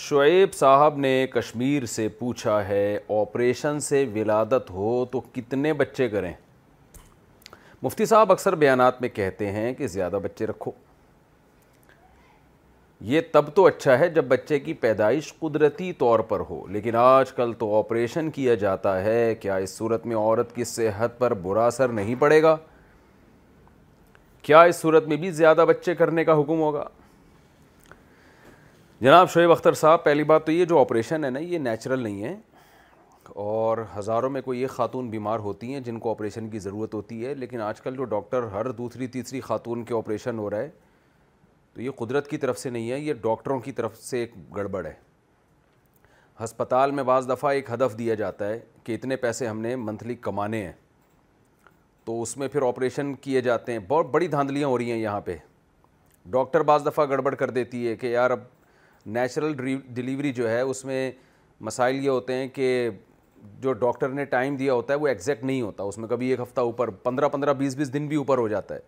شعیب صاحب نے کشمیر سے پوچھا ہے آپریشن سے ولادت ہو تو کتنے بچے کریں مفتی صاحب اکثر بیانات میں کہتے ہیں کہ زیادہ بچے رکھو یہ تب تو اچھا ہے جب بچے کی پیدائش قدرتی طور پر ہو لیکن آج کل تو آپریشن کیا جاتا ہے کیا اس صورت میں عورت کی صحت پر برا اثر نہیں پڑے گا کیا اس صورت میں بھی زیادہ بچے کرنے کا حکم ہوگا جناب شعیب اختر صاحب پہلی بات تو یہ جو آپریشن ہے نا یہ نیچرل نہیں ہے اور ہزاروں میں کوئی ایک خاتون بیمار ہوتی ہیں جن کو آپریشن کی ضرورت ہوتی ہے لیکن آج کل جو ڈاکٹر ہر دوسری تیسری خاتون کے آپریشن ہو رہا ہے تو یہ قدرت کی طرف سے نہیں ہے یہ ڈاکٹروں کی طرف سے ایک گڑبڑ ہے ہسپتال میں بعض دفعہ ایک ہدف دیا جاتا ہے کہ اتنے پیسے ہم نے منتھلی کمانے ہیں تو اس میں پھر آپریشن کیے جاتے ہیں بہت بڑی دھاندلیاں ہو رہی ہیں یہاں پہ ڈاکٹر بعض دفعہ گڑبڑ کر دیتی ہے کہ یار اب نیچرل ڈیلیوری جو ہے اس میں مسائل یہ ہوتے ہیں کہ جو ڈاکٹر نے ٹائم دیا ہوتا ہے وہ ایگزیکٹ نہیں ہوتا اس میں کبھی ایک ہفتہ اوپر پندرہ پندرہ بیس بیس دن بھی اوپر ہو جاتا ہے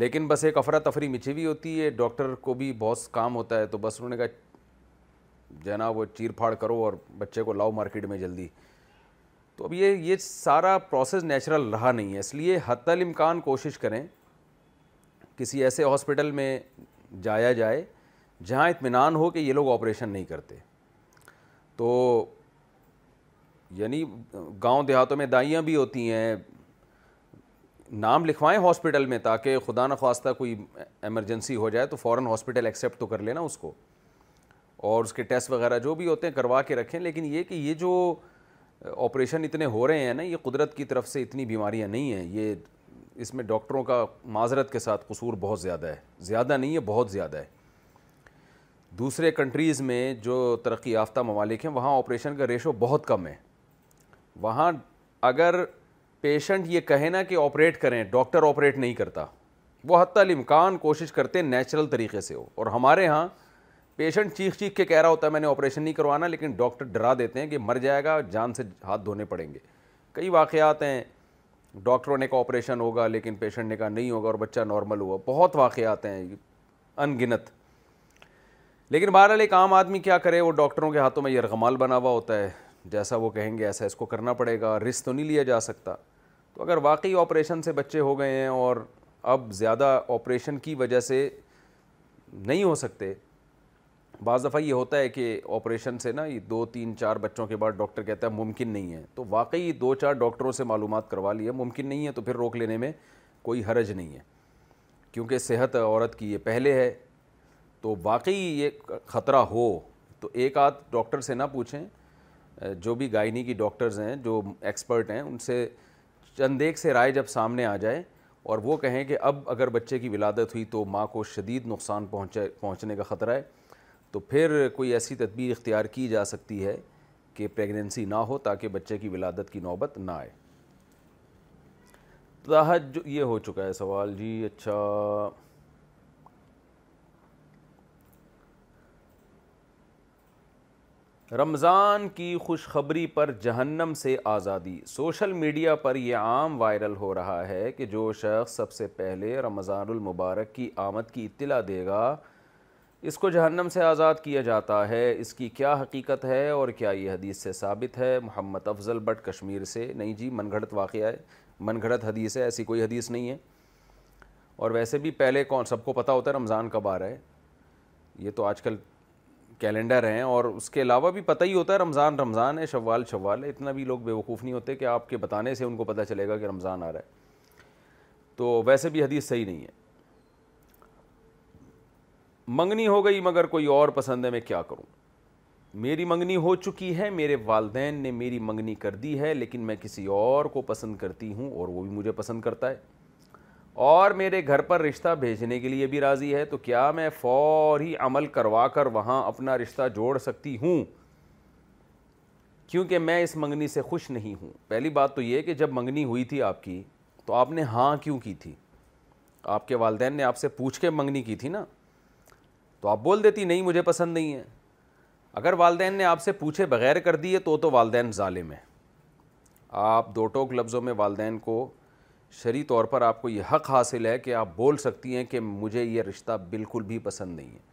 لیکن بس ایک افراتفری مچھی ہوئی ہوتی ہے ڈاکٹر کو بھی بہت کام ہوتا ہے تو بس انہوں نے کہا جناب وہ چیر پھاڑ کرو اور بچے کو لاؤ مارکیٹ میں جلدی تو اب یہ یہ سارا پروسیس نیچرل رہا نہیں ہے اس لیے حتی الامکان کوشش کریں کسی ایسے ہاسپٹل میں جایا جائے جہاں اطمینان ہو کہ یہ لوگ آپریشن نہیں کرتے تو یعنی گاؤں دیہاتوں میں دائیاں بھی ہوتی ہیں نام لکھوائیں ہاسپٹل میں تاکہ خدا نخواستہ کوئی ایمرجنسی ہو جائے تو فوراً ہاسپٹل ایکسیپٹ تو کر لینا اس کو اور اس کے ٹیسٹ وغیرہ جو بھی ہوتے ہیں کروا کے رکھیں لیکن یہ کہ یہ جو آپریشن اتنے ہو رہے ہیں نا یہ قدرت کی طرف سے اتنی بیماریاں نہیں ہیں یہ اس میں ڈاکٹروں کا معذرت کے ساتھ قصور بہت زیادہ ہے زیادہ نہیں ہے بہت زیادہ ہے دوسرے کنٹریز میں جو ترقی یافتہ ممالک ہیں وہاں آپریشن کا ریشو بہت کم ہے وہاں اگر پیشنٹ یہ کہے نا کہ آپریٹ کریں ڈاکٹر آپریٹ نہیں کرتا وہ حتی الامکان کوشش کرتے ہیں نیچرل طریقے سے ہو اور ہمارے ہاں پیشنٹ چیخ چیخ کے کہہ رہا ہوتا ہے میں نے آپریشن نہیں کروانا لیکن ڈاکٹر ڈرا دیتے ہیں کہ مر جائے گا جان سے ہاتھ دھونے پڑیں گے کئی واقعات ہیں ڈاکٹروں نے کہا آپریشن ہوگا لیکن پیشنٹ نے کہا نہیں ہوگا اور بچہ نارمل ہوا بہت واقعات ہیں ان گنت لیکن بہرحال ایک عام آدمی کیا کرے وہ ڈاکٹروں کے ہاتھوں میں یہ رغمال بنا ہوا ہوتا ہے جیسا وہ کہیں گے ایسا اس کو کرنا پڑے گا رسک تو نہیں لیا جا سکتا تو اگر واقعی آپریشن سے بچے ہو گئے ہیں اور اب زیادہ آپریشن کی وجہ سے نہیں ہو سکتے بعض دفعہ یہ ہوتا ہے کہ آپریشن سے نا یہ دو تین چار بچوں کے بعد ڈاکٹر کہتا ہے ممکن نہیں ہے تو واقعی دو چار ڈاکٹروں سے معلومات کروا لیا ممکن نہیں ہے تو پھر روک لینے میں کوئی حرج نہیں ہے کیونکہ صحت عورت کی یہ پہلے ہے تو واقعی یہ خطرہ ہو تو ایک آدھ ڈاکٹر سے نہ پوچھیں جو بھی گائنی کی ڈاکٹرز ہیں جو ایکسپرٹ ہیں ان سے چند ایک سے رائے جب سامنے آ جائے اور وہ کہیں کہ اب اگر بچے کی ولادت ہوئی تو ماں کو شدید نقصان پہنچے پہنچنے کا خطرہ ہے تو پھر کوئی ایسی تدبیر اختیار کی جا سکتی ہے کہ پریگننسی نہ ہو تاکہ بچے کی ولادت کی نوبت نہ آئے تاحت یہ ہو چکا ہے سوال جی اچھا رمضان کی خوشخبری پر جہنم سے آزادی سوشل میڈیا پر یہ عام وائرل ہو رہا ہے کہ جو شخص سب سے پہلے رمضان المبارک کی آمد کی اطلاع دے گا اس کو جہنم سے آزاد کیا جاتا ہے اس کی کیا حقیقت ہے اور کیا یہ حدیث سے ثابت ہے محمد افضل بٹ کشمیر سے نہیں جی من گھڑت واقعہ ہے من گھڑت حدیث ہے ایسی کوئی حدیث نہیں ہے اور ویسے بھی پہلے کون سب کو پتہ ہوتا ہے رمضان کب آ رہا ہے یہ تو آج کل کیلنڈر ہیں اور اس کے علاوہ بھی پتہ ہی ہوتا ہے رمضان رمضان ہے شوال شوال ہے اتنا بھی لوگ بے وقوف نہیں ہوتے کہ آپ کے بتانے سے ان کو پتہ چلے گا کہ رمضان آ رہا ہے تو ویسے بھی حدیث صحیح نہیں ہے منگنی ہو گئی مگر کوئی اور پسند ہے میں کیا کروں میری منگنی ہو چکی ہے میرے والدین نے میری منگنی کر دی ہے لیکن میں کسی اور کو پسند کرتی ہوں اور وہ بھی مجھے پسند کرتا ہے اور میرے گھر پر رشتہ بھیجنے کے لیے بھی راضی ہے تو کیا میں فوری عمل کروا کر وہاں اپنا رشتہ جوڑ سکتی ہوں کیونکہ میں اس منگنی سے خوش نہیں ہوں پہلی بات تو یہ کہ جب منگنی ہوئی تھی آپ کی تو آپ نے ہاں کیوں کی تھی آپ کے والدین نے آپ سے پوچھ کے منگنی کی تھی نا تو آپ بول دیتی نہیں مجھے پسند نہیں ہے اگر والدین نے آپ سے پوچھے بغیر کر دیے تو تو والدین ظالم ہے آپ دو ٹوک لفظوں میں والدین کو شرعی طور پر آپ کو یہ حق حاصل ہے کہ آپ بول سکتی ہیں کہ مجھے یہ رشتہ بالکل بھی پسند نہیں ہے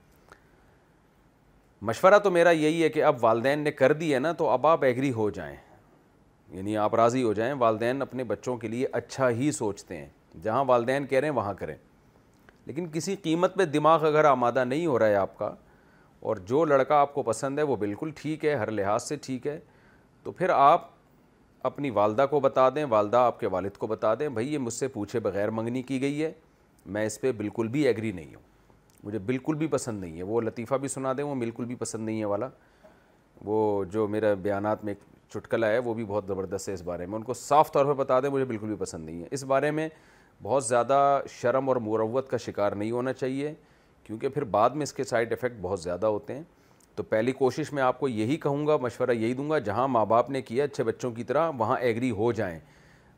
مشورہ تو میرا یہی ہے کہ اب والدین نے کر دی ہے نا تو اب آپ ایگری ہو جائیں یعنی آپ راضی ہو جائیں والدین اپنے بچوں کے لیے اچھا ہی سوچتے ہیں جہاں والدین کہہ رہے ہیں وہاں کریں لیکن کسی قیمت پہ دماغ اگر آمادہ نہیں ہو رہا ہے آپ کا اور جو لڑکا آپ کو پسند ہے وہ بالکل ٹھیک ہے ہر لحاظ سے ٹھیک ہے تو پھر آپ اپنی والدہ کو بتا دیں والدہ آپ کے والد کو بتا دیں بھائی یہ مجھ سے پوچھے بغیر منگنی کی گئی ہے میں اس پہ بالکل بھی ایگری نہیں ہوں مجھے بالکل بھی پسند نہیں ہے وہ لطیفہ بھی سنا دیں وہ بالکل بھی پسند نہیں ہے والا وہ جو میرا بیانات میں ایک چٹکلا ہے وہ بھی بہت زبردست ہے اس بارے میں ان کو صاف طور پہ بتا دیں مجھے بالکل بھی پسند نہیں ہے اس بارے میں بہت زیادہ شرم اور مروت کا شکار نہیں ہونا چاہیے کیونکہ پھر بعد میں اس کے سائڈ افیکٹ بہت زیادہ ہوتے ہیں تو پہلی کوشش میں آپ کو یہی کہوں گا مشورہ یہی دوں گا جہاں ماں باپ نے کیا اچھے بچوں کی طرح وہاں ایگری ہو جائیں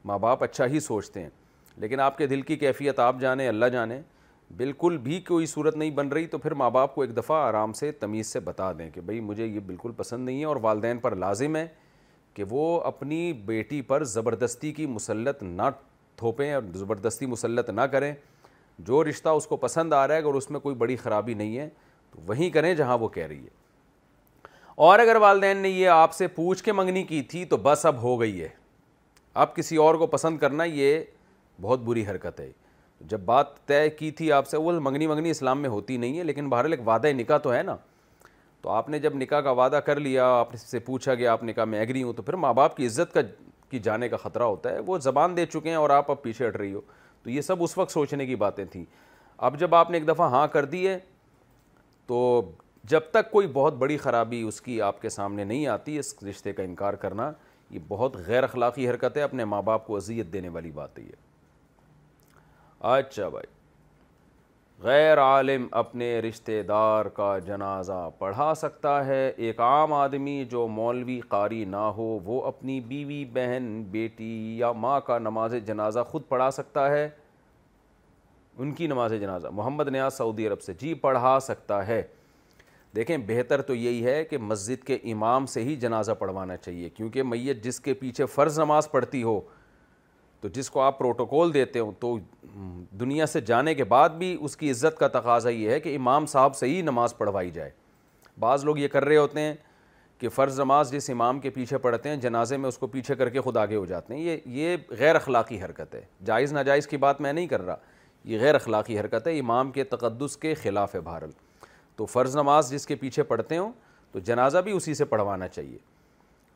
ماں باپ اچھا ہی سوچتے ہیں لیکن آپ کے دل کی کیفیت آپ جانیں اللہ جانے بالکل بھی کوئی صورت نہیں بن رہی تو پھر ماں باپ کو ایک دفعہ آرام سے تمیز سے بتا دیں کہ بھئی مجھے یہ بالکل پسند نہیں ہے اور والدین پر لازم ہے کہ وہ اپنی بیٹی پر زبردستی کی مسلط نہ تھوپیں اور زبردستی مسلط نہ کریں جو رشتہ اس کو پسند آ رہا ہے اگر اس میں کوئی بڑی خرابی نہیں ہے تو وہیں کریں جہاں وہ کہہ رہی ہے اور اگر والدین نے یہ آپ سے پوچھ کے منگنی کی تھی تو بس اب ہو گئی ہے اب کسی اور کو پسند کرنا یہ بہت بری حرکت ہے جب بات طے کی تھی آپ سے وہ منگنی منگنی اسلام میں ہوتی نہیں ہے لیکن بہرحال ایک وعدہ نکاح تو ہے نا تو آپ نے جب نکاح کا وعدہ کر لیا آپ سے پوچھا گیا آپ نکاح میں اگری ہوں تو پھر ماں باپ کی عزت کا کی جانے کا خطرہ ہوتا ہے وہ زبان دے چکے ہیں اور آپ اب پیچھے ہٹ رہی ہو تو یہ سب اس وقت سوچنے کی باتیں تھیں اب جب آپ نے ایک دفعہ ہاں کر دی ہے تو جب تک کوئی بہت بڑی خرابی اس کی آپ کے سامنے نہیں آتی اس رشتے کا انکار کرنا یہ بہت غیر اخلاقی حرکت ہے اپنے ماں باپ کو اذیت دینے والی بات ہے یہ اچھا بھائی غیر عالم اپنے رشتے دار کا جنازہ پڑھا سکتا ہے ایک عام آدمی جو مولوی قاری نہ ہو وہ اپنی بیوی بہن بیٹی یا ماں کا نماز جنازہ خود پڑھا سکتا ہے ان کی نماز جنازہ محمد نیاز سعودی عرب سے جی پڑھا سکتا ہے دیکھیں بہتر تو یہی ہے کہ مسجد کے امام سے ہی جنازہ پڑھوانا چاہیے کیونکہ میت جس کے پیچھے فرض نماز پڑھتی ہو تو جس کو آپ پروٹوکول دیتے ہو تو دنیا سے جانے کے بعد بھی اس کی عزت کا تقاضا یہ ہے کہ امام صاحب سے ہی نماز پڑھوائی جائے بعض لوگ یہ کر رہے ہوتے ہیں کہ فرض نماز جس امام کے پیچھے پڑھتے ہیں جنازے میں اس کو پیچھے کر کے خود آگے ہو جاتے ہیں یہ یہ غیر اخلاقی حرکت ہے جائز ناجائز کی بات میں نہیں کر رہا یہ غیر اخلاقی حرکت ہے امام کے تقدس کے خلاف ہے بھارت تو فرض نماز جس کے پیچھے پڑھتے ہوں تو جنازہ بھی اسی سے پڑھوانا چاہیے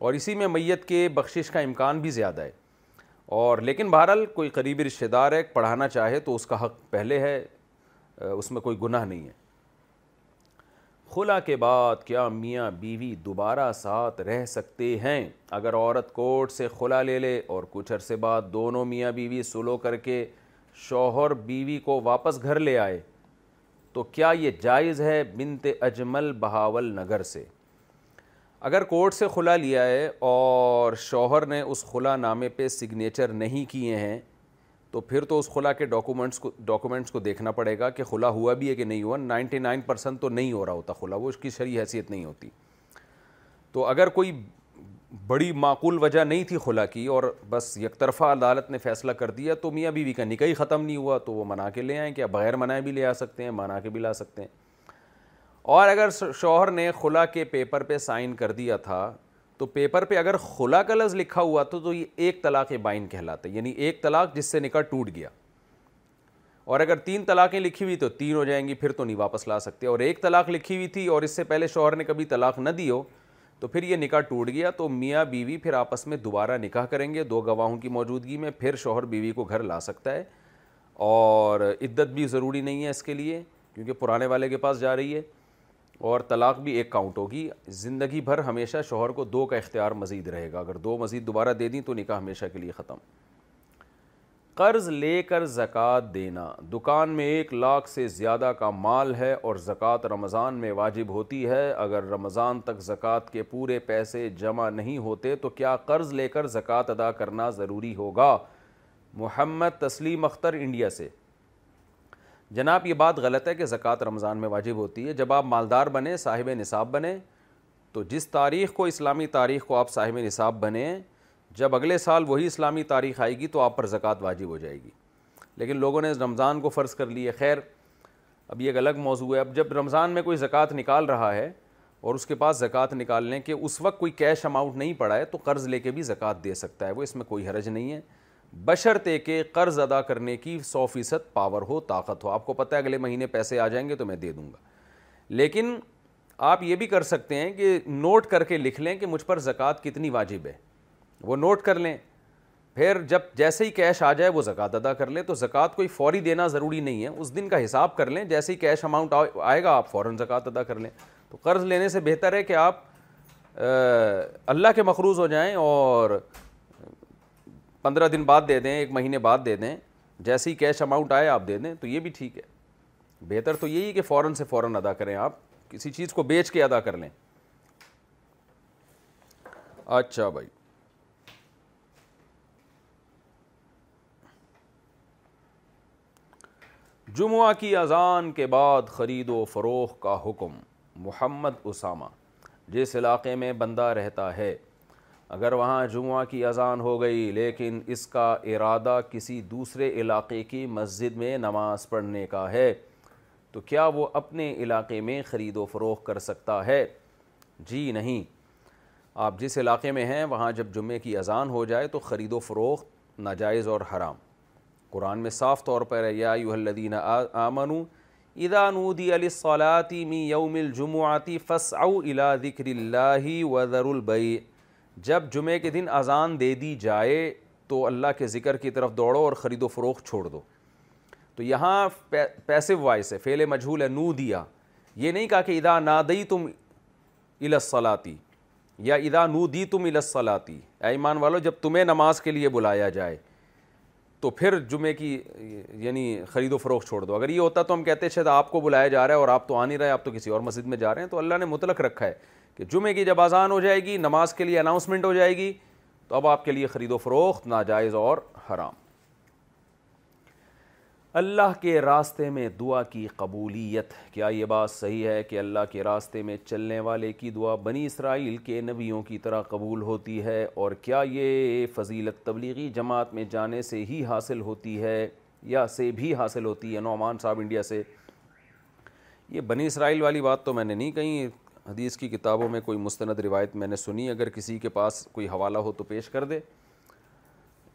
اور اسی میں میت کے بخشش کا امکان بھی زیادہ ہے اور لیکن بہرحال کوئی قریبی رشتہ دار ہے پڑھانا چاہے تو اس کا حق پہلے ہے اس میں کوئی گناہ نہیں ہے خلا کے بعد کیا میاں بیوی دوبارہ ساتھ رہ سکتے ہیں اگر عورت کوٹ سے خلا لے لے اور کچھ عرصے بعد دونوں میاں بیوی سلو کر کے شوہر بیوی کو واپس گھر لے آئے تو کیا یہ جائز ہے بنت اجمل بہاول نگر سے اگر کورٹ سے خلا لیا ہے اور شوہر نے اس خلا نامے پہ سگنیچر نہیں کیے ہیں تو پھر تو اس خلا کے ڈاکومنٹس کو ڈاکومنٹس کو دیکھنا پڑے گا کہ خلا ہوا بھی ہے کہ نہیں ہوا نائنٹی نائن پرسنٹ تو نہیں ہو رہا ہوتا خلا وہ اس کی شریح حیثیت نہیں ہوتی تو اگر کوئی بڑی معقول وجہ نہیں تھی خلا کی اور بس یک طرفہ عدالت نے فیصلہ کر دیا تو میاں بیوی کا نکاح ختم نہیں ہوا تو وہ منا کے لے آئیں کیا بغیر منع بھی لے آ سکتے ہیں منا کے بھی لا سکتے ہیں اور اگر شوہر نے خلا کے پیپر پہ سائن کر دیا تھا تو پیپر پہ اگر خلا کا لفظ لکھا ہوا تو یہ ایک طلاق بائن کہلاتا ہے یعنی ایک طلاق جس سے نکاح ٹوٹ گیا اور اگر تین طلاقیں لکھی ہوئی تو تین ہو جائیں گی پھر تو نہیں واپس لا سکتے اور ایک طلاق لکھی ہوئی تھی اور اس سے پہلے شوہر نے کبھی طلاق نہ ہو تو پھر یہ نکاح ٹوٹ گیا تو میاں بیوی پھر آپس میں دوبارہ نکاح کریں گے دو گواہوں کی موجودگی میں پھر شوہر بیوی کو گھر لا سکتا ہے اور عدت بھی ضروری نہیں ہے اس کے لیے کیونکہ پرانے والے کے پاس جا رہی ہے اور طلاق بھی ایک کاؤنٹ ہوگی زندگی بھر ہمیشہ شوہر کو دو کا اختیار مزید رہے گا اگر دو مزید دوبارہ دے دیں تو نکاح ہمیشہ کے لیے ختم قرض لے کر زکوٰۃ دینا دکان میں ایک لاکھ سے زیادہ کا مال ہے اور زکوٰۃ رمضان میں واجب ہوتی ہے اگر رمضان تک زکوٰۃ کے پورے پیسے جمع نہیں ہوتے تو کیا قرض لے کر زکوٰۃ ادا کرنا ضروری ہوگا محمد تسلیم اختر انڈیا سے جناب یہ بات غلط ہے کہ زکوٰۃ رمضان میں واجب ہوتی ہے جب آپ مالدار بنیں صاحب نصاب بنیں تو جس تاریخ کو اسلامی تاریخ کو آپ صاحب نصاب بنیں جب اگلے سال وہی اسلامی تاریخ آئے گی تو آپ پر زکوٰۃ واجب ہو جائے گی لیکن لوگوں نے رمضان کو فرض کر لی ہے خیر اب یہ ایک الگ موضوع ہے اب جب رمضان میں کوئی زکوٰۃ نکال رہا ہے اور اس کے پاس زکوٰۃ نکالنے کے اس وقت کوئی کیش اماؤنٹ نہیں پڑا ہے تو قرض لے کے بھی زکوٰۃ دے سکتا ہے وہ اس میں کوئی حرج نہیں ہے بشرتے کہ قرض ادا کرنے کی سو فیصد پاور ہو طاقت ہو آپ کو پتہ ہے اگلے مہینے پیسے آ جائیں گے تو میں دے دوں گا لیکن آپ یہ بھی کر سکتے ہیں کہ نوٹ کر کے لکھ لیں کہ مجھ پر زکوٰۃ کتنی واجب ہے وہ نوٹ کر لیں پھر جب جیسے ہی کیش آ جائے وہ زکوٰۃ ادا کر لیں تو زکوٰۃ کوئی فوری دینا ضروری نہیں ہے اس دن کا حساب کر لیں جیسے ہی کیش اماؤنٹ آئے گا آپ فوراً زکوٰۃ ادا کر لیں تو قرض لینے سے بہتر ہے کہ آپ اللہ کے مخروض ہو جائیں اور پندرہ دن بعد دے دیں ایک مہینے بعد دے دیں جیسے ہی کیش اماؤنٹ آئے آپ دے دیں تو یہ بھی ٹھیک ہے بہتر تو یہی کہ فوراً سے فوراً ادا کریں آپ کسی چیز کو بیچ کے ادا کر لیں اچھا بھائی جمعہ کی اذان کے بعد خرید و فروغ کا حکم محمد اسامہ جس علاقے میں بندہ رہتا ہے اگر وہاں جمعہ کی اذان ہو گئی لیکن اس کا ارادہ کسی دوسرے علاقے کی مسجد میں نماز پڑھنے کا ہے تو کیا وہ اپنے علاقے میں خرید و فروغ کر سکتا ہے جی نہیں آپ جس علاقے میں ہیں وہاں جب جمعے کی اذان ہو جائے تو خرید و فروغ ناجائز اور حرام قرآن میں صاف طور پر ہے یا الدین آمن ادا نودی علی صلاطی می یوم الجمعاتی فس او الا ذکر اللہ وزر البیع جب جمعہ کے دن اذان دے دی جائے تو اللہ کے ذکر کی طرف دوڑو اور خرید و فروغ چھوڑ دو تو یہاں پیسو وائس ہے فعل مجھول ہے نو دیا یہ نہیں کہا کہ ادا نا دئی تم الاصلاتی یا ادا نو دی تم الاصلاتی ایمان والو جب تمہیں نماز کے لیے بلایا جائے تو پھر جمعے کی یعنی خرید و چھوڑ دو اگر یہ ہوتا تو ہم کہتے شاید آپ کو بلایا جا رہا ہے اور آپ تو آ نہیں رہے آپ تو کسی اور مسجد میں جا رہے ہیں تو اللہ نے متلق رکھا ہے کہ جمعے کی جب آزان ہو جائے گی نماز کے لیے اناؤنسمنٹ ہو جائے گی تو اب آپ کے لیے خرید و فروخت ناجائز اور حرام اللہ کے راستے میں دعا کی قبولیت کیا یہ بات صحیح ہے کہ اللہ کے راستے میں چلنے والے کی دعا بنی اسرائیل کے نبیوں کی طرح قبول ہوتی ہے اور کیا یہ فضیلت تبلیغی جماعت میں جانے سے ہی حاصل ہوتی ہے یا سے بھی حاصل ہوتی ہے نعمان صاحب انڈیا سے یہ بنی اسرائیل والی بات تو میں نے نہیں کہیں حدیث کی کتابوں میں کوئی مستند روایت میں نے سنی اگر کسی کے پاس کوئی حوالہ ہو تو پیش کر دے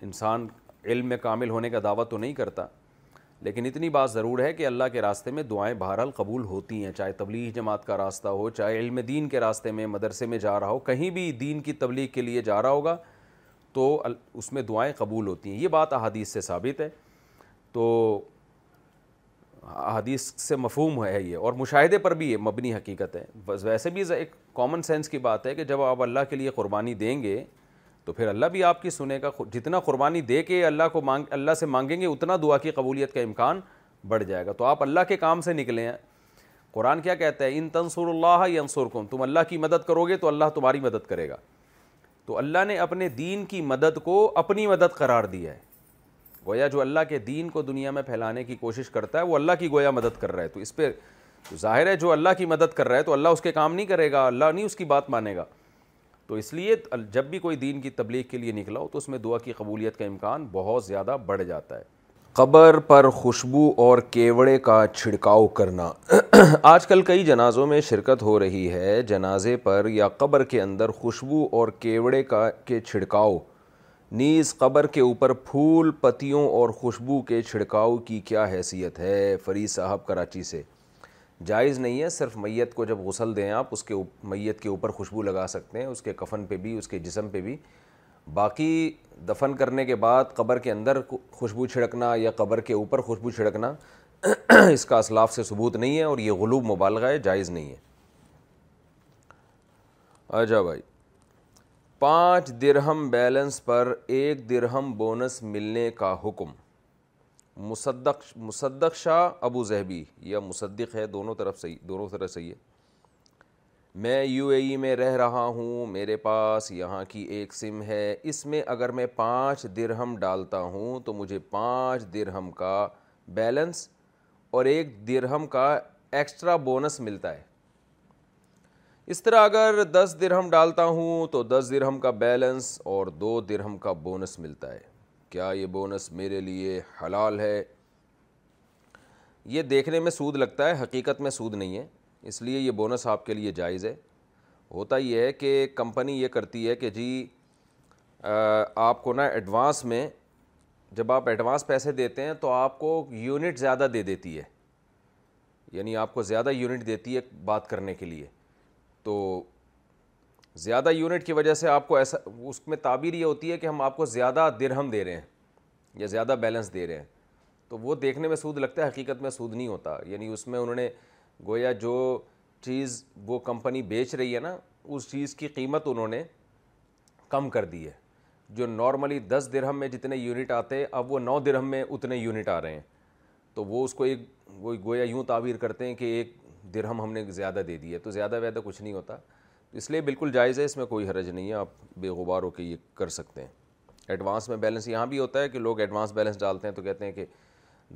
انسان علم میں کامل ہونے کا دعویٰ تو نہیں کرتا لیکن اتنی بات ضرور ہے کہ اللہ کے راستے میں دعائیں بہرحال قبول ہوتی ہیں چاہے تبلیغ جماعت کا راستہ ہو چاہے علم دین کے راستے میں مدرسے میں جا رہا ہو کہیں بھی دین کی تبلیغ کے لیے جا رہا ہوگا تو اس میں دعائیں قبول ہوتی ہیں یہ بات احادیث سے ثابت ہے تو احادیث سے مفہوم ہے یہ اور مشاہدے پر بھی یہ مبنی حقیقت ہے ویسے بھی ایک کامن سینس کی بات ہے کہ جب آپ اللہ کے لیے قربانی دیں گے تو پھر اللہ بھی آپ کی سنے گا جتنا قربانی دے کے اللہ کو مانگ اللہ سے مانگیں گے اتنا دعا کی قبولیت کا امکان بڑھ جائے گا تو آپ اللہ کے کام سے نکلے ہیں قرآن کیا کہتا ہے ان تنصر اللہ یا انصر تم اللہ کی مدد کرو گے تو اللہ تمہاری مدد کرے گا تو اللہ نے اپنے دین کی مدد کو اپنی مدد قرار دیا ہے گویا جو اللہ کے دین کو دنیا میں پھیلانے کی کوشش کرتا ہے وہ اللہ کی گویا مدد کر رہا ہے تو اس پہ ظاہر ہے جو اللہ کی مدد کر رہا ہے تو اللہ اس کے کام نہیں کرے گا اللہ نہیں اس کی بات مانے گا تو اس لیے جب بھی کوئی دین کی تبلیغ کے لیے نکلا ہو تو اس میں دعا کی قبولیت کا امکان بہت زیادہ بڑھ جاتا ہے قبر پر خوشبو اور کیوڑے کا چھڑکاؤ کرنا آج کل کئی جنازوں میں شرکت ہو رہی ہے جنازے پر یا قبر کے اندر خوشبو اور کیوڑے کا کے چھڑکاؤ نیز قبر کے اوپر پھول پتیوں اور خوشبو کے چھڑکاؤ کی کیا حیثیت ہے فریض صاحب کراچی سے جائز نہیں ہے صرف میت کو جب غسل دیں آپ اس کے میت کے اوپر خوشبو لگا سکتے ہیں اس کے کفن پہ بھی اس کے جسم پہ بھی باقی دفن کرنے کے بعد قبر کے اندر خوشبو چھڑکنا یا قبر کے اوپر خوشبو چھڑکنا اس کا اسلاف سے ثبوت نہیں ہے اور یہ غلوب مبالغہ ہے جائز نہیں ہے اچھا بھائی پانچ درہم بیلنس پر ایک درہم بونس ملنے کا حکم مصدق مصدق شاہ ابو زہبی یا مصدق ہے دونوں طرف صحیح دونوں طرف صحیح ہے میں یو اے ای میں رہ رہا ہوں میرے پاس یہاں کی ایک سم ہے اس میں اگر میں پانچ درہم ڈالتا ہوں تو مجھے پانچ درہم کا بیلنس اور ایک درہم کا ایکسٹرا بونس ملتا ہے اس طرح اگر دس درہم ڈالتا ہوں تو دس درہم کا بیلنس اور دو درہم کا بونس ملتا ہے کیا یہ بونس میرے لیے حلال ہے یہ دیکھنے میں سود لگتا ہے حقیقت میں سود نہیں ہے اس لیے یہ بونس آپ کے لیے جائز ہے ہوتا یہ ہے کہ کمپنی یہ کرتی ہے کہ جی آپ کو نا ایڈوانس میں جب آپ ایڈوانس پیسے دیتے ہیں تو آپ کو یونٹ زیادہ دے دیتی ہے یعنی آپ کو زیادہ یونٹ دیتی ہے بات کرنے کے لیے تو زیادہ یونٹ کی وجہ سے آپ کو ایسا اس میں تعبیر یہ ہوتی ہے کہ ہم آپ کو زیادہ درہم دے رہے ہیں یا زیادہ بیلنس دے رہے ہیں تو وہ دیکھنے میں سود لگتا ہے حقیقت میں سود نہیں ہوتا یعنی اس میں انہوں نے گویا جو چیز وہ کمپنی بیچ رہی ہے نا اس چیز کی قیمت انہوں نے کم کر دی ہے جو نارملی دس درہم میں جتنے یونٹ آتے اب وہ نو درہم میں اتنے یونٹ آ رہے ہیں تو وہ اس کو ایک وہ گویا یوں تعبیر کرتے ہیں کہ ایک درہم ہم نے زیادہ دے دی ہے تو زیادہ ویدہ کچھ نہیں ہوتا اس لیے بالکل جائز ہے اس میں کوئی حرج نہیں ہے آپ بے غبار ہو کے یہ کر سکتے ہیں ایڈوانس میں بیلنس یہاں بھی ہوتا ہے کہ لوگ ایڈوانس بیلنس ڈالتے ہیں تو کہتے ہیں کہ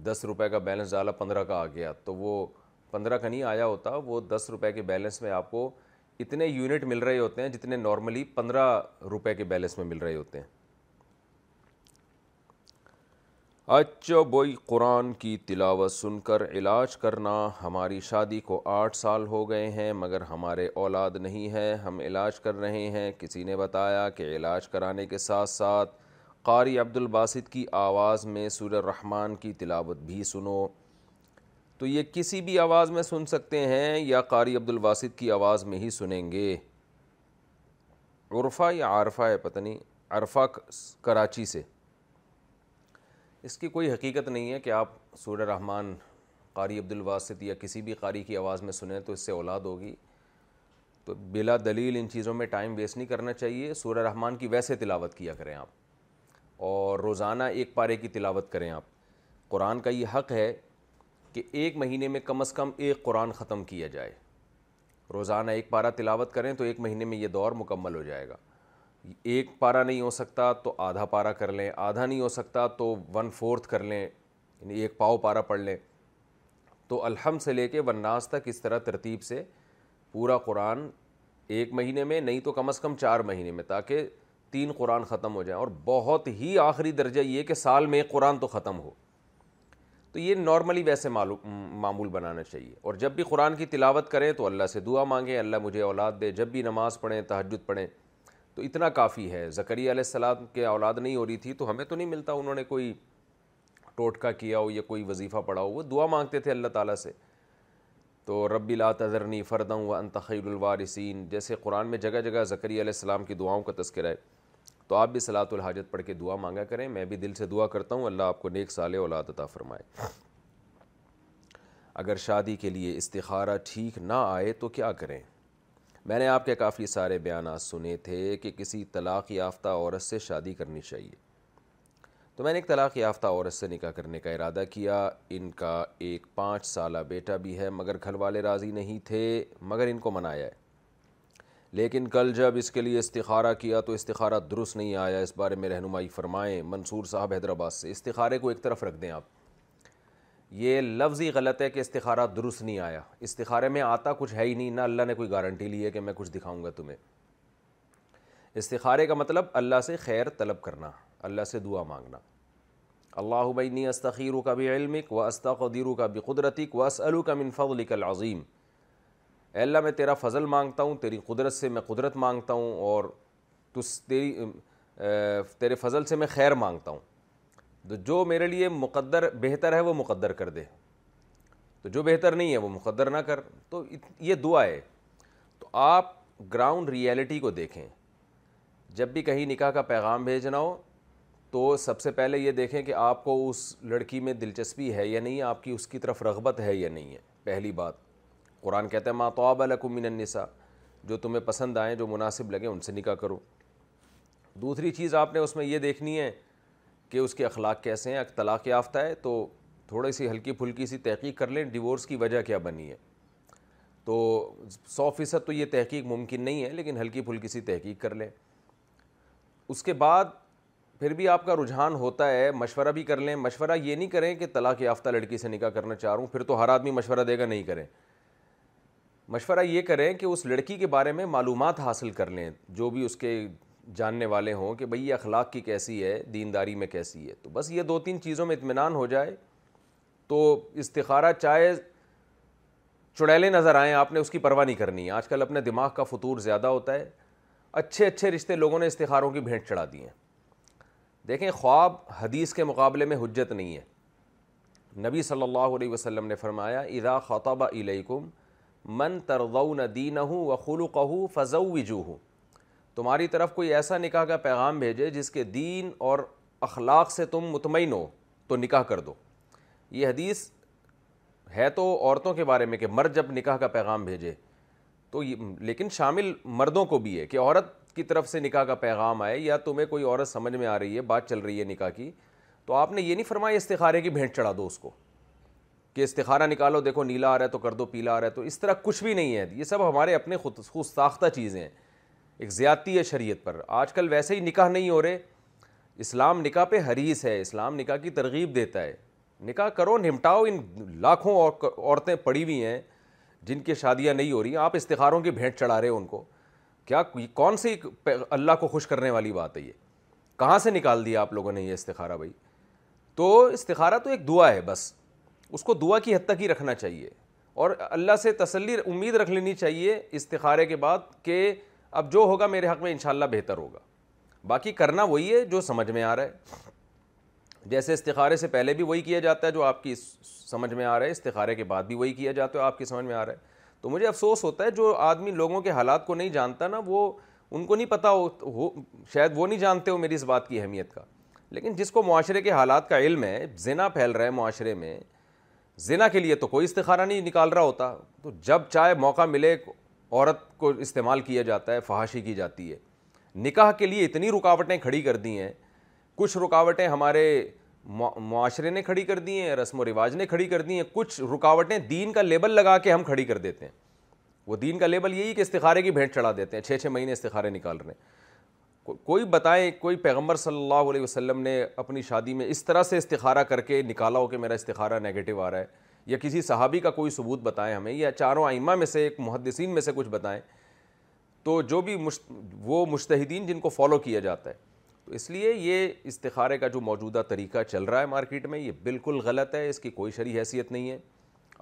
دس روپے کا بیلنس ڈالا پندرہ کا آ گیا تو وہ پندرہ کا نہیں آیا ہوتا وہ دس روپے کے بیلنس میں آپ کو اتنے یونٹ مل رہے ہوتے ہیں جتنے نارملی پندرہ روپے کے بیلنس میں مل رہے ہوتے ہیں اچو بوئی قرآن کی تلاوت سن کر علاج کرنا ہماری شادی کو آٹھ سال ہو گئے ہیں مگر ہمارے اولاد نہیں ہے ہم علاج کر رہے ہیں کسی نے بتایا کہ علاج کرانے کے ساتھ ساتھ قاری عبد الباسط کی آواز میں الرحمن کی تلاوت بھی سنو تو یہ کسی بھی آواز میں سن سکتے ہیں یا قاری عبد الباسط کی آواز میں ہی سنیں گے عرفہ یا عرفہ ہے پتہ نہیں عرفہ کراچی سے اس کی کوئی حقیقت نہیں ہے کہ آپ سورہ رحمان قاری عبد الواسط یا کسی بھی قاری کی آواز میں سنیں تو اس سے اولاد ہوگی تو بلا دلیل ان چیزوں میں ٹائم ویسٹ نہیں کرنا چاہیے سورہ رحمان کی ویسے تلاوت کیا کریں آپ اور روزانہ ایک پارے کی تلاوت کریں آپ قرآن کا یہ حق ہے کہ ایک مہینے میں کم از کم ایک قرآن ختم کیا جائے روزانہ ایک پارہ تلاوت کریں تو ایک مہینے میں یہ دور مکمل ہو جائے گا ایک پارا نہیں ہو سکتا تو آدھا پارا کر لیں آدھا نہیں ہو سکتا تو ون فورتھ کر لیں یعنی ایک پاؤ پارا پڑھ لیں تو الحم سے لے کے ون تک اس طرح ترتیب سے پورا قرآن ایک مہینے میں نہیں تو کم از کم چار مہینے میں تاکہ تین قرآن ختم ہو جائیں اور بہت ہی آخری درجہ یہ کہ سال میں قرآن تو ختم ہو تو یہ نارملی ویسے معمول بنانا چاہیے اور جب بھی قرآن کی تلاوت کریں تو اللہ سے دعا مانگیں اللہ مجھے اولاد دے جب بھی نماز پڑھیں تہجد پڑھیں تو اتنا کافی ہے زکریہ علیہ السلام کے اولاد نہیں ہو رہی تھی تو ہمیں تو نہیں ملتا انہوں نے کوئی ٹوٹکا کیا ہو یا کوئی وظیفہ پڑھا ہو وہ دعا مانگتے تھے اللہ تعالیٰ سے تو ربی تذرنی فردوں و انتخیر الوارثین جیسے قرآن میں جگہ جگہ زکریہ علیہ السلام کی دعاؤں کا تذکرہ ہے تو آپ بھی صلاۃ الحاجت پڑھ کے دعا مانگا کریں میں بھی دل سے دعا کرتا ہوں اللہ آپ کو نیک سال عطا فرمائے اگر شادی کے لیے استخارہ ٹھیک نہ آئے تو کیا کریں میں نے آپ کے کافی سارے بیانات سنے تھے کہ کسی طلاق یافتہ عورت سے شادی کرنی چاہیے تو میں نے ایک طلاق یافتہ عورت سے نکاح کرنے کا ارادہ کیا ان کا ایک پانچ سالہ بیٹا بھی ہے مگر گھر والے راضی نہیں تھے مگر ان کو منایا ہے لیکن کل جب اس کے لیے استخارہ کیا تو استخارہ درست نہیں آیا اس بارے میں رہنمائی فرمائیں منصور صاحب حیدرآباد سے استخارے کو ایک طرف رکھ دیں آپ یہ لفظ ہی غلط ہے کہ استخارہ درست نہیں آیا استخارے میں آتا کچھ ہے ہی نہیں نہ اللہ نے کوئی گارنٹی لی ہے کہ میں کچھ دکھاؤں گا تمہیں استخارے کا مطلب اللہ سے خیر طلب کرنا اللہ سے دعا مانگنا اللہ بینی استخیر کا بھی علمک و استقدیرو کا بھی قدرتک و اسلو کا منفغل العظیم عظیم اللہ میں تیرا فضل مانگتا ہوں تیری قدرت سے میں قدرت مانگتا ہوں اور تس تیری تیرے فضل سے میں خیر مانگتا ہوں تو جو میرے لیے مقدر بہتر ہے وہ مقدر کر دے تو جو بہتر نہیں ہے وہ مقدر نہ کر تو یہ دعا ہے تو آپ گراؤنڈ ریئلٹی کو دیکھیں جب بھی کہیں نکاح کا پیغام بھیجنا ہو تو سب سے پہلے یہ دیکھیں کہ آپ کو اس لڑکی میں دلچسپی ہے یا نہیں آپ کی اس کی طرف رغبت ہے یا نہیں ہے پہلی بات قرآن کہتے ہیں ماتواب من النساء جو تمہیں پسند آئیں جو مناسب لگیں ان سے نکاح کرو دوسری چیز آپ نے اس میں یہ دیکھنی ہے کہ اس کے اخلاق کیسے ہیں طلاق یافتہ ہے تو تھوڑی سی ہلکی پھلکی سی تحقیق کر لیں ڈیورس کی وجہ کیا بنی ہے تو سو فیصد تو یہ تحقیق ممکن نہیں ہے لیکن ہلکی پھلکی سی تحقیق کر لیں اس کے بعد پھر بھی آپ کا رجحان ہوتا ہے مشورہ بھی کر لیں مشورہ یہ نہیں کریں کہ طلاق یافتہ لڑکی سے نکاح کرنا چاہ رہا ہوں پھر تو ہر آدمی مشورہ دے گا نہیں کریں مشورہ یہ کریں کہ اس لڑکی کے بارے میں معلومات حاصل کر لیں جو بھی اس کے جاننے والے ہوں کہ بھئی یہ اخلاق کی کیسی ہے دینداری میں کیسی ہے تو بس یہ دو تین چیزوں میں اطمینان ہو جائے تو استخارہ چاہے چڑیلے نظر آئیں آپ نے اس کی پرواہ نہیں کرنی ہے آج کل اپنے دماغ کا فطور زیادہ ہوتا ہے اچھے اچھے رشتے لوگوں نے استخاروں کی بھینٹ چڑھا دی ہیں دیکھیں خواب حدیث کے مقابلے میں حجت نہیں ہے نبی صلی اللہ علیہ وسلم نے فرمایا اذا خطب علیکم من ترضون دینہ و خلقہ فضو تمہاری طرف کوئی ایسا نکاح کا پیغام بھیجے جس کے دین اور اخلاق سے تم مطمئن ہو تو نکاح کر دو یہ حدیث ہے تو عورتوں کے بارے میں کہ مرد جب نکاح کا پیغام بھیجے تو لیکن شامل مردوں کو بھی ہے کہ عورت کی طرف سے نکاح کا پیغام آئے یا تمہیں کوئی عورت سمجھ میں آ رہی ہے بات چل رہی ہے نکاح کی تو آپ نے یہ نہیں فرمایا استخارے کی بھینٹ چڑھا دو اس کو کہ استخارہ نکالو دیکھو نیلا آ رہا ہے تو کر دو پیلا آ رہا ہے تو اس طرح کچھ بھی نہیں ہے یہ سب ہمارے اپنے خود خود ساختہ چیزیں ہیں ایک زیادتی ہے شریعت پر آج کل ویسے ہی نکاح نہیں ہو رہے اسلام نکاح پہ حریث ہے اسلام نکاح کی ترغیب دیتا ہے نکاح کرو نمٹاؤ ان لاکھوں عورتیں پڑی ہوئی ہیں جن کی شادیاں نہیں ہو رہی ہیں آپ استخاروں کی بھینٹ چڑھا رہے ان کو کیا کون سی اللہ کو خوش کرنے والی بات ہے یہ کہاں سے نکال دیا آپ لوگوں نے یہ استخارہ بھائی تو استخارہ تو ایک دعا ہے بس اس کو دعا کی حد تک ہی رکھنا چاہیے اور اللہ سے تسلی امید رکھ لینی چاہیے استخارے کے بعد کہ اب جو ہوگا میرے حق میں انشاءاللہ بہتر ہوگا باقی کرنا وہی ہے جو سمجھ میں آ رہا ہے جیسے استخارے سے پہلے بھی وہی کیا جاتا ہے جو آپ کی سمجھ میں آ رہا ہے استخارے کے بعد بھی وہی کیا جاتا ہے آپ کی سمجھ میں آ رہا ہے تو مجھے افسوس ہوتا ہے جو آدمی لوگوں کے حالات کو نہیں جانتا نا وہ ان کو نہیں پتہ شاید وہ نہیں جانتے ہو میری اس بات کی اہمیت کا لیکن جس کو معاشرے کے حالات کا علم ہے زنا پھیل رہا ہے معاشرے میں زنا کے لیے تو کوئی استخارہ نہیں نکال رہا ہوتا تو جب چاہے موقع ملے عورت کو استعمال کیا جاتا ہے فحاشی کی جاتی ہے نکاح کے لیے اتنی رکاوٹیں کھڑی کر دی ہیں کچھ رکاوٹیں ہمارے معاشرے نے کھڑی کر دی ہیں رسم و رواج نے کھڑی کر دی ہیں کچھ رکاوٹیں دین کا لیبل لگا کے ہم کھڑی کر دیتے ہیں وہ دین کا لیبل یہی کہ استخارے کی بھینٹ چڑھا دیتے ہیں چھ چھ مہینے استخارے نکال رہے ہیں کوئی بتائیں کوئی پیغمبر صلی اللہ علیہ وسلم نے اپنی شادی میں اس طرح سے استخارہ کر کے نکالا ہو کہ میرا استخارہ نگیٹو آ رہا ہے یا کسی صحابی کا کوئی ثبوت بتائیں ہمیں یا چاروں آئمہ میں سے ایک محدثین میں سے کچھ بتائیں تو جو بھی مشت وہ مشتہدین جن کو فالو کیا جاتا ہے تو اس لیے یہ استخارے کا جو موجودہ طریقہ چل رہا ہے مارکیٹ میں یہ بالکل غلط ہے اس کی کوئی شرعی حیثیت نہیں ہے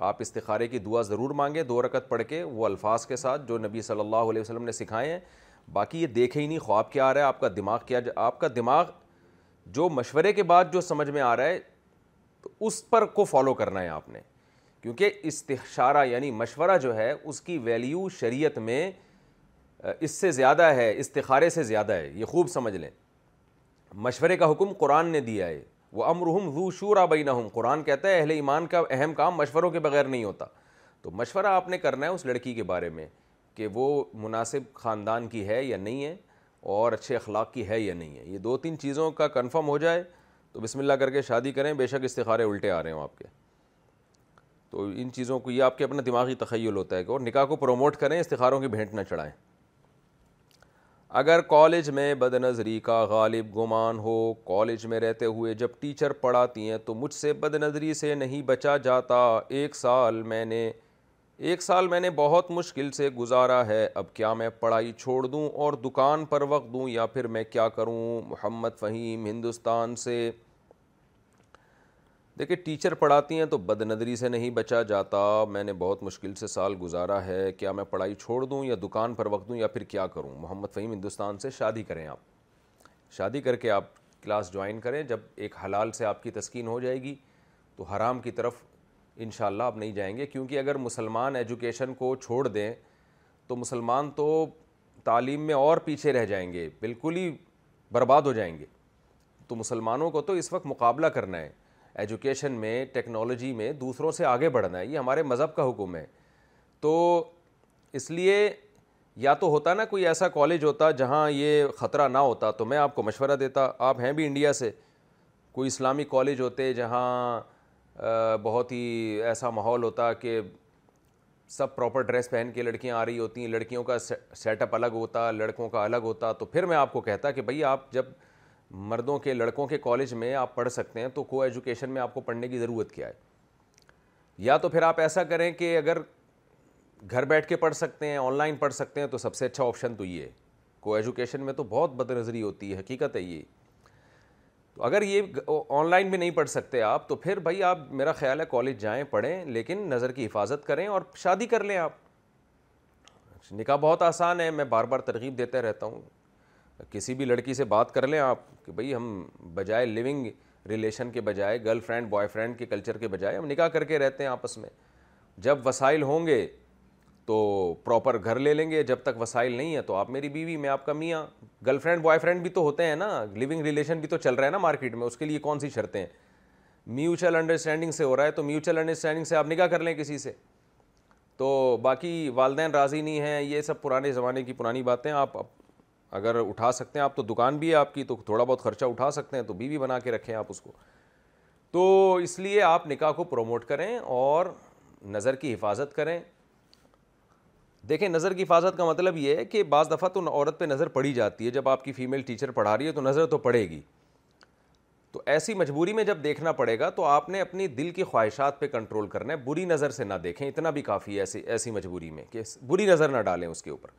آپ استخارے کی دعا ضرور مانگیں دو رکت پڑھ کے وہ الفاظ کے ساتھ جو نبی صلی اللہ علیہ وسلم نے سکھائے ہیں باقی یہ دیکھے ہی نہیں خواب کیا آ رہا ہے آپ کا دماغ کیا آپ کا دماغ جو مشورے کے بعد جو سمجھ میں آ رہا ہے تو اس پر کو فالو کرنا ہے آپ نے کیونکہ استشارہ یعنی مشورہ جو ہے اس کی ویلیو شریعت میں اس سے زیادہ ہے استخارے سے زیادہ ہے یہ خوب سمجھ لیں مشورے کا حکم قرآن نے دیا ہے وہ امرحم ذو شورا بینہ قرآن کہتا ہے اہل ایمان کا اہم کام مشوروں کے بغیر نہیں ہوتا تو مشورہ آپ نے کرنا ہے اس لڑکی کے بارے میں کہ وہ مناسب خاندان کی ہے یا نہیں ہے اور اچھے اخلاق کی ہے یا نہیں ہے یہ دو تین چیزوں کا کنفرم ہو جائے تو بسم اللہ کر کے شادی کریں بے شک استخارے الٹے آ رہے ہوں آپ کے تو ان چیزوں کو یہ آپ کے اپنا دماغی تخیل ہوتا ہے کہ اور نکاح کو پروموٹ کریں استخاروں کی بھینٹ نہ چڑھائیں اگر کالج میں بد نظری کا غالب گمان ہو کالج میں رہتے ہوئے جب ٹیچر پڑھاتی ہیں تو مجھ سے بد نظری سے نہیں بچا جاتا ایک سال میں نے ایک سال میں نے بہت مشکل سے گزارا ہے اب کیا میں پڑھائی چھوڑ دوں اور دکان پر وقت دوں یا پھر میں کیا کروں محمد فہیم ہندوستان سے دیکھیں ٹیچر پڑھاتی ہیں تو بد نظری سے نہیں بچا جاتا میں نے بہت مشکل سے سال گزارا ہے کیا میں پڑھائی چھوڑ دوں یا دکان پر وقت دوں یا پھر کیا کروں محمد فہیم ہندوستان سے شادی کریں آپ شادی کر کے آپ کلاس جوائن کریں جب ایک حلال سے آپ کی تسکین ہو جائے گی تو حرام کی طرف انشاءاللہ آپ نہیں جائیں گے کیونکہ اگر مسلمان ایجوکیشن کو چھوڑ دیں تو مسلمان تو تعلیم میں اور پیچھے رہ جائیں گے بالکل ہی برباد ہو جائیں گے تو مسلمانوں کو تو اس وقت مقابلہ کرنا ہے ایجوکیشن میں ٹیکنالوجی میں دوسروں سے آگے بڑھنا ہے یہ ہمارے مذہب کا حکم ہے تو اس لیے یا تو ہوتا نا کوئی ایسا کالج ہوتا جہاں یہ خطرہ نہ ہوتا تو میں آپ کو مشورہ دیتا آپ ہیں بھی انڈیا سے کوئی اسلامی کالج ہوتے جہاں بہت ہی ایسا ماحول ہوتا کہ سب پراپر ڈریس پہن کے لڑکیاں آ رہی ہوتی ہیں لڑکیوں کا سیٹ اپ الگ ہوتا لڑکوں کا الگ ہوتا تو پھر میں آپ کو کہتا کہ بھائی آپ جب مردوں کے لڑکوں کے کالج میں آپ پڑھ سکتے ہیں تو کو ایجوکیشن میں آپ کو پڑھنے کی ضرورت کیا ہے یا تو پھر آپ ایسا کریں کہ اگر گھر بیٹھ کے پڑھ سکتے ہیں آن لائن پڑھ سکتے ہیں تو سب سے اچھا آپشن تو یہ ہے کو ایجوکیشن میں تو بہت بد نظری ہوتی ہے حقیقت ہے یہ تو اگر یہ آن لائن بھی نہیں پڑھ سکتے آپ تو پھر بھائی آپ میرا خیال ہے کالج جائیں پڑھیں لیکن نظر کی حفاظت کریں اور شادی کر لیں آپ نکاح بہت آسان ہے میں بار بار ترغیب دیتے رہتا ہوں کسی بھی لڑکی سے بات کر لیں آپ کہ بھائی ہم بجائے لیونگ ریلیشن کے بجائے گرل فرینڈ بوائے فرینڈ کے کلچر کے بجائے ہم نکاح کر کے رہتے ہیں آپس میں جب وسائل ہوں گے تو پراپر گھر لے لیں گے جب تک وسائل نہیں ہے تو آپ میری بیوی میں آپ کا میاں گرل فرینڈ بوائے فرینڈ بھی تو ہوتے ہیں نا لیونگ ریلیشن بھی تو چل رہا ہے نا مارکیٹ میں اس کے لیے کون سی شرطیں میوچل انڈرسٹینڈنگ سے ہو رہا ہے تو میوچل انڈرسٹینڈنگ سے آپ نکاح کر لیں کسی سے تو باقی والدین راضی نہیں ہیں یہ سب پرانے زمانے کی پرانی باتیں آپ اگر اٹھا سکتے ہیں آپ تو دکان بھی ہے آپ کی تو تھوڑا بہت خرچہ اٹھا سکتے ہیں تو بی بنا کے رکھیں آپ اس کو تو اس لیے آپ نکاح کو پروموٹ کریں اور نظر کی حفاظت کریں دیکھیں نظر کی حفاظت کا مطلب یہ ہے کہ بعض دفعہ تو عورت پہ نظر پڑی جاتی ہے جب آپ کی فیمیل ٹیچر پڑھا رہی ہے تو نظر تو پڑے گی تو ایسی مجبوری میں جب دیکھنا پڑے گا تو آپ نے اپنی دل کی خواہشات پہ کنٹرول کرنا ہے بری نظر سے نہ دیکھیں اتنا بھی کافی ہے ایسی ایسی مجبوری میں کہ بری نظر نہ ڈالیں اس کے اوپر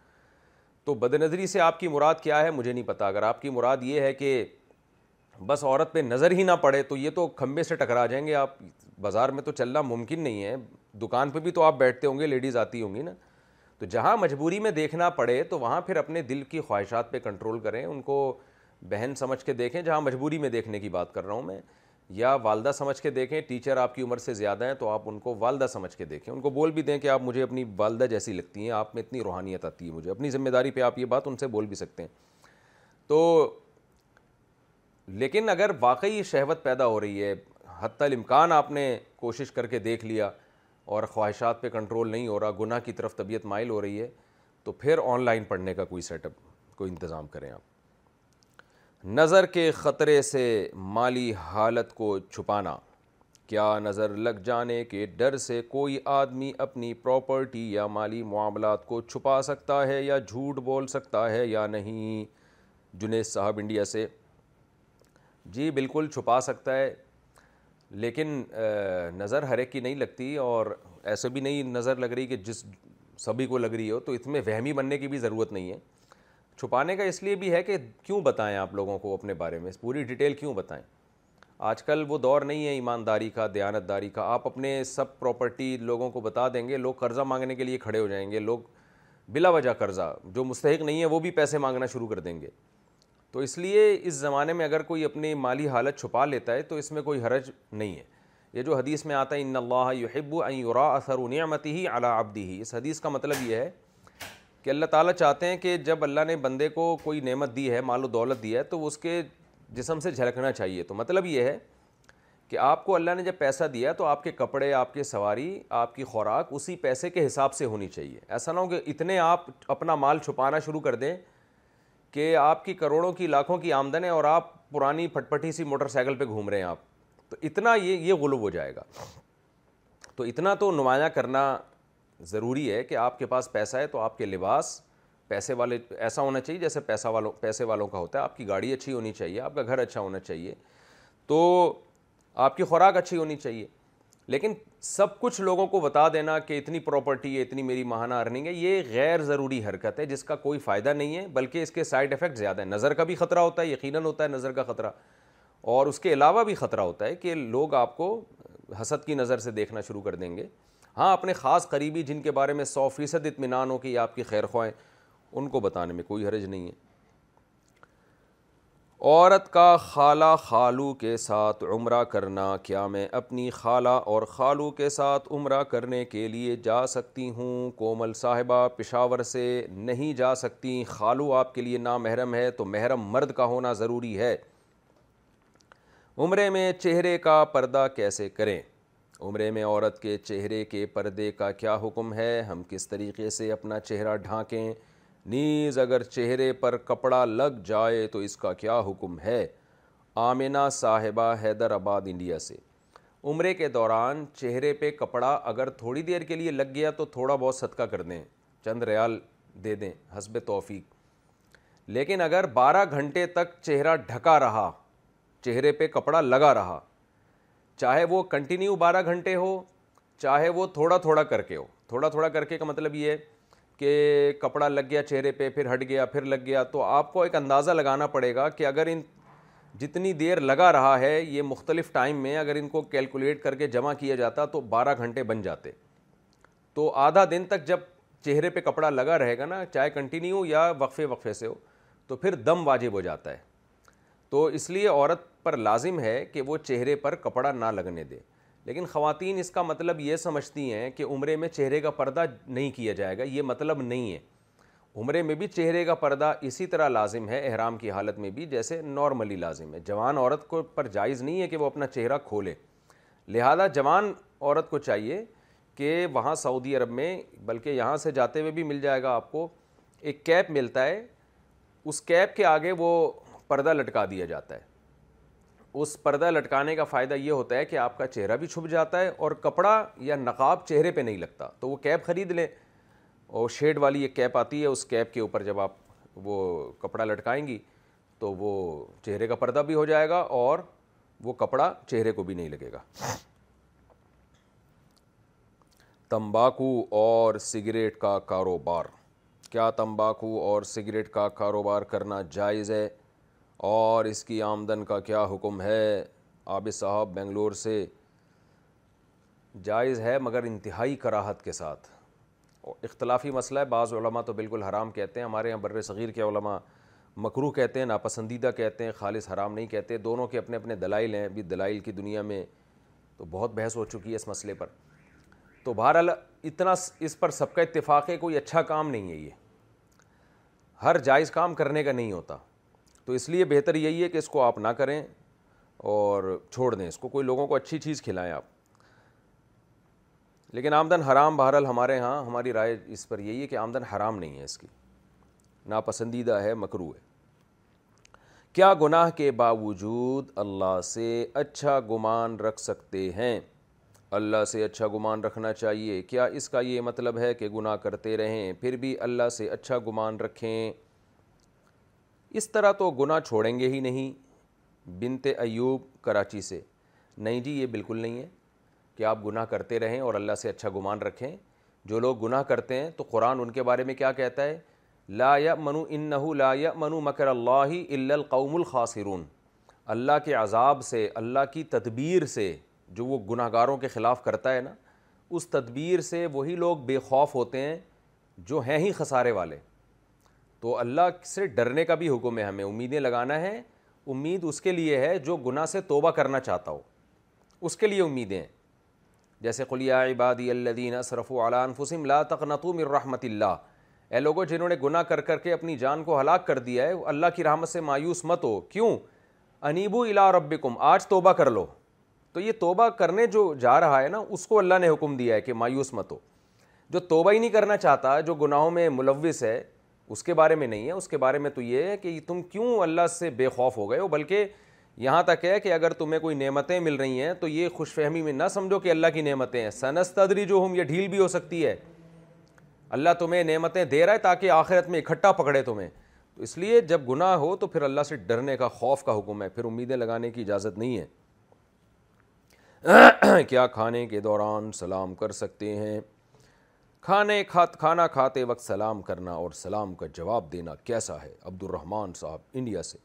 تو بد نظری سے آپ کی مراد کیا ہے مجھے نہیں پتا اگر آپ کی مراد یہ ہے کہ بس عورت پہ نظر ہی نہ پڑے تو یہ تو کھمبے سے ٹکرا جائیں گے آپ بازار میں تو چلنا ممکن نہیں ہے دکان پہ بھی تو آپ بیٹھتے ہوں گے لیڈیز آتی ہوں گی نا تو جہاں مجبوری میں دیکھنا پڑے تو وہاں پھر اپنے دل کی خواہشات پہ کنٹرول کریں ان کو بہن سمجھ کے دیکھیں جہاں مجبوری میں دیکھنے کی بات کر رہا ہوں میں یا والدہ سمجھ کے دیکھیں ٹیچر آپ کی عمر سے زیادہ ہیں تو آپ ان کو والدہ سمجھ کے دیکھیں ان کو بول بھی دیں کہ آپ مجھے اپنی والدہ جیسی لگتی ہیں آپ میں اتنی روحانیت آتی ہے مجھے اپنی ذمہ داری پہ آپ یہ بات ان سے بول بھی سکتے ہیں تو لیکن اگر واقعی شہوت پیدا ہو رہی ہے حتی الامکان آپ نے کوشش کر کے دیکھ لیا اور خواہشات پہ کنٹرول نہیں ہو رہا گناہ کی طرف طبیعت مائل ہو رہی ہے تو پھر آن لائن پڑھنے کا کوئی سیٹ اپ کوئی انتظام کریں آپ نظر کے خطرے سے مالی حالت کو چھپانا کیا نظر لگ جانے کے ڈر سے کوئی آدمی اپنی پراپرٹی یا مالی معاملات کو چھپا سکتا ہے یا جھوٹ بول سکتا ہے یا نہیں جنید صاحب انڈیا سے جی بالکل چھپا سکتا ہے لیکن نظر ہر ایک کی نہیں لگتی اور ایسے بھی نہیں نظر لگ رہی کہ جس سبھی کو لگ رہی ہو تو اس میں وہمی بننے کی بھی ضرورت نہیں ہے چھپانے کا اس لیے بھی ہے کہ کیوں بتائیں آپ لوگوں کو اپنے بارے میں پوری ڈیٹیل کیوں بتائیں آج کل وہ دور نہیں ہے ایمانداری کا دیانتداری کا آپ اپنے سب پراپرٹی لوگوں کو بتا دیں گے لوگ قرضہ مانگنے کے لیے کھڑے ہو جائیں گے لوگ بلا وجہ قرضہ جو مستحق نہیں ہے وہ بھی پیسے مانگنا شروع کر دیں گے تو اس لیے اس زمانے میں اگر کوئی اپنی مالی حالت چھپا لیتا ہے تو اس میں کوئی حرج نہیں ہے یہ جو حدیث میں آتا ہے اللہ یحب ان یرا اثر نعمتی ہی ہى ہى ہی اس حدیث کا مطلب یہ ہے کہ اللہ تعالیٰ چاہتے ہیں کہ جب اللہ نے بندے کو کوئی نعمت دی ہے مال و دولت دی ہے تو اس کے جسم سے جھلکنا چاہیے تو مطلب یہ ہے کہ آپ کو اللہ نے جب پیسہ دیا تو آپ کے کپڑے آپ کے سواری آپ کی خوراک اسی پیسے کے حساب سے ہونی چاہیے ایسا نہ ہو کہ اتنے آپ اپنا مال چھپانا شروع کر دیں کہ آپ کی کروڑوں کی لاکھوں کی آمدن ہے اور آپ پرانی پھٹ پٹی سی موٹر سائیکل پہ گھوم رہے ہیں آپ تو اتنا یہ یہ غلب ہو جائے گا تو اتنا تو نمایاں کرنا ضروری ہے کہ آپ کے پاس پیسہ ہے تو آپ کے لباس پیسے والے ایسا ہونا چاہیے جیسے پیسہ والوں پیسے والوں کا ہوتا ہے آپ کی گاڑی اچھی ہونی چاہیے آپ کا گھر اچھا ہونا چاہیے تو آپ کی خوراک اچھی ہونی چاہیے لیکن سب کچھ لوگوں کو بتا دینا کہ اتنی پراپرٹی ہے اتنی میری ماہانہ ارننگ ہے یہ غیر ضروری حرکت ہے جس کا کوئی فائدہ نہیں ہے بلکہ اس کے سائڈ افیکٹ زیادہ ہیں نظر کا بھی خطرہ ہوتا ہے یقیناً ہوتا ہے نظر کا خطرہ اور اس کے علاوہ بھی خطرہ ہوتا ہے کہ لوگ آپ کو حسد کی نظر سے دیکھنا شروع کر دیں گے ہاں اپنے خاص قریبی جن کے بارے میں سو فیصد ہو کہ یہ آپ کی خیر خواہیں ان کو بتانے میں کوئی حرج نہیں ہے عورت کا خالہ خالو کے ساتھ عمرہ کرنا کیا میں اپنی خالہ اور خالو کے ساتھ عمرہ کرنے کے لیے جا سکتی ہوں کومل صاحبہ پشاور سے نہیں جا سکتی خالو آپ کے لیے نامحرم ہے تو محرم مرد کا ہونا ضروری ہے عمرے میں چہرے کا پردہ کیسے کریں عمرے میں عورت کے چہرے کے پردے کا کیا حکم ہے ہم کس طریقے سے اپنا چہرہ ڈھانکیں نیز اگر چہرے پر کپڑا لگ جائے تو اس کا کیا حکم ہے آمینہ صاحبہ حیدرآباد انڈیا سے عمرے کے دوران چہرے پہ کپڑا اگر تھوڑی دیر کے لیے لگ گیا تو تھوڑا بہت صدقہ کر دیں چند ریال دے دیں حسب توفیق لیکن اگر بارہ گھنٹے تک چہرہ ڈھکا رہا چہرے پہ کپڑا لگا رہا چاہے وہ کنٹینیو بارہ گھنٹے ہو چاہے وہ تھوڑا تھوڑا کر کے ہو تھوڑا تھوڑا کر کے کا مطلب یہ ہے کہ کپڑا لگ گیا چہرے پہ پھر ہٹ گیا پھر لگ گیا تو آپ کو ایک اندازہ لگانا پڑے گا کہ اگر ان جتنی دیر لگا رہا ہے یہ مختلف ٹائم میں اگر ان کو کیلکولیٹ کر کے جمع کیا جاتا تو بارہ گھنٹے بن جاتے تو آدھا دن تک جب چہرے پہ کپڑا لگا رہے گا نا چاہے کنٹینیو یا وقفے وقفے سے ہو تو پھر دم واجب ہو جاتا ہے تو اس لیے عورت پر لازم ہے کہ وہ چہرے پر کپڑا نہ لگنے دے لیکن خواتین اس کا مطلب یہ سمجھتی ہیں کہ عمرے میں چہرے کا پردہ نہیں کیا جائے گا یہ مطلب نہیں ہے عمرے میں بھی چہرے کا پردہ اسی طرح لازم ہے احرام کی حالت میں بھی جیسے نارملی لازم ہے جوان عورت کو پر جائز نہیں ہے کہ وہ اپنا چہرہ کھولے لہذا جوان عورت کو چاہیے کہ وہاں سعودی عرب میں بلکہ یہاں سے جاتے ہوئے بھی مل جائے گا آپ کو ایک کیپ ملتا ہے اس کیپ کے آگے وہ پردہ لٹکا دیا جاتا ہے اس پردہ لٹکانے کا فائدہ یہ ہوتا ہے کہ آپ کا چہرہ بھی چھپ جاتا ہے اور کپڑا یا نقاب چہرے پہ نہیں لگتا تو وہ کیپ خرید لیں اور شیڈ والی ایک کیپ آتی ہے اس کیپ کے اوپر جب آپ وہ کپڑا لٹکائیں گی تو وہ چہرے کا پردہ بھی ہو جائے گا اور وہ کپڑا چہرے کو بھی نہیں لگے گا تمباکو اور سگریٹ کا کاروبار کیا تمباکو اور سگریٹ کا کاروبار کرنا جائز ہے اور اس کی آمدن کا کیا حکم ہے عابد صاحب بنگلور سے جائز ہے مگر انتہائی کراہت کے ساتھ اختلافی مسئلہ ہے بعض علماء تو بالکل حرام کہتے ہیں ہمارے یہاں بر صغیر کے علماء مکرو کہتے ہیں ناپسندیدہ کہتے ہیں خالص حرام نہیں کہتے دونوں کے اپنے اپنے دلائل ہیں بھی دلائل کی دنیا میں تو بہت بحث ہو چکی ہے اس مسئلے پر تو بہرحال اتنا اس پر سب کا اتفاق ہے کوئی اچھا کام نہیں ہے یہ ہر جائز کام کرنے کا نہیں ہوتا تو اس لیے بہتر یہی ہے کہ اس کو آپ نہ کریں اور چھوڑ دیں اس کو کوئی لوگوں کو اچھی چیز کھلائیں آپ لیکن آمدن حرام بہرحال ہمارے ہاں ہماری رائے اس پر یہی ہے کہ آمدن حرام نہیں ہے اس کی ناپسندیدہ ہے مکرو ہے کیا گناہ کے باوجود اللہ سے اچھا گمان رکھ سکتے ہیں اللہ سے اچھا گمان رکھنا چاہیے کیا اس کا یہ مطلب ہے کہ گناہ کرتے رہیں پھر بھی اللہ سے اچھا گمان رکھیں اس طرح تو گناہ چھوڑیں گے ہی نہیں بنت ایوب کراچی سے نہیں جی یہ بالکل نہیں ہے کہ آپ گناہ کرتے رہیں اور اللہ سے اچھا گمان رکھیں جو لوگ گناہ کرتے ہیں تو قرآن ان کے بارے میں کیا کہتا ہے لا من انََََََََََََََََح لا يّ منو مکر اللہ القوم الخاسرون اللہ کے عذاب سے اللہ کی تدبیر سے جو وہ گناہ گاروں کے خلاف کرتا ہے نا اس تدبیر سے وہی لوگ بے خوف ہوتے ہیں جو ہیں ہی خسارے والے تو اللہ سے ڈرنے کا بھی حکم ہے ہمیں امیدیں لگانا ہے امید اس کے لیے ہے جو گناہ سے توبہ کرنا چاہتا ہو اس کے لیے امیدیں ہیں جیسے خلیہ عبادی الدین اصرف علان فسم اللہ تقرط مرحمۃ اللہ اے لوگوں جنہوں نے گناہ کر کر کے اپنی جان کو ہلاک کر دیا ہے اللہ کی رحمت سے مایوس مت ہو کیوں انیبو الا ربکم آج توبہ کر لو تو یہ توبہ کرنے جو جا رہا ہے نا اس کو اللہ نے حکم دیا ہے کہ مایوس مت ہو جو توبہ ہی نہیں کرنا چاہتا جو گناہوں میں ملوث ہے اس کے بارے میں نہیں ہے اس کے بارے میں تو یہ ہے کہ تم کیوں اللہ سے بے خوف ہو گئے ہو بلکہ یہاں تک ہے کہ اگر تمہیں کوئی نعمتیں مل رہی ہیں تو یہ خوش فہمی میں نہ سمجھو کہ اللہ کی نعمتیں ہیں سنستدری جو ہم یہ ڈھیل بھی ہو سکتی ہے اللہ تمہیں نعمتیں دے رہا ہے تاکہ آخرت میں اکٹھا پکڑے تمہیں تو اس لیے جب گناہ ہو تو پھر اللہ سے ڈرنے کا خوف کا حکم ہے پھر امیدیں لگانے کی اجازت نہیں ہے کیا کھانے کے دوران سلام کر سکتے ہیں کھانے کھات کھانا کھاتے وقت سلام کرنا اور سلام کا جواب دینا کیسا ہے عبد الرحمن صاحب انڈیا سے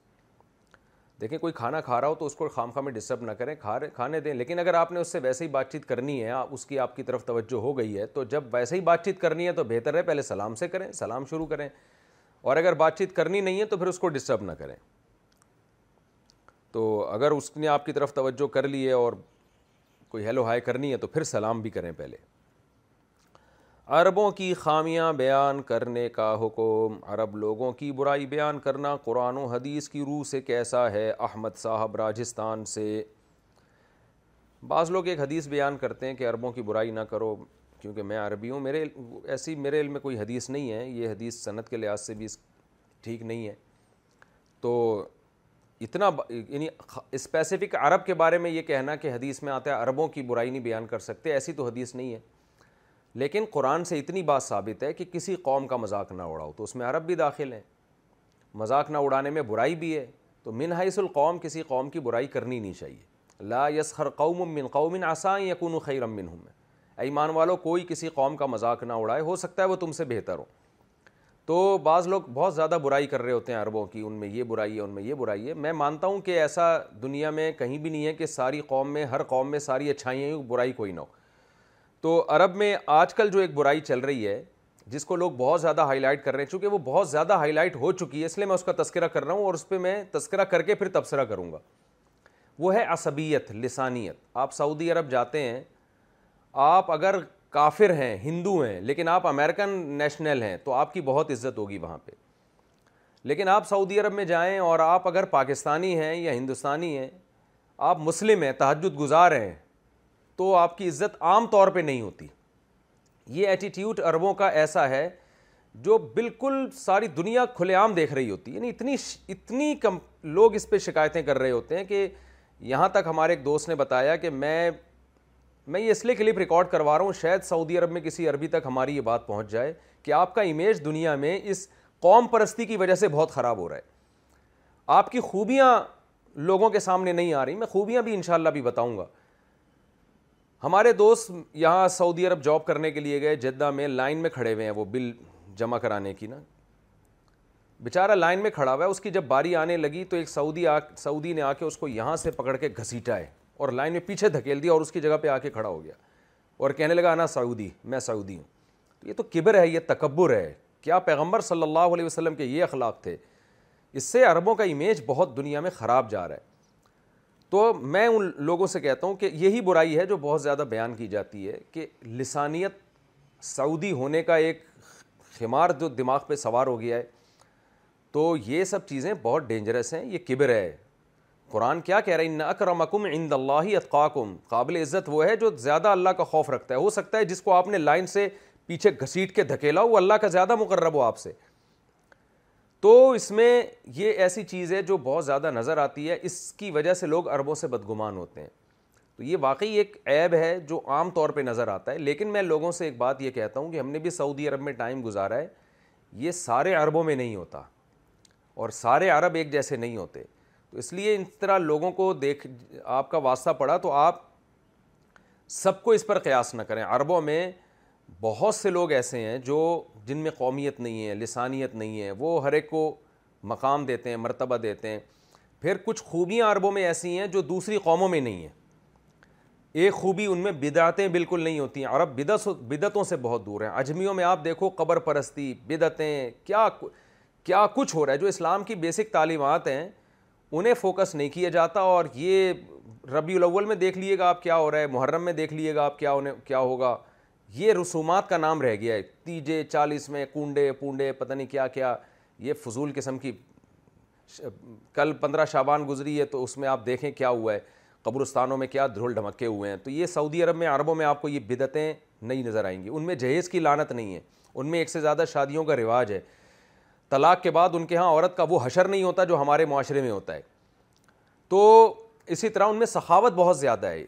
دیکھیں کوئی کھانا کھا رہا ہو تو اس کو خام خواہ میں ڈسٹرب نہ کریں کھا رہے کھانے دیں لیکن اگر آپ نے اس سے ویسے ہی بات چیت کرنی ہے اس کی آپ کی طرف توجہ ہو گئی ہے تو جب ویسے ہی بات چیت کرنی ہے تو بہتر ہے پہلے سلام سے کریں سلام شروع کریں اور اگر بات چیت کرنی نہیں ہے تو پھر اس کو ڈسٹرب نہ کریں تو اگر اس نے آپ کی طرف توجہ کر لی ہے اور کوئی ہیلو ہائے کرنی ہے تو پھر سلام بھی کریں پہلے عربوں کی خامیاں بیان کرنے کا حکم عرب لوگوں کی برائی بیان کرنا قرآن و حدیث کی روح سے کیسا ہے احمد صاحب راجستھان سے بعض لوگ ایک حدیث بیان کرتے ہیں کہ عربوں کی برائی نہ کرو کیونکہ میں عربی ہوں میرے ایسی میرے علم میں کوئی حدیث نہیں ہے یہ حدیث صنعت کے لحاظ سے بھی ٹھیک نہیں ہے تو اتنا یعنی اسپیسیفک عرب کے بارے میں یہ کہنا کہ حدیث میں آتا ہے عربوں کی برائی نہیں بیان کر سکتے ایسی تو حدیث نہیں ہے لیکن قرآن سے اتنی بات ثابت ہے کہ کسی قوم کا مذاق نہ اڑاؤ تو اس میں عرب بھی داخل ہیں مذاق نہ اڑانے میں برائی بھی ہے تو من حیث القوم کسی قوم کی برائی کرنی نہیں چاہیے لا یسخر قوم من قوم آسان یقون خیر منہم ہوں میں ایمان والو کوئی کسی قوم کا مذاق نہ اڑائے ہو سکتا ہے وہ تم سے بہتر ہو تو بعض لوگ بہت زیادہ برائی کر رہے ہوتے ہیں عربوں کی ان میں یہ برائی ہے ان میں یہ برائی ہے میں مانتا ہوں کہ ایسا دنیا میں کہیں بھی نہیں ہے کہ ساری قوم میں ہر قوم میں ساری اچھائیاں برائی کوئی نہ ہو تو عرب میں آج کل جو ایک برائی چل رہی ہے جس کو لوگ بہت زیادہ ہائی لائٹ کر رہے ہیں چونکہ وہ بہت زیادہ ہائی لائٹ ہو چکی ہے اس لیے میں اس کا تذکرہ کر رہا ہوں اور اس پہ میں تذکرہ کر کے پھر تبصرہ کروں گا وہ ہے عصبیت لسانیت آپ سعودی عرب جاتے ہیں آپ اگر کافر ہیں ہندو ہیں لیکن آپ امریکن نیشنل ہیں تو آپ کی بہت عزت ہوگی وہاں پہ لیکن آپ سعودی عرب میں جائیں اور آپ اگر پاکستانی ہیں یا ہندوستانی ہیں آپ مسلم ہیں تحجد گزار ہیں تو آپ کی عزت عام طور پہ نہیں ہوتی یہ ایٹیٹیوٹ عربوں کا ایسا ہے جو بالکل ساری دنیا کھلے عام دیکھ رہی ہوتی ہے یعنی اتنی اتنی کم لوگ اس پہ شکایتیں کر رہے ہوتے ہیں کہ یہاں تک ہمارے ایک دوست نے بتایا کہ میں میں یہ اس لیے کلپ ریکارڈ کروا رہا ہوں شاید سعودی عرب میں کسی عربی تک ہماری یہ بات پہنچ جائے کہ آپ کا امیج دنیا میں اس قوم پرستی کی وجہ سے بہت خراب ہو رہا ہے آپ کی خوبیاں لوگوں کے سامنے نہیں آ رہی میں خوبیاں بھی انشاءاللہ بھی بتاؤں گا ہمارے دوست یہاں سعودی عرب جاب کرنے کے لیے گئے جدہ میں لائن میں کھڑے ہوئے ہیں وہ بل جمع کرانے کی نا بیچارہ لائن میں کھڑا ہوا ہے اس کی جب باری آنے لگی تو ایک سعودی آ سعودی نے آ کے اس کو یہاں سے پکڑ کے گھسیٹا ہے اور لائن میں پیچھے دھکیل دیا اور اس کی جگہ پہ آ کے کھڑا ہو گیا اور کہنے لگا نا سعودی میں سعودی ہوں تو یہ تو کبر ہے یہ تکبر ہے کیا پیغمبر صلی اللہ علیہ وسلم کے یہ اخلاق تھے اس سے عربوں کا امیج بہت دنیا میں خراب جا رہا ہے تو میں ان لوگوں سے کہتا ہوں کہ یہی برائی ہے جو بہت زیادہ بیان کی جاتی ہے کہ لسانیت سعودی ہونے کا ایک خمار جو دماغ پہ سوار ہو گیا ہے تو یہ سب چیزیں بہت ڈینجرس ہیں یہ کبر ہے قرآن کیا کہہ رہا ہے ان اکرمکم عند اللہ اتقاکم قابل عزت وہ ہے جو زیادہ اللہ کا خوف رکھتا ہے ہو سکتا ہے جس کو آپ نے لائن سے پیچھے گھسیٹ کے دھکیلا وہ اللہ کا زیادہ مقرب ہو آپ سے تو اس میں یہ ایسی چیز ہے جو بہت زیادہ نظر آتی ہے اس کی وجہ سے لوگ عربوں سے بدگمان ہوتے ہیں تو یہ واقعی ایک عیب ہے جو عام طور پہ نظر آتا ہے لیکن میں لوگوں سے ایک بات یہ کہتا ہوں کہ ہم نے بھی سعودی عرب میں ٹائم گزارا ہے یہ سارے عربوں میں نہیں ہوتا اور سارے عرب ایک جیسے نہیں ہوتے تو اس لیے اس طرح لوگوں کو دیکھ آپ کا واسطہ پڑا تو آپ سب کو اس پر قیاس نہ کریں عربوں میں بہت سے لوگ ایسے ہیں جو جن میں قومیت نہیں ہے لسانیت نہیں ہے وہ ہر ایک کو مقام دیتے ہیں مرتبہ دیتے ہیں پھر کچھ خوبیاں عربوں میں ایسی ہیں جو دوسری قوموں میں نہیں ہیں ایک خوبی ان میں بدعتیں بالکل نہیں ہوتی ہیں عرب اب بدعتوں سے بہت دور ہیں اجمیوں میں آپ دیکھو قبر پرستی بدعتیں کیا کیا کچھ ہو رہا ہے جو اسلام کی بیسک تعلیمات ہیں انہیں فوکس نہیں کیا جاتا اور یہ ربیع الاول میں دیکھ لیے گا آپ کیا ہو رہا ہے محرم میں دیکھ لیے گا آپ کیا انہیں کیا ہوگا یہ رسومات کا نام رہ گیا ہے تیجے چالیس میں کونڈے پونڈے پتہ نہیں کیا کیا یہ فضول قسم کی کل پندرہ شابان گزری ہے تو اس میں آپ دیکھیں کیا ہوا ہے قبرستانوں میں کیا دھول ڈھمکے ہوئے ہیں تو یہ سعودی عرب میں عربوں میں آپ کو یہ بدعتیں نہیں نظر آئیں گی ان میں جہیز کی لانت نہیں ہے ان میں ایک سے زیادہ شادیوں کا رواج ہے طلاق کے بعد ان کے ہاں عورت کا وہ حشر نہیں ہوتا جو ہمارے معاشرے میں ہوتا ہے تو اسی طرح ان میں سخاوت بہت زیادہ ہے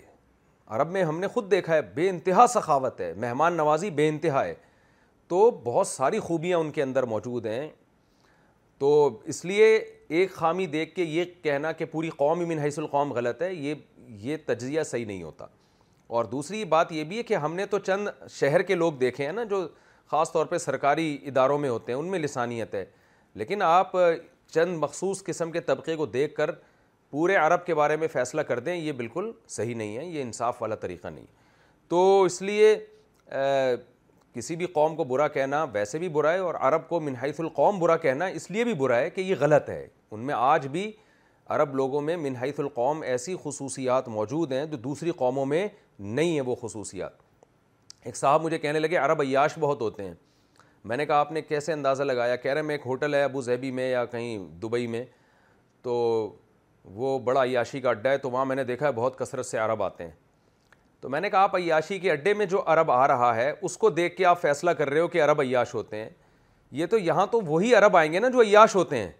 عرب میں ہم نے خود دیکھا ہے بے انتہا سخاوت ہے مہمان نوازی بے انتہا ہے تو بہت ساری خوبیاں ان کے اندر موجود ہیں تو اس لیے ایک خامی دیکھ کے یہ کہنا کہ پوری قوم حیث القوم غلط ہے یہ یہ تجزیہ صحیح نہیں ہوتا اور دوسری بات یہ بھی ہے کہ ہم نے تو چند شہر کے لوگ دیکھے ہیں نا جو خاص طور پہ سرکاری اداروں میں ہوتے ہیں ان میں لسانیت ہے لیکن آپ چند مخصوص قسم کے طبقے کو دیکھ کر پورے عرب کے بارے میں فیصلہ کر دیں یہ بالکل صحیح نہیں ہے یہ انصاف والا طریقہ نہیں تو اس لیے کسی بھی قوم کو برا کہنا ویسے بھی برا ہے اور عرب کو منحیث القوم برا کہنا اس لیے بھی برا ہے کہ یہ غلط ہے ان میں آج بھی عرب لوگوں میں منحیث القوم ایسی خصوصیات موجود ہیں جو دوسری قوموں میں نہیں ہیں وہ خصوصیات ایک صاحب مجھے کہنے لگے عرب عیاش بہت ہوتے ہیں میں نے کہا آپ نے کیسے اندازہ لگایا کہہ رہے ہیں میں ایک ہوٹل ہے ابو ظہبی میں یا کہیں دبئی میں تو وہ بڑا عیاشی کا اڈہ ہے تو وہاں میں نے دیکھا ہے بہت کثرت سے عرب آتے ہیں تو میں نے کہا آپ عیاشی کے اڈے میں جو عرب آ رہا ہے اس کو دیکھ کے آپ فیصلہ کر رہے ہو کہ عرب عیاش ہوتے ہیں یہ تو یہاں تو وہی عرب آئیں گے نا جو عیاش ہوتے ہیں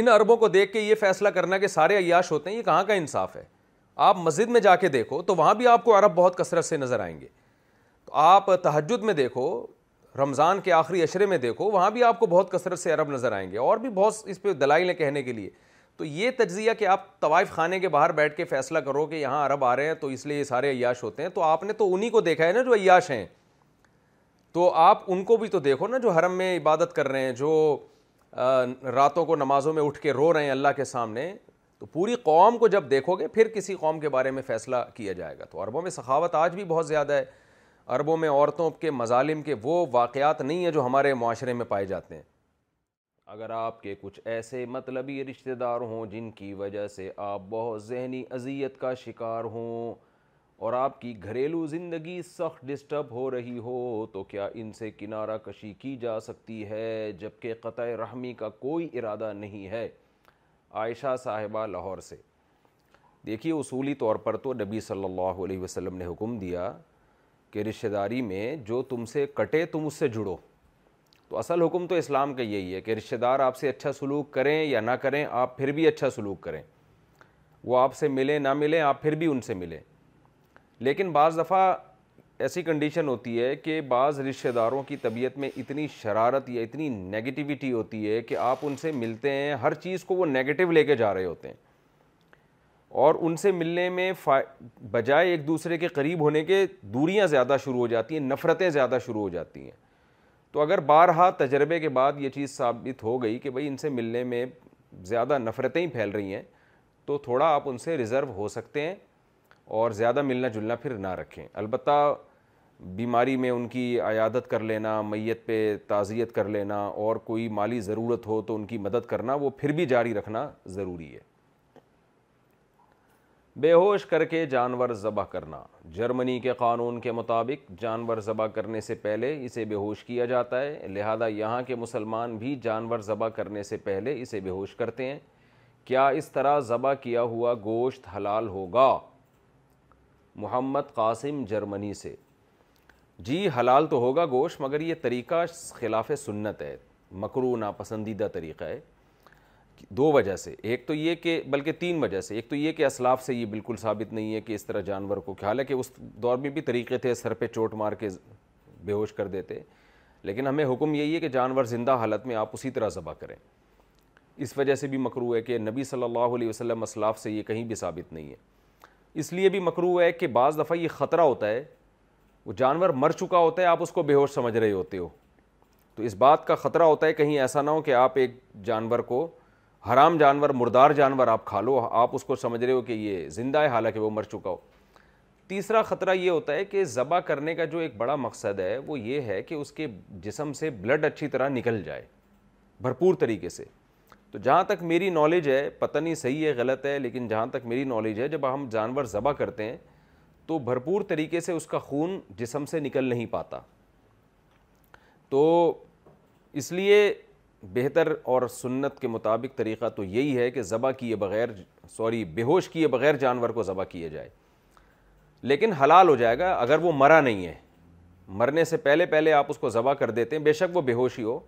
ان عربوں کو دیکھ کے یہ فیصلہ کرنا کہ سارے عیاش ہوتے ہیں یہ کہاں کا انصاف ہے آپ مسجد میں جا کے دیکھو تو وہاں بھی آپ کو عرب بہت کثرت سے نظر آئیں گے تو آپ تہجد میں دیکھو رمضان کے آخری اشرے میں دیکھو وہاں بھی آپ کو بہت کثرت سے عرب نظر آئیں گے اور بھی بہت اس پہ دلائل ہیں کہنے کے لیے تو یہ تجزیہ کہ آپ طوائف خانے کے باہر بیٹھ کے فیصلہ کرو کہ یہاں عرب آ رہے ہیں تو اس لیے یہ سارے عیاش ہوتے ہیں تو آپ نے تو انہی کو دیکھا ہے نا جو عیاش ہیں تو آپ ان کو بھی تو دیکھو نا جو حرم میں عبادت کر رہے ہیں جو راتوں کو نمازوں میں اٹھ کے رو رہے ہیں اللہ کے سامنے تو پوری قوم کو جب دیکھو گے پھر کسی قوم کے بارے میں فیصلہ کیا جائے گا تو عربوں میں سخاوت آج بھی بہت زیادہ ہے عربوں میں عورتوں کے مظالم کے وہ واقعات نہیں ہیں جو ہمارے معاشرے میں پائے جاتے ہیں اگر آپ کے کچھ ایسے مطلبی رشتہ دار ہوں جن کی وجہ سے آپ بہت ذہنی اذیت کا شکار ہوں اور آپ کی گھریلو زندگی سخت ڈسٹرب ہو رہی ہو تو کیا ان سے کنارہ کشی کی جا سکتی ہے جبکہ قطع رحمی کا کوئی ارادہ نہیں ہے عائشہ صاحبہ لاہور سے دیکھیے اصولی طور پر تو نبی صلی اللہ علیہ وسلم نے حکم دیا کہ رشتہ داری میں جو تم سے کٹے تم اس سے جڑو تو اصل حکم تو اسلام کا یہی ہے کہ رشتہ دار آپ سے اچھا سلوک کریں یا نہ کریں آپ پھر بھی اچھا سلوک کریں وہ آپ سے ملیں نہ ملیں آپ پھر بھی ان سے ملیں لیکن بعض دفعہ ایسی کنڈیشن ہوتی ہے کہ بعض رشتہ داروں کی طبیعت میں اتنی شرارت یا اتنی نگیٹیوٹی ہوتی ہے کہ آپ ان سے ملتے ہیں ہر چیز کو وہ نگیٹو لے کے جا رہے ہوتے ہیں اور ان سے ملنے میں بجائے ایک دوسرے کے قریب ہونے کے دوریاں زیادہ شروع ہو جاتی ہیں نفرتیں زیادہ شروع ہو جاتی ہیں تو اگر بارہا تجربے کے بعد یہ چیز ثابت ہو گئی کہ بھائی ان سے ملنے میں زیادہ نفرتیں ہی پھیل رہی ہیں تو تھوڑا آپ ان سے ریزرو ہو سکتے ہیں اور زیادہ ملنا جلنا پھر نہ رکھیں البتہ بیماری میں ان کی عیادت کر لینا میت پہ تعزیت کر لینا اور کوئی مالی ضرورت ہو تو ان کی مدد کرنا وہ پھر بھی جاری رکھنا ضروری ہے بے ہوش کر کے جانور ذبح کرنا جرمنی کے قانون کے مطابق جانور ذبح کرنے سے پہلے اسے بے ہوش کیا جاتا ہے لہذا یہاں کے مسلمان بھی جانور ذبح کرنے سے پہلے اسے بے ہوش کرتے ہیں کیا اس طرح ذبح کیا ہوا گوشت حلال ہوگا محمد قاسم جرمنی سے جی حلال تو ہوگا گوشت مگر یہ طریقہ خلاف سنت ہے مکرو ناپسندیدہ طریقہ ہے دو وجہ سے ایک تو یہ کہ بلکہ تین وجہ سے ایک تو یہ کہ اسلاف سے یہ بالکل ثابت نہیں ہے کہ اس طرح جانور کو کہ حالانکہ اس دور میں بھی طریقے تھے سر پہ چوٹ مار کے بے ہوش کر دیتے لیکن ہمیں حکم یہی ہے کہ جانور زندہ حالت میں آپ اسی طرح ذبح کریں اس وجہ سے بھی مکرو ہے کہ نبی صلی اللہ علیہ وسلم اسلاف سے یہ کہیں بھی ثابت نہیں ہے اس لیے بھی مکرو ہے کہ بعض دفعہ یہ خطرہ ہوتا ہے وہ جانور مر چکا ہوتا ہے آپ اس کو بے ہوش سمجھ رہے ہوتے ہو تو اس بات کا خطرہ ہوتا ہے کہیں ایسا نہ ہو کہ آپ ایک جانور کو حرام جانور مردار جانور آپ کھا لو آپ اس کو سمجھ رہے ہو کہ یہ زندہ ہے حالانکہ وہ مر چکا ہو تیسرا خطرہ یہ ہوتا ہے کہ ذبح کرنے کا جو ایک بڑا مقصد ہے وہ یہ ہے کہ اس کے جسم سے بلڈ اچھی طرح نکل جائے بھرپور طریقے سے تو جہاں تک میری نالج ہے پتہ نہیں صحیح ہے غلط ہے لیکن جہاں تک میری نالج ہے جب ہم جانور ذبح کرتے ہیں تو بھرپور طریقے سے اس کا خون جسم سے نکل نہیں پاتا تو اس لیے بہتر اور سنت کے مطابق طریقہ تو یہی ہے کہ ذبح کیے بغیر سوری بے ہوش کیے بغیر جانور کو ذبح کیے جائے لیکن حلال ہو جائے گا اگر وہ مرا نہیں ہے مرنے سے پہلے پہلے آپ اس کو ذبح کر دیتے ہیں بے شک وہ بے ہوشی ہو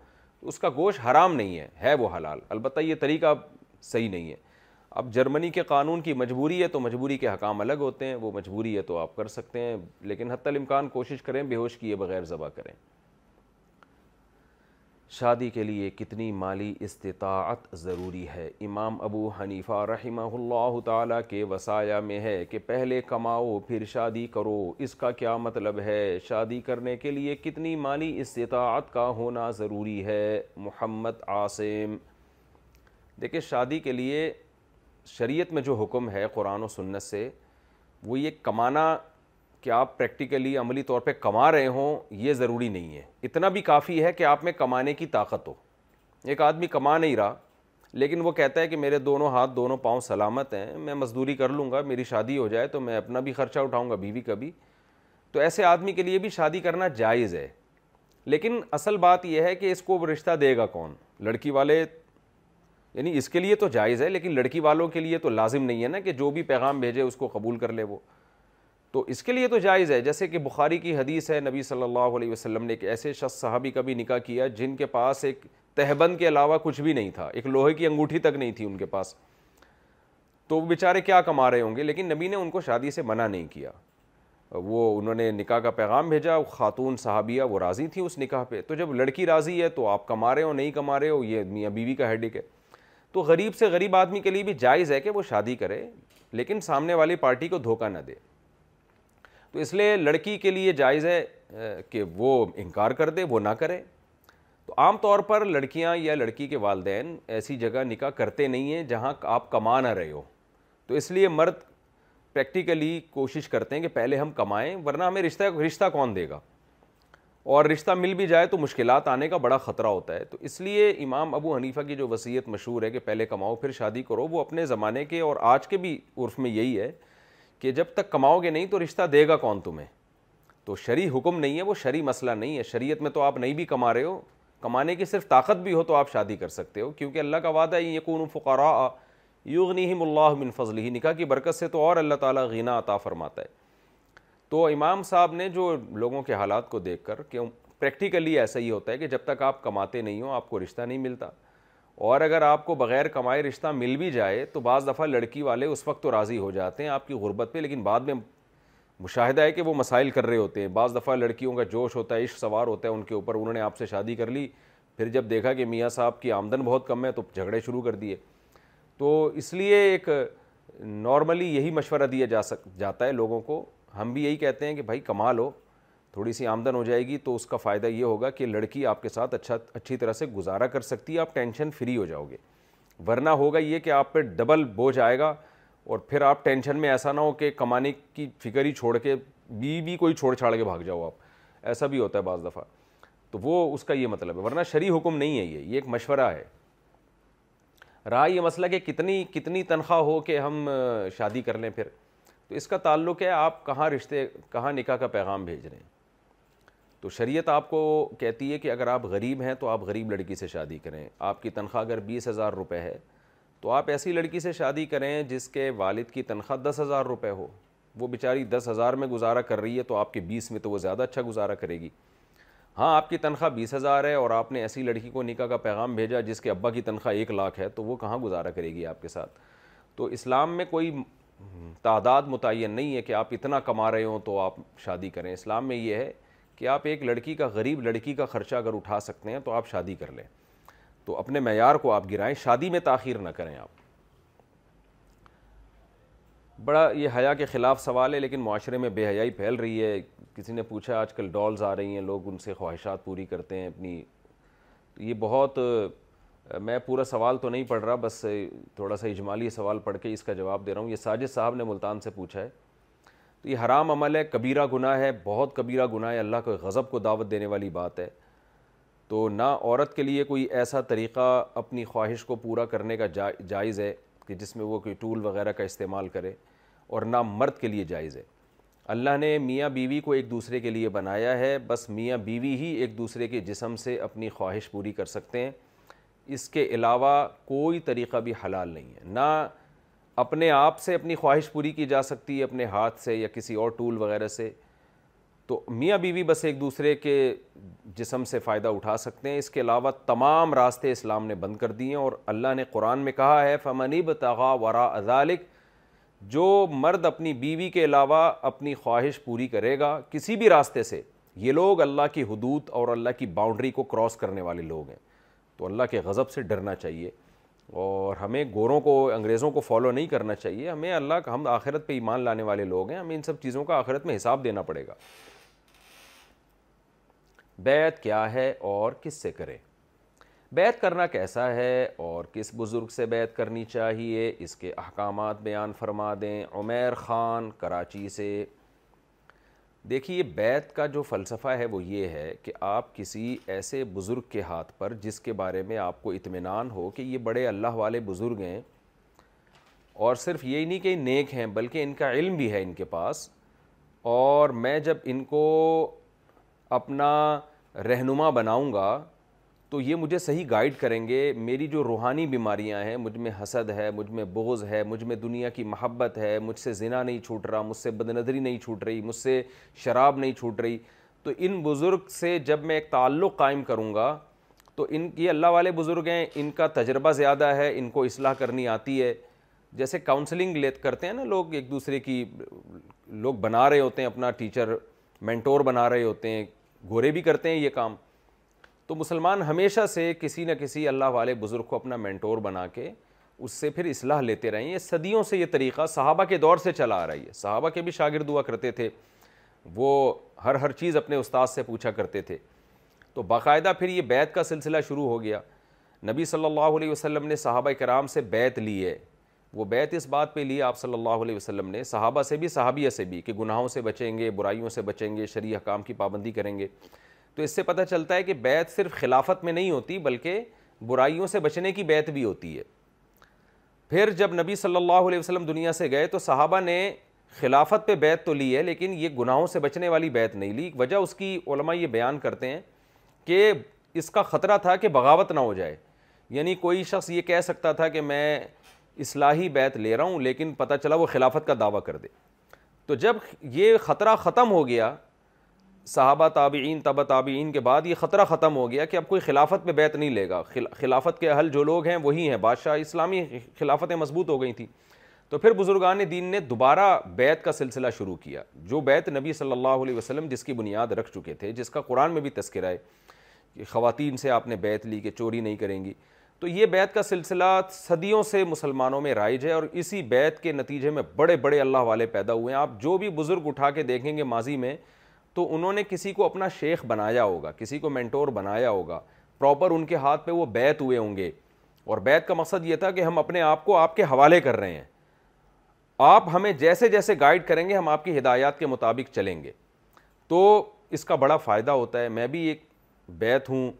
اس کا گوشت حرام نہیں ہے وہ حلال البتہ یہ طریقہ صحیح نہیں ہے اب جرمنی کے قانون کی مجبوری ہے تو مجبوری کے حکام الگ ہوتے ہیں وہ مجبوری ہے تو آپ کر سکتے ہیں لیکن حتی الامکان کوشش کریں بے ہوش کیے بغیر ذبح کریں شادی کے لیے کتنی مالی استطاعت ضروری ہے امام ابو حنیفہ رحمہ اللہ تعالیٰ کے وسایہ میں ہے کہ پہلے کماؤ پھر شادی کرو اس کا کیا مطلب ہے شادی کرنے کے لیے کتنی مالی استطاعت کا ہونا ضروری ہے محمد عاصم دیکھیں شادی کے لیے شریعت میں جو حکم ہے قرآن و سنت سے وہ یہ کمانا کہ آپ پریکٹیکلی عملی طور پہ کما رہے ہوں یہ ضروری نہیں ہے اتنا بھی کافی ہے کہ آپ میں کمانے کی طاقت ہو ایک آدمی کما نہیں رہا لیکن وہ کہتا ہے کہ میرے دونوں ہاتھ دونوں پاؤں سلامت ہیں میں مزدوری کر لوں گا میری شادی ہو جائے تو میں اپنا بھی خرچہ اٹھاؤں گا کا کبھی تو ایسے آدمی کے لیے بھی شادی کرنا جائز ہے لیکن اصل بات یہ ہے کہ اس کو رشتہ دے گا کون لڑکی والے یعنی اس کے لیے تو جائز ہے لیکن لڑکی والوں کے لیے تو لازم نہیں ہے نا کہ جو بھی پیغام بھیجے اس کو قبول کر لے وہ تو اس کے لیے تو جائز ہے جیسے کہ بخاری کی حدیث ہے نبی صلی اللہ علیہ وسلم نے ایک ایسے شخص صحابی کا بھی نکاح کیا جن کے پاس ایک تہبند کے علاوہ کچھ بھی نہیں تھا ایک لوہے کی انگوٹھی تک نہیں تھی ان کے پاس تو بیچارے کیا کما رہے ہوں گے لیکن نبی نے ان کو شادی سے منع نہیں کیا وہ انہوں نے نکاح کا پیغام بھیجا خاتون صحابیہ وہ راضی تھیں اس نکاح پہ تو جب لڑکی راضی ہے تو آپ کما رہے ہو نہیں کما رہے ہو یہ میاں بیوی کا ہیڈک ہے تو غریب سے غریب آدمی کے لیے بھی جائز ہے کہ وہ شادی کرے لیکن سامنے والی پارٹی کو دھوکہ نہ دے تو اس لیے لڑکی کے لیے جائز ہے کہ وہ انکار کر دے وہ نہ کرے تو عام طور پر لڑکیاں یا لڑکی کے والدین ایسی جگہ نکاح کرتے نہیں ہیں جہاں آپ کما نہ رہے ہو تو اس لیے مرد پریکٹیکلی کوشش کرتے ہیں کہ پہلے ہم کمائیں ورنہ ہمیں رشتہ رشتہ کون دے گا اور رشتہ مل بھی جائے تو مشکلات آنے کا بڑا خطرہ ہوتا ہے تو اس لیے امام ابو حنیفہ کی جو وصیت مشہور ہے کہ پہلے کماؤ پھر شادی کرو وہ اپنے زمانے کے اور آج کے بھی عرف میں یہی ہے کہ جب تک کماؤ گے نہیں تو رشتہ دے گا کون تمہیں تو شرع حکم نہیں ہے وہ شرع مسئلہ نہیں ہے شریعت میں تو آپ نہیں بھی کما رہے ہو کمانے کی صرف طاقت بھی ہو تو آپ شادی کر سکتے ہو کیونکہ اللہ کا وعدہ ہی فقرا یغنی یوغنی اللہ من فضل ہی نکاح کی برکت سے تو اور اللہ تعالیٰ گینا عطا فرماتا ہے تو امام صاحب نے جو لوگوں کے حالات کو دیکھ کر کہ پریکٹیکلی ایسا ہی ہوتا ہے کہ جب تک آپ کماتے نہیں ہوں آپ کو رشتہ نہیں ملتا اور اگر آپ کو بغیر کمائے رشتہ مل بھی جائے تو بعض دفعہ لڑکی والے اس وقت تو راضی ہو جاتے ہیں آپ کی غربت پہ لیکن بعد میں مشاہدہ ہے کہ وہ مسائل کر رہے ہوتے ہیں بعض دفعہ لڑکیوں کا جوش ہوتا ہے عشق سوار ہوتا ہے ان کے اوپر انہوں نے آپ سے شادی کر لی پھر جب دیکھا کہ میاں صاحب کی آمدن بہت کم ہے تو جھگڑے شروع کر دیے تو اس لیے ایک نارملی یہی مشورہ دیا جا سک جاتا ہے لوگوں کو ہم بھی یہی کہتے ہیں کہ بھائی کما لو تھوڑی سی آمدن ہو جائے گی تو اس کا فائدہ یہ ہوگا کہ لڑکی آپ کے ساتھ اچھا اچھی طرح سے گزارا کر سکتی ہے آپ ٹینشن فری ہو جاؤ گے ورنہ ہوگا یہ کہ آپ پہ ڈبل بوجھ آئے گا اور پھر آپ ٹینشن میں ایسا نہ ہو کہ کمانے کی فکر ہی چھوڑ کے بی بھی کوئی چھوڑ چھاڑ کے بھاگ جاؤ آپ ایسا بھی ہوتا ہے بعض دفعہ تو وہ اس کا یہ مطلب ہے ورنہ شرعی حکم نہیں ہے یہ یہ ایک مشورہ ہے رہا یہ مسئلہ کہ کتنی کتنی تنخواہ ہو کہ ہم شادی کر لیں پھر تو اس کا تعلق ہے آپ کہاں رشتے کہاں نکاح کا پیغام بھیج رہے ہیں تو شریعت آپ کو کہتی ہے کہ اگر آپ غریب ہیں تو آپ غریب لڑکی سے شادی کریں آپ کی تنخواہ اگر بیس ہزار روپے ہے تو آپ ایسی لڑکی سے شادی کریں جس کے والد کی تنخواہ دس ہزار روپے ہو وہ بیچاری دس ہزار میں گزارا کر رہی ہے تو آپ کے بیس میں تو وہ زیادہ اچھا گزارا کرے گی ہاں آپ کی تنخواہ بیس ہزار ہے اور آپ نے ایسی لڑکی کو نکاح کا پیغام بھیجا جس کے ابا کی تنخواہ ایک لاکھ ہے تو وہ کہاں گزارا کرے گی آپ کے ساتھ تو اسلام میں کوئی تعداد متعین نہیں ہے کہ آپ اتنا کما رہے ہوں تو آپ شادی کریں اسلام میں یہ ہے کہ آپ ایک لڑکی کا غریب لڑکی کا خرچہ اگر اٹھا سکتے ہیں تو آپ شادی کر لیں تو اپنے معیار کو آپ گرائیں شادی میں تاخیر نہ کریں آپ بڑا یہ حیا کے خلاف سوال ہے لیکن معاشرے میں بے حیائی پھیل رہی ہے کسی نے پوچھا آج کل ڈالز آ رہی ہیں لوگ ان سے خواہشات پوری کرتے ہیں اپنی یہ بہت میں پورا سوال تو نہیں پڑھ رہا بس تھوڑا سا اجمالی سوال پڑھ کے اس کا جواب دے رہا ہوں یہ ساجد صاحب نے ملتان سے پوچھا ہے تو یہ حرام عمل ہے کبیرہ گناہ ہے بہت کبیرہ گناہ ہے اللہ کو غضب کو دعوت دینے والی بات ہے تو نہ عورت کے لیے کوئی ایسا طریقہ اپنی خواہش کو پورا کرنے کا جائز ہے کہ جس میں وہ کوئی ٹول وغیرہ کا استعمال کرے اور نہ مرد کے لیے جائز ہے اللہ نے میاں بیوی کو ایک دوسرے کے لیے بنایا ہے بس میاں بیوی ہی ایک دوسرے کے جسم سے اپنی خواہش پوری کر سکتے ہیں اس کے علاوہ کوئی طریقہ بھی حلال نہیں ہے نہ اپنے آپ سے اپنی خواہش پوری کی جا سکتی ہے اپنے ہاتھ سے یا کسی اور ٹول وغیرہ سے تو میاں بیوی بس ایک دوسرے کے جسم سے فائدہ اٹھا سکتے ہیں اس کے علاوہ تمام راستے اسلام نے بند کر دیے ہیں اور اللہ نے قرآن میں کہا ہے فمنی بتغا ورا ازالک جو مرد اپنی بیوی کے علاوہ اپنی خواہش پوری کرے گا کسی بھی راستے سے یہ لوگ اللہ کی حدود اور اللہ کی باؤنڈری کو کراس کرنے والے لوگ ہیں تو اللہ کے غضب سے ڈرنا چاہیے اور ہمیں گوروں کو انگریزوں کو فالو نہیں کرنا چاہیے ہمیں اللہ کا ہم آخرت پہ ایمان لانے والے لوگ ہیں ہمیں ان سب چیزوں کا آخرت میں حساب دینا پڑے گا بیت کیا ہے اور کس سے کریں بیت کرنا کیسا ہے اور کس بزرگ سے بیت کرنی چاہیے اس کے احکامات بیان فرما دیں عمیر خان کراچی سے دیکھیے یہ بیت کا جو فلسفہ ہے وہ یہ ہے کہ آپ کسی ایسے بزرگ کے ہاتھ پر جس کے بارے میں آپ کو اطمینان ہو کہ یہ بڑے اللہ والے بزرگ ہیں اور صرف یہ نہیں کہ نیک ہیں بلکہ ان کا علم بھی ہے ان کے پاس اور میں جب ان کو اپنا رہنما بناؤں گا تو یہ مجھے صحیح گائیڈ کریں گے میری جو روحانی بیماریاں ہیں مجھ میں حسد ہے مجھ میں بغض ہے مجھ میں دنیا کی محبت ہے مجھ سے زنا نہیں چھوٹ رہا مجھ سے بدنظری نہیں چھوٹ رہی مجھ سے شراب نہیں چھوٹ رہی تو ان بزرگ سے جب میں ایک تعلق قائم کروں گا تو ان یہ اللہ والے بزرگ ہیں ان کا تجربہ زیادہ ہے ان کو اصلاح کرنی آتی ہے جیسے کاؤنسلنگ لیت کرتے ہیں نا لوگ ایک دوسرے کی لوگ بنا رہے ہوتے ہیں اپنا ٹیچر مینٹور بنا رہے ہوتے ہیں گورے بھی کرتے ہیں یہ کام تو مسلمان ہمیشہ سے کسی نہ کسی اللہ والے بزرگ کو اپنا مینٹور بنا کے اس سے پھر اصلاح لیتے رہیں یہ صدیوں سے یہ طریقہ صحابہ کے دور سے چلا آ رہی ہے صحابہ کے بھی ہوا کرتے تھے وہ ہر ہر چیز اپنے استاذ سے پوچھا کرتے تھے تو باقاعدہ پھر یہ بیت کا سلسلہ شروع ہو گیا نبی صلی اللہ علیہ وسلم نے صحابہ کرام سے بیت لی ہے وہ بیت اس بات پہ لی آپ صلی اللہ علیہ وسلم نے صحابہ سے بھی صحابیہ سے بھی کہ گناہوں سے بچیں گے برائیوں سے بچیں گے شریع حکام کی پابندی کریں گے تو اس سے پتہ چلتا ہے کہ بیت صرف خلافت میں نہیں ہوتی بلکہ برائیوں سے بچنے کی بیت بھی ہوتی ہے پھر جب نبی صلی اللہ علیہ وسلم دنیا سے گئے تو صحابہ نے خلافت پہ بیت تو لی ہے لیکن یہ گناہوں سے بچنے والی بیت نہیں لی وجہ اس کی علماء یہ بیان کرتے ہیں کہ اس کا خطرہ تھا کہ بغاوت نہ ہو جائے یعنی کوئی شخص یہ کہہ سکتا تھا کہ میں اصلاحی بیت لے رہا ہوں لیکن پتہ چلا وہ خلافت کا دعویٰ کر دے تو جب یہ خطرہ ختم ہو گیا صحابہ تابعین طبت تابعین کے بعد یہ خطرہ ختم ہو گیا کہ اب کوئی خلافت پہ بیت نہیں لے گا خلافت کے اہل جو لوگ ہیں وہی ہیں بادشاہ اسلامی خلافتیں مضبوط ہو گئی تھیں تو پھر بزرگان دین نے دوبارہ بیت کا سلسلہ شروع کیا جو بیت نبی صلی اللہ علیہ وسلم جس کی بنیاد رکھ چکے تھے جس کا قرآن میں بھی تذکرہ ہے کہ خواتین سے آپ نے بیت لی کہ چوری نہیں کریں گی تو یہ بیت کا سلسلہ صدیوں سے مسلمانوں میں رائج ہے اور اسی بیت کے نتیجے میں بڑے بڑے اللہ والے پیدا ہوئے ہیں آپ جو بھی بزرگ اٹھا کے دیکھیں گے ماضی میں تو انہوں نے کسی کو اپنا شیخ بنایا ہوگا کسی کو مینٹور بنایا ہوگا پراپر ان کے ہاتھ پہ وہ بیت ہوئے ہوں گے اور بیت کا مقصد یہ تھا کہ ہم اپنے آپ کو آپ کے حوالے کر رہے ہیں آپ ہمیں جیسے جیسے گائیڈ کریں گے ہم آپ کی ہدایات کے مطابق چلیں گے تو اس کا بڑا فائدہ ہوتا ہے میں بھی ایک بیت ہوں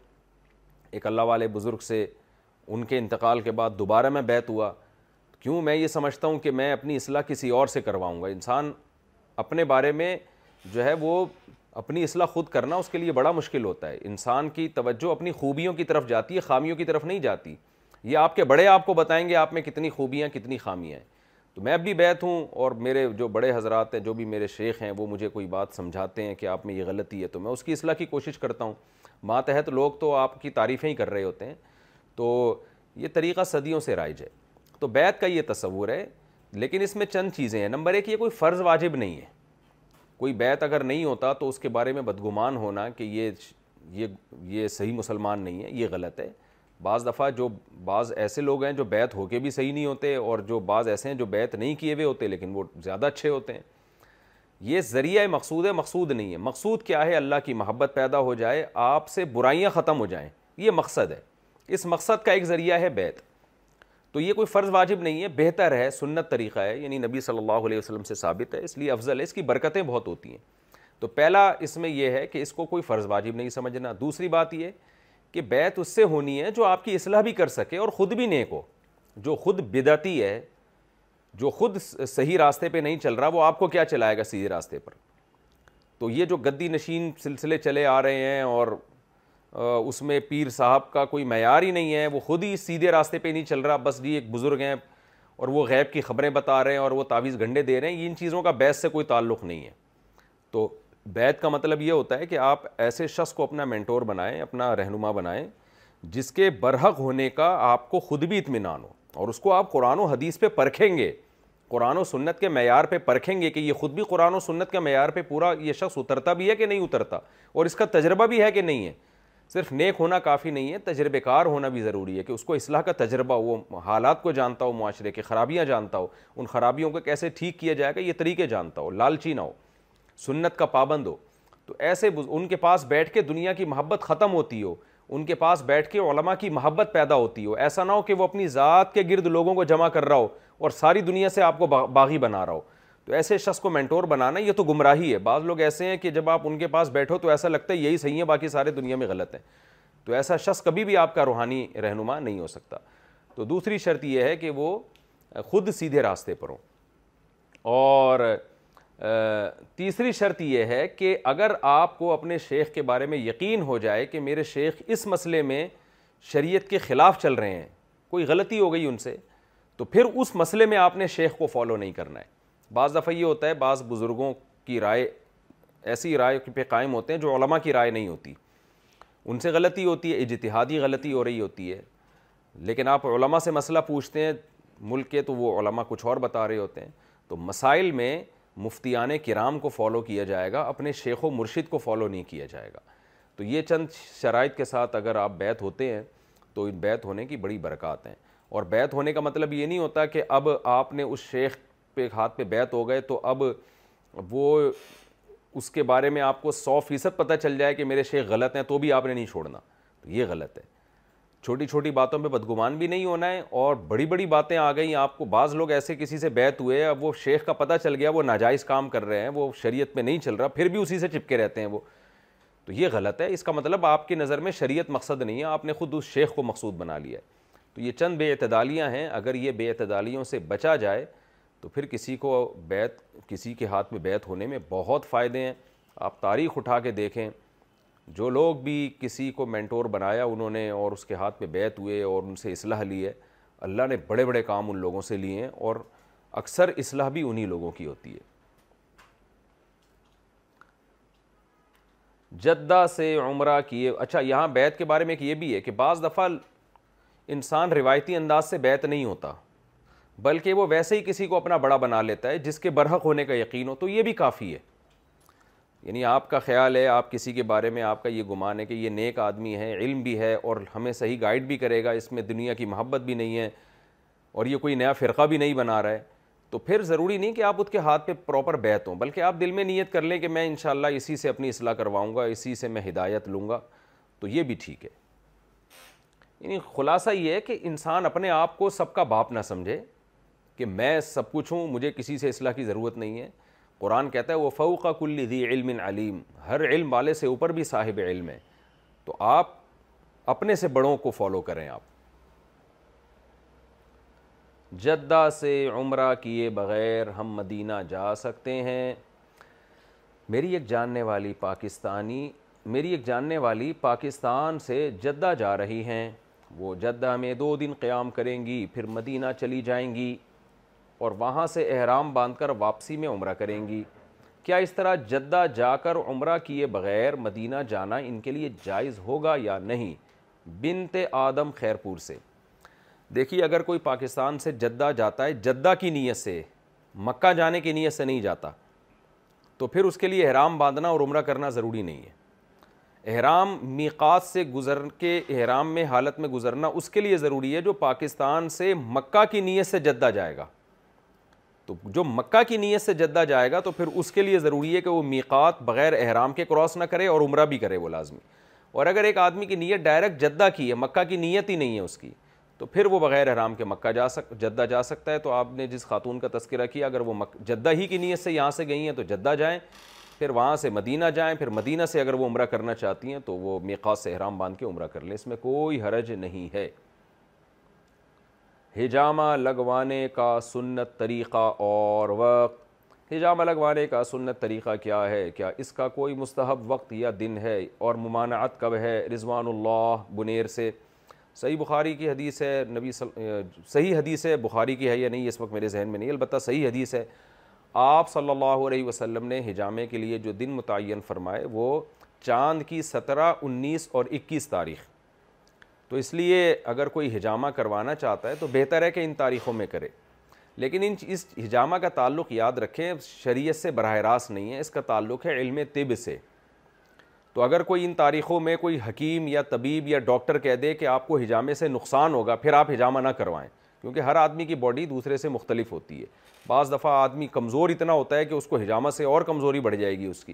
ایک اللہ والے بزرگ سے ان کے انتقال کے بعد دوبارہ میں بیت ہوا کیوں میں یہ سمجھتا ہوں کہ میں اپنی اصلاح کسی اور سے کرواؤں گا انسان اپنے بارے میں جو ہے وہ اپنی اصلاح خود کرنا اس کے لیے بڑا مشکل ہوتا ہے انسان کی توجہ اپنی خوبیوں کی طرف جاتی ہے خامیوں کی طرف نہیں جاتی یہ آپ کے بڑے آپ کو بتائیں گے آپ میں کتنی خوبیاں کتنی خامیاں ہیں تو میں بھی بیت ہوں اور میرے جو بڑے حضرات ہیں جو بھی میرے شیخ ہیں وہ مجھے کوئی بات سمجھاتے ہیں کہ آپ میں یہ غلطی ہے تو میں اس کی اصلاح کی کوشش کرتا ہوں ماتحت لوگ تو آپ کی تعریفیں ہی کر رہے ہوتے ہیں تو یہ طریقہ صدیوں سے رائج ہے تو بیت کا یہ تصور ہے لیکن اس میں چند چیزیں ہیں نمبر ایک یہ کوئی فرض واجب نہیں ہے کوئی بیت اگر نہیں ہوتا تو اس کے بارے میں بدگمان ہونا کہ یہ یہ یہ صحیح مسلمان نہیں ہے یہ غلط ہے بعض دفعہ جو بعض ایسے لوگ ہیں جو بیت ہو کے بھی صحیح نہیں ہوتے اور جو بعض ایسے ہیں جو بیت نہیں کیے ہوئے ہوتے لیکن وہ زیادہ اچھے ہوتے ہیں یہ ذریعہ مقصود ہے مقصود نہیں ہے مقصود کیا ہے اللہ کی محبت پیدا ہو جائے آپ سے برائیاں ختم ہو جائیں یہ مقصد ہے اس مقصد کا ایک ذریعہ ہے بیت تو یہ کوئی فرض واجب نہیں ہے بہتر ہے سنت طریقہ ہے یعنی نبی صلی اللہ علیہ وسلم سے ثابت ہے اس لیے افضل ہے اس کی برکتیں بہت ہوتی ہیں تو پہلا اس میں یہ ہے کہ اس کو کوئی فرض واجب نہیں سمجھنا دوسری بات یہ کہ بیت اس سے ہونی ہے جو آپ کی اصلاح بھی کر سکے اور خود بھی نیک ہو جو خود بدعتی ہے جو خود صحیح راستے پہ نہیں چل رہا وہ آپ کو کیا چلائے گا صحیح راستے پر تو یہ جو گدی نشین سلسلے چلے آ رہے ہیں اور اس میں پیر صاحب کا کوئی معیار ہی نہیں ہے وہ خود ہی سیدھے راستے پہ نہیں چل رہا بس جی ایک بزرگ ہیں اور وہ غیب کی خبریں بتا رہے ہیں اور وہ تعویذ گھنڈے دے رہے ہیں ان چیزوں کا بیت سے کوئی تعلق نہیں ہے تو بیت کا مطلب یہ ہوتا ہے کہ آپ ایسے شخص کو اپنا مینٹور بنائیں اپنا رہنما بنائیں جس کے برحق ہونے کا آپ کو خود بھی اطمینان ہو اور اس کو آپ قرآن و حدیث پہ پرکھیں گے قرآن و سنت کے معیار پہ پرکھیں گے کہ یہ خود بھی قرآن و سنت کے معیار پہ پورا یہ شخص اترتا بھی ہے کہ نہیں اترتا اور اس کا تجربہ بھی ہے کہ نہیں ہے صرف نیک ہونا کافی نہیں ہے تجربے کار ہونا بھی ضروری ہے کہ اس کو اصلاح کا تجربہ وہ حالات کو جانتا ہو معاشرے کے خرابیاں جانتا ہو ان خرابیوں کو کیسے ٹھیک کیا جائے گا یہ طریقے جانتا ہو لالچی نہ ہو سنت کا پابند ہو تو ایسے ان کے پاس بیٹھ کے دنیا کی محبت ختم ہوتی ہو ان کے پاس بیٹھ کے علماء کی محبت پیدا ہوتی ہو ایسا نہ ہو کہ وہ اپنی ذات کے گرد لوگوں کو جمع کر رہا ہو اور ساری دنیا سے آپ کو باغی بنا رہا ہو تو ایسے شخص کو مینٹور بنانا یہ تو گمراہی ہے بعض لوگ ایسے ہیں کہ جب آپ ان کے پاس بیٹھو تو ایسا لگتا ہے یہی صحیح ہے باقی سارے دنیا میں غلط ہیں تو ایسا شخص کبھی بھی آپ کا روحانی رہنما نہیں ہو سکتا تو دوسری شرط یہ ہے کہ وہ خود سیدھے راستے پر ہوں اور تیسری شرط یہ ہے کہ اگر آپ کو اپنے شیخ کے بارے میں یقین ہو جائے کہ میرے شیخ اس مسئلے میں شریعت کے خلاف چل رہے ہیں کوئی غلطی ہو گئی ان سے تو پھر اس مسئلے میں آپ نے شیخ کو فالو نہیں کرنا ہے بعض دفعہ یہ ہوتا ہے بعض بزرگوں کی رائے ایسی رائے پہ قائم ہوتے ہیں جو علماء کی رائے نہیں ہوتی ان سے غلطی ہوتی ہے اجتہادی غلطی ہو رہی ہوتی ہے لیکن آپ علماء سے مسئلہ پوچھتے ہیں ملک کے تو وہ علماء کچھ اور بتا رہے ہوتے ہیں تو مسائل میں مفتیان کرام کو فالو کیا جائے گا اپنے شیخ و مرشد کو فالو نہیں کیا جائے گا تو یہ چند شرائط کے ساتھ اگر آپ بیت ہوتے ہیں تو بیت ہونے کی بڑی برکات ہیں اور بیت ہونے کا مطلب یہ نہیں ہوتا کہ اب آپ نے اس شیخ پہ ایک ہاتھ پہ بیت ہو گئے تو اب وہ اس کے بارے میں آپ کو سو فیصد پتہ چل جائے کہ میرے شیخ غلط ہیں تو بھی آپ نے نہیں چھوڑنا یہ غلط ہے چھوٹی چھوٹی باتوں پہ بدگمان بھی نہیں ہونا ہے اور بڑی بڑی باتیں آ گئیں آپ کو بعض لوگ ایسے کسی سے بیت ہوئے اب وہ شیخ کا پتہ چل گیا وہ ناجائز کام کر رہے ہیں وہ شریعت میں نہیں چل رہا پھر بھی اسی سے چپکے رہتے ہیں وہ تو یہ غلط ہے اس کا مطلب آپ کی نظر میں شریعت مقصد نہیں ہے آپ نے خود اس شیخ کو مقصود بنا لیا ہے تو یہ چند بے اعتدالیاں ہیں اگر یہ بے اعتدالیوں سے بچا جائے تو پھر کسی کو بیت کسی کے ہاتھ میں بیت ہونے میں بہت فائدے ہیں آپ تاریخ اٹھا کے دیکھیں جو لوگ بھی کسی کو مینٹور بنایا انہوں نے اور اس کے ہاتھ میں بیت ہوئے اور ان سے اصلاح لی ہے اللہ نے بڑے بڑے کام ان لوگوں سے لیے ہیں اور اکثر اصلاح بھی انہی لوگوں کی ہوتی ہے جدہ سے عمرہ کیے اچھا یہاں بیت کے بارے میں ایک یہ بھی ہے کہ بعض دفعہ انسان روایتی انداز سے بیت نہیں ہوتا بلکہ وہ ویسے ہی کسی کو اپنا بڑا بنا لیتا ہے جس کے برحق ہونے کا یقین ہو تو یہ بھی کافی ہے یعنی آپ کا خیال ہے آپ کسی کے بارے میں آپ کا یہ گمان ہے کہ یہ نیک آدمی ہے علم بھی ہے اور ہمیں صحیح گائیڈ بھی کرے گا اس میں دنیا کی محبت بھی نہیں ہے اور یہ کوئی نیا فرقہ بھی نہیں بنا رہا ہے تو پھر ضروری نہیں کہ آپ اس کے ہاتھ پہ پراپر بیت ہوں بلکہ آپ دل میں نیت کر لیں کہ میں انشاءاللہ اسی سے اپنی اصلاح کرواؤں گا اسی سے میں ہدایت لوں گا تو یہ بھی ٹھیک ہے یعنی خلاصہ یہ ہے کہ انسان اپنے آپ کو سب کا باپ نہ سمجھے کہ میں سب کچھ ہوں مجھے کسی سے اصلاح کی ضرورت نہیں ہے قرآن کہتا ہے وہ فوق کل ذی علم علیم ہر علم والے سے اوپر بھی صاحب علم ہے تو آپ اپنے سے بڑوں کو فالو کریں آپ جدہ سے عمرہ کیے بغیر ہم مدینہ جا سکتے ہیں میری ایک جاننے والی پاکستانی میری ایک جاننے والی پاکستان سے جدہ جا رہی ہیں وہ جدہ میں دو دن قیام کریں گی پھر مدینہ چلی جائیں گی اور وہاں سے احرام باندھ کر واپسی میں عمرہ کریں گی کیا اس طرح جدہ جا کر عمرہ کیے بغیر مدینہ جانا ان کے لیے جائز ہوگا یا نہیں بنت آدم خیر پور سے دیکھیے اگر کوئی پاکستان سے جدہ جاتا ہے جدہ کی نیت سے مکہ جانے کی نیت سے نہیں جاتا تو پھر اس کے لیے احرام باندھنا اور عمرہ کرنا ضروری نہیں ہے احرام میقات سے گزر کے احرام میں حالت میں گزرنا اس کے لیے ضروری ہے جو پاکستان سے مکہ کی نیت سے جدہ جائے گا تو جو مکہ کی نیت سے جدہ جائے گا تو پھر اس کے لیے ضروری ہے کہ وہ میقات بغیر احرام کے کراس نہ کرے اور عمرہ بھی کرے وہ لازمی اور اگر ایک آدمی کی نیت ڈائریکٹ جدہ کی ہے مکہ کی نیت ہی نہیں ہے اس کی تو پھر وہ بغیر احرام کے مکہ جا سک جدہ جا سکتا ہے تو آپ نے جس خاتون کا تذکرہ کیا اگر وہ مک جدہ ہی کی نیت سے یہاں سے گئی ہیں تو جدہ جائیں پھر وہاں سے مدینہ جائیں پھر مدینہ سے اگر وہ عمرہ کرنا چاہتی ہیں تو وہ میقات سے احرام باندھ کے عمرہ کر لیں اس میں کوئی حرج نہیں ہے ہجامہ لگوانے کا سنت طریقہ اور وقت ہجامہ لگوانے کا سنت طریقہ کیا ہے کیا اس کا کوئی مستحب وقت یا دن ہے اور ممانعت کب ہے رضوان اللہ بنیر سے صحیح بخاری کی حدیث ہے نبی صحیح حدیث ہے بخاری کی ہے یا نہیں اس وقت میرے ذہن میں نہیں البتہ صحیح حدیث ہے آپ صلی اللہ علیہ وسلم نے ہجامے کے لیے جو دن متعین فرمائے وہ چاند کی سترہ انیس اور اکیس تاریخ تو اس لیے اگر کوئی ہجامہ کروانا چاہتا ہے تو بہتر ہے کہ ان تاریخوں میں کرے لیکن ان اس ہجامہ کا تعلق یاد رکھیں شریعت سے براہ راست نہیں ہے اس کا تعلق ہے علم طب سے تو اگر کوئی ان تاریخوں میں کوئی حکیم یا طبیب یا ڈاکٹر کہہ دے کہ آپ کو ہجامے سے نقصان ہوگا پھر آپ ہجامہ نہ کروائیں کیونکہ ہر آدمی کی باڈی دوسرے سے مختلف ہوتی ہے بعض دفعہ آدمی کمزور اتنا ہوتا ہے کہ اس کو ہجامہ سے اور کمزوری بڑھ جائے گی اس کی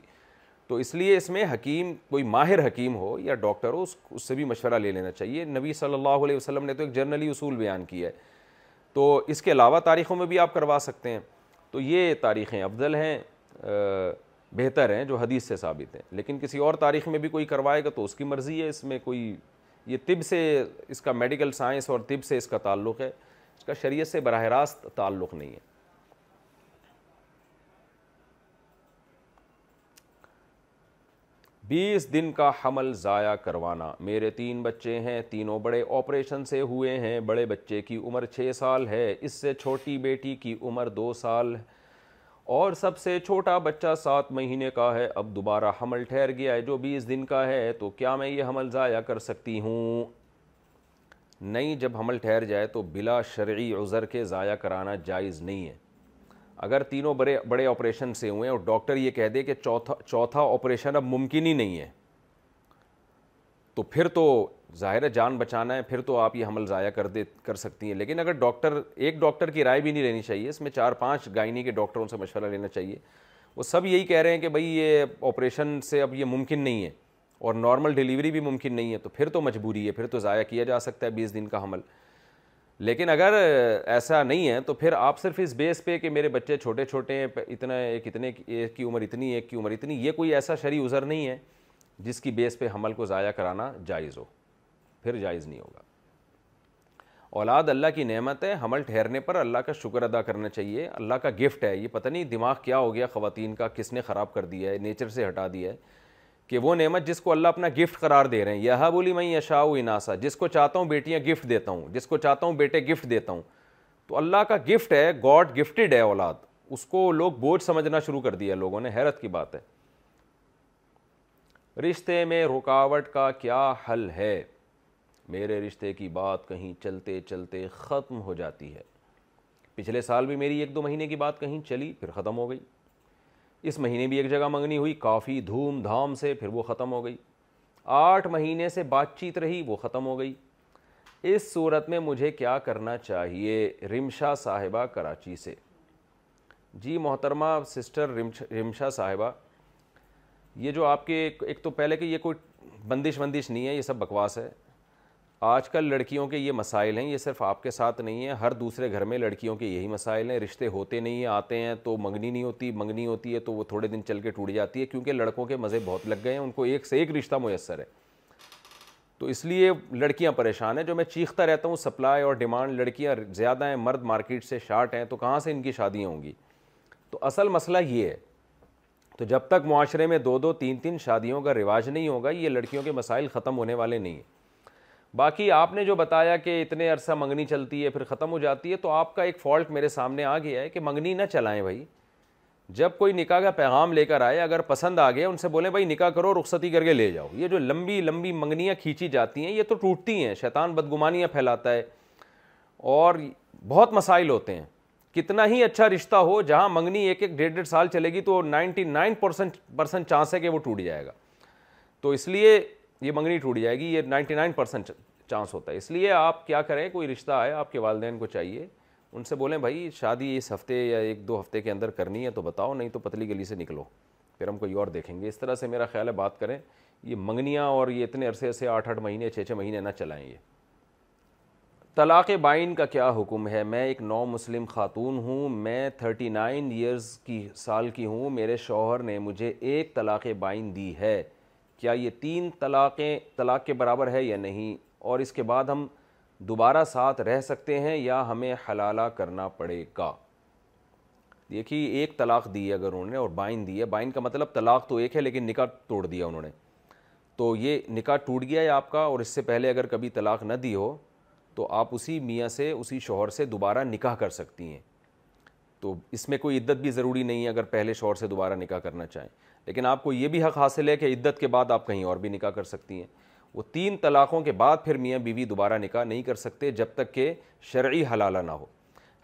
تو اس لیے اس میں حکیم کوئی ماہر حکیم ہو یا ڈاکٹر ہو اس اس سے بھی مشورہ لے لینا چاہیے نبی صلی اللہ علیہ وسلم نے تو ایک جرنلی اصول بیان کیا ہے تو اس کے علاوہ تاریخوں میں بھی آپ کروا سکتے ہیں تو یہ تاریخیں افضل ہیں بہتر ہیں جو حدیث سے ثابت ہیں لیکن کسی اور تاریخ میں بھی کوئی کروائے گا تو اس کی مرضی ہے اس میں کوئی یہ طب سے اس کا میڈیکل سائنس اور طب سے اس کا تعلق ہے اس کا شریعت سے براہ راست تعلق نہیں ہے بیس دن کا حمل ضائع کروانا میرے تین بچے ہیں تینوں بڑے آپریشن سے ہوئے ہیں بڑے بچے کی عمر چھ سال ہے اس سے چھوٹی بیٹی کی عمر دو سال اور سب سے چھوٹا بچہ سات مہینے کا ہے اب دوبارہ حمل ٹھہر گیا ہے جو بیس دن کا ہے تو کیا میں یہ حمل ضائع کر سکتی ہوں نہیں جب حمل ٹھہر جائے تو بلا شرعی عذر کے ضائع کرانا جائز نہیں ہے اگر تینوں بڑے بڑے آپریشن سے ہوئے ہیں اور ڈاکٹر یہ کہہ دے کہ چوتھا چوتھا آپریشن اب ممکن ہی نہیں ہے تو پھر تو ظاہر ہے جان بچانا ہے پھر تو آپ یہ حمل ضائع کر دے کر سکتی ہیں لیکن اگر ڈاکٹر ایک ڈاکٹر کی رائے بھی نہیں لینی چاہیے اس میں چار پانچ گائنی کے ڈاکٹروں سے مشورہ لینا چاہیے وہ سب یہی کہہ رہے ہیں کہ بھائی یہ آپریشن سے اب یہ ممکن نہیں ہے اور نارمل ڈیلیوری بھی ممکن نہیں ہے تو پھر تو مجبوری ہے پھر تو ضائع کیا جا سکتا ہے بیس دن کا حمل لیکن اگر ایسا نہیں ہے تو پھر آپ صرف اس بیس پہ کہ میرے بچے چھوٹے چھوٹے ہیں اتنا ایک اتنے ایک کی عمر اتنی ایک کی عمر اتنی یہ کوئی ایسا شرعی عذر نہیں ہے جس کی بیس پہ حمل کو ضائع کرانا جائز ہو پھر جائز نہیں ہوگا اولاد اللہ کی نعمت ہے حمل ٹھہرنے پر اللہ کا شکر ادا کرنا چاہیے اللہ کا گفٹ ہے یہ پتہ نہیں دماغ کیا ہو گیا خواتین کا کس نے خراب کر دیا ہے نیچر سے ہٹا دیا ہے کہ وہ نعمت جس کو اللہ اپنا گفٹ قرار دے رہے ہیں یہ بولی میں اشاء اناسا جس کو چاہتا ہوں بیٹیاں گفٹ دیتا ہوں جس کو چاہتا ہوں بیٹے گفٹ دیتا ہوں تو اللہ کا گفٹ ہے گاڈ گفٹڈ ہے اولاد اس کو لوگ بوجھ سمجھنا شروع کر دیا لوگوں نے حیرت کی بات ہے رشتے میں رکاوٹ کا کیا حل ہے میرے رشتے کی بات کہیں چلتے چلتے ختم ہو جاتی ہے پچھلے سال بھی میری ایک دو مہینے کی بات کہیں چلی پھر ختم ہو گئی اس مہینے بھی ایک جگہ منگنی ہوئی کافی دھوم دھام سے پھر وہ ختم ہو گئی آٹھ مہینے سے بات چیت رہی وہ ختم ہو گئی اس صورت میں مجھے کیا کرنا چاہیے رمشا صاحبہ کراچی سے جی محترمہ سسٹر رمشا صاحبہ یہ جو آپ کے ایک تو پہلے کہ یہ کوئی بندش وندش نہیں ہے یہ سب بکواس ہے آج کل لڑکیوں کے یہ مسائل ہیں یہ صرف آپ کے ساتھ نہیں ہیں ہر دوسرے گھر میں لڑکیوں کے یہی مسائل ہیں رشتے ہوتے نہیں ہیں آتے ہیں تو منگنی نہیں ہوتی منگنی ہوتی ہے تو وہ تھوڑے دن چل کے ٹوٹ جاتی ہے کیونکہ لڑکوں کے مزے بہت لگ گئے ہیں ان کو ایک سے ایک رشتہ میسر ہے تو اس لیے لڑکیاں پریشان ہیں جو میں چیختا رہتا ہوں سپلائی اور ڈیمانڈ لڑکیاں زیادہ ہیں مرد مارکیٹ سے شارٹ ہیں تو کہاں سے ان کی شادیاں ہوں گی تو اصل مسئلہ یہ ہے تو جب تک معاشرے میں دو دو تین تین شادیوں کا رواج نہیں ہوگا یہ لڑکیوں کے مسائل ختم ہونے والے نہیں ہیں باقی آپ نے جو بتایا کہ اتنے عرصہ منگنی چلتی ہے پھر ختم ہو جاتی ہے تو آپ کا ایک فالٹ میرے سامنے آ گیا ہے کہ منگنی نہ چلائیں بھائی جب کوئی نکاح کا پیغام لے کر آئے اگر پسند آ گیا ان سے بولیں بھائی نکاح کرو رخصتی کر کے لے جاؤ یہ جو لمبی لمبی منگنیاں کھینچی جاتی ہیں یہ تو ٹوٹتی ہیں شیطان بدگمانیاں پھیلاتا ہے اور بہت مسائل ہوتے ہیں کتنا ہی اچھا رشتہ ہو جہاں منگنی ایک ایک ڈیڑھ ڈیڑھ سال چلے گی تو ninety nine percent percent chance ہے کہ وہ ٹوٹ جائے گا تو اس لیے یہ منگنی ٹوٹ جائے گی یہ نائنٹی نائن پرسینٹ چانس ہوتا ہے اس لیے آپ کیا کریں کوئی رشتہ آئے آپ کے والدین کو چاہیے ان سے بولیں بھائی شادی اس ہفتے یا ایک دو ہفتے کے اندر کرنی ہے تو بتاؤ نہیں تو پتلی گلی سے نکلو پھر ہم کوئی اور دیکھیں گے اس طرح سے میرا خیال ہے بات کریں یہ منگنیاں اور یہ اتنے عرصے سے آٹھ آٹھ مہینے چھ چھ مہینے نہ چلائیں یہ طلاق بائن کا کیا حکم ہے میں ایک نو مسلم خاتون ہوں میں تھرٹی نائن ایئرز کی سال کی ہوں میرے شوہر نے مجھے ایک طلاق بائن دی ہے کیا یہ تین طلاقیں طلاق کے برابر ہے یا نہیں اور اس کے بعد ہم دوبارہ ساتھ رہ سکتے ہیں یا ہمیں حلالہ کرنا پڑے گا دیکھیے ایک طلاق دی اگر انہوں نے اور بائن دی ہے بائن کا مطلب طلاق تو ایک ہے لیکن نکاح توڑ دیا انہوں نے تو یہ نکاح ٹوٹ گیا ہے آپ کا اور اس سے پہلے اگر کبھی طلاق نہ دی ہو تو آپ اسی میاں سے اسی شوہر سے دوبارہ نکاح کر سکتی ہیں تو اس میں کوئی عدت بھی ضروری نہیں ہے اگر پہلے شوہر سے دوبارہ نکاح کرنا چاہیں لیکن آپ کو یہ بھی حق حاصل ہے کہ عدت کے بعد آپ کہیں اور بھی نکاح کر سکتی ہیں وہ تین طلاقوں کے بعد پھر میاں بیوی دوبارہ نکاح نہیں کر سکتے جب تک کہ شرعی حلالہ نہ ہو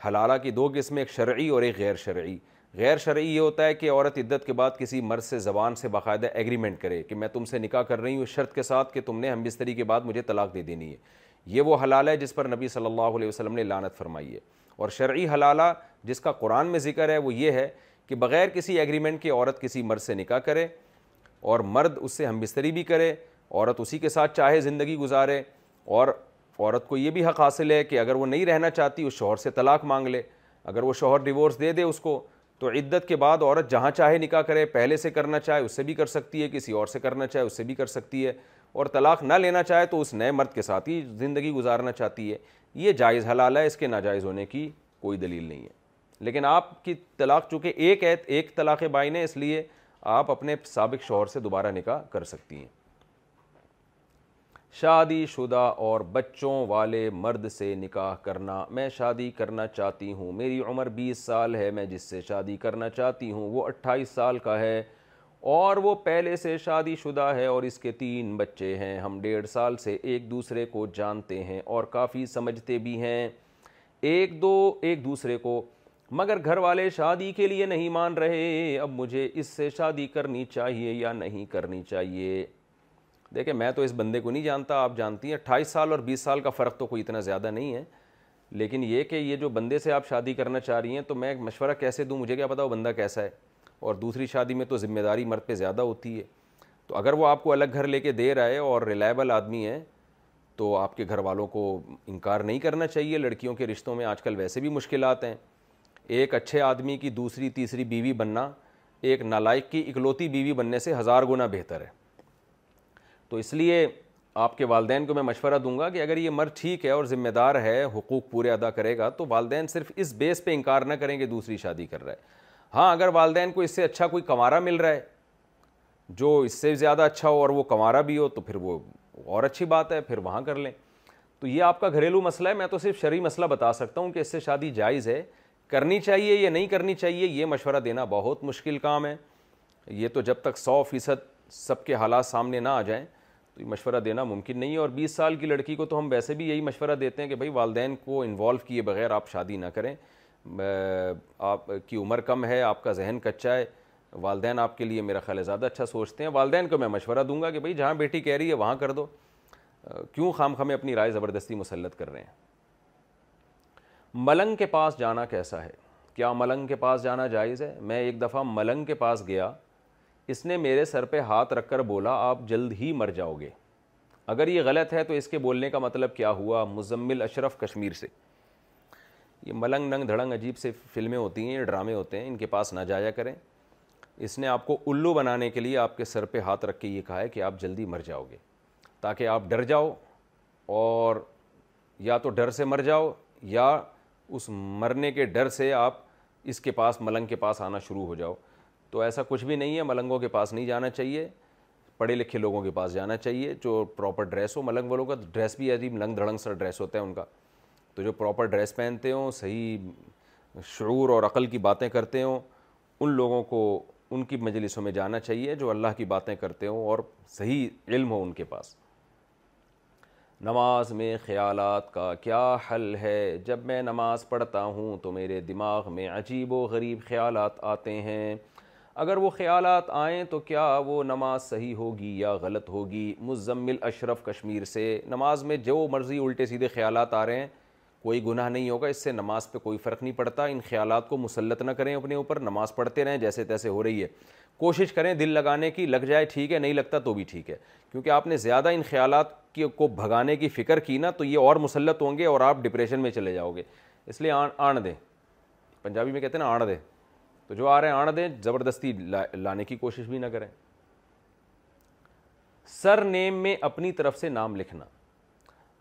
حلالہ کی دو قسمیں ایک شرعی اور ایک غیر شرعی غیر شرعی یہ ہوتا ہے کہ عورت عدت کے بعد کسی مرض سے زبان سے باقاعدہ ایگریمنٹ کرے کہ میں تم سے نکاح کر رہی ہوں اس شرط کے ساتھ کہ تم نے ہم بستری کے بعد مجھے طلاق دے دینی ہے یہ وہ حلال ہے جس پر نبی صلی اللہ علیہ وسلم نے لانت فرمائی ہے اور شرعی حلالہ جس کا قرآن میں ذکر ہے وہ یہ ہے کہ بغیر کسی ایگریمنٹ کے عورت کسی مرد سے نکاح کرے اور مرد اس سے ہم بستری بھی کرے عورت اسی کے ساتھ چاہے زندگی گزارے اور عورت کو یہ بھی حق حاصل ہے کہ اگر وہ نہیں رہنا چاہتی اس شوہر سے طلاق مانگ لے اگر وہ شوہر ڈیورس دے دے اس کو تو عدت کے بعد عورت جہاں چاہے نکاح کرے پہلے سے کرنا چاہے اس سے بھی کر سکتی ہے کسی اور سے کرنا چاہے اس سے بھی کر سکتی ہے اور طلاق نہ لینا چاہے تو اس نئے مرد کے ساتھ ہی زندگی گزارنا چاہتی ہے یہ جائز حلال ہے اس کے ناجائز ہونے کی کوئی دلیل نہیں ہے لیکن آپ کی طلاق چونکہ ایک ایک طلاق بائن ہے اس لیے آپ اپنے سابق شوہر سے دوبارہ نکاح کر سکتی ہیں شادی شدہ اور بچوں والے مرد سے نکاح کرنا میں شادی کرنا چاہتی ہوں میری عمر بیس سال ہے میں جس سے شادی کرنا چاہتی ہوں وہ اٹھائیس سال کا ہے اور وہ پہلے سے شادی شدہ ہے اور اس کے تین بچے ہیں ہم ڈیڑھ سال سے ایک دوسرے کو جانتے ہیں اور کافی سمجھتے بھی ہیں ایک دو ایک دوسرے کو مگر گھر والے شادی کے لیے نہیں مان رہے اب مجھے اس سے شادی کرنی چاہیے یا نہیں کرنی چاہیے دیکھیں میں تو اس بندے کو نہیں جانتا آپ جانتی ہیں اٹھائیس سال اور بیس سال کا فرق تو کوئی اتنا زیادہ نہیں ہے لیکن یہ کہ یہ جو بندے سے آپ شادی کرنا چاہ رہی ہیں تو میں مشورہ کیسے دوں مجھے کیا پتا وہ بندہ کیسا ہے اور دوسری شادی میں تو ذمہ داری مرد پہ زیادہ ہوتی ہے تو اگر وہ آپ کو الگ گھر لے کے دے رہا ہے اور ریلائبل آدمی ہے تو آپ کے گھر والوں کو انکار نہیں کرنا چاہیے لڑکیوں کے رشتوں میں آج کل ویسے بھی مشکلات ہیں ایک اچھے آدمی کی دوسری تیسری بیوی بننا ایک نالائق کی اکلوتی بیوی بننے سے ہزار گنا بہتر ہے تو اس لیے آپ کے والدین کو میں مشورہ دوں گا کہ اگر یہ مرد ٹھیک ہے اور ذمہ دار ہے حقوق پورے ادا کرے گا تو والدین صرف اس بیس پہ انکار نہ کریں کہ دوسری شادی کر رہا ہے ہاں اگر والدین کو اس سے اچھا کوئی کمارا مل رہا ہے جو اس سے زیادہ اچھا ہو اور وہ کمارا بھی ہو تو پھر وہ اور اچھی بات ہے پھر وہاں کر لیں تو یہ آپ کا گھریلو مسئلہ ہے میں تو صرف شرعی مسئلہ بتا سکتا ہوں کہ اس سے شادی جائز ہے کرنی چاہیے یا نہیں کرنی چاہیے یہ مشورہ دینا بہت مشکل کام ہے یہ تو جب تک سو فیصد سب کے حالات سامنے نہ آ جائیں تو یہ مشورہ دینا ممکن نہیں ہے اور بیس سال کی لڑکی کو تو ہم ویسے بھی یہی مشورہ دیتے ہیں کہ بھائی والدین کو انوالو کیے بغیر آپ شادی نہ کریں آپ کی عمر کم ہے آپ کا ذہن کچا ہے والدین آپ کے لیے میرا خیال ہے زیادہ اچھا سوچتے ہیں والدین کو میں مشورہ دوں گا کہ بھائی جہاں بیٹی کہہ رہی ہے وہاں کر دو کیوں خام خامے اپنی رائے زبردستی مسلط کر رہے ہیں ملنگ کے پاس جانا کیسا ہے کیا ملنگ کے پاس جانا جائز ہے میں ایک دفعہ ملنگ کے پاس گیا اس نے میرے سر پہ ہاتھ رکھ کر بولا آپ جلد ہی مر جاؤ گے اگر یہ غلط ہے تو اس کے بولنے کا مطلب کیا ہوا مزمل اشرف کشمیر سے یہ ملنگ ننگ دھڑنگ عجیب سے فلمیں ہوتی ہیں یہ ڈرامے ہوتے ہیں ان کے پاس نہ جایا کریں اس نے آپ کو الو بنانے کے لیے آپ کے سر پہ ہاتھ رکھ کے یہ کہا ہے کہ آپ جلدی مر جاؤ گے تاکہ آپ ڈر جاؤ اور یا تو ڈر سے مر جاؤ یا اس مرنے کے ڈر سے آپ اس کے پاس ملنگ کے پاس آنا شروع ہو جاؤ تو ایسا کچھ بھی نہیں ہے ملنگوں کے پاس نہیں جانا چاہیے پڑھے لکھے لوگوں کے پاس جانا چاہیے جو پراپر ڈریس ہو ملنگ والوں کا ڈریس بھی عجیب لنگ دھڑنگ سر ڈریس ہوتا ہے ان کا تو جو پراپر ڈریس پہنتے ہوں صحیح شعور اور عقل کی باتیں کرتے ہوں ان لوگوں کو ان کی مجلسوں میں جانا چاہیے جو اللہ کی باتیں کرتے ہوں اور صحیح علم ہو ان کے پاس نماز میں خیالات کا کیا حل ہے جب میں نماز پڑھتا ہوں تو میرے دماغ میں عجیب و غریب خیالات آتے ہیں اگر وہ خیالات آئیں تو کیا وہ نماز صحیح ہوگی یا غلط ہوگی مزمل اشرف کشمیر سے نماز میں جو مرضی الٹے سیدھے خیالات آ رہے ہیں کوئی گناہ نہیں ہوگا اس سے نماز پہ کوئی فرق نہیں پڑتا ان خیالات کو مسلط نہ کریں اپنے اوپر نماز پڑھتے رہیں جیسے تیسے ہو رہی ہے کوشش کریں دل لگانے کی لگ جائے ٹھیک ہے نہیں لگتا تو بھی ٹھیک ہے کیونکہ آپ نے زیادہ ان خیالات کی کو بھگانے کی فکر کی نا تو یہ اور مسلط ہوں گے اور آپ ڈپریشن میں چلے جاؤ گے اس لیے آن آن دیں پنجابی میں کہتے ہیں نا آن دیں تو جو آ رہے ہیں آن دیں زبردستی لانے کی کوشش بھی نہ کریں سر نیم میں اپنی طرف سے نام لکھنا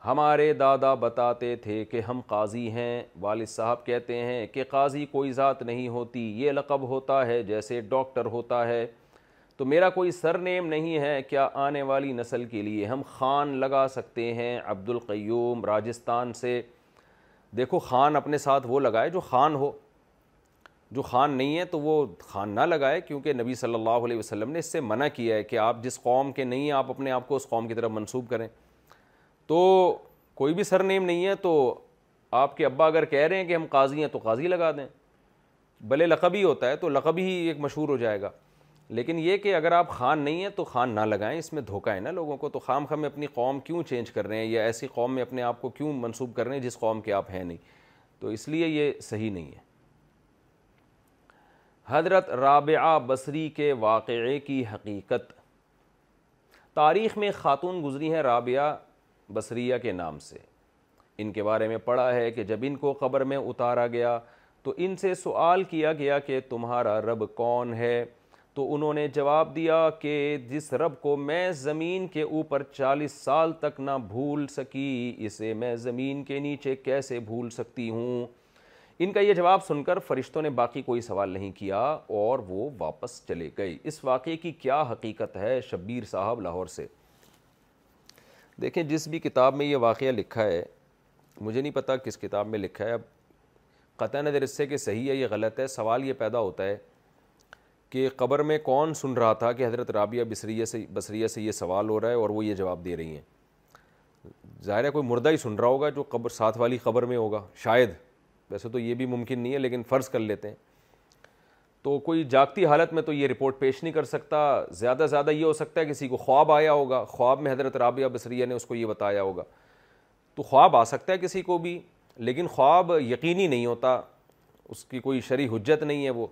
ہمارے دادا بتاتے تھے کہ ہم قاضی ہیں والد صاحب کہتے ہیں کہ قاضی کوئی ذات نہیں ہوتی یہ لقب ہوتا ہے جیسے ڈاکٹر ہوتا ہے تو میرا کوئی سر نیم نہیں ہے کیا آنے والی نسل کے لیے ہم خان لگا سکتے ہیں عبد القیوم راجستان سے دیکھو خان اپنے ساتھ وہ لگائے جو خان ہو جو خان نہیں ہے تو وہ خان نہ لگائے کیونکہ نبی صلی اللہ علیہ وسلم نے اس سے منع کیا ہے کہ آپ جس قوم کے نہیں ہیں آپ اپنے آپ کو اس قوم کی طرف منسوب کریں تو کوئی بھی سر نیم نہیں ہے تو آپ کے ابا اگر کہہ رہے ہیں کہ ہم قاضی ہیں تو قاضی لگا دیں بھلے ہی ہوتا ہے تو لقب ہی ایک مشہور ہو جائے گا لیکن یہ کہ اگر آپ خان نہیں ہیں تو خان نہ لگائیں اس میں دھوکہ ہے نا لوگوں کو تو خام خام میں اپنی قوم کیوں چینج کر رہے ہیں یا ایسی قوم میں اپنے آپ کو کیوں منسوب کر رہے ہیں جس قوم کے آپ ہیں نہیں تو اس لیے یہ صحیح نہیں ہے حضرت رابعہ بصری کے واقعے کی حقیقت تاریخ میں خاتون گزری ہیں رابعہ بصریہ کے نام سے ان کے بارے میں پڑھا ہے کہ جب ان کو قبر میں اتارا گیا تو ان سے سوال کیا گیا کہ تمہارا رب کون ہے تو انہوں نے جواب دیا کہ جس رب کو میں زمین کے اوپر چالیس سال تک نہ بھول سکی اسے میں زمین کے نیچے کیسے بھول سکتی ہوں ان کا یہ جواب سن کر فرشتوں نے باقی کوئی سوال نہیں کیا اور وہ واپس چلے گئے اس واقعے کی کیا حقیقت ہے شبیر صاحب لاہور سے دیکھیں جس بھی کتاب میں یہ واقعہ لکھا ہے مجھے نہیں پتا کس کتاب میں لکھا ہے اب قطع نظر اس سے کہ صحیح ہے یہ غلط ہے سوال یہ پیدا ہوتا ہے کہ قبر میں کون سن رہا تھا کہ حضرت رابعہ بسریہ سے بصریہ سے یہ سوال ہو رہا ہے اور وہ یہ جواب دے رہی ہیں ظاہر ہے کوئی مردہ ہی سن رہا ہوگا جو قبر ساتھ والی قبر میں ہوگا شاید ویسے تو یہ بھی ممکن نہیں ہے لیکن فرض کر لیتے ہیں تو کوئی جاگتی حالت میں تو یہ رپورٹ پیش نہیں کر سکتا زیادہ زیادہ یہ ہو سکتا ہے کسی کو خواب آیا ہوگا خواب میں حضرت رابعہ بسریہ نے اس کو یہ بتایا ہوگا تو خواب آ سکتا ہے کسی کو بھی لیکن خواب یقینی نہیں ہوتا اس کی کوئی شرع حجت نہیں ہے وہ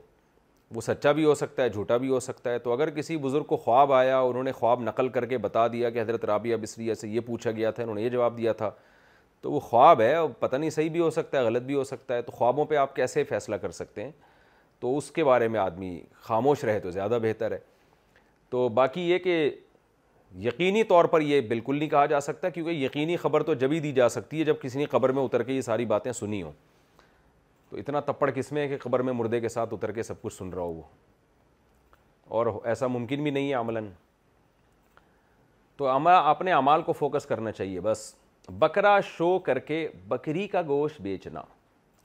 وہ سچا بھی ہو سکتا ہے جھوٹا بھی ہو سکتا ہے تو اگر کسی بزرگ کو خواب آیا اور انہوں نے خواب نقل کر کے بتا دیا کہ حضرت رابعہ بسریہ سے یہ پوچھا گیا تھا انہوں نے یہ جواب دیا تھا تو وہ خواب ہے اور پتہ نہیں صحیح بھی ہو سکتا ہے غلط بھی ہو سکتا ہے تو خوابوں پہ آپ کیسے فیصلہ کر سکتے ہیں تو اس کے بارے میں آدمی خاموش رہے تو زیادہ بہتر ہے تو باقی یہ کہ یقینی طور پر یہ بالکل نہیں کہا جا سکتا کیونکہ یقینی خبر تو جب ہی دی جا سکتی ہے جب کسی نے قبر میں اتر کے یہ ساری باتیں سنی ہوں تو اتنا تپڑ کس میں ہے کہ قبر میں مردے کے ساتھ اتر کے سب کچھ سن رہا ہو وہ اور ایسا ممکن بھی نہیں ہے عملاً تو اپنے اعمال کو فوکس کرنا چاہیے بس بکرا شو کر کے بکری کا گوشت بیچنا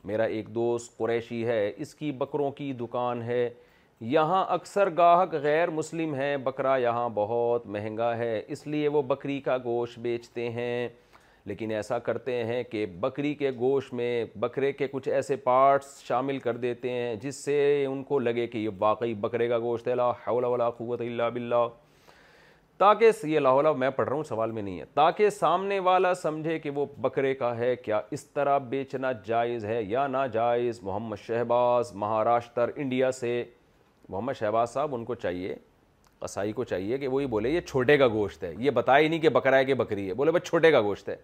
میرا ایک دوست قریشی ہے اس کی بکروں کی دکان ہے یہاں اکثر گاہک غیر مسلم ہیں بکرا یہاں بہت مہنگا ہے اس لیے وہ بکری کا گوشت بیچتے ہیں لیکن ایسا کرتے ہیں کہ بکری کے گوشت میں بکرے کے کچھ ایسے پارٹس شامل کر دیتے ہیں جس سے ان کو لگے کہ یہ واقعی بکرے کا گوشت ہے لا حول ولا قوت الا باللہ تاکہ یہ لاہور میں پڑھ رہا ہوں سوال میں نہیں ہے تاکہ سامنے والا سمجھے کہ وہ بکرے کا ہے کیا اس طرح بیچنا جائز ہے یا ناجائز محمد شہباز مہاراشٹر انڈیا سے محمد شہباز صاحب ان کو چاہیے قصائی کو چاہیے کہ وہی بولے یہ چھوٹے کا گوشت ہے یہ بتایا ہی نہیں کہ بکرا ہے کہ بکری ہے بولے بس چھوٹے کا گوشت ہے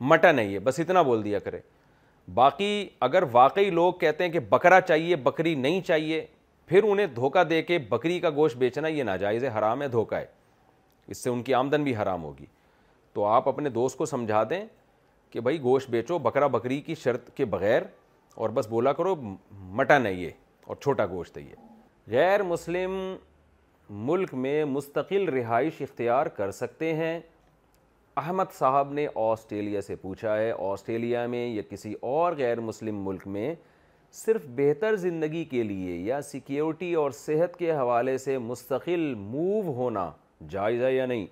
مٹا نہیں ہے بس اتنا بول دیا کرے باقی اگر واقعی لوگ کہتے ہیں کہ بکرا چاہیے بکری نہیں چاہیے پھر انہیں دھوکہ دے کے بکری کا گوشت بیچنا یہ ناجائز ہے حرام ہے دھوکہ ہے اس سے ان کی آمدن بھی حرام ہوگی تو آپ اپنے دوست کو سمجھا دیں کہ بھائی گوشت بیچو بکرا بکری کی شرط کے بغیر اور بس بولا کرو مٹن ہے یہ اور چھوٹا گوشت ہے یہ غیر مسلم ملک میں مستقل رہائش اختیار کر سکتے ہیں احمد صاحب نے آسٹریلیا سے پوچھا ہے آسٹریلیا میں یا کسی اور غیر مسلم ملک میں صرف بہتر زندگی کے لیے یا سیکیورٹی اور صحت کے حوالے سے مستقل موو ہونا جائز ہے یا نہیں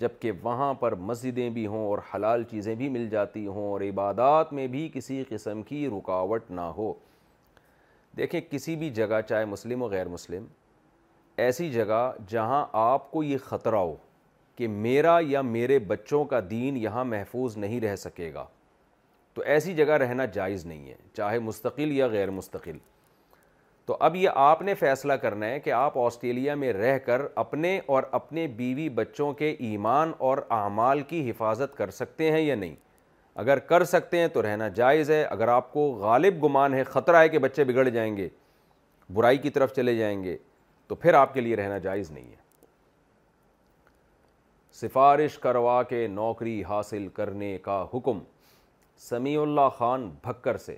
جب کہ وہاں پر مسجدیں بھی ہوں اور حلال چیزیں بھی مل جاتی ہوں اور عبادات میں بھی کسی قسم کی رکاوٹ نہ ہو دیکھیں کسی بھی جگہ چاہے مسلم و غیر مسلم ایسی جگہ جہاں آپ کو یہ خطرہ ہو کہ میرا یا میرے بچوں کا دین یہاں محفوظ نہیں رہ سکے گا تو ایسی جگہ رہنا جائز نہیں ہے چاہے مستقل یا غیر مستقل تو اب یہ آپ نے فیصلہ کرنا ہے کہ آپ آسٹریلیا میں رہ کر اپنے اور اپنے بیوی بچوں کے ایمان اور اعمال کی حفاظت کر سکتے ہیں یا نہیں اگر کر سکتے ہیں تو رہنا جائز ہے اگر آپ کو غالب گمان ہے خطرہ ہے کہ بچے بگڑ جائیں گے برائی کی طرف چلے جائیں گے تو پھر آپ کے لیے رہنا جائز نہیں ہے سفارش کروا کے نوکری حاصل کرنے کا حکم سمیع اللہ خان بھکر سے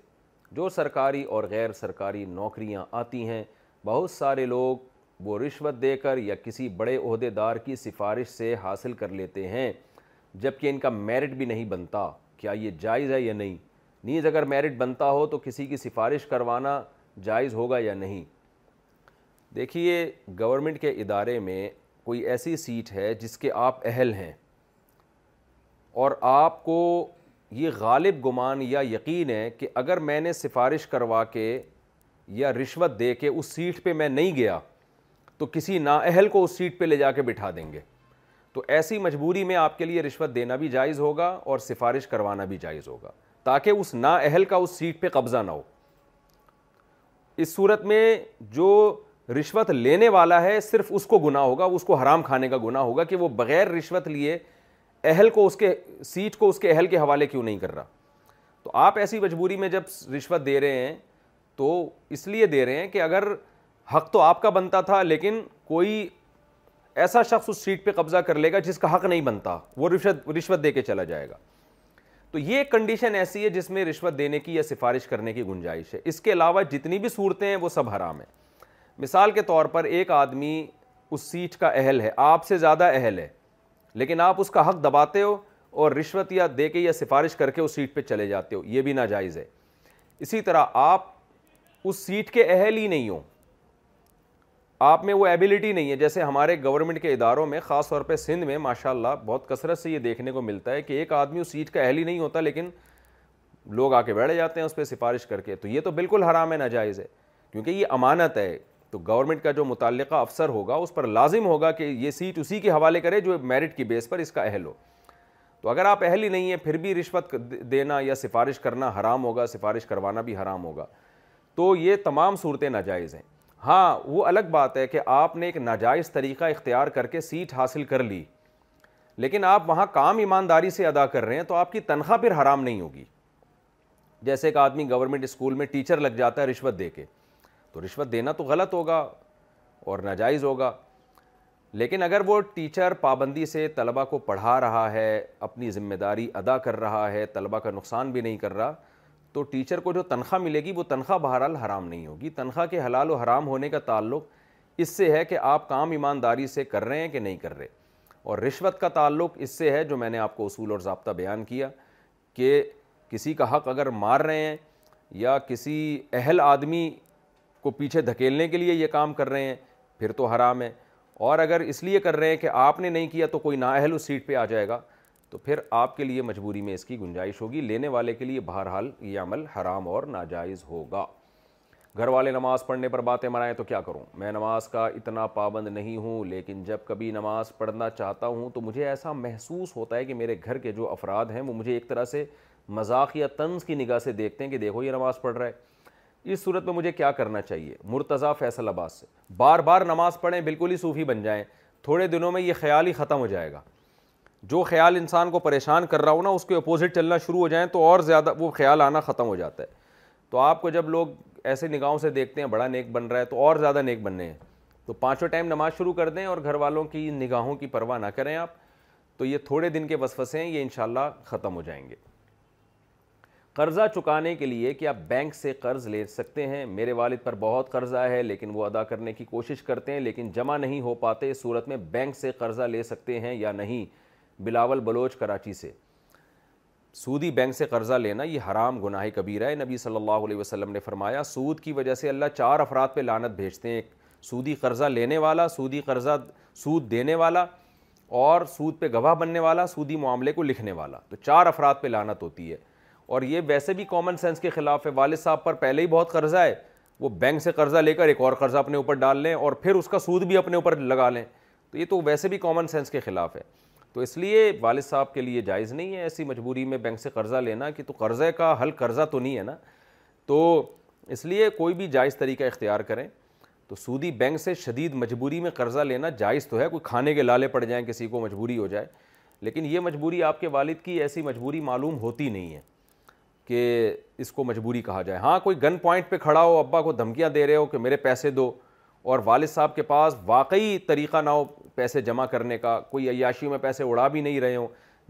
جو سرکاری اور غیر سرکاری نوکریاں آتی ہیں بہت سارے لوگ وہ رشوت دے کر یا کسی بڑے عہدے دار کی سفارش سے حاصل کر لیتے ہیں جبکہ ان کا میرٹ بھی نہیں بنتا کیا یہ جائز ہے یا نہیں نیز اگر میرٹ بنتا ہو تو کسی کی سفارش کروانا جائز ہوگا یا نہیں دیکھیے گورنمنٹ کے ادارے میں کوئی ایسی سیٹ ہے جس کے آپ اہل ہیں اور آپ کو یہ غالب گمان یا یقین ہے کہ اگر میں نے سفارش کروا کے یا رشوت دے کے اس سیٹ پہ میں نہیں گیا تو کسی نااہل کو اس سیٹ پہ لے جا کے بٹھا دیں گے تو ایسی مجبوری میں آپ کے لیے رشوت دینا بھی جائز ہوگا اور سفارش کروانا بھی جائز ہوگا تاکہ اس نا اہل کا اس سیٹ پہ قبضہ نہ ہو اس صورت میں جو رشوت لینے والا ہے صرف اس کو گناہ ہوگا اس کو حرام کھانے کا گناہ ہوگا کہ وہ بغیر رشوت لیے اہل کو اس کے سیٹ کو اس کے اہل کے حوالے کیوں نہیں کر رہا تو آپ ایسی مجبوری میں جب رشوت دے رہے ہیں تو اس لیے دے رہے ہیں کہ اگر حق تو آپ کا بنتا تھا لیکن کوئی ایسا شخص اس سیٹ پہ قبضہ کر لے گا جس کا حق نہیں بنتا وہ رشوت رشوت دے کے چلا جائے گا تو یہ کنڈیشن ایسی ہے جس میں رشوت دینے کی یا سفارش کرنے کی گنجائش ہے اس کے علاوہ جتنی بھی صورتیں ہیں وہ سب حرام ہیں مثال کے طور پر ایک آدمی اس سیٹ کا اہل ہے آپ سے زیادہ اہل ہے لیکن آپ اس کا حق دباتے ہو اور رشوت یا دے کے یا سفارش کر کے اس سیٹ پہ چلے جاتے ہو یہ بھی ناجائز ہے اسی طرح آپ اس سیٹ کے اہل ہی نہیں ہوں آپ میں وہ ایبلٹی نہیں ہے جیسے ہمارے گورنمنٹ کے اداروں میں خاص طور پہ سندھ میں ماشاء اللہ بہت کثرت سے یہ دیکھنے کو ملتا ہے کہ ایک آدمی اس سیٹ کا اہل ہی نہیں ہوتا لیکن لوگ آ کے بیٹھ جاتے ہیں اس پہ سفارش کر کے تو یہ تو بالکل حرام ہے ناجائز ہے کیونکہ یہ امانت ہے تو گورنمنٹ کا جو متعلقہ افسر ہوگا اس پر لازم ہوگا کہ یہ سیٹ اسی کے حوالے کرے جو میرٹ کی بیس پر اس کا اہل ہو تو اگر آپ اہل ہی نہیں ہیں پھر بھی رشوت دینا یا سفارش کرنا حرام ہوگا سفارش کروانا بھی حرام ہوگا تو یہ تمام صورتیں ناجائز ہیں ہاں وہ الگ بات ہے کہ آپ نے ایک ناجائز طریقہ اختیار کر کے سیٹ حاصل کر لی لیکن آپ وہاں کام ایمانداری سے ادا کر رہے ہیں تو آپ کی تنخواہ پھر حرام نہیں ہوگی جیسے ایک آدمی گورنمنٹ اسکول میں ٹیچر لگ جاتا ہے رشوت دے کے تو رشوت دینا تو غلط ہوگا اور ناجائز ہوگا لیکن اگر وہ ٹیچر پابندی سے طلبہ کو پڑھا رہا ہے اپنی ذمہ داری ادا کر رہا ہے طلبہ کا نقصان بھی نہیں کر رہا تو ٹیچر کو جو تنخواہ ملے گی وہ تنخواہ بہرحال حرام نہیں ہوگی تنخواہ کے حلال و حرام ہونے کا تعلق اس سے ہے کہ آپ کام ایمانداری سے کر رہے ہیں کہ نہیں کر رہے اور رشوت کا تعلق اس سے ہے جو میں نے آپ کو اصول اور ضابطہ بیان کیا کہ کسی کا حق اگر مار رہے ہیں یا کسی اہل آدمی کو پیچھے دھکیلنے کے لیے یہ کام کر رہے ہیں پھر تو حرام ہے اور اگر اس لیے کر رہے ہیں کہ آپ نے نہیں کیا تو کوئی نااہل اس سیٹ پہ آ جائے گا تو پھر آپ کے لیے مجبوری میں اس کی گنجائش ہوگی لینے والے کے لیے بہرحال یہ عمل حرام اور ناجائز ہوگا گھر والے نماز پڑھنے پر باتیں مرائیں تو کیا کروں میں نماز کا اتنا پابند نہیں ہوں لیکن جب کبھی نماز پڑھنا چاہتا ہوں تو مجھے ایسا محسوس ہوتا ہے کہ میرے گھر کے جو افراد ہیں وہ مجھے ایک طرح سے مذاق یا طنز کی نگاہ سے دیکھتے ہیں کہ دیکھو یہ نماز پڑھ رہا ہے اس صورت میں مجھے کیا کرنا چاہیے مرتضیٰ فیصل عباس سے بار بار نماز پڑھیں بالکل ہی صوفی بن جائیں تھوڑے دنوں میں یہ خیال ہی ختم ہو جائے گا جو خیال انسان کو پریشان کر رہا ہو نا اس کے اپوزٹ چلنا شروع ہو جائیں تو اور زیادہ وہ خیال آنا ختم ہو جاتا ہے تو آپ کو جب لوگ ایسے نگاہوں سے دیکھتے ہیں بڑا نیک بن رہا ہے تو اور زیادہ نیک بننے ہیں تو پانچوں ٹائم نماز شروع کر دیں اور گھر والوں کی نگاہوں کی پرواہ نہ کریں آپ تو یہ تھوڑے دن کے وسوسے ہیں یہ انشاءاللہ ختم ہو جائیں گے قرضہ چکانے کے لیے کہ آپ بینک سے قرض لے سکتے ہیں میرے والد پر بہت قرضہ ہے لیکن وہ ادا کرنے کی کوشش کرتے ہیں لیکن جمع نہیں ہو پاتے اس صورت میں بینک سے قرضہ لے سکتے ہیں یا نہیں بلاول بلوچ کراچی سے سودی بینک سے قرضہ لینا یہ حرام گناہ کبیرہ ہے نبی صلی اللہ علیہ وسلم نے فرمایا سود کی وجہ سے اللہ چار افراد پہ لانت بھیجتے ہیں سودی قرضہ لینے والا سودی قرضہ سود دینے والا اور سود پہ گواہ بننے والا سودی معاملے کو لکھنے والا تو چار افراد پہ لانت ہوتی ہے اور یہ ویسے بھی کامن سینس کے خلاف ہے والد صاحب پر پہلے ہی بہت قرضہ ہے وہ بینک سے قرضہ لے کر ایک اور قرضہ اپنے اوپر ڈال لیں اور پھر اس کا سود بھی اپنے اوپر لگا لیں تو یہ تو ویسے بھی کامن سینس کے خلاف ہے تو اس لیے والد صاحب کے لیے جائز نہیں ہے ایسی مجبوری میں بینک سے قرضہ لینا کہ تو قرضے کا حل قرضہ تو نہیں ہے نا تو اس لیے کوئی بھی جائز طریقہ اختیار کریں تو سودی بینک سے شدید مجبوری میں قرضہ لینا جائز تو ہے کوئی کھانے کے لالے پڑ جائیں کسی کو مجبوری ہو جائے لیکن یہ مجبوری آپ کے والد کی ایسی مجبوری معلوم ہوتی نہیں ہے کہ اس کو مجبوری کہا جائے ہاں کوئی گن پوائنٹ پہ کھڑا ہو ابا کو دھمکیاں دے رہے ہو کہ میرے پیسے دو اور والد صاحب کے پاس واقعی طریقہ نہ ہو پیسے جمع کرنے کا کوئی عیاشی میں پیسے اڑا بھی نہیں رہے ہوں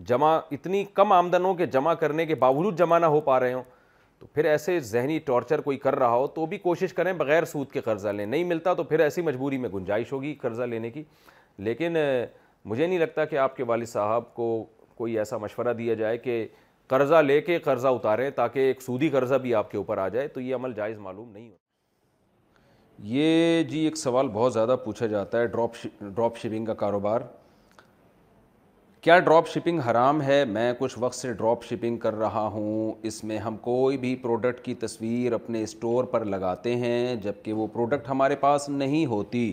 جمع اتنی کم آمدنوں کے جمع کرنے کے باوجود جمع نہ ہو پا رہے ہوں تو پھر ایسے ذہنی ٹارچر کوئی کر رہا ہو تو بھی کوشش کریں بغیر سود کے قرضہ لیں نہیں ملتا تو پھر ایسی مجبوری میں گنجائش ہوگی قرضہ لینے کی لیکن مجھے نہیں لگتا کہ آپ کے والد صاحب کو کوئی ایسا مشورہ دیا جائے کہ قرضہ لے کے قرضہ اتارے تاکہ ایک سودی قرضہ بھی آپ کے اوپر آ جائے تو یہ عمل جائز معلوم نہیں ہو یہ جی ایک سوال بہت زیادہ پوچھا جاتا ہے ڈراپ ڈراپ شپنگ کا کاروبار کیا ڈراپ شپنگ حرام ہے میں کچھ وقت سے ڈراپ شپنگ کر رہا ہوں اس میں ہم کوئی بھی پروڈکٹ کی تصویر اپنے اسٹور پر لگاتے ہیں جب کہ وہ پروڈکٹ ہمارے پاس نہیں ہوتی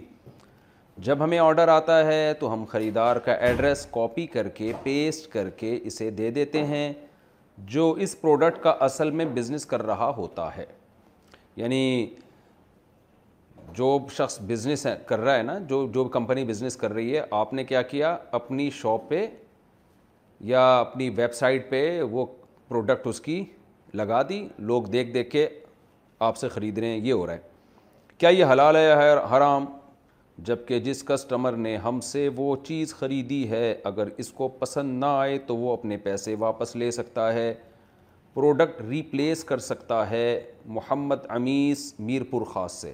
جب ہمیں آڈر آتا ہے تو ہم خریدار کا ایڈریس کاپی کر کے پیسٹ کر کے اسے دے دیتے ہیں جو اس پروڈکٹ کا اصل میں بزنس کر رہا ہوتا ہے یعنی جو شخص بزنس کر رہا ہے نا جو جو کمپنی بزنس کر رہی ہے آپ نے کیا کیا اپنی شاپ پہ یا اپنی ویب سائٹ پہ وہ پروڈکٹ اس کی لگا دی لوگ دیکھ دیکھ کے آپ سے خرید رہے ہیں یہ ہو رہا ہے کیا یہ حلال ہے حرام جبکہ جس کسٹمر نے ہم سے وہ چیز خریدی ہے اگر اس کو پسند نہ آئے تو وہ اپنے پیسے واپس لے سکتا ہے پروڈکٹ ریپلیس کر سکتا ہے محمد امیس میرپور خاص سے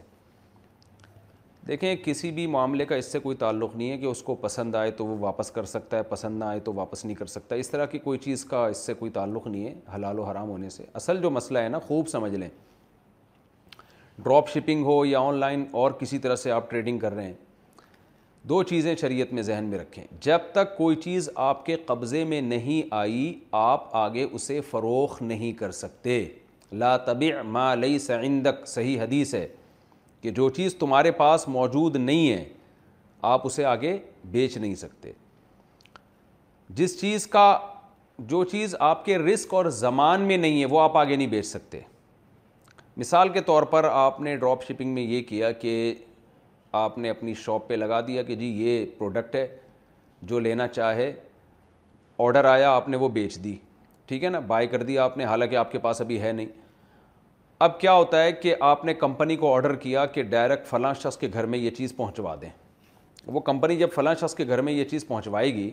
دیکھیں کسی بھی معاملے کا اس سے کوئی تعلق نہیں ہے کہ اس کو پسند آئے تو وہ واپس کر سکتا ہے پسند نہ آئے تو واپس نہیں کر سکتا اس طرح کی کوئی چیز کا اس سے کوئی تعلق نہیں ہے حلال و حرام ہونے سے اصل جو مسئلہ ہے نا خوب سمجھ لیں ڈراپ شپنگ ہو یا آن لائن اور کسی طرح سے آپ ٹریڈنگ کر رہے ہیں دو چیزیں شریعت میں ذہن میں رکھیں جب تک کوئی چیز آپ کے قبضے میں نہیں آئی آپ آگے اسے فروخ نہیں کر سکتے لا طبع ما لیس عندک صحیح حدیث ہے کہ جو چیز تمہارے پاس موجود نہیں ہے آپ اسے آگے بیچ نہیں سکتے جس چیز کا جو چیز آپ کے رسک اور زمان میں نہیں ہے وہ آپ آگے نہیں بیچ سکتے مثال کے طور پر آپ نے ڈراپ شپنگ میں یہ کیا کہ آپ نے اپنی شاپ پہ لگا دیا کہ جی یہ پروڈکٹ ہے جو لینا چاہے آڈر آیا آپ نے وہ بیچ دی ٹھیک ہے نا بائی کر دیا آپ نے حالانکہ آپ کے پاس ابھی ہے نہیں اب کیا ہوتا ہے کہ آپ نے کمپنی کو آڈر کیا کہ ڈائریکٹ فلاں شخص کے گھر میں یہ چیز پہنچوا دیں وہ کمپنی جب فلاں شخص کے گھر میں یہ چیز پہنچوائے گی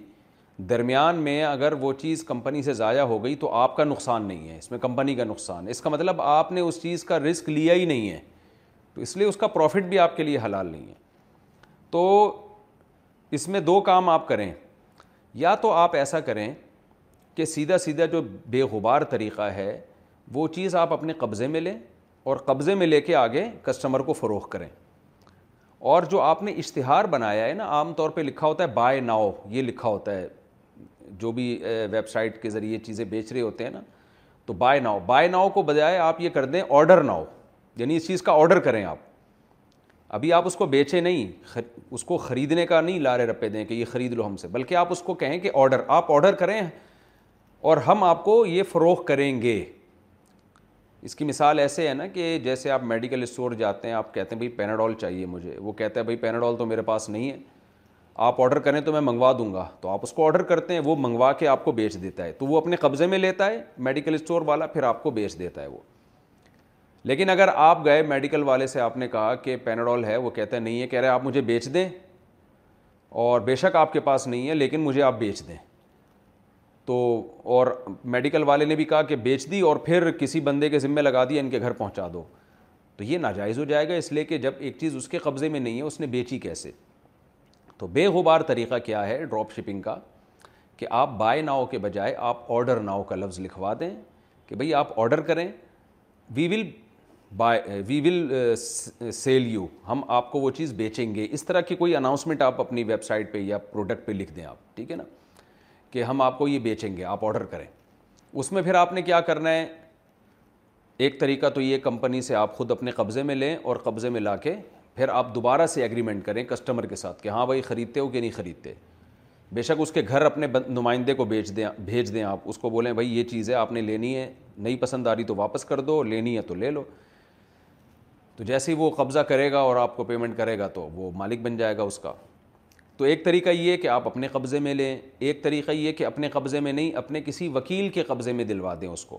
درمیان میں اگر وہ چیز کمپنی سے ضائع ہو گئی تو آپ کا نقصان نہیں ہے اس میں کمپنی کا نقصان اس کا مطلب آپ نے اس چیز کا رسک لیا ہی نہیں ہے تو اس لیے اس کا پروفٹ بھی آپ کے لیے حلال نہیں ہے تو اس میں دو کام آپ کریں یا تو آپ ایسا کریں کہ سیدھا سیدھا جو بے غبار طریقہ ہے وہ چیز آپ اپنے قبضے میں لیں اور قبضے میں لے کے آگے کسٹمر کو فروغ کریں اور جو آپ نے اشتہار بنایا ہے نا عام طور پہ لکھا ہوتا ہے بائے ناؤ یہ لکھا ہوتا ہے جو بھی ویب سائٹ کے ذریعے چیزیں بیچ رہے ہوتے ہیں نا تو بائی ناؤ بائی ناؤ کو بجائے آپ یہ کر دیں آڈر ناؤ یعنی اس چیز کا آڈر کریں آپ ابھی آپ اس کو بیچیں نہیں اس کو خریدنے کا نہیں لارے رپے دیں کہ یہ خرید لو ہم سے بلکہ آپ اس کو کہیں کہ آرڈر آپ آڈر کریں اور ہم آپ کو یہ فروغ کریں گے اس کی مثال ایسے ہے نا کہ جیسے آپ میڈیکل اسٹور جاتے ہیں آپ کہتے ہیں بھائی پیناڈول چاہیے مجھے وہ کہتا ہے بھائی پیناڈول تو میرے پاس نہیں ہے آپ آرڈر کریں تو میں منگوا دوں گا تو آپ اس کو آرڈر کرتے ہیں وہ منگوا کے آپ کو بیچ دیتا ہے تو وہ اپنے قبضے میں لیتا ہے میڈیکل اسٹور والا پھر آپ کو بیچ دیتا ہے وہ لیکن اگر آپ گئے میڈیکل والے سے آپ نے کہا کہ پیناڈول ہے وہ کہتا ہے نہیں ہے کہہ رہے آپ مجھے بیچ دیں اور بے شک آپ کے پاس نہیں ہے لیکن مجھے آپ بیچ دیں تو اور میڈیکل والے نے بھی کہا کہ بیچ دی اور پھر کسی بندے کے ذمہ لگا دیا ان کے گھر پہنچا دو تو یہ ناجائز ہو جائے گا اس لیے کہ جب ایک چیز اس کے قبضے میں نہیں ہے اس نے بیچی کیسے تو بے غبار طریقہ کیا ہے ڈراپ شپنگ کا کہ آپ بائی ناؤ کے بجائے آپ آرڈر ناؤ کا لفظ لکھوا دیں کہ بھئی آپ آڈر کریں we will buy we will sell you ہم آپ کو وہ چیز بیچیں گے اس طرح کی کوئی اناؤنسمنٹ آپ اپنی ویب سائٹ پہ یا پروڈکٹ پہ لکھ دیں آپ ٹھیک ہے نا کہ ہم آپ کو یہ بیچیں گے آپ آڈر کریں اس میں پھر آپ نے کیا کرنا ہے ایک طریقہ تو یہ کمپنی سے آپ خود اپنے قبضے میں لیں اور قبضے میں لا کے پھر آپ دوبارہ سے ایگریمنٹ کریں کسٹمر کے ساتھ کہ ہاں بھائی خریدتے ہو کہ نہیں خریدتے بے شک اس کے گھر اپنے نمائندے کو بھیج دیں بھیج دیں آپ اس کو بولیں بھائی یہ چیز ہے آپ نے لینی ہے نئی پسند آ رہی تو واپس کر دو لینی ہے تو لے لو تو جیسے ہی وہ قبضہ کرے گا اور آپ کو پیمنٹ کرے گا تو وہ مالک بن جائے گا اس کا تو ایک طریقہ یہ کہ آپ اپنے قبضے میں لیں ایک طریقہ یہ کہ اپنے قبضے میں نہیں اپنے کسی وکیل کے قبضے میں دلوا دیں اس کو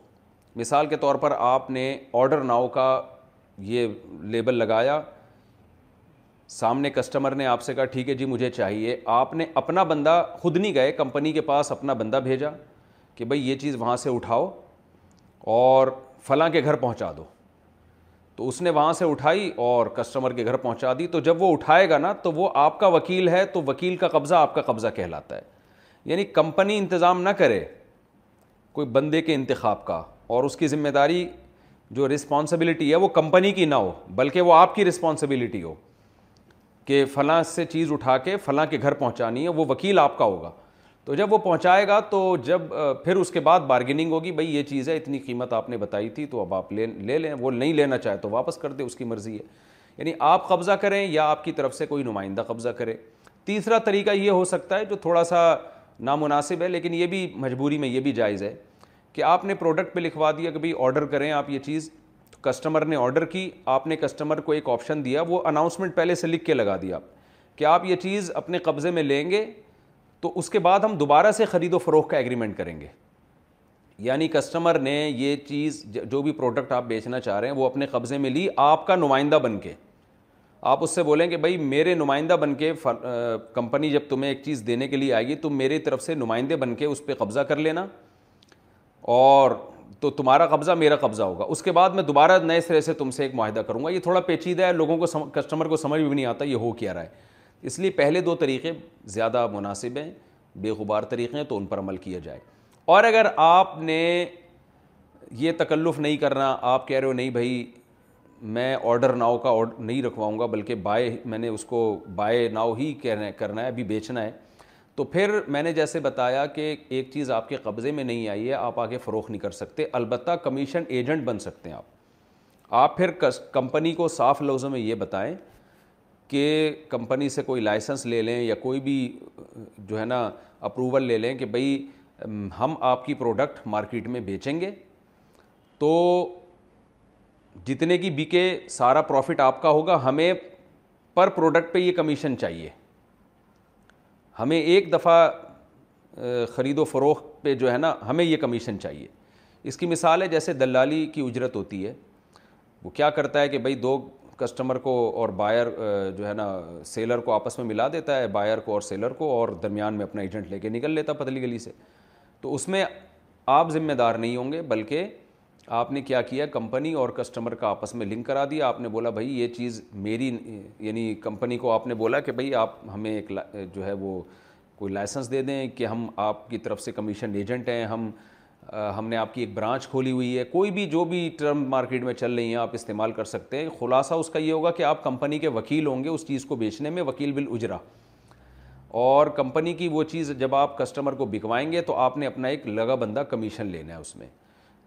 مثال کے طور پر آپ نے آڈر ناؤ کا یہ لیبل لگایا سامنے کسٹمر نے آپ سے کہا ٹھیک ہے جی مجھے چاہیے آپ نے اپنا بندہ خود نہیں گئے کمپنی کے پاس اپنا بندہ بھیجا کہ بھائی یہ چیز وہاں سے اٹھاؤ اور فلاں کے گھر پہنچا دو تو اس نے وہاں سے اٹھائی اور کسٹمر کے گھر پہنچا دی تو جب وہ اٹھائے گا نا تو وہ آپ کا وکیل ہے تو وکیل کا قبضہ آپ کا قبضہ کہلاتا ہے یعنی کمپنی انتظام نہ کرے کوئی بندے کے انتخاب کا اور اس کی ذمہ داری جو رسپانسبلٹی ہے وہ کمپنی کی نہ ہو بلکہ وہ آپ کی رسپانسبلٹی ہو کہ فلاں سے چیز اٹھا کے فلاں کے گھر پہنچانی ہے وہ وکیل آپ کا ہوگا تو جب وہ پہنچائے گا تو جب پھر اس کے بعد بارگیننگ ہوگی بھائی یہ چیز ہے اتنی قیمت آپ نے بتائی تھی تو اب آپ لے لے لیں وہ نہیں لینا چاہے تو واپس کر دے اس کی مرضی ہے یعنی آپ قبضہ کریں یا آپ کی طرف سے کوئی نمائندہ قبضہ کرے تیسرا طریقہ یہ ہو سکتا ہے جو تھوڑا سا نامناسب ہے لیکن یہ بھی مجبوری میں یہ بھی جائز ہے کہ آپ نے پروڈکٹ پہ لکھوا دیا کہ بھائی آرڈر کریں آپ یہ چیز کسٹمر نے آرڈر کی آپ نے کسٹمر کو ایک آپشن دیا وہ اناؤنسمنٹ پہلے سے لکھ کے لگا دیا کہ آپ یہ چیز اپنے قبضے میں لیں گے تو اس کے بعد ہم دوبارہ سے خرید و فروغ کا ایگریمنٹ کریں گے یعنی کسٹمر نے یہ چیز جو بھی پروڈکٹ آپ بیچنا چاہ رہے ہیں وہ اپنے قبضے میں لی آپ کا نمائندہ بن کے آپ اس سے بولیں کہ بھائی میرے نمائندہ بن کے کمپنی جب تمہیں ایک چیز دینے کے لیے آئے گی تو میری طرف سے نمائندے بن کے اس پہ قبضہ کر لینا اور تو تمہارا قبضہ میرا قبضہ ہوگا اس کے بعد میں دوبارہ نئے سرے سے تم سے ایک معاہدہ کروں گا یہ تھوڑا پیچیدہ ہے لوگوں کو کسٹمر کو سمجھ بھی نہیں آتا یہ ہو کیا رہا ہے اس لیے پہلے دو طریقے زیادہ مناسب ہیں بے غبار طریقے ہیں تو ان پر عمل کیا جائے اور اگر آپ نے یہ تکلف نہیں کرنا آپ کہہ رہے ہو نہیں بھائی میں آرڈر ناؤ کا آرڈر نہیں رکھواؤں گا بلکہ بائے میں نے اس کو بائے ناؤ ہی کرنا ہے ابھی بیچنا ہے تو پھر میں نے جیسے بتایا کہ ایک چیز آپ کے قبضے میں نہیں آئی ہے آپ آگے فروخت نہیں کر سکتے البتہ کمیشن ایجنٹ بن سکتے ہیں آپ آپ پھر کمپنی کو صاف لفظوں میں یہ بتائیں کہ کمپنی سے کوئی لائسنس لے لیں یا کوئی بھی جو ہے نا اپروول لے لیں کہ بھئی ہم آپ کی پروڈکٹ مارکیٹ میں بیچیں گے تو جتنے کی بکے سارا پروفٹ آپ کا ہوگا ہمیں پر پروڈکٹ پہ یہ کمیشن چاہیے ہمیں ایک دفعہ خرید و فروخت پہ جو ہے نا ہمیں یہ کمیشن چاہیے اس کی مثال ہے جیسے دلالی کی اجرت ہوتی ہے وہ کیا کرتا ہے کہ بھائی دو کسٹمر کو اور بائر جو ہے نا سیلر کو آپس میں ملا دیتا ہے بائر کو اور سیلر کو اور درمیان میں اپنا ایجنٹ لے کے نکل لیتا پتلی گلی سے تو اس میں آپ ذمہ دار نہیں ہوں گے بلکہ آپ نے کیا کیا کمپنی اور کسٹمر کا آپس میں لنک کرا دیا آپ نے بولا بھائی یہ چیز میری یعنی کمپنی کو آپ نے بولا کہ بھائی آپ ہمیں ایک جو ہے وہ کوئی لائسنس دے دیں کہ ہم آپ کی طرف سے کمیشن ایجنٹ ہیں ہم ہم نے آپ کی ایک برانچ کھولی ہوئی ہے کوئی بھی جو بھی ٹرم مارکیٹ میں چل رہی ہیں آپ استعمال کر سکتے ہیں خلاصہ اس کا یہ ہوگا کہ آپ کمپنی کے وکیل ہوں گے اس چیز کو بیچنے میں وکیل بل اجرا اور کمپنی کی وہ چیز جب آپ کسٹمر کو بکوائیں گے تو آپ نے اپنا ایک لگا بندہ کمیشن لینا ہے اس میں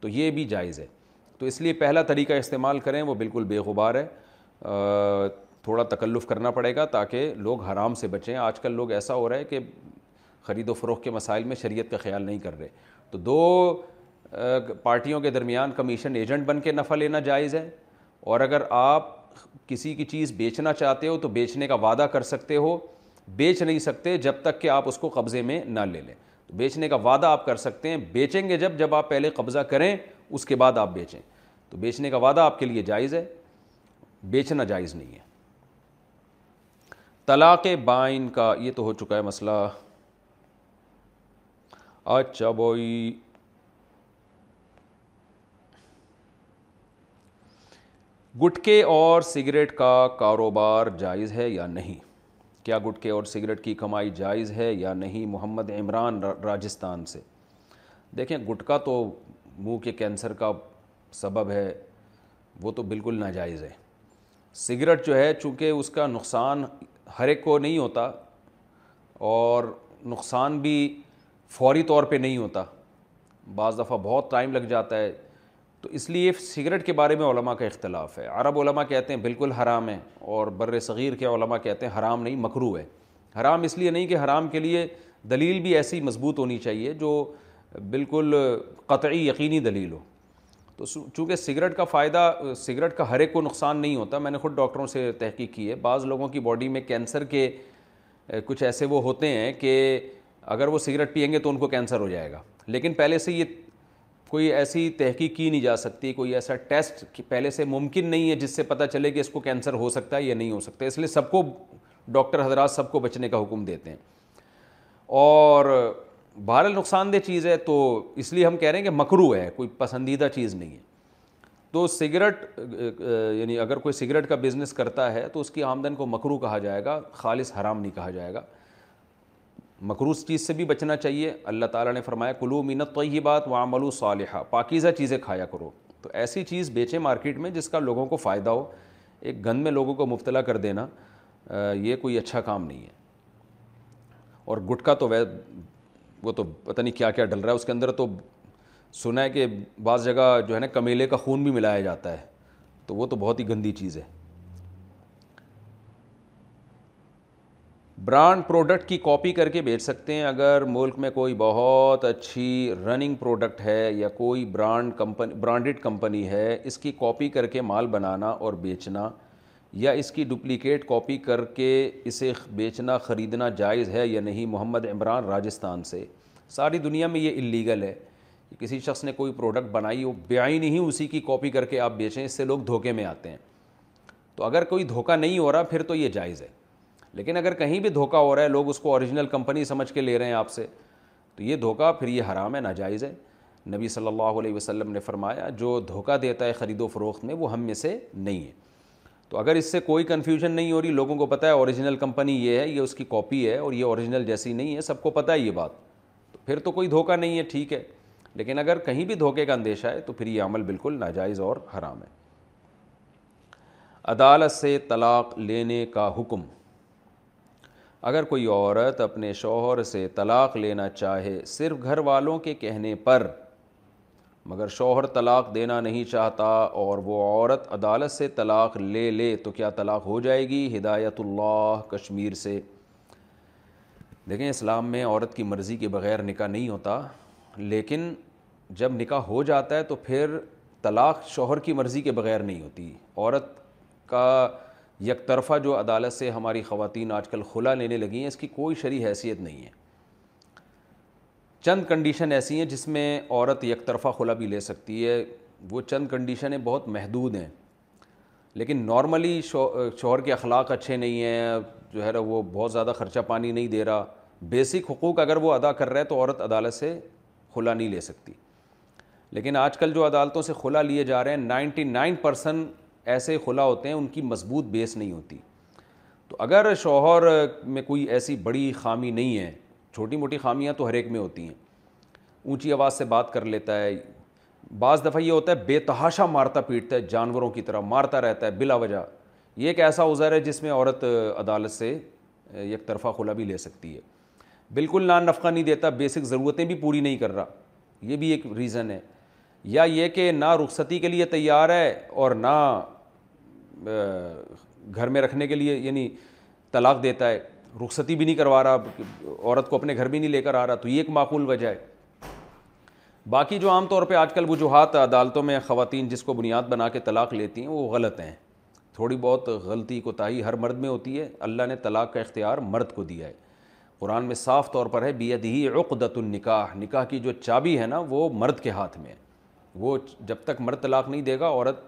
تو یہ بھی جائز ہے تو اس لیے پہلا طریقہ استعمال کریں وہ بالکل بے غبار ہے تھوڑا تکلف کرنا پڑے گا تاکہ لوگ حرام سے بچیں آج کل لوگ ایسا ہو رہا ہے کہ خرید و فروغ کے مسائل میں شریعت کا خیال نہیں کر رہے تو دو پارٹیوں کے درمیان کمیشن ایجنٹ بن کے نفع لینا جائز ہے اور اگر آپ کسی کی چیز بیچنا چاہتے ہو تو بیچنے کا وعدہ کر سکتے ہو بیچ نہیں سکتے جب تک کہ آپ اس کو قبضے میں نہ لے لیں بیچنے کا وعدہ آپ کر سکتے ہیں بیچیں گے جب جب آپ پہلے قبضہ کریں اس کے بعد آپ بیچیں تو بیچنے کا وعدہ آپ کے لیے جائز ہے بیچنا جائز نہیں ہے طلاق بائن کا یہ تو ہو چکا ہے مسئلہ اچھا بوئی گٹکے اور سگریٹ کا کاروبار جائز ہے یا نہیں کیا گٹکے اور سگریٹ کی کمائی جائز ہے یا نہیں محمد عمران راجستان سے دیکھیں گٹکا تو منہ کے کینسر کا سبب ہے وہ تو بالکل ناجائز ہے سگریٹ جو ہے چونکہ اس کا نقصان ہر ایک کو نہیں ہوتا اور نقصان بھی فوری طور پہ نہیں ہوتا بعض دفعہ بہت ٹائم لگ جاتا ہے تو اس لیے سگریٹ کے بارے میں علماء کا اختلاف ہے عرب علماء کہتے ہیں بالکل حرام ہے اور بر صغیر کے علماء کہتے ہیں حرام نہیں مکرو ہے حرام اس لیے نہیں کہ حرام کے لیے دلیل بھی ایسی مضبوط ہونی چاہیے جو بالکل قطعی یقینی دلیل ہو تو چونکہ سگریٹ کا فائدہ سگریٹ کا ہر ایک کو نقصان نہیں ہوتا میں نے خود ڈاکٹروں سے تحقیق کی ہے بعض لوگوں کی باڈی میں کینسر کے کچھ ایسے وہ ہوتے ہیں کہ اگر وہ سگریٹ پئیں گے تو ان کو کینسر ہو جائے گا لیکن پہلے سے یہ کوئی ایسی تحقیق کی نہیں جا سکتی کوئی ایسا ٹیسٹ پہلے سے ممکن نہیں ہے جس سے پتا چلے کہ اس کو کینسر ہو سکتا ہے یا نہیں ہو سکتا اس لیے سب کو ڈاکٹر حضرات سب کو بچنے کا حکم دیتے ہیں اور بہرحال نقصان دہ چیز ہے تو اس لیے ہم کہہ رہے ہیں کہ مکرو ہے کوئی پسندیدہ چیز نہیں ہے تو سگریٹ یعنی اگر کوئی سگریٹ کا بزنس کرتا ہے تو اس کی آمدن کو مکرو کہا جائے گا خالص حرام نہیں کہا جائے گا مکروس چیز سے بھی بچنا چاہیے اللہ تعالیٰ نے فرمایا کلو مینت تو ہی بات وام ملو صالحہ پاکیزہ چیزیں کھایا کرو تو ایسی چیز بیچیں مارکیٹ میں جس کا لوگوں کو فائدہ ہو ایک گند میں لوگوں کو مبتلا کر دینا یہ کوئی اچھا کام نہیں ہے اور گٹکا تو وہ تو پتہ نہیں کیا کیا ڈل رہا ہے اس کے اندر تو سنا ہے کہ بعض جگہ جو ہے نا کمیلے کا خون بھی ملایا جاتا ہے تو وہ تو بہت ہی گندی چیز ہے برانڈ پروڈکٹ کی کاپی کر کے بیچ سکتے ہیں اگر ملک میں کوئی بہت اچھی رننگ پروڈکٹ ہے یا کوئی برانڈ کمپنی برانڈڈ کمپنی ہے اس کی کاپی کر کے مال بنانا اور بیچنا یا اس کی ڈپلیکیٹ کاپی کر کے اسے بیچنا خریدنا جائز ہے یا نہیں محمد عمران راجستھان سے ساری دنیا میں یہ اللیگل ہے کسی شخص نے کوئی پروڈکٹ بنائی وہ بیائی نہیں اسی کی کاپی کر کے آپ بیچیں اس سے لوگ دھوکے میں آتے ہیں تو اگر کوئی دھوکہ نہیں ہو رہا پھر تو یہ جائز ہے لیکن اگر کہیں بھی دھوکہ ہو رہا ہے لوگ اس کو اوریجنل کمپنی سمجھ کے لے رہے ہیں آپ سے تو یہ دھوکہ پھر یہ حرام ہے ناجائز ہے نبی صلی اللہ علیہ وسلم نے فرمایا جو دھوکہ دیتا ہے خرید و فروخت میں وہ ہم میں سے نہیں ہے تو اگر اس سے کوئی کنفیوژن نہیں ہو رہی لوگوں کو پتا ہے اوریجنل کمپنی یہ ہے یہ اس کی کاپی ہے اور یہ اوریجنل جیسی نہیں ہے سب کو پتہ ہے یہ بات تو پھر تو کوئی دھوکہ نہیں ہے ٹھیک ہے لیکن اگر کہیں بھی دھوکے کا اندیشہ ہے تو پھر یہ عمل بالکل ناجائز اور حرام ہے عدالت سے طلاق لینے کا حکم اگر کوئی عورت اپنے شوہر سے طلاق لینا چاہے صرف گھر والوں کے کہنے پر مگر شوہر طلاق دینا نہیں چاہتا اور وہ عورت عدالت سے طلاق لے لے تو کیا طلاق ہو جائے گی ہدایت اللہ کشمیر سے دیکھیں اسلام میں عورت کی مرضی کے بغیر نکاح نہیں ہوتا لیکن جب نکاح ہو جاتا ہے تو پھر طلاق شوہر کی مرضی کے بغیر نہیں ہوتی عورت کا یک طرفہ جو عدالت سے ہماری خواتین آج کل خلا لینے لگی ہیں اس کی کوئی شرعی حیثیت نہیں ہے چند کنڈیشن ایسی ہیں جس میں عورت یک طرفہ خلا بھی لے سکتی ہے وہ چند کنڈیشنیں بہت محدود ہیں لیکن نارملی شوہر کے اخلاق اچھے نہیں ہیں جو ہے وہ بہت زیادہ خرچہ پانی نہیں دے رہا بیسک حقوق اگر وہ ادا کر رہا ہے تو عورت عدالت سے کھلا نہیں لے سکتی لیکن آج کل جو عدالتوں سے کھلا لیے جا رہے ہیں نائنٹی نائن پرسن ایسے خلا ہوتے ہیں ان کی مضبوط بیس نہیں ہوتی تو اگر شوہر میں کوئی ایسی بڑی خامی نہیں ہے چھوٹی موٹی خامیاں تو ہر ایک میں ہوتی ہیں اونچی آواز سے بات کر لیتا ہے بعض دفعہ یہ ہوتا ہے بے تحاشا مارتا پیٹتا ہے جانوروں کی طرح مارتا رہتا ہے بلا وجہ یہ ایک ایسا عذر ہے جس میں عورت عدالت سے یک طرفہ خلا بھی لے سکتی ہے بالکل نان نفقہ نہیں دیتا بیسک ضرورتیں بھی پوری نہیں کر رہا یہ بھی ایک ریزن ہے یا یہ کہ نہ رخصتی کے لیے تیار ہے اور نہ گھر میں رکھنے کے لیے یعنی طلاق دیتا ہے رخصتی بھی نہیں کروا رہا عورت کو اپنے گھر بھی نہیں لے کر آ رہا تو یہ ایک معقول وجہ ہے باقی جو عام طور پہ آج کل وجوہات عدالتوں میں خواتین جس کو بنیاد بنا کے طلاق لیتی ہیں وہ غلط ہیں تھوڑی بہت غلطی کوتاہی ہر مرد میں ہوتی ہے اللہ نے طلاق کا اختیار مرد کو دیا ہے قرآن میں صاف طور پر ہے بید ہی عقدت النکاح نکاح کی جو چابی ہے نا وہ مرد کے ہاتھ میں ہے وہ جب تک مرد طلاق نہیں دے گا عورت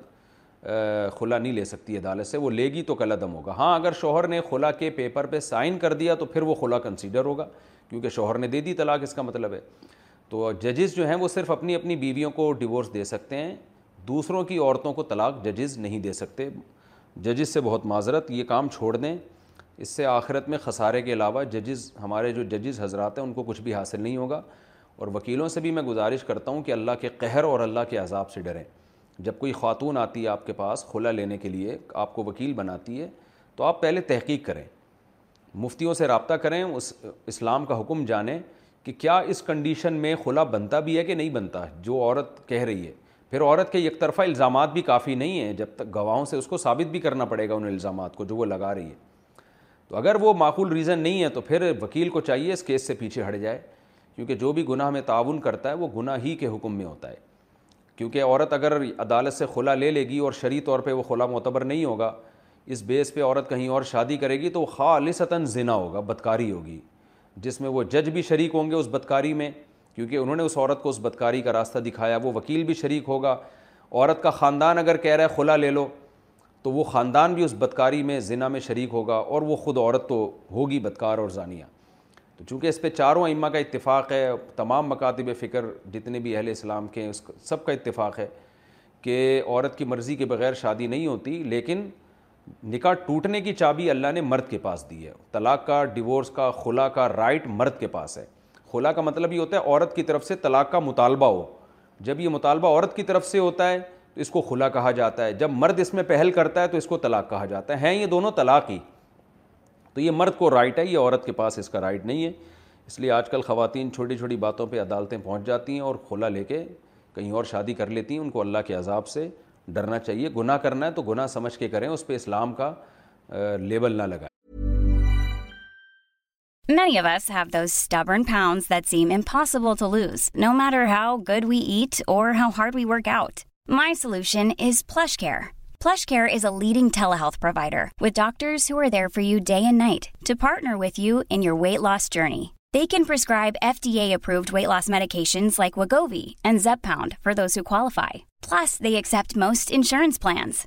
خلا نہیں لے سکتی عدالت سے وہ لے گی تو کل عدم ہوگا ہاں اگر شوہر نے خلا کے پیپر پہ سائن کر دیا تو پھر وہ خلا کنسیڈر ہوگا کیونکہ شوہر نے دے دی طلاق اس کا مطلب ہے تو ججز جو ہیں وہ صرف اپنی اپنی بیویوں کو ڈیورس دے سکتے ہیں دوسروں کی عورتوں کو طلاق ججز نہیں دے سکتے ججز سے بہت معذرت یہ کام چھوڑ دیں اس سے آخرت میں خسارے کے علاوہ ججز ہمارے جو ججز حضرات ہیں ان کو کچھ بھی حاصل نہیں ہوگا اور وکیلوں سے بھی میں گزارش کرتا ہوں کہ اللہ کے قہر اور اللہ کے عذاب سے ڈریں جب کوئی خاتون آتی ہے آپ کے پاس کھلا لینے کے لیے آپ کو وکیل بناتی ہے تو آپ پہلے تحقیق کریں مفتیوں سے رابطہ کریں اس اسلام کا حکم جانیں کہ کیا اس کنڈیشن میں خلا بنتا بھی ہے کہ نہیں بنتا جو عورت کہہ رہی ہے پھر عورت کے یک طرفہ الزامات بھی کافی نہیں ہیں جب تک گواہوں سے اس کو ثابت بھی کرنا پڑے گا ان الزامات کو جو وہ لگا رہی ہے تو اگر وہ معقول ریزن نہیں ہے تو پھر وکیل کو چاہیے اس کیس سے پیچھے ہٹ جائے کیونکہ جو بھی گناہ میں تعاون کرتا ہے وہ گناہ ہی کے حکم میں ہوتا ہے کیونکہ عورت اگر عدالت سے خلا لے لے گی اور شرعی طور پہ وہ خلا معتبر نہیں ہوگا اس بیس پہ عورت کہیں اور شادی کرے گی تو وہ خالصتاً زنا ہوگا بدکاری ہوگی جس میں وہ جج بھی شریک ہوں گے اس بدکاری میں کیونکہ انہوں نے اس عورت کو اس بدکاری کا راستہ دکھایا وہ وکیل بھی شریک ہوگا عورت کا خاندان اگر کہہ رہا ہے خلا لے لو تو وہ خاندان بھی اس بدکاری میں زنا میں شریک ہوگا اور وہ خود عورت تو ہوگی بدکار اور زانیہ تو چونکہ اس پہ چاروں امہ کا اتفاق ہے تمام مکاتب فکر جتنے بھی اہل اسلام کے ہیں اس سب کا اتفاق ہے کہ عورت کی مرضی کے بغیر شادی نہیں ہوتی لیکن نکاح ٹوٹنے کی چابی اللہ نے مرد کے پاس دی ہے طلاق کا ڈیورس کا خلا کا رائٹ مرد کے پاس ہے خلا کا مطلب یہ ہوتا ہے عورت کی طرف سے طلاق کا مطالبہ ہو جب یہ مطالبہ عورت کی طرف سے ہوتا ہے تو اس کو خلا کہا جاتا ہے جب مرد اس میں پہل کرتا ہے تو اس کو طلاق کہا جاتا ہے ہیں یہ دونوں طلاق ہی تو یہ مرد کو رائٹ ہے یہ عورت کے پاس اس کا رائٹ نہیں ہے اس لیے آج کل خواتین چھوٹی چھوٹی باتوں پہ عدالتیں پہنچ جاتی ہیں اور کھولا لے کے کہیں اور شادی کر لیتی ہیں ان کو اللہ کے عذاب سے ڈرنا چاہیے گناہ کرنا ہے تو گناہ سمجھ کے کریں اس پہ اسلام کا لیبل نہ لگائیں many of us have this stubborn pounds that seem impossible to lose no matter how good we eat or how hard we work out my solution is flush care leading you day night partner with you in your weight loss journeys plus they expertise plans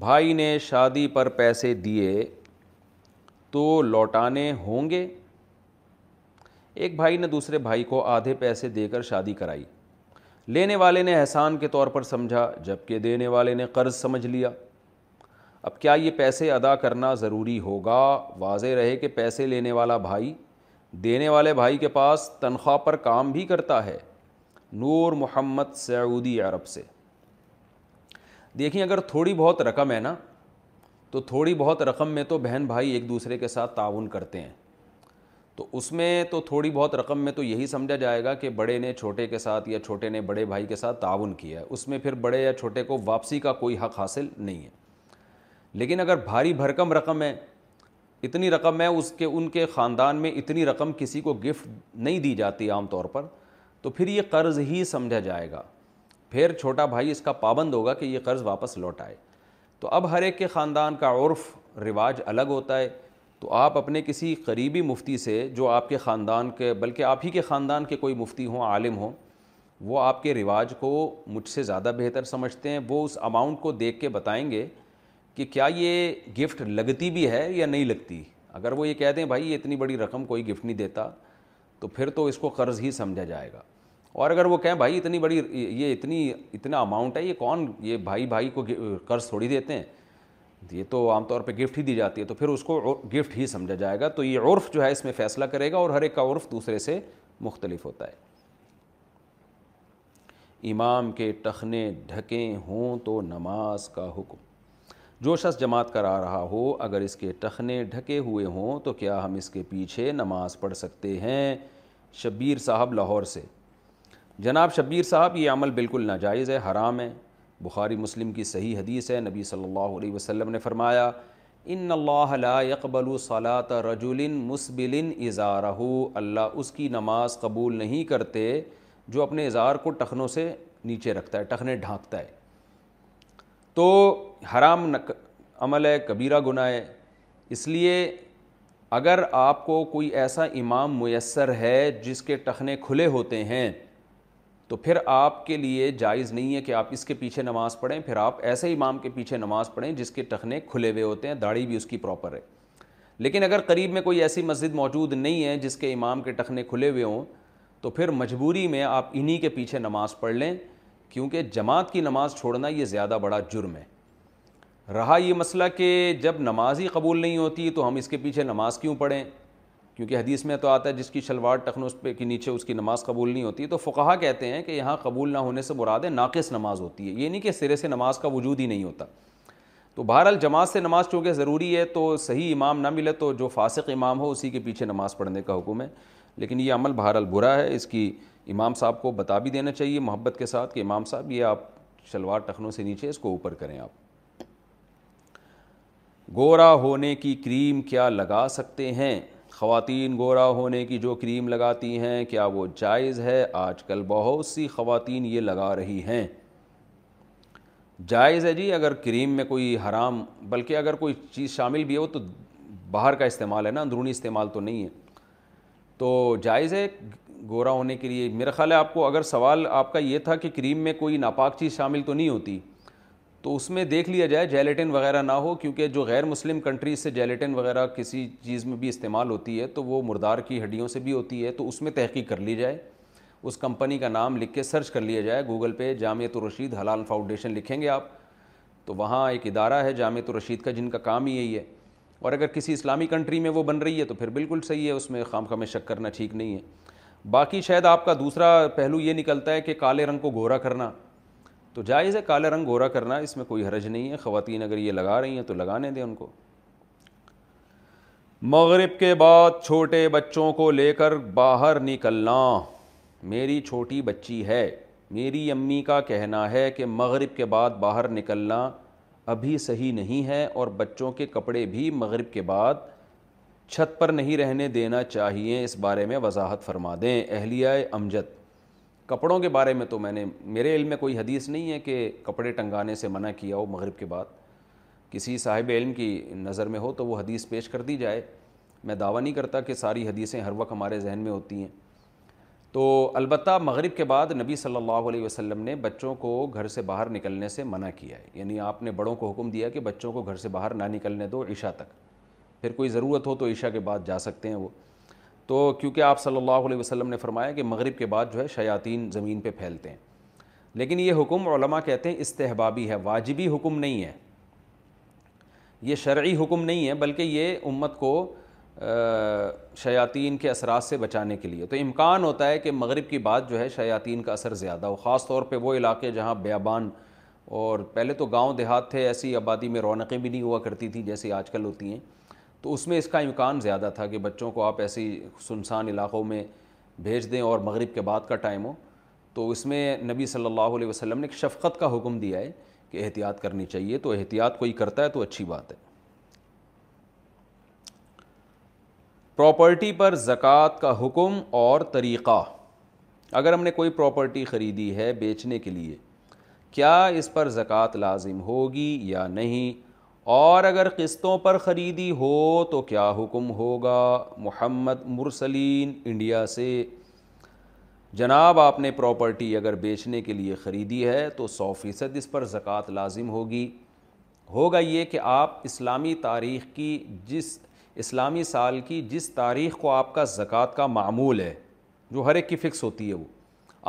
بھائی نے شادی پر پیسے دیے تو لوٹانے ہوں گے ایک بھائی نے دوسرے بھائی کو آدھے پیسے دے کر شادی کرائی لینے والے نے احسان کے طور پر سمجھا جبکہ دینے والے نے قرض سمجھ لیا اب کیا یہ پیسے ادا کرنا ضروری ہوگا واضح رہے کہ پیسے لینے والا بھائی دینے والے بھائی کے پاس تنخواہ پر کام بھی کرتا ہے نور محمد سعودی عرب سے دیکھیں اگر تھوڑی بہت رقم ہے نا تو تھوڑی بہت رقم میں تو بہن بھائی ایک دوسرے کے ساتھ تعاون کرتے ہیں تو اس میں تو تھوڑی بہت رقم میں تو یہی سمجھا جائے گا کہ بڑے نے چھوٹے کے ساتھ یا چھوٹے نے بڑے بھائی کے ساتھ تعاون کیا ہے اس میں پھر بڑے یا چھوٹے کو واپسی کا کوئی حق حاصل نہیں ہے لیکن اگر بھاری بھرکم رقم ہے اتنی رقم ہے اس کے ان کے خاندان میں اتنی رقم کسی کو گفٹ نہیں دی جاتی عام طور پر تو پھر یہ قرض ہی سمجھا جائے گا پھر چھوٹا بھائی اس کا پابند ہوگا کہ یہ قرض واپس لوٹ آئے تو اب ہر ایک کے خاندان کا عرف رواج الگ ہوتا ہے تو آپ اپنے کسی قریبی مفتی سے جو آپ کے خاندان کے بلکہ آپ ہی کے خاندان کے کوئی مفتی ہوں عالم ہوں وہ آپ کے رواج کو مجھ سے زیادہ بہتر سمجھتے ہیں وہ اس اماؤنٹ کو دیکھ کے بتائیں گے کہ کیا یہ گفٹ لگتی بھی ہے یا نہیں لگتی اگر وہ یہ کہہ دیں بھائی یہ اتنی بڑی رقم کوئی گفٹ نہیں دیتا تو پھر تو اس کو قرض ہی سمجھا جائے گا اور اگر وہ کہیں بھائی اتنی بڑی یہ اتنی اتنا اماؤنٹ ہے یہ کون یہ بھائی بھائی کو قرض تھوڑی دیتے ہیں یہ تو عام طور پہ گفٹ ہی دی جاتی ہے تو پھر اس کو گفٹ ہی سمجھا جائے گا تو یہ عرف جو ہے اس میں فیصلہ کرے گا اور ہر ایک کا عرف دوسرے سے مختلف ہوتا ہے امام کے ٹخنے ڈھکے ہوں تو نماز کا حکم جو شخص جماعت کرا رہا ہو اگر اس کے ٹخنے ڈھکے ہوئے ہوں تو کیا ہم اس کے پیچھے نماز پڑھ سکتے ہیں شبیر صاحب لاہور سے جناب شبیر صاحب یہ عمل بالکل ناجائز ہے حرام ہے بخاری مسلم کی صحیح حدیث ہے نبی صلی اللہ علیہ وسلم نے فرمایا ان اللہ لا يقبل صلاة رجل مسبل اظہار اللہ اس کی نماز قبول نہیں کرتے جو اپنے اظہار کو ٹخنوں سے نیچے رکھتا ہے ٹخنے ڈھانکتا ہے تو حرام عمل ہے کبیرہ گناہ ہے اس لیے اگر آپ کو کوئی ایسا امام میسر ہے جس کے ٹخنے کھلے ہوتے ہیں تو پھر آپ کے لیے جائز نہیں ہے کہ آپ اس کے پیچھے نماز پڑھیں پھر آپ ایسے امام کے پیچھے نماز پڑھیں جس کے ٹخنے کھلے ہوئے ہوتے ہیں داڑھی بھی اس کی پراپر ہے لیکن اگر قریب میں کوئی ایسی مسجد موجود نہیں ہے جس کے امام کے ٹخنے کھلے ہوئے ہوں تو پھر مجبوری میں آپ انہی کے پیچھے نماز پڑھ لیں کیونکہ جماعت کی نماز چھوڑنا یہ زیادہ بڑا جرم ہے رہا یہ مسئلہ کہ جب نماز ہی قبول نہیں ہوتی تو ہم اس کے پیچھے نماز کیوں پڑھیں کیونکہ حدیث میں تو آتا ہے جس کی شلوار اس پہ کے نیچے اس کی نماز قبول نہیں ہوتی تو فقہ کہتے ہیں کہ یہاں قبول نہ ہونے سے مراد ناقص نماز ہوتی ہے یہ نہیں کہ سرے سے نماز کا وجود ہی نہیں ہوتا تو بہرحال جماعت سے نماز چونکہ ضروری ہے تو صحیح امام نہ ملے تو جو فاسق امام ہو اسی کے پیچھے نماز پڑھنے کا حکم ہے لیکن یہ عمل بہرحال برا ہے اس کی امام صاحب کو بتا بھی دینا چاہیے محبت کے ساتھ کہ امام صاحب یہ آپ شلوار ٹخنوں سے نیچے اس کو اوپر کریں آپ گورا ہونے کی کریم کیا لگا سکتے ہیں خواتین گورا ہونے کی جو کریم لگاتی ہیں کیا وہ جائز ہے آج کل بہت سی خواتین یہ لگا رہی ہیں جائز ہے جی اگر کریم میں کوئی حرام بلکہ اگر کوئی چیز شامل بھی ہو تو باہر کا استعمال ہے نا اندرونی استعمال تو نہیں ہے تو جائز ہے گورا ہونے کے لیے میرے خیال ہے آپ کو اگر سوال آپ کا یہ تھا کہ کریم میں کوئی ناپاک چیز شامل تو نہیں ہوتی تو اس میں دیکھ لیا جائے جیلیٹن وغیرہ نہ ہو کیونکہ جو غیر مسلم کنٹریز سے جیلیٹن وغیرہ کسی چیز میں بھی استعمال ہوتی ہے تو وہ مردار کی ہڈیوں سے بھی ہوتی ہے تو اس میں تحقیق کر لی جائے اس کمپنی کا نام لکھ کے سرچ کر لیا جائے گوگل پہ جامعت الرشید حلال فاؤنڈیشن لکھیں گے آپ تو وہاں ایک ادارہ ہے جامعۃ الرشید کا جن کا کام ہی یہی ہے اور اگر کسی اسلامی کنٹری میں وہ بن رہی ہے تو پھر بالکل صحیح ہے اس میں خام خام شک کرنا ٹھیک نہیں ہے باقی شاید آپ کا دوسرا پہلو یہ نکلتا ہے کہ کالے رنگ کو گورا کرنا تو جائز ہے کالا رنگ گورا کرنا اس میں کوئی حرج نہیں ہے خواتین اگر یہ لگا رہی ہیں تو لگانے دیں ان کو مغرب کے بعد چھوٹے بچوں کو لے کر باہر نکلنا میری چھوٹی بچی ہے میری امی کا کہنا ہے کہ مغرب کے بعد باہر نکلنا ابھی صحیح نہیں ہے اور بچوں کے کپڑے بھی مغرب کے بعد چھت پر نہیں رہنے دینا چاہیے اس بارے میں وضاحت فرما دیں اہلیہ امجد کپڑوں کے بارے میں تو میں نے میرے علم میں کوئی حدیث نہیں ہے کہ کپڑے ٹنگانے سے منع کیا ہو مغرب کے بعد کسی صاحب علم کی نظر میں ہو تو وہ حدیث پیش کر دی جائے میں دعویٰ نہیں کرتا کہ ساری حدیثیں ہر وقت ہمارے ذہن میں ہوتی ہیں تو البتہ مغرب کے بعد نبی صلی اللہ علیہ وسلم نے بچوں کو گھر سے باہر نکلنے سے منع کیا ہے یعنی آپ نے بڑوں کو حکم دیا کہ بچوں کو گھر سے باہر نہ نکلنے دو عشاء تک پھر کوئی ضرورت ہو تو عشاء کے بعد جا سکتے ہیں وہ تو کیونکہ آپ صلی اللہ علیہ وسلم نے فرمایا کہ مغرب کے بعد جو ہے شیاطین زمین پہ پھیلتے ہیں لیکن یہ حکم علماء کہتے ہیں استحبابی ہے واجبی حکم نہیں ہے یہ شرعی حکم نہیں ہے بلکہ یہ امت کو شیاطین کے اثرات سے بچانے کے لیے تو امکان ہوتا ہے کہ مغرب کی بات جو ہے شیاطین کا اثر زیادہ ہو خاص طور پہ وہ علاقے جہاں بیابان اور پہلے تو گاؤں دیہات تھے ایسی آبادی میں رونقیں بھی نہیں ہوا کرتی تھیں جیسے آج کل ہوتی ہیں تو اس میں اس کا امکان زیادہ تھا کہ بچوں کو آپ ایسی سنسان علاقوں میں بھیج دیں اور مغرب کے بعد کا ٹائم ہو تو اس میں نبی صلی اللہ علیہ وسلم نے ایک شفقت کا حکم دیا ہے کہ احتیاط کرنی چاہیے تو احتیاط کوئی کرتا ہے تو اچھی بات ہے پراپرٹی پر زکوٰۃ کا حکم اور طریقہ اگر ہم نے کوئی پراپرٹی خریدی ہے بیچنے کے لیے کیا اس پر زکوٰۃ لازم ہوگی یا نہیں اور اگر قسطوں پر خریدی ہو تو کیا حکم ہوگا محمد مرسلین انڈیا سے جناب آپ نے پراپرٹی اگر بیچنے کے لیے خریدی ہے تو سو فیصد اس پر زکوٰۃ لازم ہوگی ہوگا یہ کہ آپ اسلامی تاریخ کی جس اسلامی سال کی جس تاریخ کو آپ کا زکوٰۃ کا معمول ہے جو ہر ایک کی فکس ہوتی ہے وہ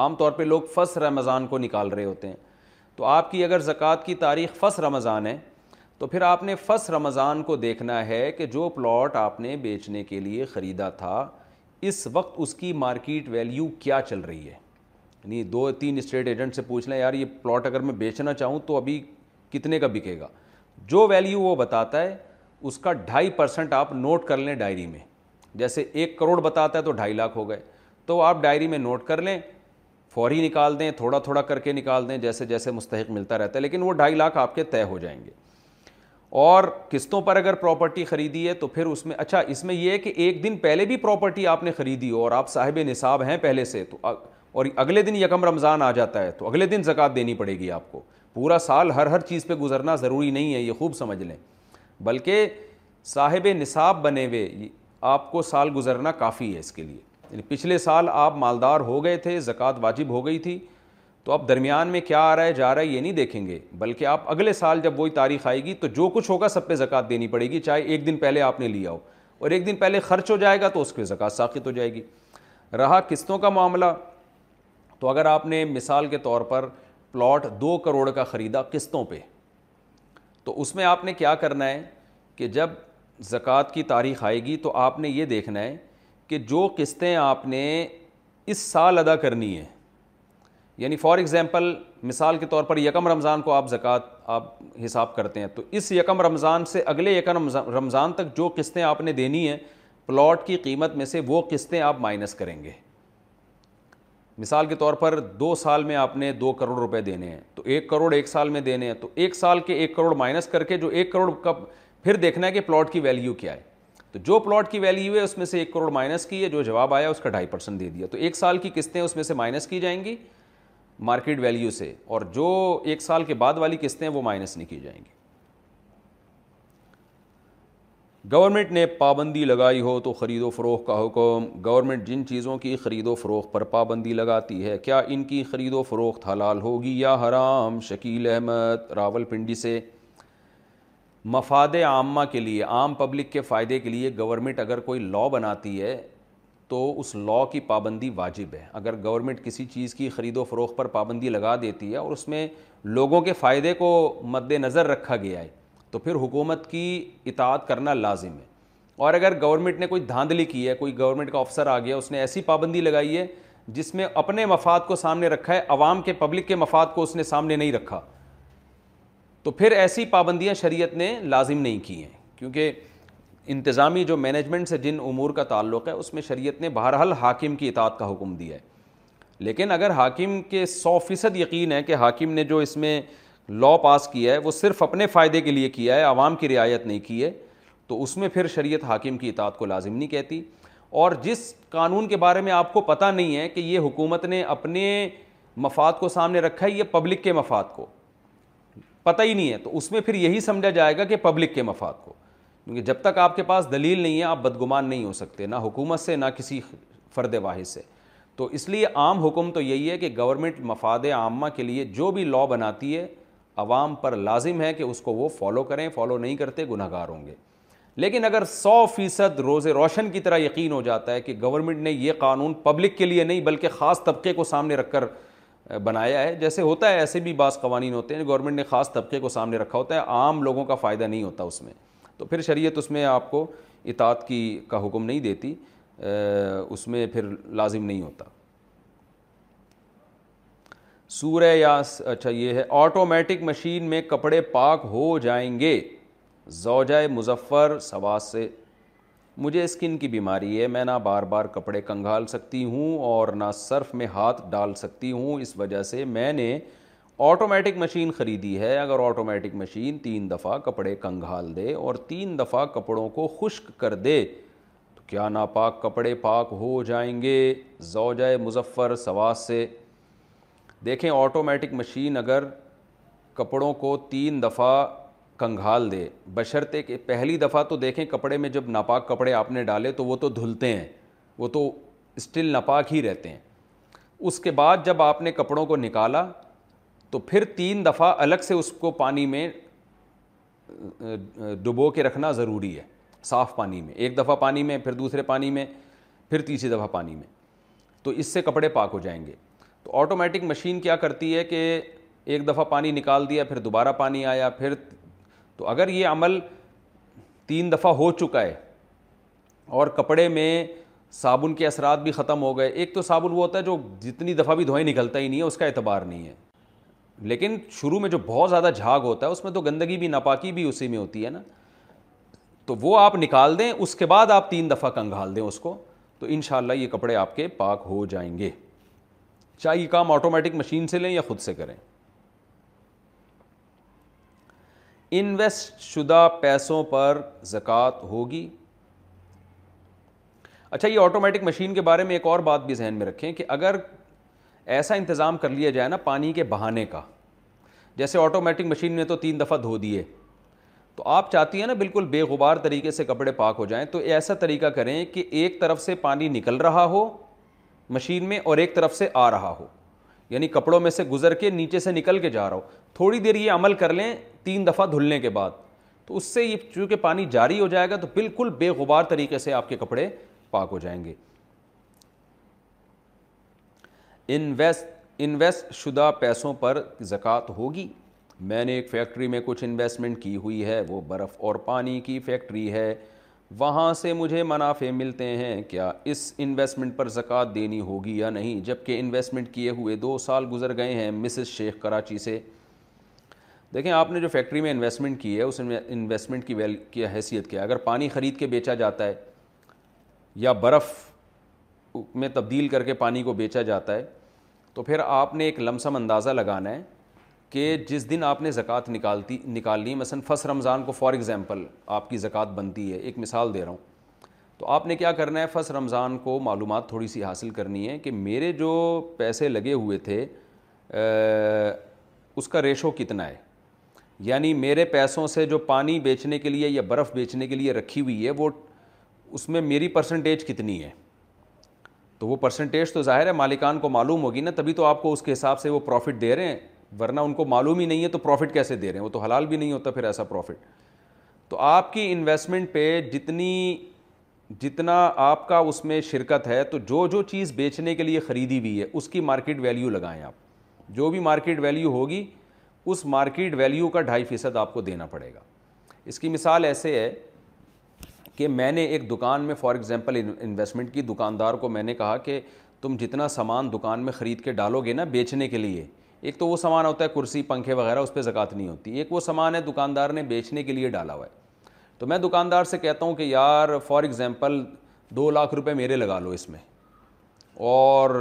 عام طور پہ لوگ فس رمضان کو نکال رہے ہوتے ہیں تو آپ کی اگر زکوٰۃ کی تاریخ فس رمضان ہے تو پھر آپ نے فس رمضان کو دیکھنا ہے کہ جو پلاٹ آپ نے بیچنے کے لیے خریدا تھا اس وقت اس کی مارکیٹ ویلیو کیا چل رہی ہے یعنی دو تین اسٹیٹ ایجنٹ سے پوچھ لیں یار یہ پلاٹ اگر میں بیچنا چاہوں تو ابھی کتنے کا بکے گا جو ویلیو وہ بتاتا ہے اس کا ڈھائی پرسنٹ آپ نوٹ کر لیں ڈائری میں جیسے ایک کروڑ بتاتا ہے تو ڈھائی لاکھ ہو گئے تو آپ ڈائری میں نوٹ کر لیں فوری نکال دیں تھوڑا تھوڑا کر کے نکال دیں جیسے جیسے مستحق ملتا رہتا ہے لیکن وہ ڈھائی لاکھ آپ کے طے ہو جائیں گے اور قسطوں پر اگر پراپرٹی خریدی ہے تو پھر اس میں اچھا اس میں یہ ہے کہ ایک دن پہلے بھی پراپرٹی آپ نے خریدی ہو اور آپ صاحب نصاب ہیں پہلے سے تو اور اگلے دن یکم رمضان آ جاتا ہے تو اگلے دن زکوٰۃ دینی پڑے گی آپ کو پورا سال ہر ہر چیز پہ گزرنا ضروری نہیں ہے یہ خوب سمجھ لیں بلکہ صاحب نصاب بنے ہوئے آپ کو سال گزرنا کافی ہے اس کے لیے یعنی پچھلے سال آپ مالدار ہو گئے تھے زکوٰۃ واجب ہو گئی تھی تو آپ درمیان میں کیا آ رہا ہے جا رہا ہے یہ نہیں دیکھیں گے بلکہ آپ اگلے سال جب وہی تاریخ آئے گی تو جو کچھ ہوگا سب پہ زکوٰۃ دینی پڑے گی چاہے ایک دن پہلے آپ نے لیا ہو اور ایک دن پہلے خرچ ہو جائے گا تو اس پہ زکوٰۃ ساخت ہو جائے گی رہا قسطوں کا معاملہ تو اگر آپ نے مثال کے طور پر پلاٹ دو کروڑ کا خریدا قسطوں پہ تو اس میں آپ نے کیا کرنا ہے کہ جب زکوٰۃ کی تاریخ آئے گی تو آپ نے یہ دیکھنا ہے کہ جو قسطیں آپ نے اس سال ادا کرنی ہیں یعنی فار ایگزامپل مثال کے طور پر یکم رمضان کو آپ زکوٰۃ آپ حساب کرتے ہیں تو اس یکم رمضان سے اگلے یکم رمضان تک جو قسطیں آپ نے دینی ہیں پلاٹ کی قیمت میں سے وہ قسطیں آپ مائنس کریں گے مثال کے طور پر دو سال میں آپ نے دو کروڑ روپے دینے ہیں تو ایک کروڑ ایک سال میں دینے ہیں تو ایک سال کے ایک کروڑ مائنس کر کے جو ایک کروڑ کا پھر دیکھنا ہے کہ پلاٹ کی ویلیو کیا ہے تو جو پلاٹ کی ویلیو ہے اس میں سے ایک کروڑ مائنس کی ہے جو جواب آیا اس کا ڈھائی پرسینٹ دے دیا تو ایک سال کی قسطیں اس میں سے مائنس کی جائیں گی مارکیٹ ویلیو سے اور جو ایک سال کے بعد والی قسطیں وہ مائنس نہیں کی جائیں گی گورنمنٹ نے پابندی لگائی ہو تو خرید و فروغ کا حکم گورنمنٹ جن چیزوں کی خرید و فروخت پر پابندی لگاتی ہے کیا ان کی خرید و فروخت حلال ہوگی یا حرام شکیل احمد راول پنڈی سے مفاد عامہ کے لیے عام پبلک کے فائدے کے لیے گورنمنٹ اگر کوئی لا بناتی ہے تو اس لاء کی پابندی واجب ہے اگر گورنمنٹ کسی چیز کی خرید و فروخت پر پابندی لگا دیتی ہے اور اس میں لوگوں کے فائدے کو مد نظر رکھا گیا ہے تو پھر حکومت کی اطاعت کرنا لازم ہے اور اگر گورنمنٹ نے کوئی دھاندلی کی ہے کوئی گورنمنٹ کا افسر آ گیا اس نے ایسی پابندی لگائی ہے جس میں اپنے مفاد کو سامنے رکھا ہے عوام کے پبلک کے مفاد کو اس نے سامنے نہیں رکھا تو پھر ایسی پابندیاں شریعت نے لازم نہیں کی ہیں کیونکہ انتظامی جو مینجمنٹ سے جن امور کا تعلق ہے اس میں شریعت نے بہرحال حاکم کی اطاعت کا حکم دیا ہے لیکن اگر حاکم کے سو فیصد یقین ہے کہ حاکم نے جو اس میں لاء پاس کیا ہے وہ صرف اپنے فائدے کے لیے کیا ہے عوام کی رعایت نہیں کی ہے تو اس میں پھر شریعت حاکم کی اطاعت کو لازم نہیں کہتی اور جس قانون کے بارے میں آپ کو پتہ نہیں ہے کہ یہ حکومت نے اپنے مفاد کو سامنے رکھا ہے یہ پبلک کے مفاد کو پتہ ہی نہیں ہے تو اس میں پھر یہی سمجھا جائے گا کہ پبلک کے مفاد کو کیونکہ جب تک آپ کے پاس دلیل نہیں ہے آپ بدگمان نہیں ہو سکتے نہ حکومت سے نہ کسی فرد واحد سے تو اس لیے عام حکم تو یہی ہے کہ گورنمنٹ مفاد عامہ کے لیے جو بھی لا بناتی ہے عوام پر لازم ہے کہ اس کو وہ فالو کریں فالو نہیں کرتے گناہ گار ہوں گے لیکن اگر سو فیصد روز روشن کی طرح یقین ہو جاتا ہے کہ گورنمنٹ نے یہ قانون پبلک کے لیے نہیں بلکہ خاص طبقے کو سامنے رکھ کر بنایا ہے جیسے ہوتا ہے ایسے بھی بعض قوانین ہوتے ہیں گورنمنٹ نے خاص طبقے کو سامنے رکھا ہوتا ہے عام لوگوں کا فائدہ نہیں ہوتا اس میں تو پھر شریعت اس میں آپ کو اطاعت کی کا حکم نہیں دیتی اس میں پھر لازم نہیں ہوتا سورہ یا اچھا یہ ہے آٹومیٹک مشین میں کپڑے پاک ہو جائیں گے زوجہ مظفر سواس سے مجھے اسکن کی بیماری ہے میں نہ بار بار کپڑے کنگھال سکتی ہوں اور نہ صرف میں ہاتھ ڈال سکتی ہوں اس وجہ سے میں نے آٹومیٹک مشین خریدی ہے اگر آٹومیٹک مشین تین دفعہ کپڑے کنگھال دے اور تین دفعہ کپڑوں کو خشک کر دے تو کیا ناپاک کپڑے پاک ہو جائیں گے زوجہ مظفر سواس سے دیکھیں آٹومیٹک مشین اگر کپڑوں کو تین دفعہ کنگھال دے بشرتے پہلی دفعہ تو دیکھیں کپڑے میں جب ناپاک کپڑے آپ نے ڈالے تو وہ تو دھلتے ہیں وہ تو اسٹل ناپاک ہی رہتے ہیں اس کے بعد جب آپ نے کپڑوں کو نکالا تو پھر تین دفعہ الگ سے اس کو پانی میں ڈبو کے رکھنا ضروری ہے صاف پانی میں ایک دفعہ پانی میں پھر دوسرے پانی میں پھر تیسری دفعہ پانی میں تو اس سے کپڑے پاک ہو جائیں گے تو آٹومیٹک مشین کیا کرتی ہے کہ ایک دفعہ پانی نکال دیا پھر دوبارہ پانی آیا پھر تو اگر یہ عمل تین دفعہ ہو چکا ہے اور کپڑے میں صابن کے اثرات بھی ختم ہو گئے ایک تو صابن وہ ہوتا ہے جو جتنی دفعہ بھی دھوئیں نکلتا ہی نہیں ہے اس کا اعتبار نہیں ہے لیکن شروع میں جو بہت زیادہ جھاگ ہوتا ہے اس میں تو گندگی بھی ناپاکی بھی اسی میں ہوتی ہے نا تو وہ آپ نکال دیں اس کے بعد آپ تین دفعہ کنگھال دیں اس کو تو ان شاء اللہ یہ کپڑے آپ کے پاک ہو جائیں گے چاہے یہ کام آٹومیٹک مشین سے لیں یا خود سے کریں انویسٹ شدہ پیسوں پر زکوٰۃ ہوگی اچھا یہ آٹومیٹک مشین کے بارے میں ایک اور بات بھی ذہن میں رکھیں کہ اگر ایسا انتظام کر لیا جائے نا پانی کے بہانے کا جیسے آٹومیٹک مشین نے تو تین دفعہ دھو دیے تو آپ چاہتی ہیں نا بالکل بے غبار طریقے سے کپڑے پاک ہو جائیں تو ایسا طریقہ کریں کہ ایک طرف سے پانی نکل رہا ہو مشین میں اور ایک طرف سے آ رہا ہو یعنی کپڑوں میں سے گزر کے نیچے سے نکل کے جا رہا ہو تھوڑی دیر یہ عمل کر لیں تین دفعہ دھلنے کے بعد تو اس سے یہ چونکہ پانی جاری ہو جائے گا تو بالکل بے غبار طریقے سے آپ کے کپڑے پاک ہو جائیں گے انویسٹ انویسٹ شدہ پیسوں پر زکوٰۃ ہوگی میں نے ایک فیکٹری میں کچھ انویسٹمنٹ کی ہوئی ہے وہ برف اور پانی کی فیکٹری ہے وہاں سے مجھے منافع ملتے ہیں کیا اس انویسٹمنٹ پر زکوٰۃ دینی ہوگی یا نہیں جبکہ انویسٹمنٹ کیے ہوئے دو سال گزر گئے ہیں مسز شیخ کراچی سے دیکھیں آپ نے جو فیکٹری میں انویسٹمنٹ کی ہے اس انویسٹمنٹ کی کی حیثیت کیا اگر پانی خرید کے بیچا جاتا ہے یا برف میں تبدیل کر کے پانی کو بیچا جاتا ہے تو پھر آپ نے ایک لمسم اندازہ لگانا ہے کہ جس دن آپ نے زکوٰۃ نکالتی نکالنی لی مثلاً فس رمضان کو فار ایگزامپل آپ کی زکوٰۃ بنتی ہے ایک مثال دے رہا ہوں تو آپ نے کیا کرنا ہے فس رمضان کو معلومات تھوڑی سی حاصل کرنی ہے کہ میرے جو پیسے لگے ہوئے تھے اس کا ریشو کتنا ہے یعنی میرے پیسوں سے جو پانی بیچنے کے لیے یا برف بیچنے کے لیے رکھی ہوئی ہے وہ اس میں میری پرسنٹیج کتنی ہے تو وہ پرسنٹیج تو ظاہر ہے مالکان کو معلوم ہوگی نا تبھی تو آپ کو اس کے حساب سے وہ پروفٹ دے رہے ہیں ورنہ ان کو معلوم ہی نہیں ہے تو پروفٹ کیسے دے رہے ہیں وہ تو حلال بھی نہیں ہوتا پھر ایسا پروفٹ تو آپ کی انویسٹمنٹ پہ جتنی جتنا آپ کا اس میں شرکت ہے تو جو جو چیز بیچنے کے لیے خریدی ہوئی ہے اس کی مارکیٹ ویلیو لگائیں آپ جو بھی مارکیٹ ویلیو ہوگی اس مارکیٹ ویلیو کا ڈھائی فیصد آپ کو دینا پڑے گا اس کی مثال ایسے ہے کہ میں نے ایک دکان میں فار ایگزامپل انویسٹمنٹ کی دکاندار کو میں نے کہا کہ تم جتنا سامان دکان میں خرید کے ڈالو گے نا بیچنے کے لیے ایک تو وہ سامان ہوتا ہے کرسی پنکھے وغیرہ اس پہ زکوٰۃ نہیں ہوتی ایک وہ سامان ہے دکاندار نے بیچنے کے لیے ڈالا ہوا ہے تو میں دکاندار سے کہتا ہوں کہ یار فار ایگزامپل دو لاکھ روپے میرے لگا لو اس میں اور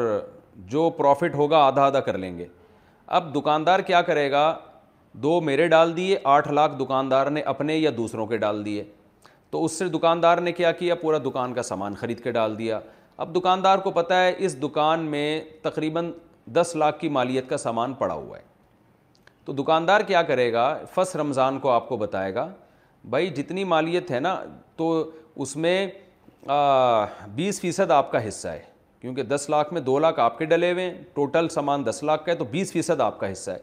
جو پروفٹ ہوگا آدھا آدھا کر لیں گے اب دکاندار کیا کرے گا دو میرے ڈال دیے آٹھ لاکھ دکاندار نے اپنے یا دوسروں کے ڈال دیے تو اس سے دکاندار نے کیا کیا پورا دکان کا سامان خرید کے ڈال دیا اب دکاندار کو پتہ ہے اس دکان میں تقریباً دس لاکھ کی مالیت کا سامان پڑا ہوا ہے تو دکاندار کیا کرے گا فس رمضان کو آپ کو بتائے گا بھائی جتنی مالیت ہے نا تو اس میں بیس فیصد آپ کا حصہ ہے کیونکہ دس لاکھ میں دو لاکھ آپ کے ڈلے ہوئے ہیں ٹوٹل سامان دس لاکھ کا ہے تو بیس فیصد آپ کا حصہ ہے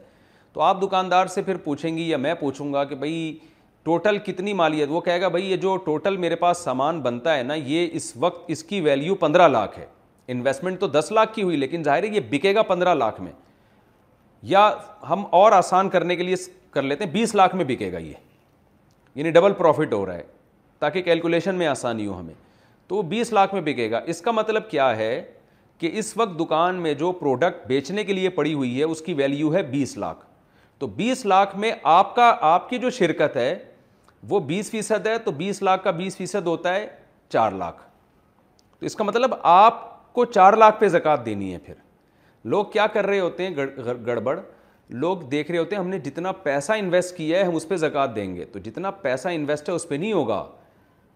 تو آپ دکاندار سے پھر پوچھیں گی یا میں پوچھوں گا کہ بھائی ٹوٹل کتنی مالیت وہ کہے گا بھائی یہ جو ٹوٹل میرے پاس سامان بنتا ہے نا یہ اس وقت اس کی ویلیو پندرہ لاکھ ہے انویسٹمنٹ تو دس لاکھ کی ہوئی لیکن ظاہر ہے یہ بکے گا پندرہ لاکھ میں یا ہم اور آسان کرنے کے لیے کر لیتے ہیں بیس لاکھ میں بکے گا یہ یعنی ڈبل پروفٹ ہو رہا ہے تاکہ کیلکولیشن میں آسانی ہو ہمیں تو وہ بیس لاکھ میں بکے گا اس کا مطلب کیا ہے کہ اس وقت دکان میں جو پروڈکٹ بیچنے کے لیے پڑی ہوئی ہے اس کی ویلیو ہے بیس لاکھ تو بیس لاکھ میں آپ کا آپ کی جو شرکت ہے وہ بیس فیصد ہے تو بیس لاکھ کا بیس فیصد ہوتا ہے چار لاکھ تو اس کا مطلب آپ کو چار لاکھ پہ زکوٰۃ دینی ہے پھر لوگ کیا کر رہے ہوتے ہیں گڑبڑ لوگ دیکھ رہے ہوتے ہیں ہم نے جتنا پیسہ انویسٹ کیا ہے ہم اس پہ زکوٰۃ دیں گے تو جتنا پیسہ انویسٹ ہے اس پہ نہیں ہوگا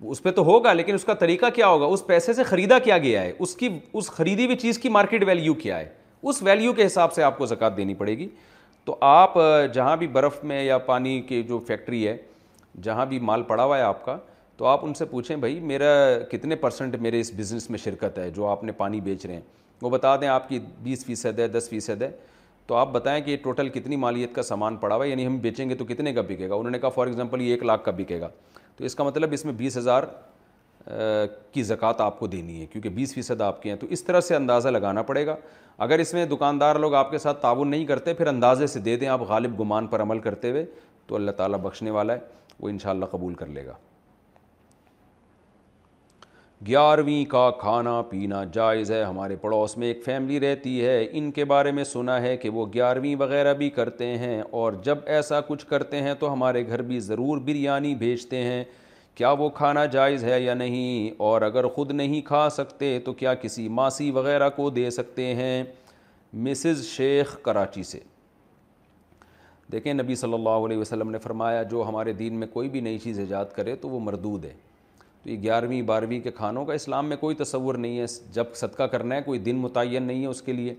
اس پہ تو ہوگا لیکن اس کا طریقہ کیا ہوگا اس پیسے سے خریدا کیا گیا ہے اس کی اس خریدی ہوئی چیز کی مارکیٹ ویلیو کیا ہے اس ویلیو کے حساب سے آپ کو زکوٰۃ دینی پڑے گی تو آپ جہاں بھی برف میں یا پانی کی جو فیکٹری ہے جہاں بھی مال پڑا ہوا ہے آپ کا تو آپ ان سے پوچھیں بھائی میرا کتنے پرسنٹ میرے اس بزنس میں شرکت ہے جو آپ نے پانی بیچ رہے ہیں وہ بتا دیں آپ کی بیس فیصد ہے دس فیصد ہے تو آپ بتائیں کہ ٹوٹل کتنی مالیت کا سامان پڑا ہوا ہے یعنی ہم بیچیں گے تو کتنے کا بکے گا انہوں نے کہا فار ایگزامپل یہ ایک لاکھ کا بکے گا تو اس کا مطلب اس میں بیس ہزار کی زکوٰۃ آپ کو دینی ہے کیونکہ بیس فیصد آپ کے ہیں تو اس طرح سے اندازہ لگانا پڑے گا اگر اس میں دکاندار لوگ آپ کے ساتھ تعاون نہیں کرتے پھر اندازے سے دے دیں آپ غالب گمان پر عمل کرتے ہوئے تو اللہ تعالیٰ بخشنے والا ہے وہ انشاءاللہ قبول کر لے گا گیارہویں کا کھانا پینا جائز ہے ہمارے پڑوس میں ایک فیملی رہتی ہے ان کے بارے میں سنا ہے کہ وہ گیارہویں وغیرہ بھی کرتے ہیں اور جب ایسا کچھ کرتے ہیں تو ہمارے گھر بھی ضرور بریانی بھیجتے ہیں کیا وہ کھانا جائز ہے یا نہیں اور اگر خود نہیں کھا سکتے تو کیا کسی ماسی وغیرہ کو دے سکتے ہیں مسز شیخ کراچی سے دیکھیں نبی صلی اللہ علیہ وسلم نے فرمایا جو ہمارے دین میں کوئی بھی نئی چیز ایجاد کرے تو وہ مردود ہے تو یہ گیارہویں بارہویں کے کھانوں کا اسلام میں کوئی تصور نہیں ہے جب صدقہ کرنا ہے کوئی دن متعین نہیں ہے اس کے لیے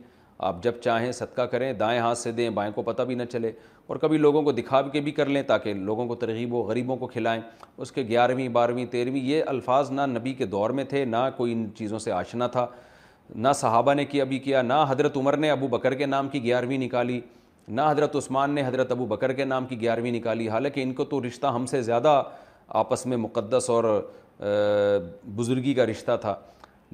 آپ جب چاہیں صدقہ کریں دائیں ہاتھ سے دیں بائیں کو پتہ بھی نہ چلے اور کبھی لوگوں کو دکھا کے بھی کر لیں تاکہ لوگوں کو ترغیب و غریبوں کو کھلائیں اس کے گیارہویں بارہویں تیرہویں یہ الفاظ نہ نبی کے دور میں تھے نہ کوئی ان چیزوں سے آشنا تھا نہ صحابہ نے کیا بھی کیا نہ حضرت عمر نے ابو بکر کے نام کی گیارہویں نکالی نہ حضرت عثمان نے حضرت ابو بکر کے نام کی گیارہویں نکالی حالانکہ ان کو تو رشتہ ہم سے زیادہ آپس میں مقدس اور بزرگی کا رشتہ تھا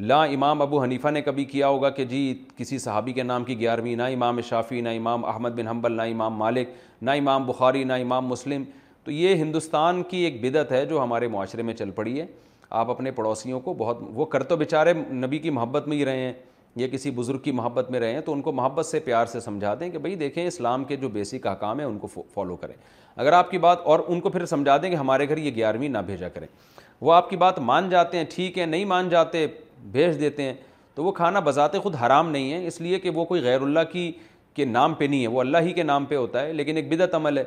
لا امام ابو حنیفہ نے کبھی کیا ہوگا کہ جی کسی صحابی کے نام کی گیارہویں نہ امام شافی نہ امام احمد بن حنبل نہ امام مالک نہ امام بخاری نہ امام مسلم تو یہ ہندوستان کی ایک بدت ہے جو ہمارے معاشرے میں چل پڑی ہے آپ اپنے پڑوسیوں کو بہت وہ کر تو بیچارے نبی کی محبت میں ہی رہے ہیں یا کسی بزرگ کی محبت میں رہیں تو ان کو محبت سے پیار سے سمجھا دیں کہ بھئی دیکھیں اسلام کے جو بیسک احکام ہے ان کو فالو کریں اگر آپ کی بات اور ان کو پھر سمجھا دیں کہ ہمارے گھر یہ گیارہویں نہ بھیجا کریں وہ آپ کی بات مان جاتے ہیں ٹھیک ہے نہیں مان جاتے بھیج دیتے ہیں تو وہ کھانا بذات خود حرام نہیں ہے اس لیے کہ وہ کوئی غیر اللہ کی کے نام پہ نہیں ہے وہ اللہ ہی کے نام پہ ہوتا ہے لیکن ایک بدعت عمل ہے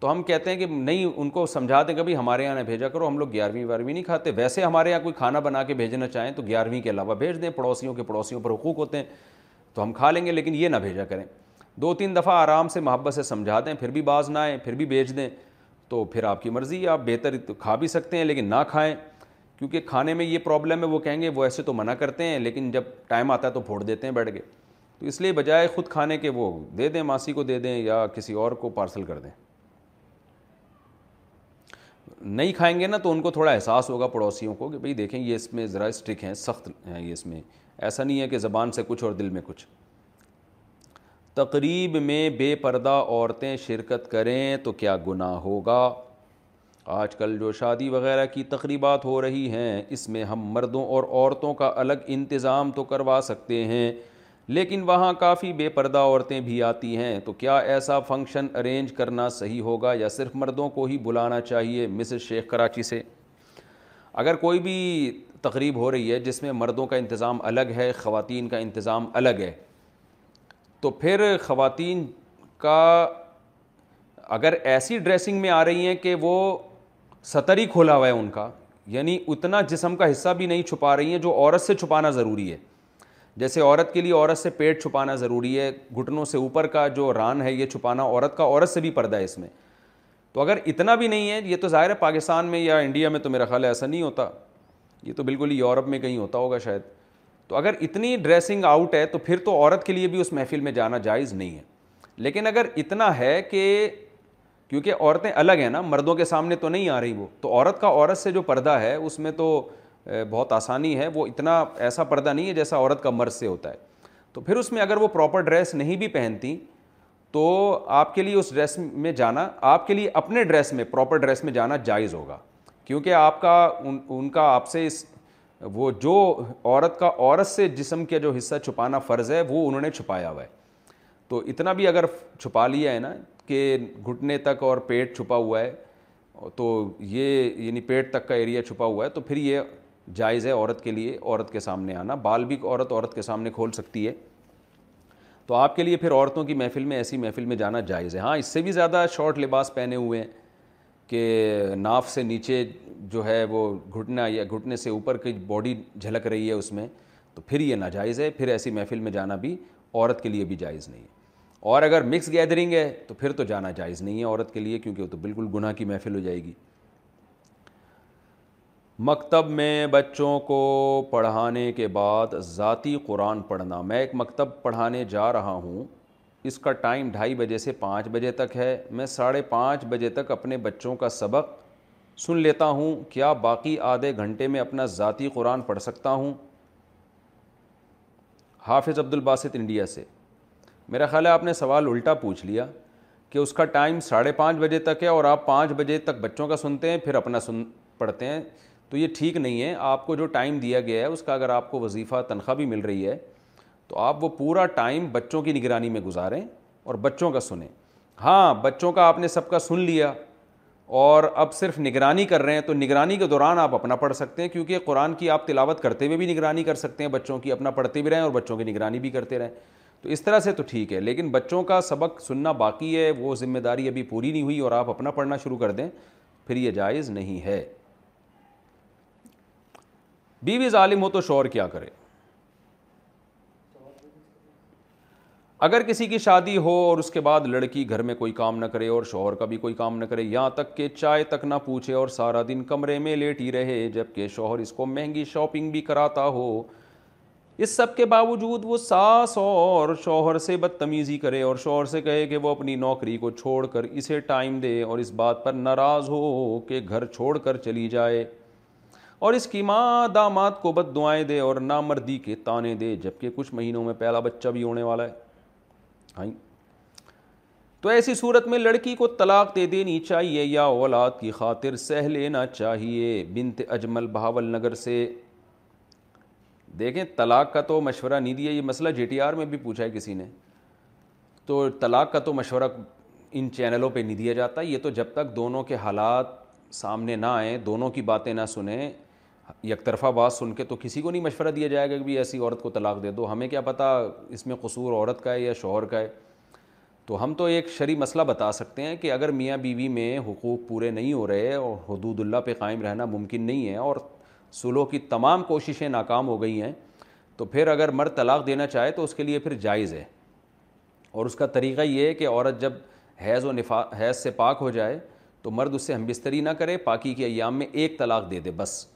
تو ہم کہتے ہیں کہ نہیں ان کو سمجھا دیں کبھی ہمارے یہاں نہ بھیجا کرو ہم لوگ گیارہویں بارہویں نہیں کھاتے ویسے ہمارے یہاں کوئی کھانا بنا کے بھیجنا چاہیں تو گیارہویں کے علاوہ بھیج دیں پڑوسیوں کے پڑوسیوں پر حقوق ہوتے ہیں تو ہم کھا لیں گے لیکن یہ نہ بھیجا کریں دو تین دفعہ آرام سے محبت سے سمجھا دیں پھر بھی باز نہ آئیں پھر بھی بھیج دیں تو پھر آپ کی مرضی آپ بہتر کھا بھی سکتے ہیں لیکن نہ کھائیں کیونکہ کھانے میں یہ پرابلم ہے وہ کہیں گے وہ ایسے تو منع کرتے ہیں لیکن جب ٹائم آتا ہے تو پھوڑ دیتے ہیں بیٹھ کے تو اس لیے بجائے خود کھانے کے وہ دے دیں ماسی کو دے دیں یا کسی اور کو پارسل کر دیں نہیں کھائیں گے نا تو ان کو تھوڑا احساس ہوگا پڑوسیوں کو کہ بھئی دیکھیں یہ اس میں ذرا اسٹرک ہیں سخت ہیں یہ اس میں ایسا نہیں ہے کہ زبان سے کچھ اور دل میں کچھ تقریب میں بے پردہ عورتیں شرکت کریں تو کیا گناہ ہوگا آج کل جو شادی وغیرہ کی تقریبات ہو رہی ہیں اس میں ہم مردوں اور عورتوں کا الگ انتظام تو کروا سکتے ہیں لیکن وہاں کافی بے پردہ عورتیں بھی آتی ہیں تو کیا ایسا فنکشن ارینج کرنا صحیح ہوگا یا صرف مردوں کو ہی بلانا چاہیے مسز شیخ کراچی سے اگر کوئی بھی تقریب ہو رہی ہے جس میں مردوں کا انتظام الگ ہے خواتین کا انتظام الگ ہے تو پھر خواتین کا اگر ایسی ڈریسنگ میں آ رہی ہیں کہ وہ سطر ہی کھولا ہوا ہے ان کا یعنی اتنا جسم کا حصہ بھی نہیں چھپا رہی ہیں جو عورت سے چھپانا ضروری ہے جیسے عورت کے لیے عورت سے پیٹ چھپانا ضروری ہے گھٹنوں سے اوپر کا جو ران ہے یہ چھپانا عورت کا عورت سے بھی پردہ ہے اس میں تو اگر اتنا بھی نہیں ہے یہ تو ظاہر ہے پاکستان میں یا انڈیا میں تو میرا خیال ہے ایسا نہیں ہوتا یہ تو بالکل ہی یورپ میں کہیں ہوتا ہوگا شاید تو اگر اتنی ڈریسنگ آؤٹ ہے تو پھر تو عورت کے لیے بھی اس محفل میں جانا جائز نہیں ہے لیکن اگر اتنا ہے کہ کیونکہ عورتیں الگ ہیں نا مردوں کے سامنے تو نہیں آ رہی وہ تو عورت کا عورت سے جو پردہ ہے اس میں تو بہت آسانی ہے وہ اتنا ایسا پردہ نہیں ہے جیسا عورت کا مرض سے ہوتا ہے تو پھر اس میں اگر وہ پراپر ڈریس نہیں بھی پہنتی تو آپ کے لیے اس ڈریس میں جانا آپ کے لیے اپنے ڈریس میں پراپر ڈریس میں جانا جائز ہوگا کیونکہ آپ کا ان ان کا آپ سے اس وہ جو عورت کا عورت سے جسم کے جو حصہ چھپانا فرض ہے وہ انہوں نے چھپایا ہوا ہے تو اتنا بھی اگر چھپا لیا ہے نا کہ گھٹنے تک اور پیٹ چھپا ہوا ہے تو یہ یعنی پیٹ تک کا ایریا چھپا ہوا ہے تو پھر یہ جائز ہے عورت کے لیے عورت کے سامنے آنا بال بھی عورت عورت کے سامنے کھول سکتی ہے تو آپ کے لیے پھر عورتوں کی محفل میں ایسی محفل میں جانا جائز ہے ہاں اس سے بھی زیادہ شارٹ لباس پہنے ہوئے ہیں کہ ناف سے نیچے جو ہے وہ گھٹنا یا گھٹنے سے اوپر کی باڈی جھلک رہی ہے اس میں تو پھر یہ ناجائز ہے پھر ایسی محفل میں جانا بھی عورت کے لیے بھی جائز نہیں ہے اور اگر مکس گیدرنگ ہے تو پھر تو جانا جائز نہیں ہے عورت کے لیے کیونکہ وہ تو بالکل گناہ کی محفل ہو جائے گی مکتب میں بچوں کو پڑھانے کے بعد ذاتی قرآن پڑھنا میں ایک مکتب پڑھانے جا رہا ہوں اس کا ٹائم ڈھائی بجے سے پانچ بجے تک ہے میں ساڑھے پانچ بجے تک اپنے بچوں کا سبق سن لیتا ہوں کیا باقی آدھے گھنٹے میں اپنا ذاتی قرآن پڑھ سکتا ہوں حافظ عبد الباسط انڈیا سے میرا خیال ہے آپ نے سوال الٹا پوچھ لیا کہ اس کا ٹائم ساڑھے پانچ بجے تک ہے اور آپ پانچ بجے تک بچوں کا سنتے ہیں پھر اپنا سن پڑھتے ہیں تو یہ ٹھیک نہیں ہے آپ کو جو ٹائم دیا گیا ہے اس کا اگر آپ کو وظیفہ تنخواہ بھی مل رہی ہے تو آپ وہ پورا ٹائم بچوں کی نگرانی میں گزاریں اور بچوں کا سنیں ہاں بچوں کا آپ نے سب کا سن لیا اور اب صرف نگرانی کر رہے ہیں تو نگرانی کے دوران آپ اپنا پڑھ سکتے ہیں کیونکہ قرآن کی آپ تلاوت کرتے ہوئے بھی نگرانی کر سکتے ہیں بچوں کی اپنا پڑھتے بھی رہیں اور بچوں کی نگرانی بھی کرتے رہیں تو اس طرح سے تو ٹھیک ہے لیکن بچوں کا سبق سننا باقی ہے وہ ذمہ داری ابھی پوری نہیں ہوئی اور آپ اپنا پڑھنا شروع کر دیں پھر یہ جائز نہیں ہے بیوی ظالم ہو تو شوہر کیا کرے اگر کسی کی شادی ہو اور اس کے بعد لڑکی گھر میں کوئی کام نہ کرے اور شوہر کا بھی کوئی کام نہ کرے یہاں تک کہ چائے تک نہ پوچھے اور سارا دن کمرے میں لیٹ ہی رہے جب کہ شوہر اس کو مہنگی شاپنگ بھی کراتا ہو اس سب کے باوجود وہ ساس اور شوہر سے بدتمیزی کرے اور شوہر سے کہے کہ وہ اپنی نوکری کو چھوڑ کر اسے ٹائم دے اور اس بات پر ناراض ہو کہ گھر چھوڑ کر چلی جائے اور اس کی ماں داماد کو بد دعائیں دے اور نامردی کے تانے دے جبکہ کچھ مہینوں میں پہلا بچہ بھی ہونے والا ہے تو ایسی صورت میں لڑکی کو طلاق دے دینی چاہیے یا اولاد کی خاطر سہ لینا چاہیے بنت اجمل بہاول نگر سے دیکھیں طلاق کا تو مشورہ نہیں دیا یہ مسئلہ جی ٹی آر میں بھی پوچھا ہے کسی نے تو طلاق کا تو مشورہ ان چینلوں پہ نہیں دیا جاتا یہ تو جب تک دونوں کے حالات سامنے نہ آئیں دونوں کی باتیں نہ سنیں یک طرفہ بات سن کے تو کسی کو نہیں مشورہ دیا جائے گا کہ بھی ایسی عورت کو طلاق دے دو ہمیں کیا پتہ اس میں قصور عورت کا ہے یا شوہر کا ہے تو ہم تو ایک شرعی مسئلہ بتا سکتے ہیں کہ اگر میاں بیوی بی میں حقوق پورے نہیں ہو رہے اور حدود اللہ پہ قائم رہنا ممکن نہیں ہے اور سلو کی تمام کوششیں ناکام ہو گئی ہیں تو پھر اگر مرد طلاق دینا چاہے تو اس کے لیے پھر جائز ہے اور اس کا طریقہ یہ ہے کہ عورت جب حیض و نفا حیض سے پاک ہو جائے تو مرد اس سے ہم بستری نہ کرے پاکی کے ایام میں ایک طلاق دے دے بس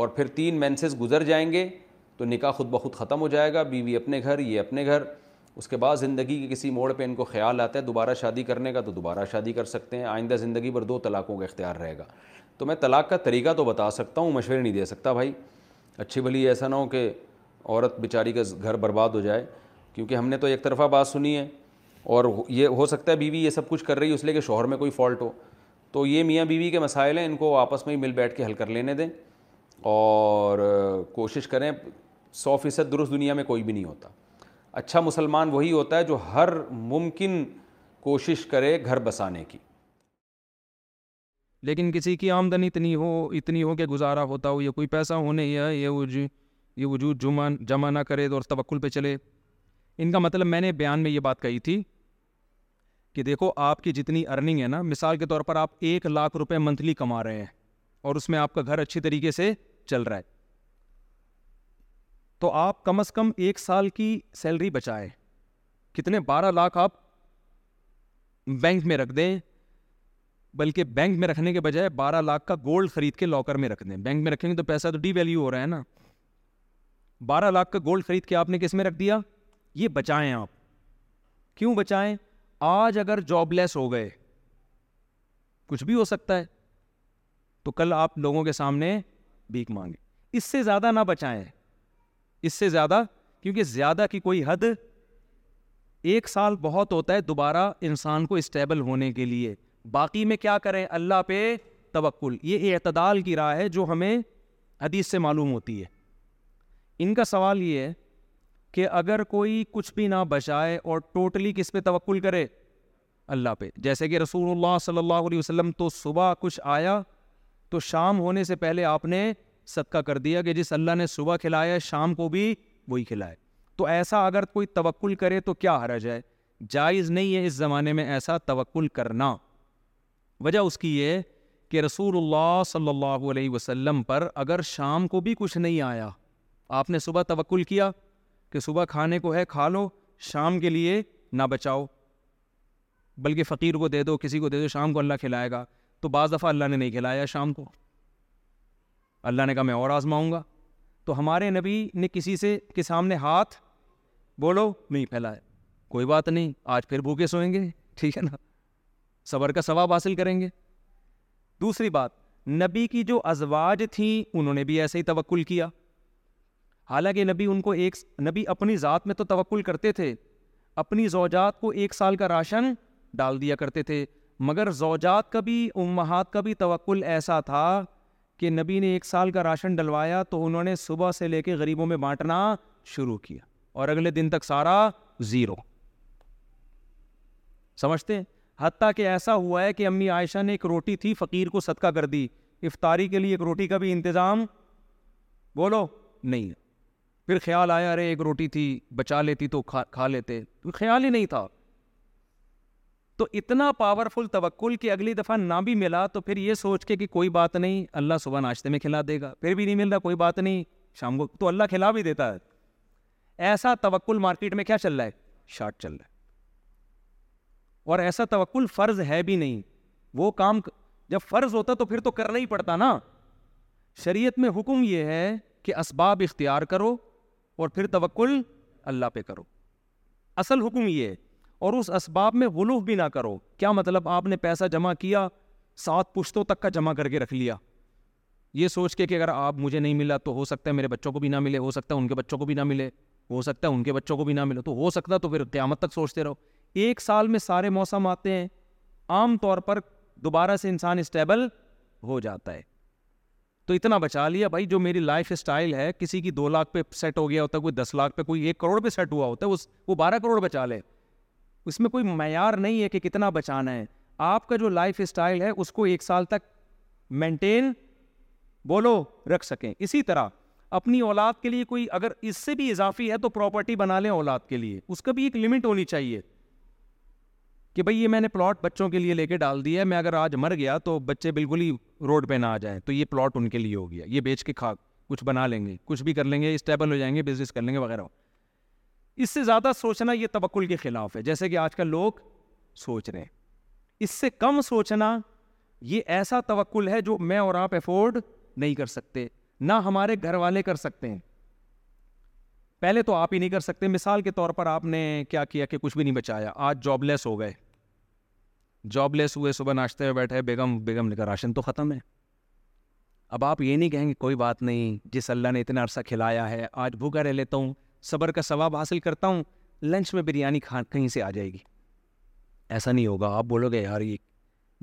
اور پھر تین مینسز گزر جائیں گے تو نکاح خود بخود ختم ہو جائے گا بیوی اپنے گھر یہ اپنے گھر اس کے بعد زندگی کے کسی موڑ پہ ان کو خیال آتا ہے دوبارہ شادی کرنے کا تو دوبارہ شادی کر سکتے ہیں آئندہ زندگی پر دو طلاقوں کا اختیار رہے گا تو میں طلاق کا طریقہ تو بتا سکتا ہوں مشورے نہیں دے سکتا بھائی اچھی بھلی ایسا نہ ہو کہ عورت بیچاری کا گھر برباد ہو جائے کیونکہ ہم نے تو ایک طرفہ بات سنی ہے اور یہ ہو سکتا ہے بیوی یہ سب کچھ کر رہی ہے اس لیے کہ شوہر میں کوئی فالٹ ہو تو یہ میاں بیوی کے مسائل ہیں ان کو آپس میں ہی مل بیٹھ کے حل کر لینے دیں اور کوشش کریں سو فیصد درست دنیا میں کوئی بھی نہیں ہوتا اچھا مسلمان وہی ہوتا ہے جو ہر ممکن کوشش کرے گھر بسانے کی لیکن کسی کی آمدنی اتنی ہو اتنی ہو کہ گزارا ہوتا ہو یا کوئی پیسہ ہونے یا یہ وجود وجود جمع نہ کرے تو توکل پہ چلے ان کا مطلب میں نے بیان میں یہ بات کہی تھی کہ دیکھو آپ کی جتنی ارننگ ہے نا مثال کے طور پر آپ ایک لاکھ روپے منتھلی کما رہے ہیں اور اس میں آپ کا گھر اچھی طریقے سے چل رہا ہے تو آپ کم از کم ایک سال کی سیلری بچائیں کتنے بارہ لاکھ آپ بینک میں رکھ دیں بلکہ بینک میں رکھنے کے بجائے بارہ لاکھ کا گولڈ خرید کے لاکر میں رکھ دیں بینک میں رکھیں گے تو پیسہ تو ڈی ویلیو ہو رہا ہے نا بارہ لاکھ کا گولڈ خرید کے آپ نے کس میں رکھ دیا یہ بچائیں آپ کیوں بچائیں آج اگر جاب لیس ہو گئے کچھ بھی ہو سکتا ہے تو کل آپ لوگوں کے سامنے بھیک مانگیں اس سے زیادہ نہ بچائیں اس سے زیادہ کیونکہ زیادہ کی کوئی حد ایک سال بہت ہوتا ہے دوبارہ انسان کو اسٹیبل ہونے کے لیے باقی میں کیا کریں اللہ پہ توقل یہ اعتدال کی راہ ہے جو ہمیں حدیث سے معلوم ہوتی ہے ان کا سوال یہ ہے کہ اگر کوئی کچھ بھی نہ بچائے اور ٹوٹلی کس پہ توقل کرے اللہ پہ جیسے کہ رسول اللہ صلی اللہ علیہ وسلم تو صبح کچھ آیا تو شام ہونے سے پہلے آپ نے صدقہ کر دیا کہ جس اللہ نے صبح کھلایا شام کو بھی وہی کھلائے تو ایسا اگر کوئی توکل کرے تو کیا حرج ہے جائز نہیں ہے اس زمانے میں ایسا توقل کرنا وجہ اس کی یہ کہ رسول اللہ صلی اللہ علیہ وسلم پر اگر شام کو بھی کچھ نہیں آیا آپ نے صبح توکل کیا کہ صبح کھانے کو ہے کھا لو شام کے لیے نہ بچاؤ بلکہ فقیر کو دے دو کسی کو دے دو شام کو اللہ کھلائے گا تو بعض دفعہ اللہ نے نہیں کھلایا شام کو اللہ نے کہا میں اور آزماؤں گا تو ہمارے نبی نے کسی سے کے سامنے ہاتھ بولو نہیں پھیلایا کوئی بات نہیں آج پھر بھوکے سوئیں گے ٹھیک ہے نا صبر کا ثواب حاصل کریں گے دوسری بات نبی کی جو ازواج تھیں انہوں نے بھی ایسے ہی توکل کیا حالانکہ نبی ان کو ایک نبی اپنی ذات میں تو توکل کرتے تھے اپنی زوجات کو ایک سال کا راشن ڈال دیا کرتے تھے مگر زوجات کا بھی امہات کا بھی توکل ایسا تھا کہ نبی نے ایک سال کا راشن ڈلوایا تو انہوں نے صبح سے لے کے غریبوں میں بانٹنا شروع کیا اور اگلے دن تک سارا زیرو سمجھتے ہیں حتیٰ کہ ایسا ہوا ہے کہ امی عائشہ نے ایک روٹی تھی فقیر کو صدقہ کر دی افطاری کے لیے ایک روٹی کا بھی انتظام بولو نہیں پھر خیال آیا ارے ایک روٹی تھی بچا لیتی تو کھا کھا لیتے خیال ہی نہیں تھا تو اتنا پاورفل توکل کہ اگلی دفعہ نہ بھی ملا تو پھر یہ سوچ کے کہ کوئی بات نہیں اللہ صبح ناشتے میں کھلا دے گا پھر بھی نہیں مل رہا کوئی بات نہیں شام کو تو اللہ کھلا بھی دیتا ہے ایسا توقل مارکیٹ میں کیا چل رہا ہے شارٹ چل رہا ہے اور ایسا توکل فرض ہے بھی نہیں وہ کام جب فرض ہوتا تو پھر تو کرنا ہی پڑتا نا شریعت میں حکم یہ ہے کہ اسباب اختیار کرو اور پھر توکل اللہ پہ کرو اصل حکم یہ ہے اور اس اسباب میں غلوف بھی نہ کرو کیا مطلب آپ نے پیسہ جمع کیا سات پشتوں تک کا جمع کر کے رکھ لیا یہ سوچ کے کہ اگر آپ مجھے نہیں ملا تو ہو سکتا ہے میرے بچوں کو بھی نہ ملے ہو سکتا ہے ان کے بچوں کو بھی نہ ملے ہو سکتا ہے ان کے بچوں کو بھی نہ ملے تو ہو سکتا تو پھر قیامت تک سوچتے رہو ایک سال میں سارے موسم آتے ہیں عام طور پر دوبارہ سے انسان اسٹیبل ہو جاتا ہے تو اتنا بچا لیا بھائی جو میری لائف اسٹائل ہے کسی کی دو لاکھ پہ سیٹ ہو گیا ہوتا ہے کوئی دس لاکھ پہ کوئی ایک کروڑ پہ سیٹ ہوا ہوتا ہے اس وہ بارہ کروڑ بچا لے اس میں کوئی معیار نہیں ہے کہ کتنا بچانا ہے آپ کا جو لائف اسٹائل ہے اس کو ایک سال تک مینٹین بولو رکھ سکیں اسی طرح اپنی اولاد کے لیے کوئی اگر اس سے بھی اضافی ہے تو پراپرٹی بنا لیں اولاد کے لیے اس کا بھی ایک لمٹ ہونی چاہیے کہ بھائی یہ میں نے پلاٹ بچوں کے لیے لے کے ڈال دیا ہے میں اگر آج مر گیا تو بچے بالکل ہی روڈ پہ نہ آ جائیں تو یہ پلاٹ ان کے لیے ہو گیا یہ بیچ کے کھا کچھ بنا لیں گے کچھ بھی کر لیں گے اسٹیبل ہو جائیں گے بزنس کر لیں گے وغیرہ اس سے زیادہ سوچنا یہ توکل کے خلاف ہے جیسے کہ آج کل لوگ سوچ رہے ہیں اس سے کم سوچنا یہ ایسا توکل ہے جو میں اور آپ افورڈ نہیں کر سکتے نہ ہمارے گھر والے کر سکتے ہیں پہلے تو آپ ہی نہیں کر سکتے مثال کے طور پر آپ نے کیا کیا کہ کچھ بھی نہیں بچایا آج جاب لیس ہو گئے جاب لیس ہوئے صبح ناشتے میں بیٹھے بیگم بیگم کہا راشن تو ختم ہے اب آپ یہ نہیں کہیں گے کوئی بات نہیں جس اللہ نے اتنا عرصہ کھلایا ہے آج بھوکا رہ لیتا ہوں صبر کا ثواب حاصل کرتا ہوں لنچ میں بریانی کہیں سے آ جائے گی ایسا نہیں ہوگا آپ بولو گے یار یہ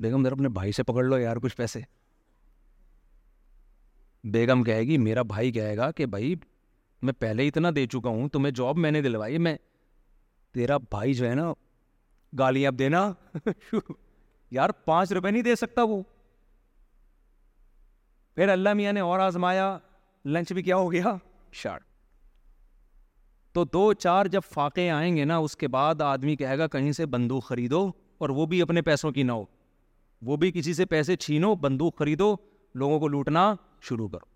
بیگم ذرا اپنے بھائی سے پکڑ لو یار کچھ پیسے بیگم کہے گی میرا بھائی کہے گا کہ بھائی میں پہلے اتنا دے چکا ہوں تمہیں جاب میں نے دلوائی میں تیرا بھائی جو ہے نا گالی اب دینا یار پانچ روپے نہیں دے سکتا وہ پھر اللہ میاں نے اور آزمایا لنچ بھی کیا ہو گیا شارٹ تو دو چار جب فاقے آئیں گے نا اس کے بعد آدمی کہے گا کہیں سے بندوق خریدو اور وہ بھی اپنے پیسوں کی نہ ہو وہ بھی کسی سے پیسے چھینو بندوق خریدو لوگوں کو لوٹنا شروع کرو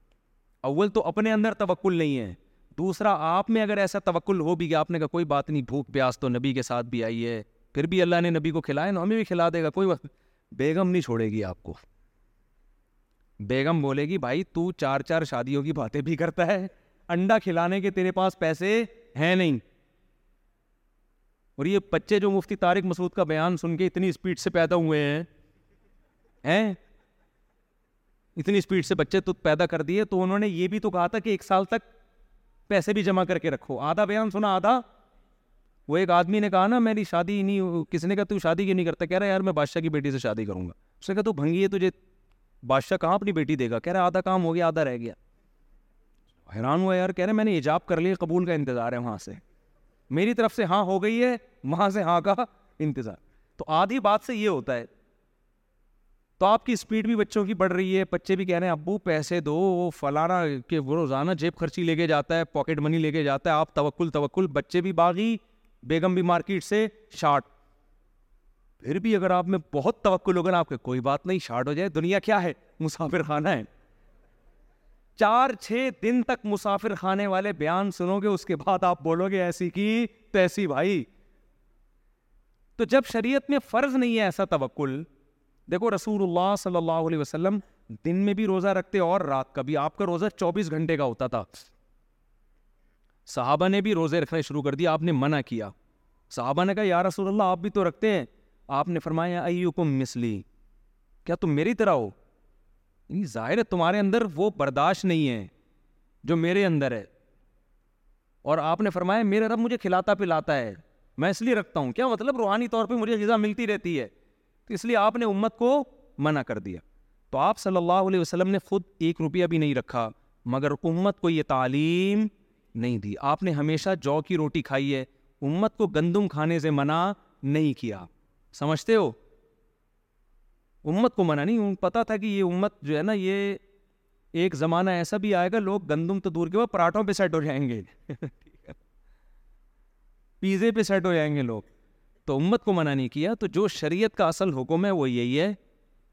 اول تو اپنے اندر توکل نہیں ہے دوسرا آپ میں اگر ایسا توکل ہو بھی گیا آپ نے کہا کوئی بات نہیں بھوک پیاس تو نبی کے ساتھ بھی آئی ہے پھر بھی اللہ نے نبی کو کھلایا نا ہمیں بھی کھلا دے گا کوئی وقت بیگم نہیں چھوڑے گی آپ کو بیگم بولے گی بھائی تو چار چار شادیوں کی باتیں بھی کرتا ہے انڈا کھلانے کے تیرے پاس پیسے ہے نہیں اور یہ بچے جو مفتی طارق مسعود کا بیان سن کے اتنی اسپیڈ سے پیدا ہوئے ہیں ہیں اتنی اسپیڈ سے بچے تو پیدا کر دیے تو انہوں نے یہ بھی تو کہا تھا کہ ایک سال تک پیسے بھی جمع کر کے رکھو آدھا بیان سنا آدھا وہ ایک آدمی نے کہا نا میری شادی نہیں کسی نے کہا تو شادی کیوں نہیں کرتا کہہ رہا یار میں بادشاہ کی بیٹی سے شادی کروں گا اس نے کہا تو بھنگی ہے تجھے بادشاہ کہاں اپنی بیٹی دے گا کہہ رہا آدھا کام ہو گیا آدھا رہ گیا حیران ہوا یار کہہ رہے میں نے ایجاب کر لی قبول کا انتظار ہے وہاں سے میری طرف سے ہاں ہو گئی ہے وہاں سے ہاں کا انتظار تو آدھی بات سے یہ ہوتا ہے تو آپ کی اسپیڈ بھی بچوں کی بڑھ رہی ہے بچے بھی کہہ رہے ہیں ابو پیسے دو وہ فلانا کہ وہ روزانہ جیب خرچی لے کے جاتا ہے پاکٹ منی لے کے جاتا ہے آپ توکل توکل بچے بھی باغی بیگم بھی مارکیٹ سے شارٹ پھر بھی اگر آپ میں بہت توقل ہوگا نا آپ کے کوئی بات نہیں شارٹ ہو جائے دنیا کیا ہے مسافر خانہ ہے چار چھ دن تک مسافر خانے والے بیان سنو گے اس کے بعد آپ بولو گے ایسی کی تو ایسی بھائی تو جب شریعت میں فرض نہیں ہے ایسا توکل دیکھو رسول اللہ صلی اللہ علیہ وسلم دن میں بھی روزہ رکھتے اور رات کا بھی آپ کا روزہ چوبیس گھنٹے کا ہوتا تھا صحابہ نے بھی روزے رکھنے شروع کر دیا آپ نے منع کیا صحابہ نے کہا یا رسول اللہ آپ بھی تو رکھتے ہیں آپ نے فرمایا ایوکم مسلی کیا تم میری طرح ہو ظاہر ہے تمہارے اندر وہ برداشت نہیں ہے جو میرے اندر ہے اور آپ نے فرمایا میرے رب مجھے کھلاتا پلاتا ہے میں اس لیے رکھتا ہوں کیا مطلب روحانی طور پہ مجھے غذا ملتی رہتی ہے تو اس لیے آپ نے امت کو منع کر دیا تو آپ صلی اللہ علیہ وسلم نے خود ایک روپیہ بھی نہیں رکھا مگر امت کو یہ تعلیم نہیں دی آپ نے ہمیشہ جو کی روٹی کھائی ہے امت کو گندم کھانے سے منع نہیں کیا سمجھتے ہو امت کو منع نہیں پتا تھا کہ یہ امت جو ہے نا یہ ایک زمانہ ایسا بھی آئے گا لوگ گندم تو دور کے بعد پراٹھوں پہ سیٹ ہو جائیں گے پیزے پہ سیٹ ہو جائیں گے لوگ تو امت کو منع نہیں کیا تو جو شریعت کا اصل حکم ہے وہ یہی ہے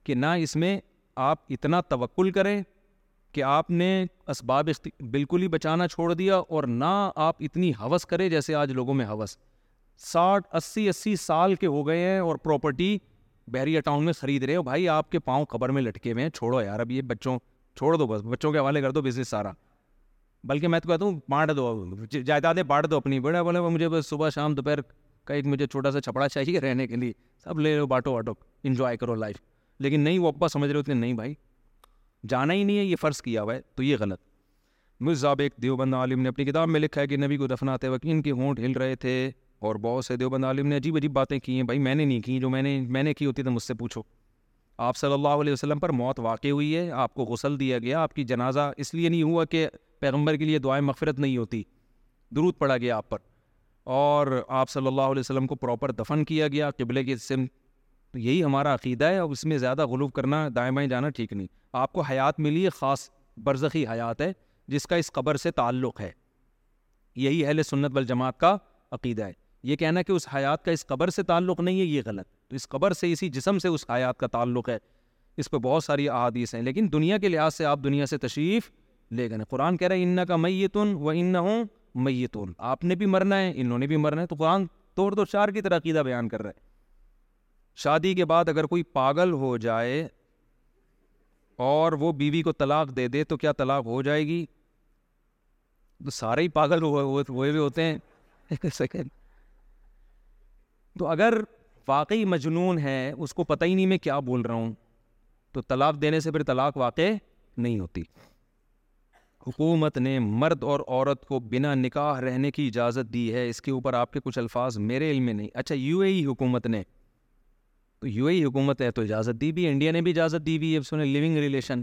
کہ نہ اس میں آپ اتنا توکل کریں کہ آپ نے اسباب بالکل ہی بچانا چھوڑ دیا اور نہ آپ اتنی حوث کرے جیسے آج لوگوں میں حوث ساٹھ اسی اسی سال کے ہو گئے ہیں اور پراپرٹی بحریہ ٹاؤن میں خرید رہے ہو بھائی آپ کے پاؤں قبر میں لٹکے ہوئے ہیں چھوڑو یار اب یہ بچوں چھوڑ دو بس بچوں کے حوالے کر دو بزنس سارا بلکہ میں تو کہتا ہوں بانٹ دو جائیدادیں بانٹ دو اپنی بڑا بولے مجھے بس صبح شام دوپہر کا ایک مجھے چھوٹا سا چھپڑا چاہیے رہنے کے لیے سب لے لو بانٹو واٹو انجوائے کرو لائف لیکن نہیں وہ ابا سمجھ رہے ہو نہیں بھائی جانا ہی نہیں ہے یہ فرض کیا ہوا ہے تو یہ غلط مجھ ایک دیوبند عالم نے اپنی کتاب میں لکھا ہے کہ نبی کو دفناتے وقت ان کے ہونٹ ہل رہے تھے اور بہت سے دیوبند عالم نے عجیب عجیب باتیں کی ہیں بھائی میں نے نہیں کی جو میں نے میں نے کی ہوتی تو مجھ سے پوچھو آپ صلی اللہ علیہ وسلم پر موت واقع ہوئی ہے آپ کو غسل دیا گیا آپ کی جنازہ اس لیے نہیں ہوا کہ پیغمبر کے لیے دعائیں مغفرت نہیں ہوتی درود پڑا گیا آپ پر اور آپ صلی اللہ علیہ وسلم کو پراپر دفن کیا گیا قبلے کے سم یہی ہمارا عقیدہ ہے اور اس میں زیادہ غلوف کرنا دائیں بائیں جانا ٹھیک نہیں آپ کو حیات ملی خاص برزخی حیات ہے جس کا اس قبر سے تعلق ہے یہی اہل سنت والجماعت کا عقیدہ ہے یہ کہنا کہ اس حیات کا اس قبر سے تعلق نہیں ہے یہ غلط تو اس قبر سے اسی جسم سے اس حیات کا تعلق ہے اس پہ بہت ساری احادیث ہیں لیکن دنیا کے لحاظ سے آپ دنیا سے تشریف لے گئے قرآن کہہ رہے ہیں ان کا میں و ان ہوں میتون آپ نے بھی مرنا ہے انہوں نے بھی مرنا ہے تو قرآن توڑ دو چار کی طرح عقیدہ بیان کر رہا ہے شادی کے بعد اگر کوئی پاگل ہو جائے اور وہ بیوی کو طلاق دے دے تو کیا طلاق ہو جائے گی تو سارے ہی پاگل ہوئے ہوئے ہوتے ہیں ایک سیکنڈ تو اگر واقعی مجنون ہے اس کو پتہ ہی نہیں میں کیا بول رہا ہوں تو طلاق دینے سے پھر طلاق واقع نہیں ہوتی حکومت نے مرد اور عورت کو بنا نکاح رہنے کی اجازت دی ہے اس کے اوپر آپ کے کچھ الفاظ میرے علم میں نہیں اچھا یو اے ای حکومت نے تو یو اے ای حکومت ہے تو اجازت دی بھی انڈیا نے بھی اجازت دی بھی ہے نے لیونگ ریلیشن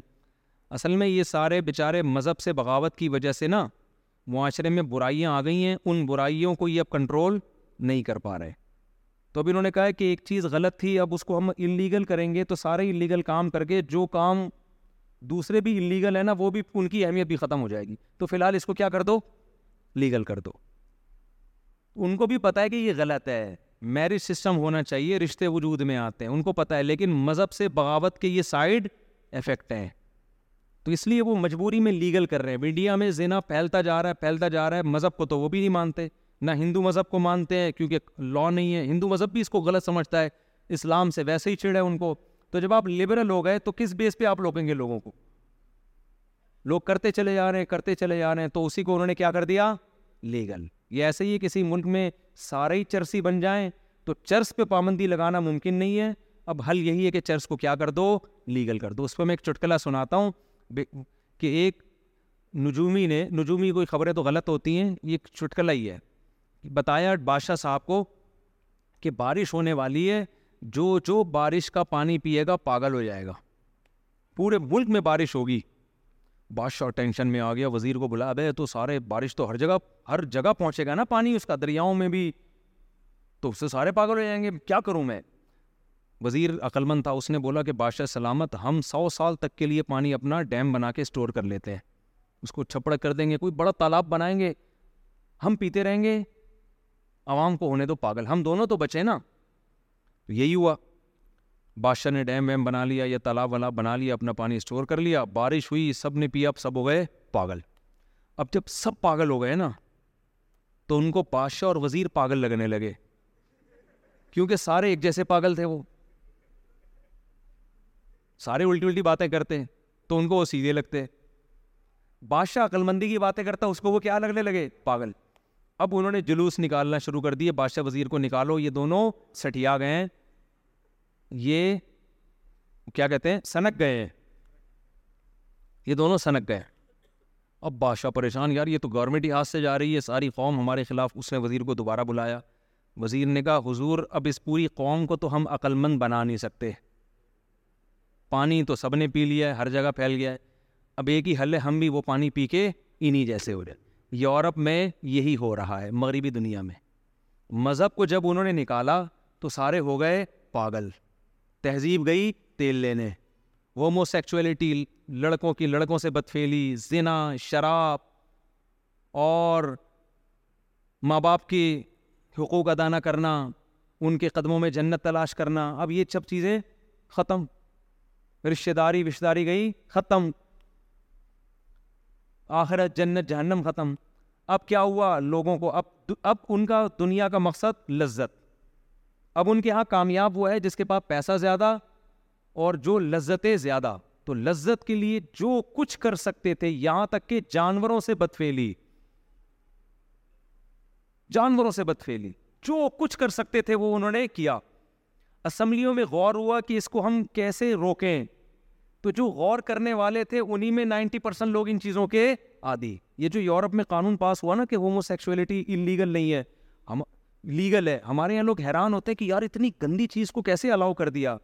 اصل میں یہ سارے بیچارے مذہب سے بغاوت کی وجہ سے نا معاشرے میں برائیاں آ گئی ہیں ان برائیوں کو یہ اب کنٹرول نہیں کر پا رہے تو اب انہوں نے کہا کہ ایک چیز غلط تھی اب اس کو ہم انلیگل کریں گے تو سارے انلیگل کام کر کے جو کام دوسرے بھی انلیگل ہیں نا وہ بھی ان کی اہمیت بھی ختم ہو جائے گی تو فی الحال اس کو کیا کر دو لیگل کر دو ان کو بھی پتہ ہے کہ یہ غلط ہے میرج سسٹم ہونا چاہیے رشتے وجود میں آتے ہیں ان کو پتہ ہے لیکن مذہب سے بغاوت کے یہ سائڈ افیکٹ ہیں تو اس لیے وہ مجبوری میں لیگل کر رہے ہیں انڈیا میں زینہ پھیلتا جا رہا ہے پھیلتا جا رہا ہے مذہب کو تو وہ بھی نہیں مانتے نہ ہندو مذہب کو مانتے ہیں کیونکہ لا نہیں ہے ہندو مذہب بھی اس کو غلط سمجھتا ہے اسلام سے ویسے ہی چڑ ہے ان کو تو جب آپ لبرل ہو گئے تو کس بیس پہ آپ روکیں گے لوگوں کو لوگ کرتے چلے جا رہے ہیں کرتے چلے جا رہے ہیں تو اسی کو انہوں نے کیا کر دیا لیگل یہ ایسے ہی کسی ملک میں سارے ہی چرسی بن جائیں تو چرس پہ پابندی لگانا ممکن نہیں ہے اب حل یہی ہے کہ چرس کو کیا کر دو لیگل کر دو اس پہ میں ایک چٹکلا سناتا ہوں کہ ایک نجومی نے نجومی کوئی خبریں تو غلط ہوتی ہیں یہ چٹکلا ہی ہے بتایا بادشاہ صاحب کو کہ بارش ہونے والی ہے جو جو بارش کا پانی پیے گا پاگل ہو جائے گا پورے ملک میں بارش ہوگی بادشاہ ٹینشن میں آ گیا وزیر کو بلا بے تو سارے بارش تو ہر جگہ ہر جگہ پہنچے گا نا پانی اس کا دریاؤں میں بھی تو اس سے سارے پاگل ہو جائیں گے کیا کروں میں وزیر عقلمند تھا اس نے بولا کہ بادشاہ سلامت ہم سو سال تک کے لیے پانی اپنا ڈیم بنا کے اسٹور کر لیتے ہیں اس کو چھپڑ کر دیں گے کوئی بڑا تالاب بنائیں گے ہم پیتے رہیں گے عوام کو ہونے دو پاگل ہم دونوں تو بچے نا تو یہی ہوا بادشاہ نے ڈیم ویم بنا لیا یا تالاب ولاب بنا لیا اپنا پانی اسٹور کر لیا بارش ہوئی سب نے پیا اب سب ہو گئے پاگل اب جب سب پاگل ہو گئے نا تو ان کو بادشاہ اور وزیر پاگل لگنے لگے کیونکہ سارے ایک جیسے پاگل تھے وہ سارے الٹی الٹی باتیں کرتے ہیں تو ان کو وہ سیدھے لگتے بادشاہ عقلمندی کی باتیں کرتا اس کو وہ کیا لگنے لگے پاگل اب انہوں نے جلوس نکالنا شروع کر دیے بادشاہ وزیر کو نکالو یہ دونوں سٹیا گئے ہیں یہ کیا کہتے ہیں سنک گئے ہیں یہ دونوں سنک گئے ہیں اب بادشاہ پریشان یار یہ تو گورنمنٹ ہی ہاتھ سے جا رہی ہے ساری قوم ہمارے خلاف اس نے وزیر کو دوبارہ بلایا وزیر نے کہا حضور اب اس پوری قوم کو تو ہم مند بنا نہیں سکتے پانی تو سب نے پی لیا ہے ہر جگہ پھیل گیا ہے اب ایک ہی حل ہے ہم بھی وہ پانی پی کے انہیں جیسے ہو جائے یورپ میں یہی ہو رہا ہے مغربی دنیا میں مذہب کو جب انہوں نے نکالا تو سارے ہو گئے پاگل تہذیب گئی تیل لینے ہومو سیکچولیٹی لڑکوں کی لڑکوں سے بدفیلی زنا شراب اور ماں باپ کے حقوق ادا نہ کرنا ان کے قدموں میں جنت تلاش کرنا اب یہ سب چیزیں ختم رشتہ داری وشتہ داری گئی ختم آخرت جنت جہنم ختم اب کیا ہوا لوگوں کو اب اب ان کا دنیا کا مقصد لذت اب ان کے ہاں کامیاب ہوا ہے جس کے پاس پیسہ زیادہ اور جو لذتیں زیادہ تو لذت کے لیے جو کچھ کر سکتے تھے یہاں تک کہ جانوروں سے بدفیلی جانوروں سے بدفیلی جو کچھ کر سکتے تھے وہ انہوں نے کیا اسمبلیوں میں غور ہوا کہ اس کو ہم کیسے روکیں تو جو غور کرنے والے تھے انہی میں میں نائنٹی لوگ ان چیزوں کے یہ جو یورپ قانون پاس ہوا نا کہ ہومو نہیں ہے لیگل ہے ہمارے یہاں لوگ حیران ہوتے ہیں کہ یار اتنی گندی چیز کو کیسے الاؤ کر دیا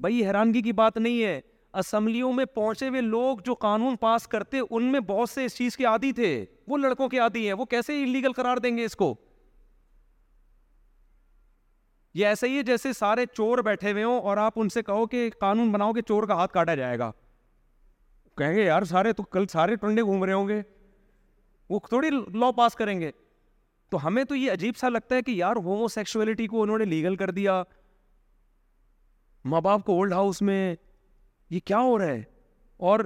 بھائی حیرانگی کی بات نہیں ہے اسمبلیوں میں پہنچے ہوئے لوگ جو قانون پاس کرتے ان میں بہت سے اس چیز کے آدھی تھے وہ لڑکوں کے آدھی ہیں وہ کیسے انلیگل قرار دیں گے اس کو یہ ایسا ہی ہے جیسے سارے چور بیٹھے ہوئے ہوں اور آپ ان سے کہو کہ قانون بناؤ کہ چور کا ہاتھ کاٹا جائے گا کہیں گے یار سارے تو کل سارے ٹنڈے گھوم رہے ہوں گے وہ تھوڑی لا پاس کریں گے تو ہمیں تو یہ عجیب سا لگتا ہے کہ یار ہومو سیکشولیٹی کو انہوں نے لیگل کر دیا ماں باپ کو اولڈ ہاؤس میں یہ کیا ہو رہا ہے اور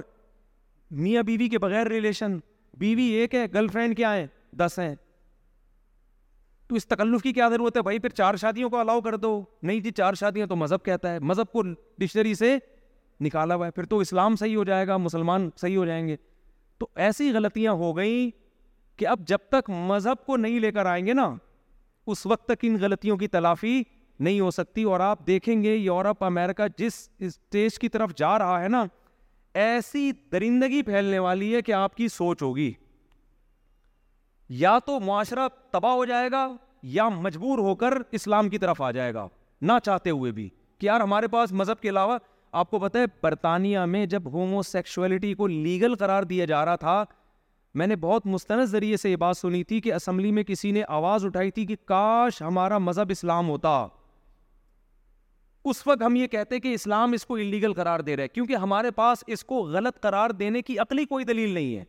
میاں بیوی کے بغیر ریلیشن بیوی ایک ہے گرل فرینڈ کیا ہیں دس ہیں تو اس تکلف کی کیا ضرورت ہے بھائی پھر چار شادیوں کو الاؤ کر دو نہیں جی چار شادیاں تو مذہب کہتا ہے مذہب کو ڈکشنری سے نکالا ہوا ہے پھر تو اسلام صحیح ہو جائے گا مسلمان صحیح ہو جائیں گے تو ایسی غلطیاں ہو گئیں کہ اب جب تک مذہب کو نہیں لے کر آئیں گے نا اس وقت تک ان غلطیوں کی تلافی نہیں ہو سکتی اور آپ دیکھیں گے یورپ امیرکا جس اسٹیج کی طرف جا رہا ہے نا ایسی درندگی پھیلنے والی ہے کہ آپ کی سوچ ہوگی یا تو معاشرہ تباہ ہو جائے گا یا مجبور ہو کر اسلام کی طرف آ جائے گا نہ چاہتے ہوئے بھی کہ یار ہمارے پاس مذہب کے علاوہ آپ کو پتہ ہے برطانیہ میں جب ہومو سیکشولیٹی کو لیگل قرار دیا جا رہا تھا میں نے بہت مستند ذریعے سے یہ بات سنی تھی کہ اسمبلی میں کسی نے آواز اٹھائی تھی کہ کاش ہمارا مذہب اسلام ہوتا اس وقت ہم یہ کہتے کہ اسلام اس کو اللیگل قرار دے رہے کیونکہ ہمارے پاس اس کو غلط قرار دینے کی عقلی کوئی دلیل نہیں ہے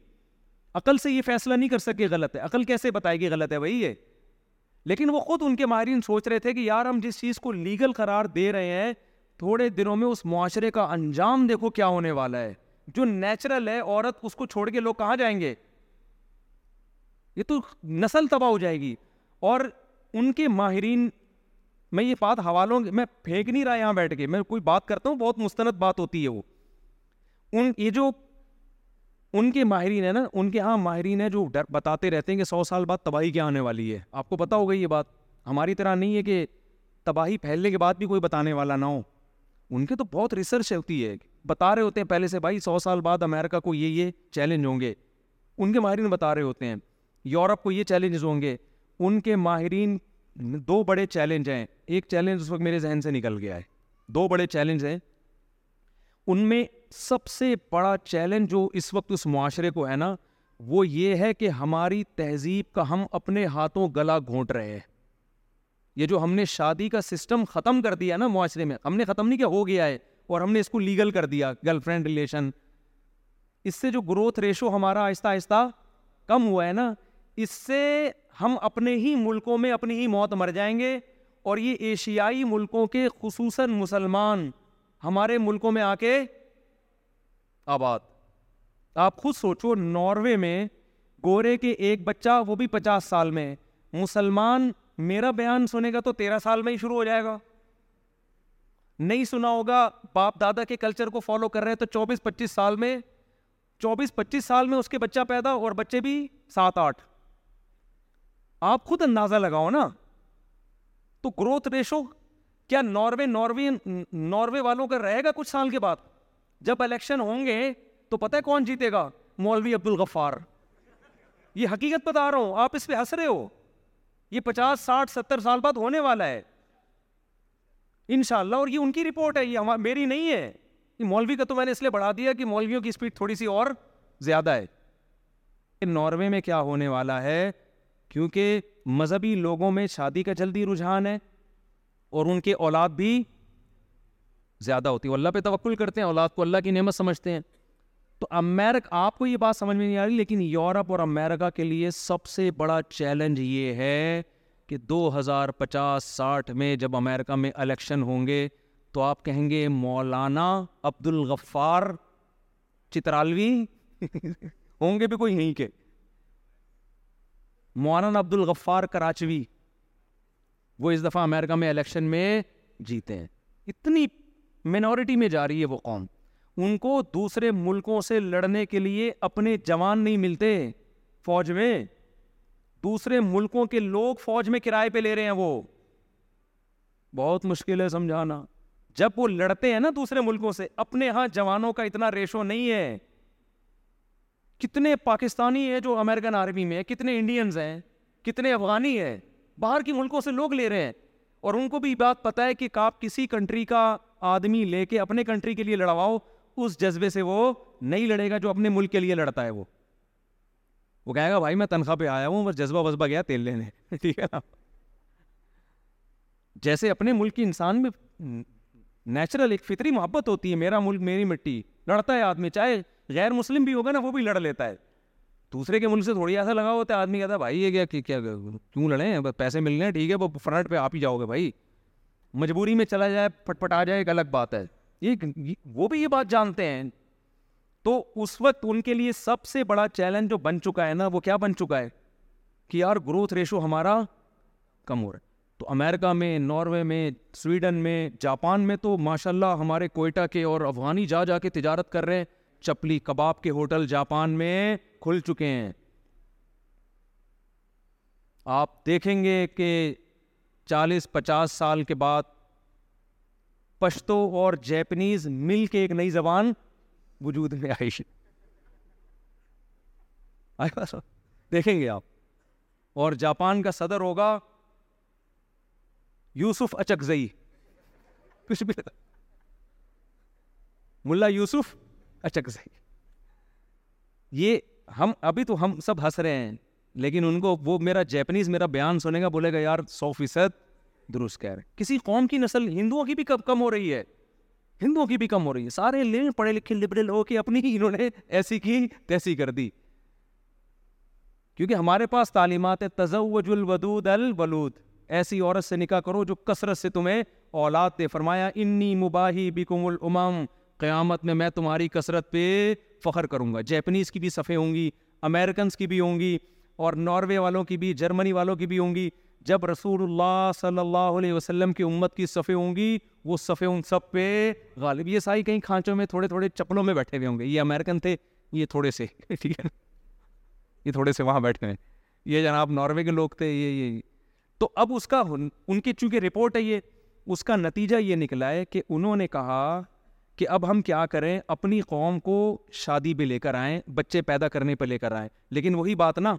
عقل سے یہ فیصلہ نہیں کر سکے غلط ہے عقل کیسے بتائے گی غلط ہے بھائی یہ لیکن وہ خود ان کے ماہرین سوچ رہے تھے کہ یار ہم جس چیز کو لیگل قرار دے رہے ہیں تھوڑے دنوں میں اس معاشرے کا انجام دیکھو کیا ہونے والا ہے جو نیچرل ہے عورت اس کو چھوڑ کے لوگ کہاں جائیں گے یہ تو نسل تباہ ہو جائے گی اور ان کے ماہرین میں یہ بات حوالوں میں پھینک نہیں رہا یہاں بیٹھ کے میں کوئی بات کرتا ہوں بہت مستند بات ہوتی ہے وہ ان یہ جو ان کے ماہرین ہیں نا ان کے عام ہاں ماہرین ہیں جو ڈر بتاتے رہتے ہیں کہ سو سال بعد تباہی کیا آنے والی ہے آپ کو پتا ہوگا یہ بات ہماری طرح نہیں ہے کہ تباہی پھیلنے کے بعد بھی کوئی بتانے والا نہ ہو ان کے تو بہت ریسرچ ہوتی ہے بتا رہے ہوتے ہیں پہلے سے بھائی سو سال بعد امریکہ کو یہ یہ چیلنج ہوں گے ان کے ماہرین بتا رہے ہوتے ہیں یورپ کو یہ چیلنجز ہوں گے ان کے ماہرین دو بڑے چیلنج ہیں ایک چیلنج اس وقت میرے ذہن سے نکل گیا ہے دو بڑے چیلنج ہیں ان میں سب سے بڑا چیلنج جو اس وقت اس معاشرے کو ہے نا وہ یہ ہے کہ ہماری تہذیب کا ہم اپنے ہاتھوں گلا گھونٹ رہے ہیں یہ جو ہم نے شادی کا سسٹم ختم کر دیا نا معاشرے میں ہم نے ختم نہیں کیا ہو گیا ہے اور ہم نے اس کو لیگل کر دیا گرل فرینڈ ریلیشن اس سے جو گروتھ ریشو ہمارا آہستہ آہستہ کم ہوا ہے نا اس سے ہم اپنے ہی ملکوں میں اپنی ہی موت مر جائیں گے اور یہ ایشیائی ملکوں کے خصوصاً مسلمان ہمارے ملکوں میں آ کے آباد آپ خود سوچو ناروے میں گورے کے ایک بچہ وہ بھی پچاس سال میں مسلمان میرا بیان سنے گا تو تیرہ سال میں ہی شروع ہو جائے گا نہیں سنا ہوگا باپ دادا کے کلچر کو فالو کر رہے تو چوبیس پچیس سال میں چوبیس پچیس سال میں اس کے بچہ پیدا اور بچے بھی سات آٹھ آپ خود اندازہ لگاؤ نا تو گروتھ ریشو کیا ناروے ناروے ناروے والوں کا رہے گا کچھ سال کے بعد جب الیکشن ہوں گے تو پتہ ہے کون جیتے گا مولوی عبد الغفار یہ حقیقت بتا رہا ہوں آپ اس پہ ہنس رہے ہو یہ پچاس ساٹھ ستر سال بعد ہونے والا ہے انشاءاللہ اور یہ ان کی رپورٹ ہے یہ میری نہیں ہے یہ مولوی کا تو میں نے اس لیے بڑھا دیا کہ مولویوں کی اسپیڈ تھوڑی سی اور زیادہ ہے ناروے میں کیا ہونے والا ہے کیونکہ مذہبی لوگوں میں شادی کا جلدی رجحان ہے اور ان کے اولاد بھی زیادہ ہوتی ہے اللہ پہ توقل کرتے ہیں اولاد کو اللہ کی نعمت سمجھتے ہیں تو امیرک آپ کو یہ بات سمجھ میں نہیں آ رہی لیکن یورپ اور امریکہ کے لیے سب سے بڑا چیلنج یہ ہے کہ دو ہزار پچاس ساٹھ میں جب امریکہ میں الیکشن ہوں گے تو آپ کہیں گے مولانا عبد الغفار چترالوی ہوں گے بھی کوئی نہیں کے مولانا عبد الغفار کراچوی وہ اس دفعہ امریکہ میں الیکشن میں جیتے ہیں اتنی مینورٹی میں جا رہی ہے وہ قوم ان کو دوسرے ملکوں سے لڑنے کے لیے اپنے جوان نہیں ملتے فوج میں دوسرے ملکوں کے لوگ فوج میں کرائے پہ لے رہے ہیں وہ بہت مشکل ہے سمجھانا جب وہ لڑتے ہیں نا دوسرے ملکوں سے اپنے ہاں جوانوں کا اتنا ریشو نہیں ہے کتنے پاکستانی ہیں جو امریکن آرمی میں کتنے انڈینز ہیں کتنے افغانی ہیں باہر کے ملکوں سے لوگ لے رہے ہیں اور ان کو بھی بات پتا ہے کہ آپ کسی کنٹری کا آدمی لے کے اپنے کنٹری کے لیے لڑواؤ اس جذبے سے وہ نہیں لڑے گا جو اپنے ملک کے لیے لڑتا ہے وہ وہ کہے گا بھائی میں تنخواہ پہ آیا ہوں بس جذبہ وذبہ گیا تیل لینے ٹھیک ہے نا جیسے اپنے ملک کی انسان میں نیچرل ایک فطری محبت ہوتی ہے میرا ملک میری مٹی لڑتا ہے آدمی چاہے غیر مسلم بھی ہوگا نا وہ بھی لڑ لیتا ہے دوسرے کے ملک سے تھوڑی ایسا لگا ہوتا ہے آدمی کہتا ہے بھائی یہ کیا کیوں لڑیں پیسے ملنے ٹھیک ہے وہ فرنٹ پہ آپ ہی جاؤ گے بھائی مجبوری میں چلا جائے پٹ پٹ آ جائے ایک الگ بات ہے وہ بھی یہ بات جانتے ہیں تو اس وقت ان کے لیے سب سے بڑا چیلنج جو بن بن چکا چکا ہے ہے نا وہ کیا کہ یار گروتھ ریشو ہمارا کم ہو رہا ہے تو امریکہ میں ناروے میں سویڈن میں جاپان میں تو ماشاء اللہ ہمارے کوئٹہ کے اور افغانی جا جا کے تجارت کر رہے ہیں چپلی کباب کے ہوٹل جاپان میں کھل چکے ہیں آپ دیکھیں گے کہ چالیس پچاس سال کے بعد پشتو اور جیپنیز مل کے ایک نئی زبان وجود میں بس دیکھیں گے آپ اور جاپان کا صدر ہوگا یوسف کچھ بھی ملا یوسف اچک یہ ہم ابھی تو ہم سب ہنس رہے ہیں لیکن ان کو وہ میرا جیپنیز میرا بیان سنے گا بولے گا یار سو فیصد درست کہہ رہے کسی قوم کی نسل ہندوؤں کی بھی کب کم ہو رہی ہے ہندوؤں کی کی بھی کم ہو ہو رہی ہے سارے پڑھے لکھے لبرل کے اپنی ہی انہوں نے ایسی تیسی کر دی کیونکہ ہمارے پاس تعلیمات تزوج الودود الولود ایسی عورت سے نکاح کرو جو کثرت سے تمہیں اولاد دے فرمایا انی مباہی بکم الامم قیامت میں میں تمہاری کثرت پہ فخر کروں گا جیپنیز کی بھی صفحے ہوں گی امریکنس کی بھی ہوں گی اور ناروے والوں کی بھی جرمنی والوں کی بھی ہوں گی جب رسول اللہ صلی اللہ علیہ وسلم کی امت کی سفے ہوں گی وہ ان سب پہ غالب یہ سائی کہیں کھانچوں میں تھوڑے تھوڑے چپلوں میں بیٹھے ہوئے ہوں گے یہ امریکن تھے یہ تھوڑے سے یہ تھوڑے سے وہاں بیٹھے ہیں یہ جناب ناروے کے لوگ تھے یہ یہ تو اب اس کا ان کی چونکہ رپورٹ ہے یہ اس کا نتیجہ یہ نکلا ہے کہ انہوں نے کہا کہ اب ہم کیا کریں اپنی قوم کو شادی پہ لے کر آئیں بچے پیدا کرنے پہ لے کر آئیں لیکن وہی بات نا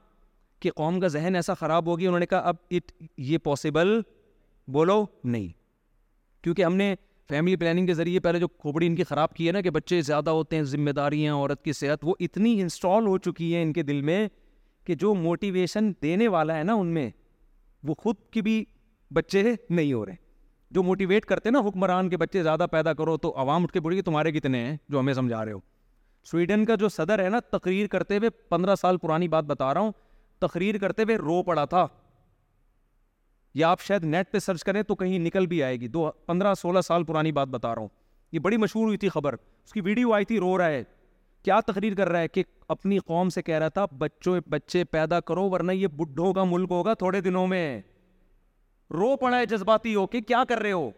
کہ قوم کا ذہن ایسا خراب ہوگی انہوں نے کہا اب اٹ یہ پاسبل بولو نہیں کیونکہ ہم نے فیملی پلاننگ کے ذریعے پہلے جو کھوپڑی ان کی خراب کی ہے نا کہ بچے زیادہ ہوتے ہیں ذمہ داریاں عورت کی صحت وہ اتنی انسٹال ہو چکی ہے ان کے دل میں کہ جو موٹیویشن دینے والا ہے نا ان میں وہ خود کی بھی بچے نہیں ہو رہے جو موٹیویٹ کرتے نا حکمران کے بچے زیادہ پیدا کرو تو عوام اٹھ کے بڑھ کہ تمہارے کتنے ہیں جو ہمیں سمجھا رہے ہو سویڈن کا جو صدر ہے نا تقریر کرتے ہوئے پندرہ سال پرانی بات بتا رہا ہوں تقریر کرتے ہوئے رو پڑا تھا یا آپ شاید نیٹ پہ سرچ کریں تو کہیں نکل بھی آئے گی دو پندرہ سولہ سال پرانی بات بتا رہا ہوں یہ بڑی مشہور ہوئی تھی خبر اس کی ویڈیو آئی تھی رو رہا ہے کیا تقریر کر رہا ہے کہ اپنی قوم سے کہہ رہا تھا بچوں بچے پیدا کرو ورنہ یہ بڈھوں کا ملک ہوگا تھوڑے دنوں میں رو پڑا ہے جذباتی ہو کہ کیا کر رہے ہو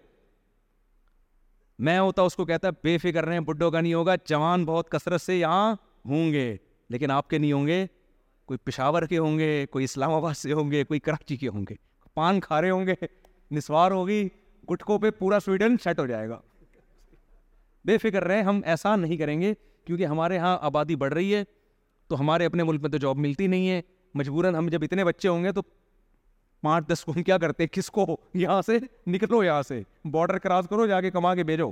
میں ہوتا اس کو کہتا ہے بے فکر رہے ہیں بڈھوں کا نہیں ہوگا جوان بہت کثرت سے یہاں ہوں گے لیکن آپ کے نہیں ہوں گے کوئی پشاور کے ہوں گے کوئی اسلام آباد سے ہوں گے کوئی کراچی کے ہوں گے پان کھا رہے ہوں گے نسوار ہوگی گٹکوں پہ پورا سویڈن سیٹ ہو جائے گا بے فکر رہے ہم ایسا نہیں کریں گے کیونکہ ہمارے ہاں آبادی بڑھ رہی ہے تو ہمارے اپنے ملک میں تو جاب ملتی نہیں ہے مجبوراً ہم جب اتنے بچے ہوں گے تو پانچ دس کو کیا کرتے کس کو یہاں سے نکلو یہاں سے بارڈر کراس کرو جا کے کما کے بھیجو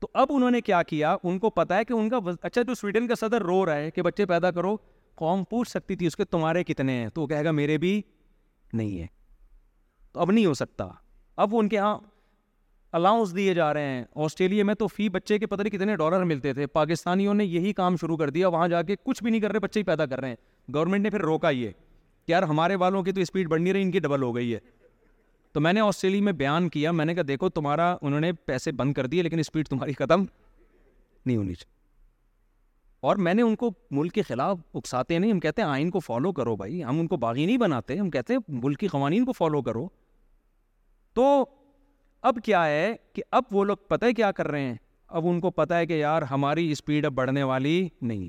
تو اب انہوں نے کیا کیا ان کو پتا ہے کہ ان کا اچھا جو سویڈن کا صدر رو رہا ہے کہ بچے پیدا کرو قوم پوچھ سکتی تھی اس کے تمہارے کتنے ہیں تو وہ کہے گا میرے بھی نہیں ہے تو اب نہیں ہو سکتا اب وہ ان کے یہاں الاؤنس دیے جا رہے ہیں آسٹریلیا میں تو فی بچے کے پتہ نہیں کتنے ڈالر ملتے تھے پاکستانیوں نے یہی کام شروع کر دیا وہاں جا کے کچھ بھی نہیں کر رہے بچے ہی پیدا کر رہے ہیں گورنمنٹ نے پھر روکا یہ کہ یار ہمارے والوں کی تو اسپیڈ بڑھ نہیں رہی ان کی ڈبل ہو گئی ہے تو میں نے آسٹریلیا میں بیان کیا میں نے کہا دیکھو تمہارا انہوں نے پیسے بند کر دیے لیکن اسپیڈ تمہاری ختم نہیں ہونی چاہیے اور میں نے ان کو ملک کے خلاف اکساتے نہیں ہم کہتے ہیں آئین کو فالو کرو بھائی ہم ان کو باغی نہیں بناتے ہم کہتے ہیں ملک کی قوانین کو فالو کرو تو اب کیا ہے کہ اب وہ لوگ پتہ ہے کیا کر رہے ہیں اب ان کو پتہ ہے کہ یار ہماری اسپیڈ اب بڑھنے والی نہیں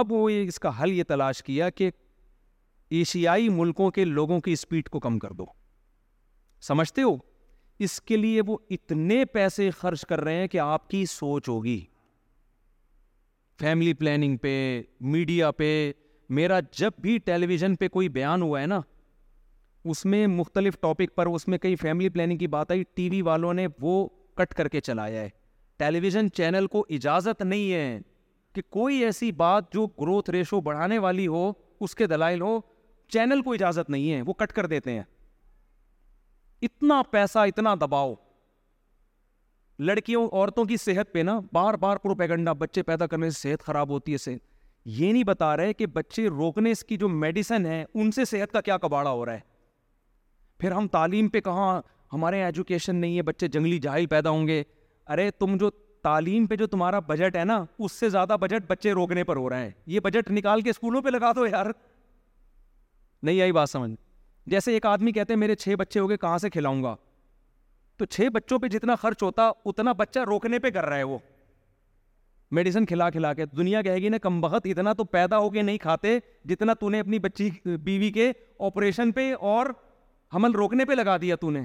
اب وہ اس کا حل یہ تلاش کیا کہ ایشیائی ملکوں کے لوگوں کی اسپیڈ کو کم کر دو سمجھتے ہو اس کے لیے وہ اتنے پیسے خرچ کر رہے ہیں کہ آپ کی سوچ ہوگی فیملی پلاننگ پہ میڈیا پہ میرا جب بھی ٹیلی ویژن پہ کوئی بیان ہوا ہے نا اس میں مختلف ٹاپک پر اس میں کئی فیملی پلاننگ کی بات آئی ٹی وی والوں نے وہ کٹ کر کے چلایا ہے ٹیلی ویژن چینل کو اجازت نہیں ہے کہ کوئی ایسی بات جو گروتھ ریشو بڑھانے والی ہو اس کے دلائل ہو چینل کو اجازت نہیں ہے وہ کٹ کر دیتے ہیں اتنا پیسہ اتنا دباؤ لڑکیوں عورتوں کی صحت پہ نا بار بار پروپیگنڈا بچے پیدا کرنے سے صحت خراب ہوتی ہے یہ نہیں بتا رہے کہ بچے روکنے کی جو میڈیسن ہے ان سے صحت کا کیا کباڑا ہو رہا ہے پھر ہم تعلیم پہ کہاں ہمارے ایجوکیشن نہیں ہے بچے جنگلی جاہل پیدا ہوں گے ارے تم جو تعلیم پہ جو تمہارا بجٹ ہے نا اس سے زیادہ بجٹ بچے روکنے پر ہو رہے ہیں یہ بجٹ نکال کے اسکولوں پہ لگا دو یار نہیں آئی بات سمجھ جیسے ایک آدمی کہتے ہیں میرے چھ بچے ہو گئے کہاں سے کھلاؤں گا تو چھ بچوں پہ جتنا خرچ ہوتا اتنا بچہ روکنے پہ کر رہا ہے وہ میڈیسن کھلا کھلا کے دنیا کہے گی نا کم بہت اتنا تو پیدا ہو کے نہیں کھاتے جتنا تو نے اپنی بچی بیوی کے آپریشن پہ اور حمل روکنے پہ لگا دیا تو نے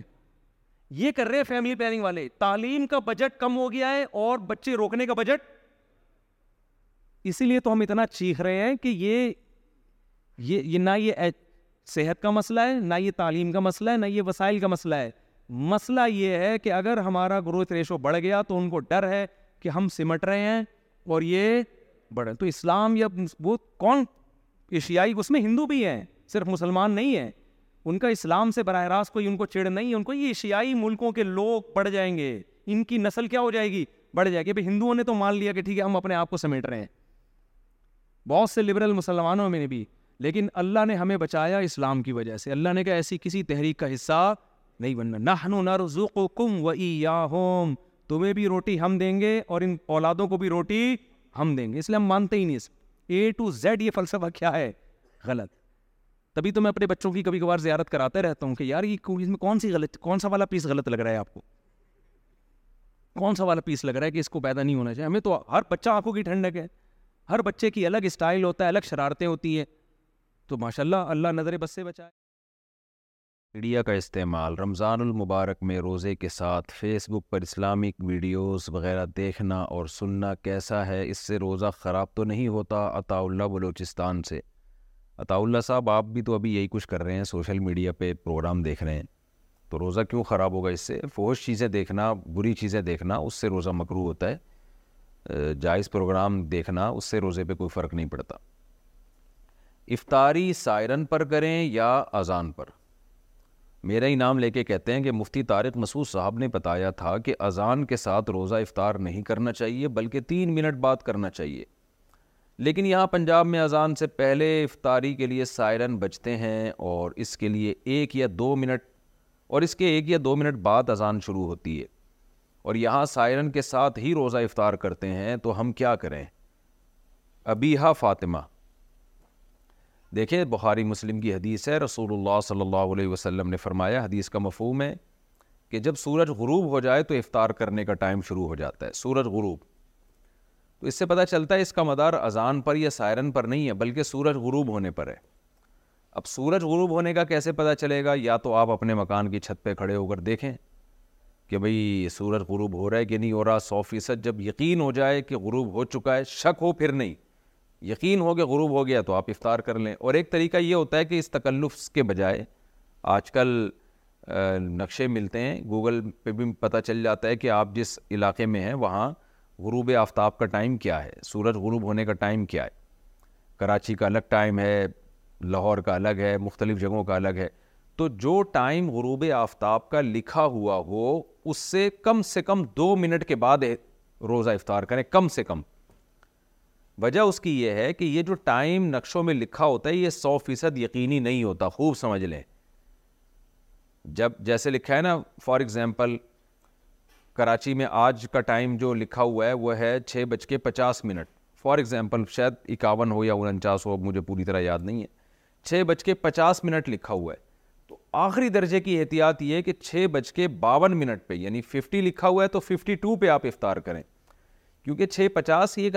یہ کر رہے فیملی پلاننگ والے تعلیم کا بجٹ کم ہو گیا ہے اور بچے روکنے کا بجٹ اسی لیے تو ہم اتنا چیخ رہے ہیں کہ یہ یہ نہ یہ صحت کا مسئلہ ہے نہ یہ تعلیم کا مسئلہ ہے نہ یہ وسائل کا مسئلہ ہے مسئلہ یہ ہے کہ اگر ہمارا گروت ریشو بڑھ گیا تو ان کو ڈر ہے کہ ہم سمٹ رہے ہیں اور یہ بڑھ تو اسلام یا وہ کون ایشیائی اس میں ہندو بھی ہیں صرف مسلمان نہیں ہیں ان کا اسلام سے براہ راست کوئی ان کو چڑ نہیں ہے ان کو یہ ایشیائی ملکوں کے لوگ بڑھ جائیں گے ان کی نسل کیا ہو جائے گی بڑھ جائے گی ہندوؤں نے تو مان لیا کہ ٹھیک ہے ہم اپنے آپ کو سمیٹ رہے ہیں بہت سے لبرل مسلمانوں میں بھی لیکن اللہ نے ہمیں بچایا اسلام کی وجہ سے اللہ نے کہا ایسی کسی تحریک کا حصہ نہیں بننا نہ تمہیں بھی روٹی ہم دیں گے اور ان اولادوں کو بھی روٹی ہم دیں گے اس لیے ہم مانتے ہی نہیں اس اے ٹو زیڈ یہ فلسفہ کیا ہے غلط تبھی تو میں اپنے بچوں کی کبھی کبھار زیارت کراتے رہتا ہوں کہ یار یہ میں کون سی غلط کون سا والا پیس غلط لگ رہا ہے آپ کو کون سا والا پیس لگ رہا ہے کہ اس کو پیدا نہیں ہونا چاہیے ہمیں تو ہر بچہ آنکھوں کی ٹھنڈک ہے ہر بچے کی الگ اسٹائل ہوتا ہے الگ شرارتیں ہوتی ہیں تو ماشاء اللہ اللہ نظر بس سے بچائے میڈیا کا استعمال رمضان المبارک میں روزے کے ساتھ فیس بک پر اسلامک ویڈیوز وغیرہ دیکھنا اور سننا کیسا ہے اس سے روزہ خراب تو نہیں ہوتا عطا اللہ بلوچستان سے عطا اللہ صاحب آپ بھی تو ابھی یہی کچھ کر رہے ہیں سوشل میڈیا پہ پروگرام دیکھ رہے ہیں تو روزہ کیوں خراب ہوگا اس سے فوج چیزیں دیکھنا بری چیزیں دیکھنا اس سے روزہ مکرو ہوتا ہے جائز پروگرام دیکھنا اس سے روزے پہ کوئی فرق نہیں پڑتا افطاری سائرن پر کریں یا اذان پر میرا ہی نام لے کے کہتے ہیں کہ مفتی طارق مسعود صاحب نے بتایا تھا کہ اذان کے ساتھ روزہ افطار نہیں کرنا چاہیے بلکہ تین منٹ بات کرنا چاہیے لیکن یہاں پنجاب میں اذان سے پہلے افطاری کے لیے سائرن بجتے ہیں اور اس کے لیے ایک یا دو منٹ اور اس کے ایک یا دو منٹ بعد اذان شروع ہوتی ہے اور یہاں سائرن کے ساتھ ہی روزہ افطار کرتے ہیں تو ہم کیا کریں ابیہا فاطمہ دیکھیں بخاری مسلم کی حدیث ہے رسول اللہ صلی اللہ علیہ وسلم نے فرمایا حدیث کا مفہوم ہے کہ جب سورج غروب ہو جائے تو افطار کرنے کا ٹائم شروع ہو جاتا ہے سورج غروب تو اس سے پتہ چلتا ہے اس کا مدار اذان پر یا سائرن پر نہیں ہے بلکہ سورج غروب ہونے پر ہے اب سورج غروب ہونے کا کیسے پتہ چلے گا یا تو آپ اپنے مکان کی چھت پہ کھڑے ہو کر دیکھیں کہ بھئی سورج غروب ہو رہا ہے کہ نہیں ہو رہا سو فیصد جب یقین ہو جائے کہ غروب ہو چکا ہے شک ہو پھر نہیں یقین ہو گیا غروب ہو گیا تو آپ افطار کر لیں اور ایک طریقہ یہ ہوتا ہے کہ اس تکلف کے بجائے آج کل نقشے ملتے ہیں گوگل پہ بھی پتہ چل جاتا ہے کہ آپ جس علاقے میں ہیں وہاں غروب آفتاب کا ٹائم کیا ہے سورج غروب ہونے کا ٹائم کیا ہے کراچی کا الگ ٹائم ہے لاہور کا الگ ہے مختلف جگہوں کا الگ ہے تو جو ٹائم غروب آفتاب کا لکھا ہوا ہو اس سے کم سے کم دو منٹ کے بعد روزہ افطار کریں کم سے کم وجہ اس کی یہ ہے کہ یہ جو ٹائم نقشوں میں لکھا ہوتا ہے یہ سو فیصد یقینی نہیں ہوتا خوب سمجھ لیں جب جیسے لکھا ہے نا فار ایگزامپل کراچی میں آج کا ٹائم جو لکھا ہوا ہے وہ ہے چھ بج کے پچاس منٹ فار ایگزامپل شاید اکاون ہو یا انچاس ہو مجھے پوری طرح یاد نہیں ہے چھ بج کے پچاس منٹ لکھا ہوا ہے تو آخری درجے کی احتیاط یہ ہے کہ چھ بج کے باون منٹ پہ یعنی ففٹی لکھا ہوا ہے تو ففٹی ٹو پہ آپ افطار کریں کیونکہ چھ پچاس ایک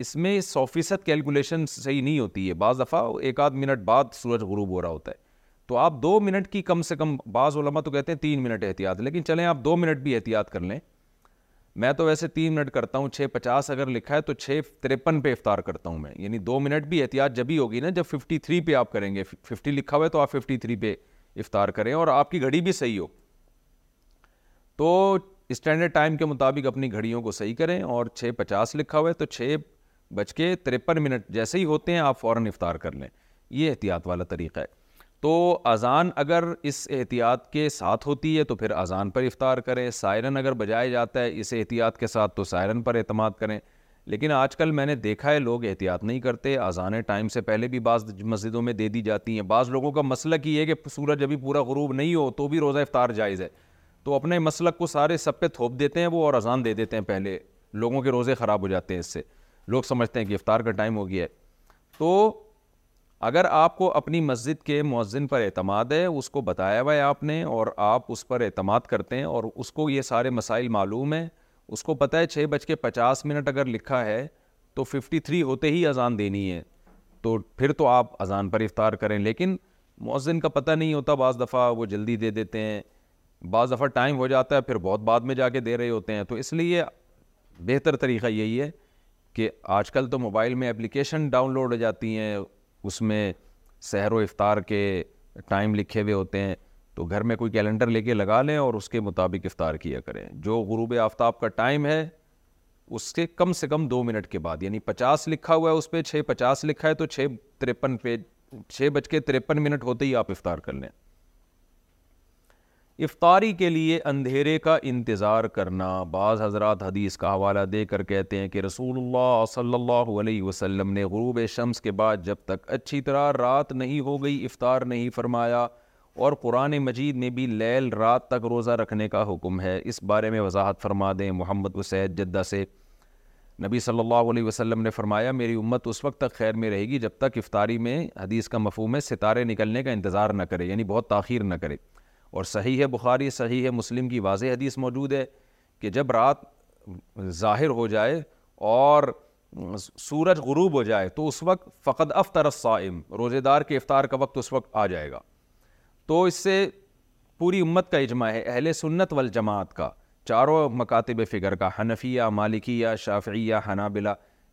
اس میں سو فیصد کیلکولیشن صحیح نہیں ہوتی ہے بعض دفعہ ایک آدھ منٹ بعد سورج غروب ہو رہا ہوتا ہے تو آپ دو منٹ کی کم سے کم بعض علماء تو کہتے ہیں تین منٹ احتیاط لیکن چلیں آپ دو منٹ بھی احتیاط کر لیں میں تو ویسے تین منٹ کرتا ہوں چھ پچاس اگر لکھا ہے تو چھ تریپن پہ افطار کرتا ہوں میں یعنی دو منٹ بھی احتیاط جب ہی ہوگی نا جب ففٹی تھری پہ آپ کریں گے ففٹی لکھا ہوا ہے تو آپ ففٹی تھری پہ افطار کریں اور آپ کی گھڑی بھی صحیح ہو تو اسٹینڈرڈ ٹائم کے مطابق اپنی گھڑیوں کو صحیح کریں اور چھ پچاس لکھا ہوئے تو چھ بچ کے ترپن منٹ جیسے ہی ہوتے ہیں آپ فوراً افطار کر لیں یہ احتیاط والا طریقہ ہے تو اذان اگر اس احتیاط کے ساتھ ہوتی ہے تو پھر اذان پر افطار کریں سائرن اگر بجایا جاتا ہے اس احتیاط کے ساتھ تو سائرن پر اعتماد کریں لیکن آج کل میں نے دیکھا ہے لوگ احتیاط نہیں کرتے اذانیں ٹائم سے پہلے بھی بعض مسجدوں میں دے دی جاتی ہیں بعض لوگوں کا مسلک یہ ہے کہ سورج جبھی پورا غروب نہیں ہو تو بھی روزہ افطار جائز ہے تو اپنے مسلک کو سارے سب پہ تھوپ دیتے ہیں وہ اور اذان دے دیتے ہیں پہلے لوگوں کے روزے خراب ہو جاتے ہیں اس سے لوگ سمجھتے ہیں کہ افطار کا ٹائم ہو گیا ہے تو اگر آپ کو اپنی مسجد کے مؤذن پر اعتماد ہے اس کو بتایا ہوا ہے آپ نے اور آپ اس پر اعتماد کرتے ہیں اور اس کو یہ سارے مسائل معلوم ہیں اس کو پتہ ہے چھ بج کے پچاس منٹ اگر لکھا ہے تو ففٹی تھری ہوتے ہی اذان دینی ہے تو پھر تو آپ اذان پر افطار کریں لیکن مؤذن کا پتہ نہیں ہوتا بعض دفعہ وہ جلدی دے دیتے ہیں بعض دفعہ ٹائم ہو جاتا ہے پھر بہت بعد میں جا کے دے رہے ہوتے ہیں تو اس لیے بہتر طریقہ یہی ہے کہ آج کل تو موبائل میں اپلیکیشن ڈاؤن لوڈ ہو جاتی ہیں اس میں سحر و افطار کے ٹائم لکھے ہوئے ہوتے ہیں تو گھر میں کوئی کیلنڈر لے کے لگا لیں اور اس کے مطابق افطار کیا کریں جو غروب آفتاب کا ٹائم ہے اس کے کم سے کم دو منٹ کے بعد یعنی پچاس لکھا ہوا ہے اس پہ چھ پچاس لکھا ہے تو چھ ترپن پہ چھ بج کے ترپن منٹ ہوتے ہی آپ افطار کر لیں افطاری کے لیے اندھیرے کا انتظار کرنا بعض حضرات حدیث کا حوالہ دے کر کہتے ہیں کہ رسول اللہ صلی اللہ علیہ وسلم نے غروب شمس کے بعد جب تک اچھی طرح رات نہیں ہو گئی افطار نہیں فرمایا اور قرآن مجید میں بھی لیل رات تک روزہ رکھنے کا حکم ہے اس بارے میں وضاحت فرما دیں محمد وسید جدہ سے نبی صلی اللہ علیہ وسلم نے فرمایا میری امت اس وقت تک خیر میں رہے گی جب تک افطاری میں حدیث کا مفہوم ہے ستارے نکلنے کا انتظار نہ کرے یعنی بہت تاخیر نہ کرے اور صحیح ہے بخاری صحیح ہے مسلم کی واضح حدیث موجود ہے کہ جب رات ظاہر ہو جائے اور سورج غروب ہو جائے تو اس وقت فقد الصائم روزہ دار کے افطار کا وقت اس وقت آ جائے گا تو اس سے پوری امت کا اجماع ہے اہل سنت والجماعت کا چاروں مکاتب فگر کا حنفیہ مالکیہ شافعیہ حنابلہ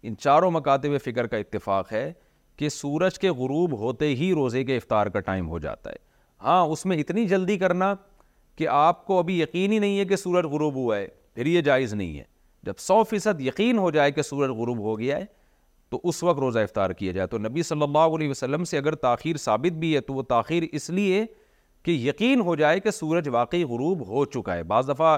ان چاروں مکاتب فگر کا اتفاق ہے کہ سورج کے غروب ہوتے ہی روزے کے افطار کا ٹائم ہو جاتا ہے ہاں اس میں اتنی جلدی کرنا کہ آپ کو ابھی یقین ہی نہیں ہے کہ سورج غروب ہوا ہے پھر یہ جائز نہیں ہے جب سو فیصد یقین ہو جائے کہ سورج غروب ہو گیا ہے تو اس وقت روزہ افطار کیا جائے تو نبی صلی اللہ علیہ وسلم سے اگر تاخیر ثابت بھی ہے تو وہ تاخیر اس لیے کہ یقین ہو جائے کہ سورج واقعی غروب ہو چکا ہے بعض دفعہ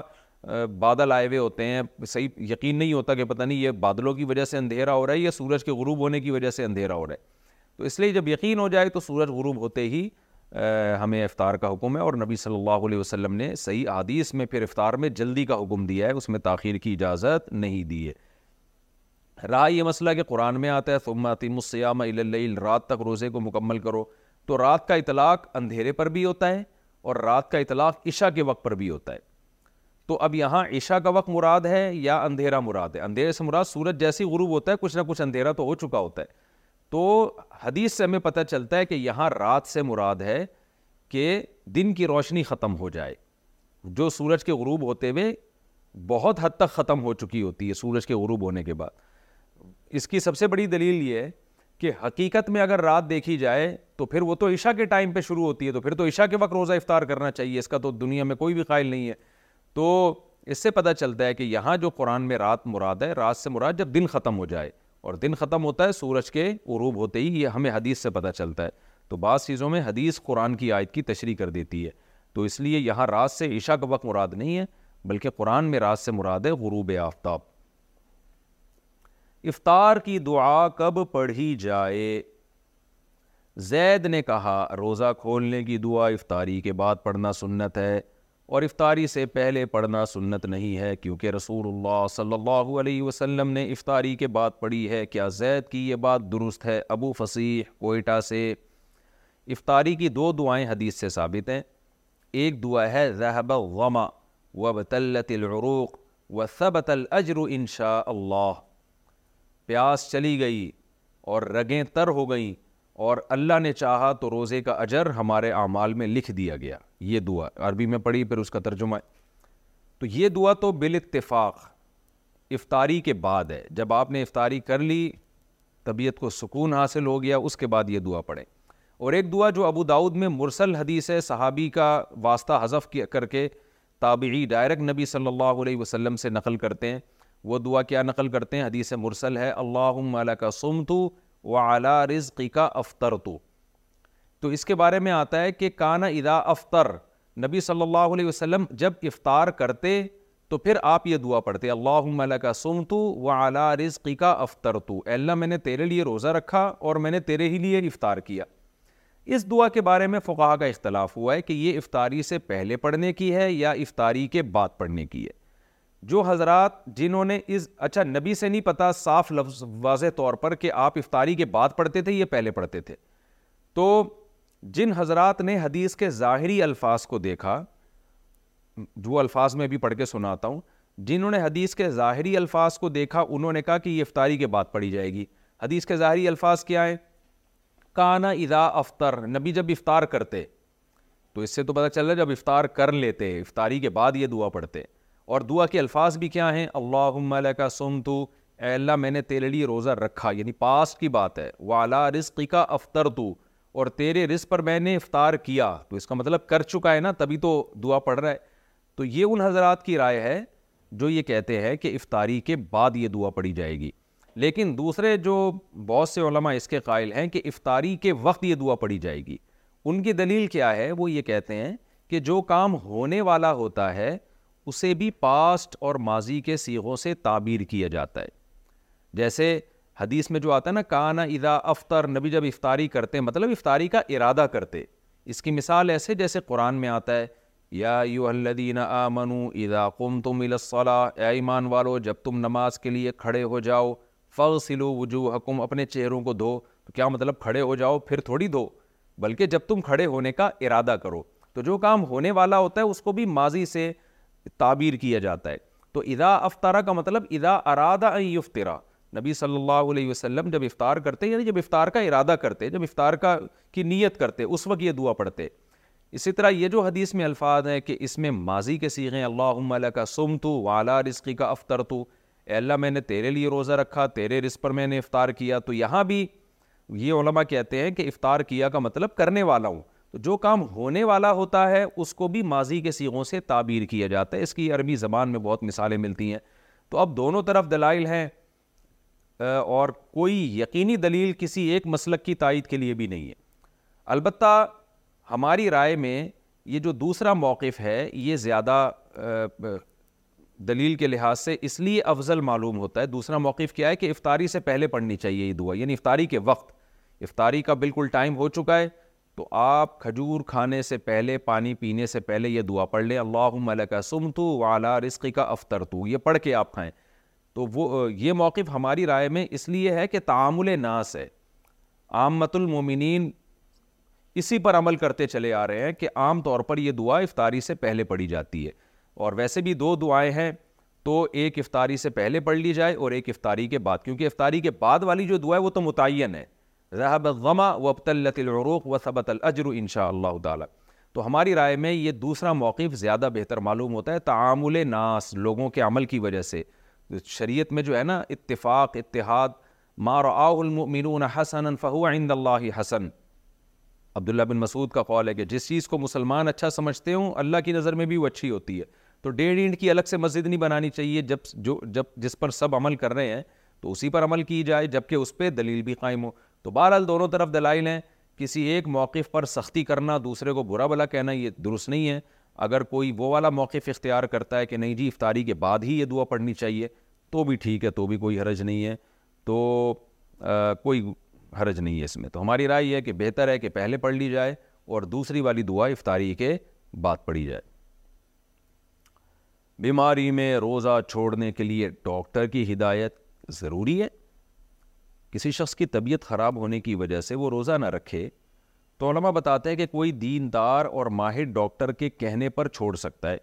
بادل آئے ہوئے ہوتے ہیں صحیح یقین نہیں ہوتا کہ پتہ نہیں یہ بادلوں کی وجہ سے اندھیرا ہو رہا ہے یا سورج کے غروب ہونے کی وجہ سے اندھیرا ہو رہا ہے تو اس لیے جب یقین ہو جائے تو سورج غروب ہوتے ہی ہمیں افطار کا حکم ہے اور نبی صلی اللہ علیہ وسلم نے صحیح عادیث میں پھر افطار میں جلدی کا حکم دیا ہے اس میں تاخیر کی اجازت نہیں دی ہے رائے یہ مسئلہ کہ قرآن میں آتا ہے تمات سیامہ اِل رات تک روزے کو مکمل کرو تو رات کا اطلاق اندھیرے پر بھی ہوتا ہے اور رات کا اطلاق عشاء کے وقت پر بھی ہوتا ہے تو اب یہاں عشاء کا وقت مراد ہے یا اندھیرا مراد ہے اندھیرے سے مراد سورج جیسی غروب ہوتا ہے کچھ نہ کچھ اندھیرا تو ہو چکا ہوتا ہے تو حدیث سے ہمیں پتہ چلتا ہے کہ یہاں رات سے مراد ہے کہ دن کی روشنی ختم ہو جائے جو سورج کے غروب ہوتے ہوئے بہت حد تک ختم ہو چکی ہوتی ہے سورج کے غروب ہونے کے بعد اس کی سب سے بڑی دلیل یہ ہے کہ حقیقت میں اگر رات دیکھی جائے تو پھر وہ تو عشاء کے ٹائم پہ شروع ہوتی ہے تو پھر تو عشاء کے وقت روزہ افطار کرنا چاہیے اس کا تو دنیا میں کوئی بھی قائل نہیں ہے تو اس سے پتہ چلتا ہے کہ یہاں جو قرآن میں رات مراد ہے رات سے مراد جب دن ختم ہو جائے اور دن ختم ہوتا ہے سورج کے عروب ہوتے ہی یہ ہمیں حدیث سے پتہ چلتا ہے تو بعض چیزوں میں حدیث قرآن کی آیت کی تشریح کر دیتی ہے تو اس لیے یہاں رات سے عشاء کا وقت مراد نہیں ہے بلکہ قرآن میں راز سے مراد ہے غروب آفتاب افطار کی دعا کب پڑھی جائے زید نے کہا روزہ کھولنے کی دعا افطاری کے بعد پڑھنا سنت ہے اور افطاری سے پہلے پڑھنا سنت نہیں ہے کیونکہ رسول اللہ صلی اللہ علیہ وسلم نے افطاری کے بعد پڑھی ہے کیا زید کی یہ بات درست ہے ابو فصیح کوئٹہ سے افطاری کی دو دعائیں حدیث سے ثابت ہیں ایک دعا ہے ذہب غما وب بطلت العروق و صبت الجر انشا اللہ پیاس چلی گئی اور رگیں تر ہو گئیں اور اللہ نے چاہا تو روزے کا اجر ہمارے اعمال میں لکھ دیا گیا یہ دعا عربی میں پڑھی پھر اس کا ترجمہ ہے تو یہ دعا تو بال اتفاق افطاری کے بعد ہے جب آپ نے افطاری کر لی طبیعت کو سکون حاصل ہو گیا اس کے بعد یہ دعا پڑھیں اور ایک دعا جو ابو داود میں مرسل حدیث ہے صحابی کا واسطہ حذف کر کے تابعی ڈائریکٹ نبی صلی اللہ علیہ وسلم سے نقل کرتے ہیں وہ دعا کیا نقل کرتے ہیں حدیث مرسل ہے اللہ کا سم و اعلیٰ رضقی کا افطر تو اس کے بارے میں آتا ہے کہ کانا ادا افطر نبی صلی اللہ علیہ وسلم جب افطار کرتے تو پھر آپ یہ دعا پڑھتے اللہ ملّا کا سم تو و اعلیٰ رضقی کا افطر تو اللہ میں نے تیرے لیے روزہ رکھا اور میں نے تیرے ہی لیے افطار کیا اس دعا کے بارے میں فقہ کا اختلاف ہوا ہے کہ یہ افطاری سے پہلے پڑھنے کی ہے یا افطاری کے بعد پڑھنے کی ہے جو حضرات جنہوں نے اس اچھا نبی سے نہیں پتا صاف لفظ واضح طور پر کہ آپ افطاری کے بعد پڑھتے تھے یہ پہلے پڑھتے تھے تو جن حضرات نے حدیث کے ظاہری الفاظ کو دیکھا جو الفاظ میں بھی پڑھ کے سناتا ہوں جنہوں نے حدیث کے ظاہری الفاظ کو دیکھا انہوں نے کہا کہ یہ افطاری کے بعد پڑھی جائے گی حدیث کے ظاہری الفاظ کیا ہیں کانا ادا افطر نبی جب افطار کرتے تو اس سے تو پتہ چل رہا جب افطار کر لیتے افطاری کے بعد یہ دعا پڑھتے اور دعا کے الفاظ بھی کیا ہیں اللہ کا سم تو اے اللہ میں نے تیرے لیے روزہ رکھا یعنی پاس کی بات ہے رزق کا افطر تو اور تیرے رزق پر میں نے افطار کیا تو اس کا مطلب کر چکا ہے نا تبھی تو دعا پڑھ رہا ہے تو یہ ان حضرات کی رائے ہے جو یہ کہتے ہیں کہ افطاری کے بعد یہ دعا پڑھی جائے گی لیکن دوسرے جو بہت سے علماء اس کے قائل ہیں کہ افطاری کے وقت یہ دعا پڑھی جائے گی ان کی دلیل کیا ہے وہ یہ کہتے ہیں کہ جو کام ہونے والا ہوتا ہے اسے بھی پاسٹ اور ماضی کے سیغوں سے تعبیر کیا جاتا ہے جیسے حدیث میں جو آتا ہے نا کانا ادا افطر نبی جب افطاری کرتے مطلب افطاری کا ارادہ کرتے اس کی مثال ایسے جیسے قرآن میں آتا ہے یا یو الدین آ منو ادا قم تم اے ایمان والو جب تم نماز کے لیے کھڑے ہو جاؤ سلو وجوہ حکم اپنے چہروں دھو دو کیا مطلب کھڑے ہو جاؤ پھر تھوڑی دو بلکہ جب تم کھڑے ہونے کا ارادہ کرو تو جو کام ہونے والا ہوتا ہے اس کو بھی ماضی سے تعبیر کیا جاتا ہے تو ادا افطارا کا مطلب ادا ارادہ یفترا نبی صلی اللہ علیہ وسلم جب افطار کرتے یعنی جب افطار کا ارادہ کرتے جب افطار کا کی نیت کرتے اس وقت یہ دعا پڑھتے اسی طرح یہ جو حدیث میں الفاظ ہیں کہ اس میں ماضی کے سیغیں اللہ املّہ کا سم تو والا رزقی کا افطر تو اے اللہ میں نے تیرے لیے روزہ رکھا تیرے رزق پر میں نے افطار کیا تو یہاں بھی یہ علماء کہتے ہیں کہ افطار کیا کا مطلب کرنے والا ہوں تو جو کام ہونے والا ہوتا ہے اس کو بھی ماضی کے سیغوں سے تعبیر کیا جاتا ہے اس کی عربی زبان میں بہت مثالیں ملتی ہیں تو اب دونوں طرف دلائل ہیں اور کوئی یقینی دلیل کسی ایک مسلک کی تائید کے لیے بھی نہیں ہے البتہ ہماری رائے میں یہ جو دوسرا موقف ہے یہ زیادہ دلیل کے لحاظ سے اس لیے افضل معلوم ہوتا ہے دوسرا موقف کیا ہے کہ افطاری سے پہلے پڑھنی چاہیے یہ دعا یعنی افطاری کے وقت افطاری کا بالکل ٹائم ہو چکا ہے تو آپ کھجور کھانے سے پہلے پانی پینے سے پہلے یہ دعا پڑھ لیں اللہ ملک سمتو والا رزقی کا افطر تو یہ پڑھ کے آپ کھائیں تو وہ یہ موقف ہماری رائے میں اس لیے ہے کہ تعامل ناس ہے عامت المومنین اسی پر عمل کرتے چلے آ رہے ہیں کہ عام طور پر یہ دعا افطاری سے پہلے پڑھی جاتی ہے اور ویسے بھی دو دعائیں ہیں تو ایک افطاری سے پہلے پڑھ لی جائے اور ایک افطاری کے بعد کیونکہ افطاری کے بعد والی جو دعا ہے وہ تو متعین ہے ذہب الظما وابتلت العروق الغروق و صبت الجر ان شاء اللہ تعالیٰ تو ہماری رائے میں یہ دوسرا موقف زیادہ بہتر معلوم ہوتا ہے تعامل ناس لوگوں کے عمل کی وجہ سے شریعت میں جو ہے نا اتفاق اتحاد المؤمنون حسن فہو عند اللہ حسن عبداللہ بن مسعود کا قول ہے کہ جس چیز کو مسلمان اچھا سمجھتے ہوں اللہ کی نظر میں بھی وہ اچھی ہوتی ہے تو ڈیڑھ ایند کی الگ سے مسجد نہیں بنانی چاہیے جب جو جب جس پر سب عمل کر رہے ہیں تو اسی پر عمل کی جائے جبکہ اس پہ دلیل بھی قائم ہو تو بہرحال دونوں طرف دلائل ہیں کسی ایک موقف پر سختی کرنا دوسرے کو برا بلا کہنا یہ درست نہیں ہے اگر کوئی وہ والا موقف اختیار کرتا ہے کہ نہیں جی افطاری کے بعد ہی یہ دعا پڑھنی چاہیے تو بھی ٹھیک ہے تو بھی کوئی حرج نہیں ہے تو کوئی حرج نہیں ہے اس میں تو ہماری رائے یہ ہے کہ بہتر ہے کہ پہلے پڑھ لی جائے اور دوسری والی دعا افطاری کے بعد پڑھی جائے بیماری میں روزہ چھوڑنے کے لیے ڈاکٹر کی ہدایت ضروری ہے کسی شخص کی طبیعت خراب ہونے کی وجہ سے وہ روزہ نہ رکھے تو علماء بتاتے ہیں کہ کوئی دیندار اور ماہر ڈاکٹر کے کہنے پر چھوڑ سکتا ہے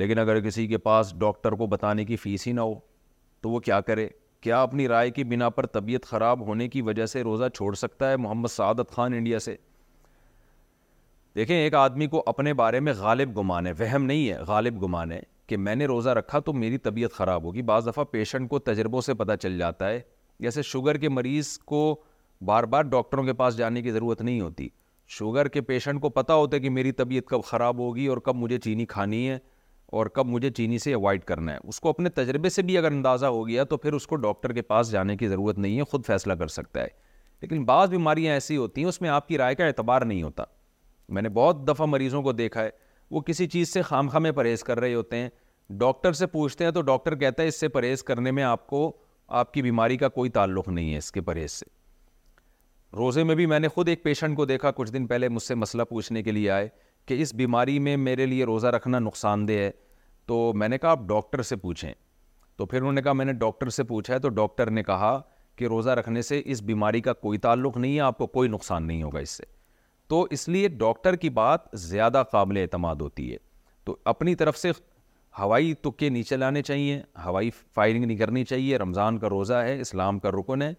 لیکن اگر کسی کے پاس ڈاکٹر کو بتانے کی فیس ہی نہ ہو تو وہ کیا کرے کیا اپنی رائے کی بنا پر طبیعت خراب ہونے کی وجہ سے روزہ چھوڑ سکتا ہے محمد سعادت خان انڈیا سے دیکھیں ایک آدمی کو اپنے بارے میں غالب گمان ہے وہم نہیں ہے غالب گمان ہے کہ میں نے روزہ رکھا تو میری طبیعت خراب ہوگی بعض دفعہ پیشنٹ کو تجربوں سے پتہ چل جاتا ہے جیسے شوگر کے مریض کو بار بار ڈاکٹروں کے پاس جانے کی ضرورت نہیں ہوتی شوگر کے پیشنٹ کو پتہ ہے کہ میری طبیعت کب خراب ہوگی اور کب مجھے چینی کھانی ہے اور کب مجھے چینی سے اوائڈ کرنا ہے اس کو اپنے تجربے سے بھی اگر اندازہ ہو گیا تو پھر اس کو ڈاکٹر کے پاس جانے کی ضرورت نہیں ہے خود فیصلہ کر سکتا ہے لیکن بعض بیماریاں ایسی ہوتی ہیں اس میں آپ کی رائے کا اعتبار نہیں ہوتا میں نے بہت دفعہ مریضوں کو دیکھا ہے وہ کسی چیز سے خام خامے میں پرہیز کر رہے ہوتے ہیں ڈاکٹر سے پوچھتے ہیں تو ڈاکٹر کہتا ہے اس سے پرہیز کرنے میں آپ کو آپ کی بیماری کا کوئی تعلق نہیں ہے اس کے پرہیز سے روزے میں بھی میں نے خود ایک پیشنٹ کو دیکھا کچھ دن پہلے مجھ سے مسئلہ پوچھنے کے لیے آئے کہ اس بیماری میں میرے لیے روزہ رکھنا نقصان دہ ہے تو میں نے کہا آپ ڈاکٹر سے پوچھیں تو پھر انہوں نے کہا میں نے ڈاکٹر سے پوچھا ہے تو ڈاکٹر نے کہا کہ روزہ رکھنے سے اس بیماری کا کوئی تعلق نہیں ہے آپ کو کوئی نقصان نہیں ہوگا اس سے تو اس لیے ڈاکٹر کی بات زیادہ قابل اعتماد ہوتی ہے تو اپنی طرف سے ہوائی تکے نیچے لانے چاہیے ہوائی فائرنگ نہیں کرنی چاہیے رمضان کا روزہ ہے اسلام کا رکن ہے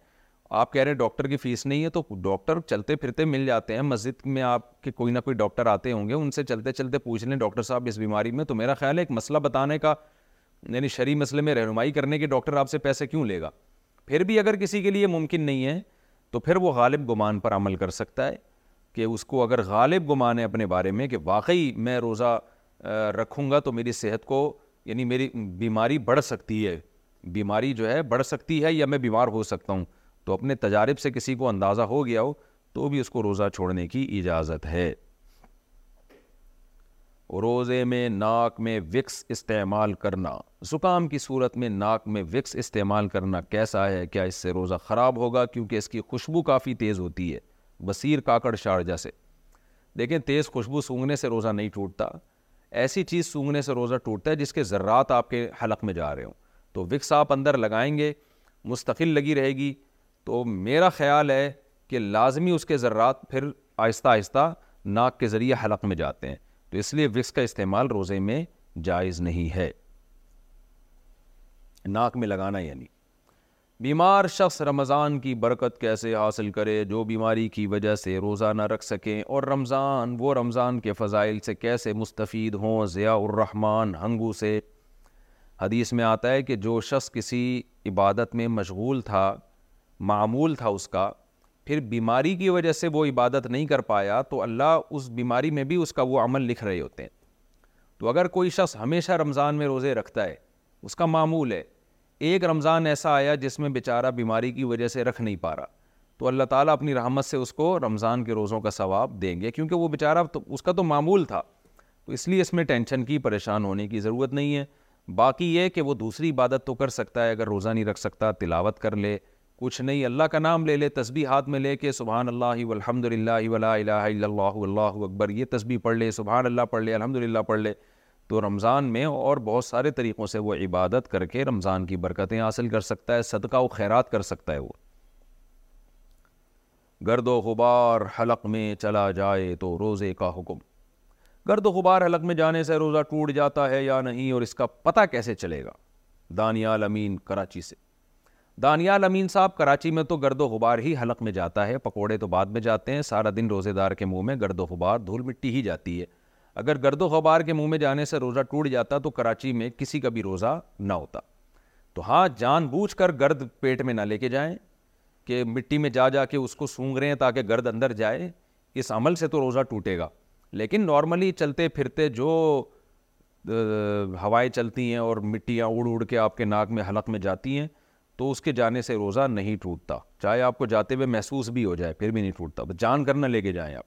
آپ کہہ رہے ہیں ڈاکٹر کی فیس نہیں ہے تو ڈاکٹر چلتے پھرتے مل جاتے ہیں مسجد میں آپ کے کوئی نہ کوئی ڈاکٹر آتے ہوں گے ان سے چلتے چلتے پوچھ لیں ڈاکٹر صاحب اس بیماری میں تو میرا خیال ہے ایک مسئلہ بتانے کا یعنی شرعی مسئلے میں رہنمائی کرنے کے ڈاکٹر آپ سے پیسے کیوں لے گا پھر بھی اگر کسی کے لیے ممکن نہیں ہے تو پھر وہ غالب گمان پر عمل کر سکتا ہے کہ اس کو اگر غالب گمان ہے اپنے بارے میں کہ واقعی میں روزہ رکھوں گا تو میری صحت کو یعنی میری بیماری بڑھ سکتی ہے بیماری جو ہے بڑھ سکتی ہے یا میں بیمار ہو سکتا ہوں تو اپنے تجارب سے کسی کو اندازہ ہو گیا ہو تو بھی اس کو روزہ چھوڑنے کی اجازت ہے روزے میں ناک میں وکس استعمال کرنا زکام کی صورت میں ناک میں وکس استعمال کرنا کیسا ہے کیا اس سے روزہ خراب ہوگا کیونکہ اس کی خوشبو کافی تیز ہوتی ہے بصیر کاکڑ شارجہ سے دیکھیں تیز خوشبو سونگنے سے روزہ نہیں ٹوٹتا ایسی چیز سونگنے سے روزہ ٹوٹتا ہے جس کے ذرات آپ کے حلق میں جا رہے ہوں تو وکس آپ اندر لگائیں گے مستقل لگی رہے گی تو میرا خیال ہے کہ لازمی اس کے ذرات پھر آہستہ آہستہ ناک کے ذریعے حلق میں جاتے ہیں تو اس لیے وکس کا استعمال روزے میں جائز نہیں ہے ناک میں لگانا یعنی بیمار شخص رمضان کی برکت کیسے حاصل کرے جو بیماری کی وجہ سے روزہ نہ رکھ سکیں اور رمضان وہ رمضان کے فضائل سے کیسے مستفید ہوں ضیاء الرحمن ہنگو سے حدیث میں آتا ہے کہ جو شخص کسی عبادت میں مشغول تھا معمول تھا اس کا پھر بیماری کی وجہ سے وہ عبادت نہیں کر پایا تو اللہ اس بیماری میں بھی اس کا وہ عمل لکھ رہے ہوتے ہیں تو اگر کوئی شخص ہمیشہ رمضان میں روزے رکھتا ہے اس کا معمول ہے ایک رمضان ایسا آیا جس میں بیچارہ بیماری کی وجہ سے رکھ نہیں پا رہا تو اللہ تعالیٰ اپنی رحمت سے اس کو رمضان کے روزوں کا ثواب دیں گے کیونکہ وہ بیچارہ اس کا تو معمول تھا تو اس لیے اس میں ٹینشن کی پریشان ہونے کی ضرورت نہیں ہے باقی یہ کہ وہ دوسری عبادت تو کر سکتا ہے اگر روزہ نہیں رکھ سکتا تلاوت کر لے کچھ نہیں اللہ کا نام لے لے تسبیح ہاتھ میں لے کے سبحان اللہ الحمد الہ الا اللہ اللہ اکبر یہ تسبیح پڑھ لے سبحان اللہ پڑھ لے الحمد للہ پڑھ لے تو رمضان میں اور بہت سارے طریقوں سے وہ عبادت کر کے رمضان کی برکتیں حاصل کر سکتا ہے صدقہ و خیرات کر سکتا ہے وہ گرد و غبار حلق میں چلا جائے تو روزے کا حکم گرد و غبار حلق میں جانے سے روزہ ٹوٹ جاتا ہے یا نہیں اور اس کا پتہ کیسے چلے گا دانیال امین کراچی سے دانیال امین صاحب کراچی میں تو گرد و غبار ہی حلق میں جاتا ہے پکوڑے تو بعد میں جاتے ہیں سارا دن روزے دار کے منہ میں گرد و غبار دھول مٹی ہی جاتی ہے اگر گرد و غبار کے منہ میں جانے سے روزہ ٹوٹ جاتا تو کراچی میں کسی کا بھی روزہ نہ ہوتا تو ہاں جان بوجھ کر گرد پیٹ میں نہ لے کے جائیں کہ مٹی میں جا جا کے اس کو سونگ رہے ہیں تاکہ گرد اندر جائے اس عمل سے تو روزہ ٹوٹے گا لیکن نارملی چلتے پھرتے جو ہوائیں چلتی ہیں اور مٹیاں اڑ اڑ کے آپ کے ناک میں حلق میں جاتی ہیں تو اس کے جانے سے روزہ نہیں ٹوٹتا چاہے آپ کو جاتے ہوئے محسوس بھی ہو جائے پھر بھی نہیں ٹوٹتا بس جان کر نہ لے کے جائیں آپ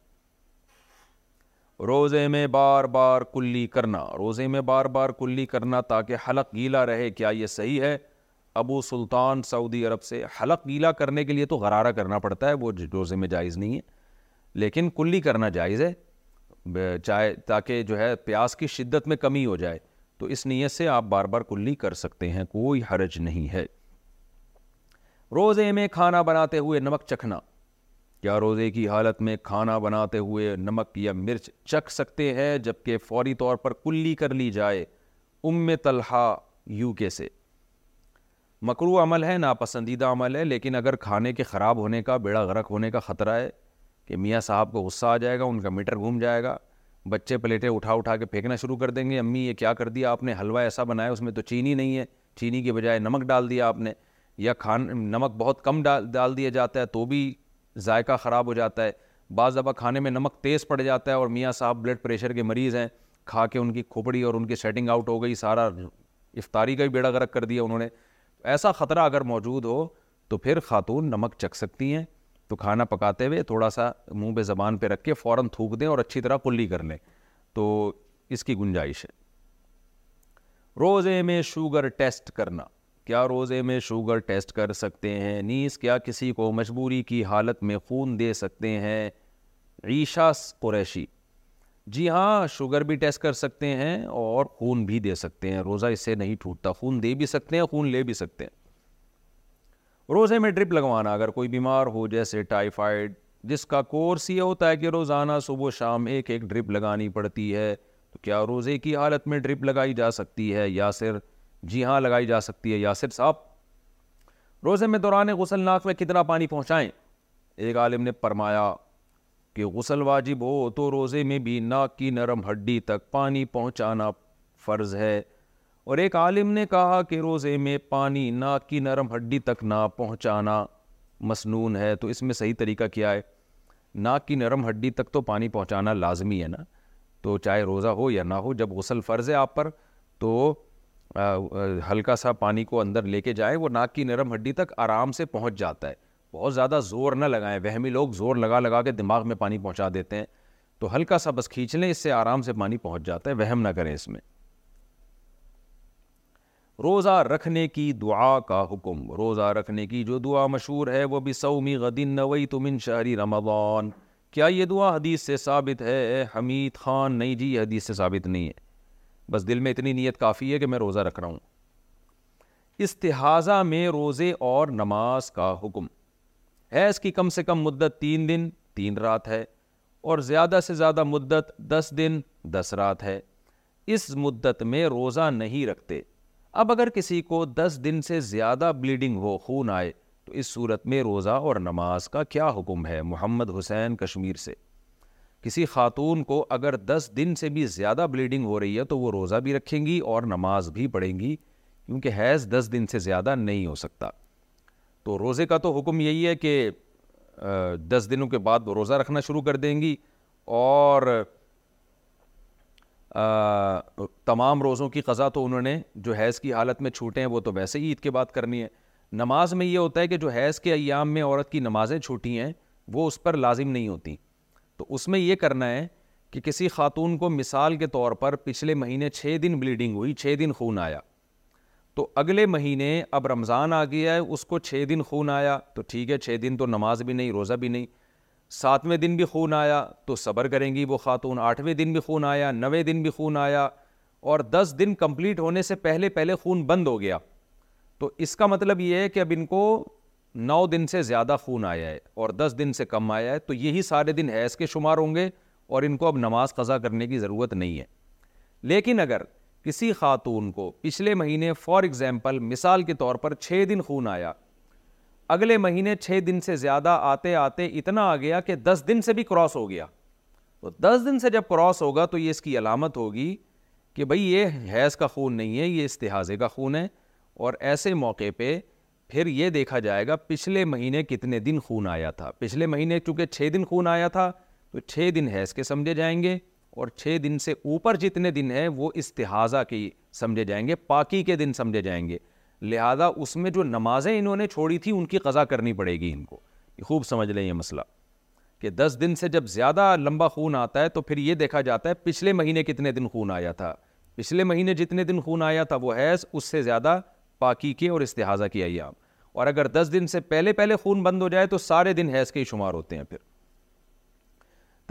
روزے میں بار بار کلی کرنا روزے میں بار بار کلی کرنا تاکہ حلق گیلا رہے کیا یہ صحیح ہے ابو سلطان سعودی عرب سے حلق گیلا کرنے کے لیے تو غرارہ کرنا پڑتا ہے وہ روزے میں جائز نہیں ہے لیکن کلی کرنا جائز ہے چاہے تاکہ جو ہے پیاس کی شدت میں کمی ہو جائے تو اس نیت سے آپ بار بار کلی کر سکتے ہیں کوئی حرج نہیں ہے روزے میں کھانا بناتے ہوئے نمک چکھنا کیا روزے کی حالت میں کھانا بناتے ہوئے نمک یا مرچ چکھ سکتے ہیں جبکہ فوری طور پر کلی کر لی جائے ام طلحہ یو کے سے مکرو عمل ہے ناپسندیدہ عمل ہے لیکن اگر کھانے کے خراب ہونے کا بیڑا غرق ہونے کا خطرہ ہے کہ میاں صاحب کو غصہ آ جائے گا ان کا میٹر گھوم جائے گا بچے پلیٹیں اٹھا اٹھا کے پھینکنا شروع کر دیں گے امی یہ کیا کر دیا آپ نے حلوہ ایسا بنایا اس میں تو چینی نہیں ہے چینی کے بجائے نمک ڈال دیا آپ نے یا کھان نمک بہت کم ڈال ڈال دیا جاتا ہے تو بھی ذائقہ خراب ہو جاتا ہے بعض دفعہ کھانے میں نمک تیز پڑ جاتا ہے اور میاں صاحب بلڈ پریشر کے مریض ہیں کھا کے ان کی کھوپڑی اور ان کی سیٹنگ آؤٹ ہو گئی سارا افطاری کا بھی بیڑا غرق کر دیا انہوں نے ایسا خطرہ اگر موجود ہو تو پھر خاتون نمک چکھ سکتی ہیں تو کھانا پکاتے ہوئے تھوڑا سا منہ پہ زبان پہ رکھ کے فوراً تھوک دیں اور اچھی طرح کلی کر لیں تو اس کی گنجائش ہے روزے میں شوگر ٹیسٹ کرنا کیا روزے میں شوگر ٹیسٹ کر سکتے ہیں نیز کیا کسی کو مجبوری کی حالت میں خون دے سکتے ہیں عیشا قریشی جی ہاں شوگر بھی ٹیسٹ کر سکتے ہیں اور خون بھی دے سکتے ہیں روزہ اس سے نہیں ٹوٹتا خون دے بھی سکتے ہیں خون لے بھی سکتے ہیں روزے میں ڈرپ لگوانا اگر کوئی بیمار ہو جیسے ٹائیفائڈ جس کا کورس یہ ہوتا ہے کہ روزانہ صبح و شام ایک ایک ڈرپ لگانی پڑتی ہے تو کیا روزے کی حالت میں ڈرپ لگائی جا سکتی ہے یا صرف جی ہاں لگائی جا سکتی ہے یاسر صاحب روزے میں دوران غسل ناک میں کتنا پانی پہنچائیں ایک عالم نے پرمایا کہ غسل واجب ہو تو روزے میں بھی ناک کی نرم ہڈی تک پانی پہنچانا فرض ہے اور ایک عالم نے کہا کہ روزے میں پانی ناک کی نرم ہڈی تک نہ پہنچانا مسنون ہے تو اس میں صحیح طریقہ کیا ہے ناک کی نرم ہڈی تک تو پانی پہنچانا لازمی ہے نا تو چاہے روزہ ہو یا نہ ہو جب غسل فرض ہے آپ پر تو ہلکا سا پانی کو اندر لے کے جائیں وہ ناک کی نرم ہڈی تک آرام سے پہنچ جاتا ہے بہت زیادہ زور نہ لگائیں وہمی لوگ زور لگا لگا کے دماغ میں پانی پہنچا دیتے ہیں تو ہلکا سا بس کھینچ لیں اس سے آرام سے پانی پہنچ جاتا ہے وہم نہ کریں اس میں روزہ رکھنے کی دعا کا حکم روزہ رکھنے کی جو دعا مشہور ہے وہ بھی سومی غدن نوئی تمن شہری رمضان کیا یہ دعا حدیث سے ثابت ہے حمید خان نہیں جی یہ حدیث سے ثابت نہیں ہے بس دل میں اتنی نیت کافی ہے کہ میں روزہ رکھ رہا ہوں استحاضہ میں روزے اور نماز کا حکم حیض کی کم سے کم مدت تین دن تین رات ہے اور زیادہ سے زیادہ مدت دس دن دس رات ہے اس مدت میں روزہ نہیں رکھتے اب اگر کسی کو دس دن سے زیادہ بلیڈنگ ہو خون آئے تو اس صورت میں روزہ اور نماز کا کیا حکم ہے محمد حسین کشمیر سے کسی خاتون کو اگر دس دن سے بھی زیادہ بلیڈنگ ہو رہی ہے تو وہ روزہ بھی رکھیں گی اور نماز بھی پڑھیں گی کیونکہ حیض دس دن سے زیادہ نہیں ہو سکتا تو روزے کا تو حکم یہی ہے کہ دس دنوں کے بعد وہ روزہ رکھنا شروع کر دیں گی اور تمام روزوں کی قضا تو انہوں نے جو حیض کی حالت میں چھوٹے ہیں وہ تو ویسے ہی عید کے بعد کرنی ہے نماز میں یہ ہوتا ہے کہ جو حیض کے ایام میں عورت کی نمازیں چھوٹی ہیں وہ اس پر لازم نہیں ہوتیں تو اس میں یہ کرنا ہے کہ کسی خاتون کو مثال کے طور پر پچھلے مہینے چھ دن بلیڈنگ ہوئی چھ دن خون آیا تو اگلے مہینے اب رمضان آ گیا ہے اس کو چھ دن خون آیا تو ٹھیک ہے چھ دن تو نماز بھی نہیں روزہ بھی نہیں ساتویں دن بھی خون آیا تو صبر کریں گی وہ خاتون آٹھویں دن بھی خون آیا نویں دن بھی خون آیا اور دس دن کمپلیٹ ہونے سے پہلے پہلے خون بند ہو گیا تو اس کا مطلب یہ ہے کہ اب ان کو نو دن سے زیادہ خون آیا ہے اور دس دن سے کم آیا ہے تو یہی سارے دن حیض کے شمار ہوں گے اور ان کو اب نماز قضا کرنے کی ضرورت نہیں ہے لیکن اگر کسی خاتون کو پچھلے مہینے فار ایگزامپل مثال کے طور پر چھ دن خون آیا اگلے مہینے چھ دن سے زیادہ آتے آتے اتنا آ گیا کہ دس دن سے بھی کراس ہو گیا تو دس دن سے جب کراس ہوگا تو یہ اس کی علامت ہوگی کہ بھئی یہ حیض کا خون نہیں ہے یہ استحاضے کا خون ہے اور ایسے موقع پہ پھر یہ دیکھا جائے گا پچھلے مہینے کتنے دن خون آیا تھا پچھلے مہینے چونکہ چھ دن خون آیا تھا تو چھ دن حیض کے سمجھے جائیں گے اور چھ دن سے اوپر جتنے دن ہیں وہ استحاضہ کی سمجھے جائیں گے پاکی کے دن سمجھے جائیں گے لہذا اس میں جو نمازیں انہوں نے چھوڑی تھیں ان کی قضا کرنی پڑے گی ان کو یہ خوب سمجھ لیں یہ مسئلہ کہ دس دن سے جب زیادہ لمبا خون آتا ہے تو پھر یہ دیکھا جاتا ہے پچھلے مہینے کتنے دن خون آیا تھا پچھلے مہینے جتنے دن خون آیا تھا وہ حیض اس سے زیادہ پاکی کے اور استحاظہ کی ایام اور اگر دس دن سے پہلے پہلے خون بند ہو جائے تو سارے دن حیض کے ہی شمار ہوتے ہیں پھر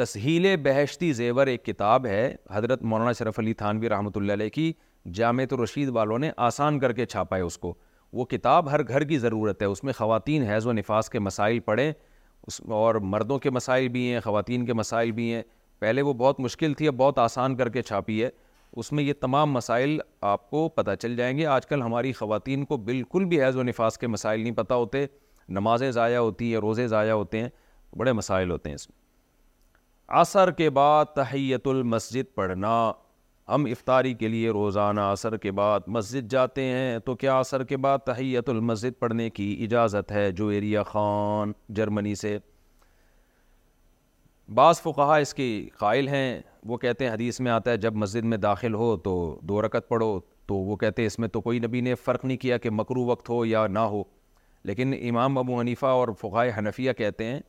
تسہیل بہشتی زیور ایک کتاب ہے حضرت مولانا شرف علی تھانوی رحمۃ اللہ علیہ کی جامع رشید والوں نے آسان کر کے چھاپا ہے اس کو وہ کتاب ہر گھر کی ضرورت ہے اس میں خواتین حیض و نفاس کے مسائل پڑھیں اس اور مردوں کے مسائل بھی ہیں خواتین کے مسائل بھی ہیں پہلے وہ بہت مشکل تھی اب بہت آسان کر کے چھاپی ہے اس میں یہ تمام مسائل آپ کو پتہ چل جائیں گے آج کل ہماری خواتین کو بالکل بھی عیز و نفاس کے مسائل نہیں پتہ ہوتے نمازیں ضائع ہوتی ہیں روزے ضائع ہوتے ہیں بڑے مسائل ہوتے ہیں اس میں عصر کے بعد تحیت المسجد پڑھنا ہم افطاری کے لیے روزانہ عصر کے بعد مسجد جاتے ہیں تو کیا عصر کے بعد تحیت المسجد پڑھنے کی اجازت ہے جو ایریا خان جرمنی سے بعض فقہا اس کی قائل ہیں وہ کہتے ہیں حدیث میں آتا ہے جب مسجد میں داخل ہو تو دو رکت پڑھو تو وہ کہتے ہیں اس میں تو کوئی نبی نے فرق نہیں کیا کہ مکرو وقت ہو یا نہ ہو لیکن امام ابو حنیفہ اور فقائے حنفیہ کہتے ہیں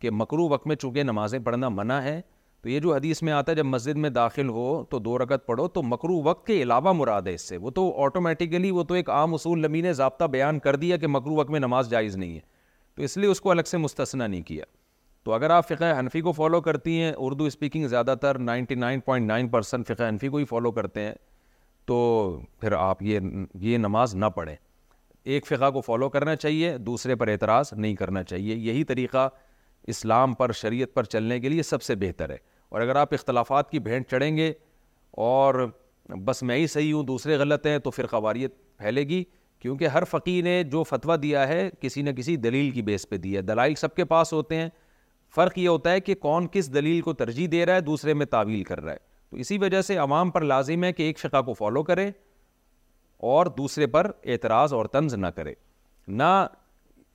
کہ مکرو وقت میں چونکہ نمازیں پڑھنا منع ہے تو یہ جو حدیث میں آتا ہے جب مسجد میں داخل ہو تو دو رکت پڑھو تو مکرو وقت کے علاوہ مراد ہے اس سے وہ تو آٹومیٹیکلی وہ تو ایک عام اصول نبی نے ضابطہ بیان کر دیا کہ مکرو وقت میں نماز جائز نہیں ہے تو اس لیے اس کو الگ سے مستثنی نہیں کیا تو اگر آپ فقہ حنفی کو فالو کرتی ہیں اردو اسپیکنگ زیادہ تر ninety nine point nine percent فقہ حنفی کو ہی فالو کرتے ہیں تو پھر آپ یہ یہ نماز نہ پڑھیں ایک فقہ کو فالو کرنا چاہیے دوسرے پر اعتراض نہیں کرنا چاہیے یہی طریقہ اسلام پر شریعت پر چلنے کے لیے سب سے بہتر ہے اور اگر آپ اختلافات کی بھینٹ چڑھیں گے اور بس میں ہی صحیح ہوں دوسرے غلط ہیں تو پھر قواریت پھیلے گی کیونکہ ہر فقی نے جو فتویٰ دیا ہے کسی نہ کسی دلیل کی بیس پہ دیا ہے دلائل سب کے پاس ہوتے ہیں فرق یہ ہوتا ہے کہ کون کس دلیل کو ترجیح دے رہا ہے دوسرے میں تعویل کر رہا ہے تو اسی وجہ سے عوام پر لازم ہے کہ ایک فقہ کو فالو کرے اور دوسرے پر اعتراض اور طنز نہ کرے نہ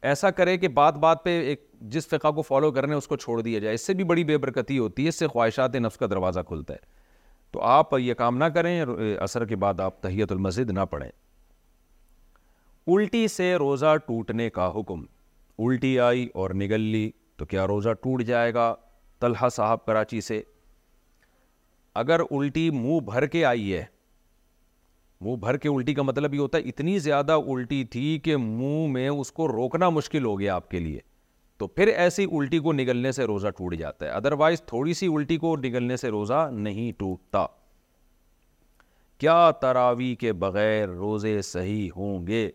ایسا کرے کہ بات بات پہ ایک جس فقہ کو فالو کرنے اس کو چھوڑ دیا جائے اس سے بھی بڑی بے برکتی ہوتی ہے اس سے خواہشات نفس کا دروازہ کھلتا ہے تو آپ یہ کام نہ کریں اثر کے بعد آپ تحیت المزد نہ پڑھیں الٹی سے روزہ ٹوٹنے کا حکم الٹی آئی اور نگل لی تو کیا روزہ ٹوٹ جائے گا طلحہ صاحب کراچی سے اگر الٹی منہ بھر کے آئی ہے منہ بھر کے الٹی کا مطلب یہ ہوتا ہے اتنی زیادہ الٹی تھی کہ منہ میں اس کو روکنا مشکل ہو گیا آپ کے لیے تو پھر ایسی الٹی کو نگلنے سے روزہ ٹوٹ جاتا ہے ادر وائز تھوڑی سی الٹی کو نگلنے سے روزہ نہیں ٹوٹتا کیا تراوی کے بغیر روزے صحیح ہوں گے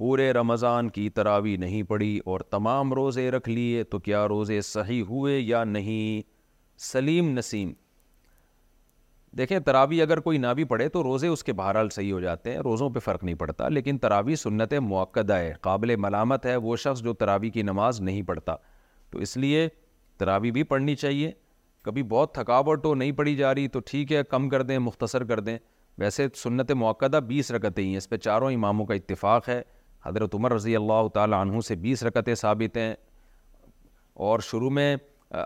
پورے رمضان کی تراوی نہیں پڑی اور تمام روزے رکھ لیے تو کیا روزے صحیح ہوئے یا نہیں سلیم نسیم دیکھیں تراوی اگر کوئی نہ بھی پڑھے تو روزے اس کے بہرحال صحیح ہو جاتے ہیں روزوں پہ فرق نہیں پڑتا لیکن تراوی سنت موقع ہے قابل ملامت ہے وہ شخص جو تراوی کی نماز نہیں پڑھتا تو اس لیے تراوی بھی پڑھنی چاہیے کبھی بہت تھکاوٹ ہو نہیں پڑھی جا رہی تو ٹھیک ہے کم کر دیں مختصر کر دیں ویسے سنت موقع بیس رکتیں ہی ہیں اس پہ چاروں اماموں کا اتفاق ہے حضرت عمر رضی اللہ تعالی عنہ سے بیس رکتیں ثابت ہیں اور شروع میں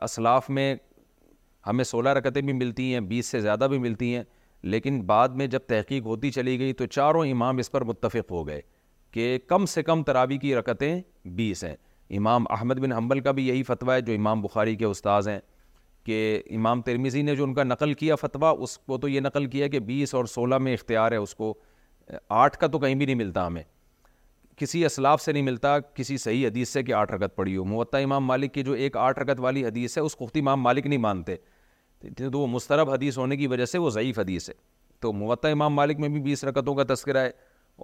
اسلاف میں ہمیں سولہ رکتیں بھی ملتی ہیں بیس سے زیادہ بھی ملتی ہیں لیکن بعد میں جب تحقیق ہوتی چلی گئی تو چاروں امام اس پر متفق ہو گئے کہ کم سے کم ترابی کی رکتیں بیس ہیں امام احمد بن حنبل کا بھی یہی فتویٰ ہے جو امام بخاری کے استاذ ہیں کہ امام ترمیزی نے جو ان کا نقل کیا فتویٰ اس کو تو یہ نقل کیا کہ بیس اور سولہ میں اختیار ہے اس کو آٹھ کا تو کہیں بھی نہیں ملتا ہمیں کسی اسلاف سے نہیں ملتا کسی صحیح حدیث سے کہ آٹھ رگت پڑھی ہو موطہ امام مالک کی جو ایک آٹھ رکت والی حدیث ہے اس کو امام مالک نہیں مانتے تو وہ مسترب حدیث ہونے کی وجہ سے وہ ضعیف حدیث ہے تو موطہ امام مالک میں بھی بیس رکتوں کا تذکرہ ہے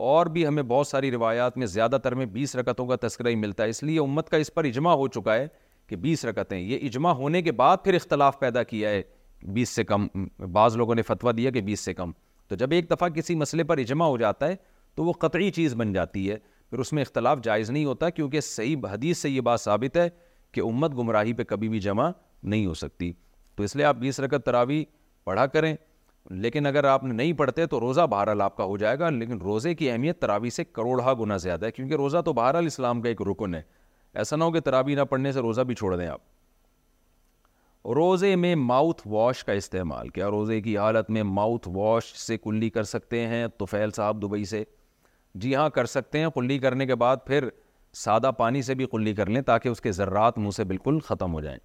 اور بھی ہمیں بہت ساری روایات میں زیادہ تر میں بیس رکتوں کا تذکرہ ہی ملتا ہے اس لیے امت کا اس پر اجماع ہو چکا ہے کہ بیس رکتیں یہ اجماع ہونے کے بعد پھر اختلاف پیدا کیا ہے بیس سے کم بعض لوگوں نے فتویٰ دیا کہ بیس سے کم تو جب ایک دفعہ کسی مسئلے پر اجماع ہو جاتا ہے تو وہ قطعی چیز بن جاتی ہے پھر اس میں اختلاف جائز نہیں ہوتا کیونکہ صحیح حدیث سے یہ بات ثابت ہے کہ امت گمراہی پہ کبھی بھی جمع نہیں ہو سکتی تو اس لیے آپ بیس رکت تراوی پڑھا کریں لیکن اگر آپ نہیں پڑھتے تو روزہ بہرحال آپ کا ہو جائے گا لیکن روزے کی اہمیت تراوی سے کروڑہ گنا زیادہ ہے کیونکہ روزہ تو بہرحال اسلام کا ایک رکن ہے ایسا نہ ہو کہ تراوی نہ پڑھنے سے روزہ بھی چھوڑ دیں آپ روزے میں ماؤتھ واش کا استعمال کیا روزے کی حالت میں ماؤتھ واش سے کلی کر سکتے ہیں تو فیل صاحب دبئی سے جی ہاں کر سکتے ہیں کلی کرنے کے بعد پھر سادہ پانی سے بھی کلی کر لیں تاکہ اس کے ذرات منہ سے بالکل ختم ہو جائیں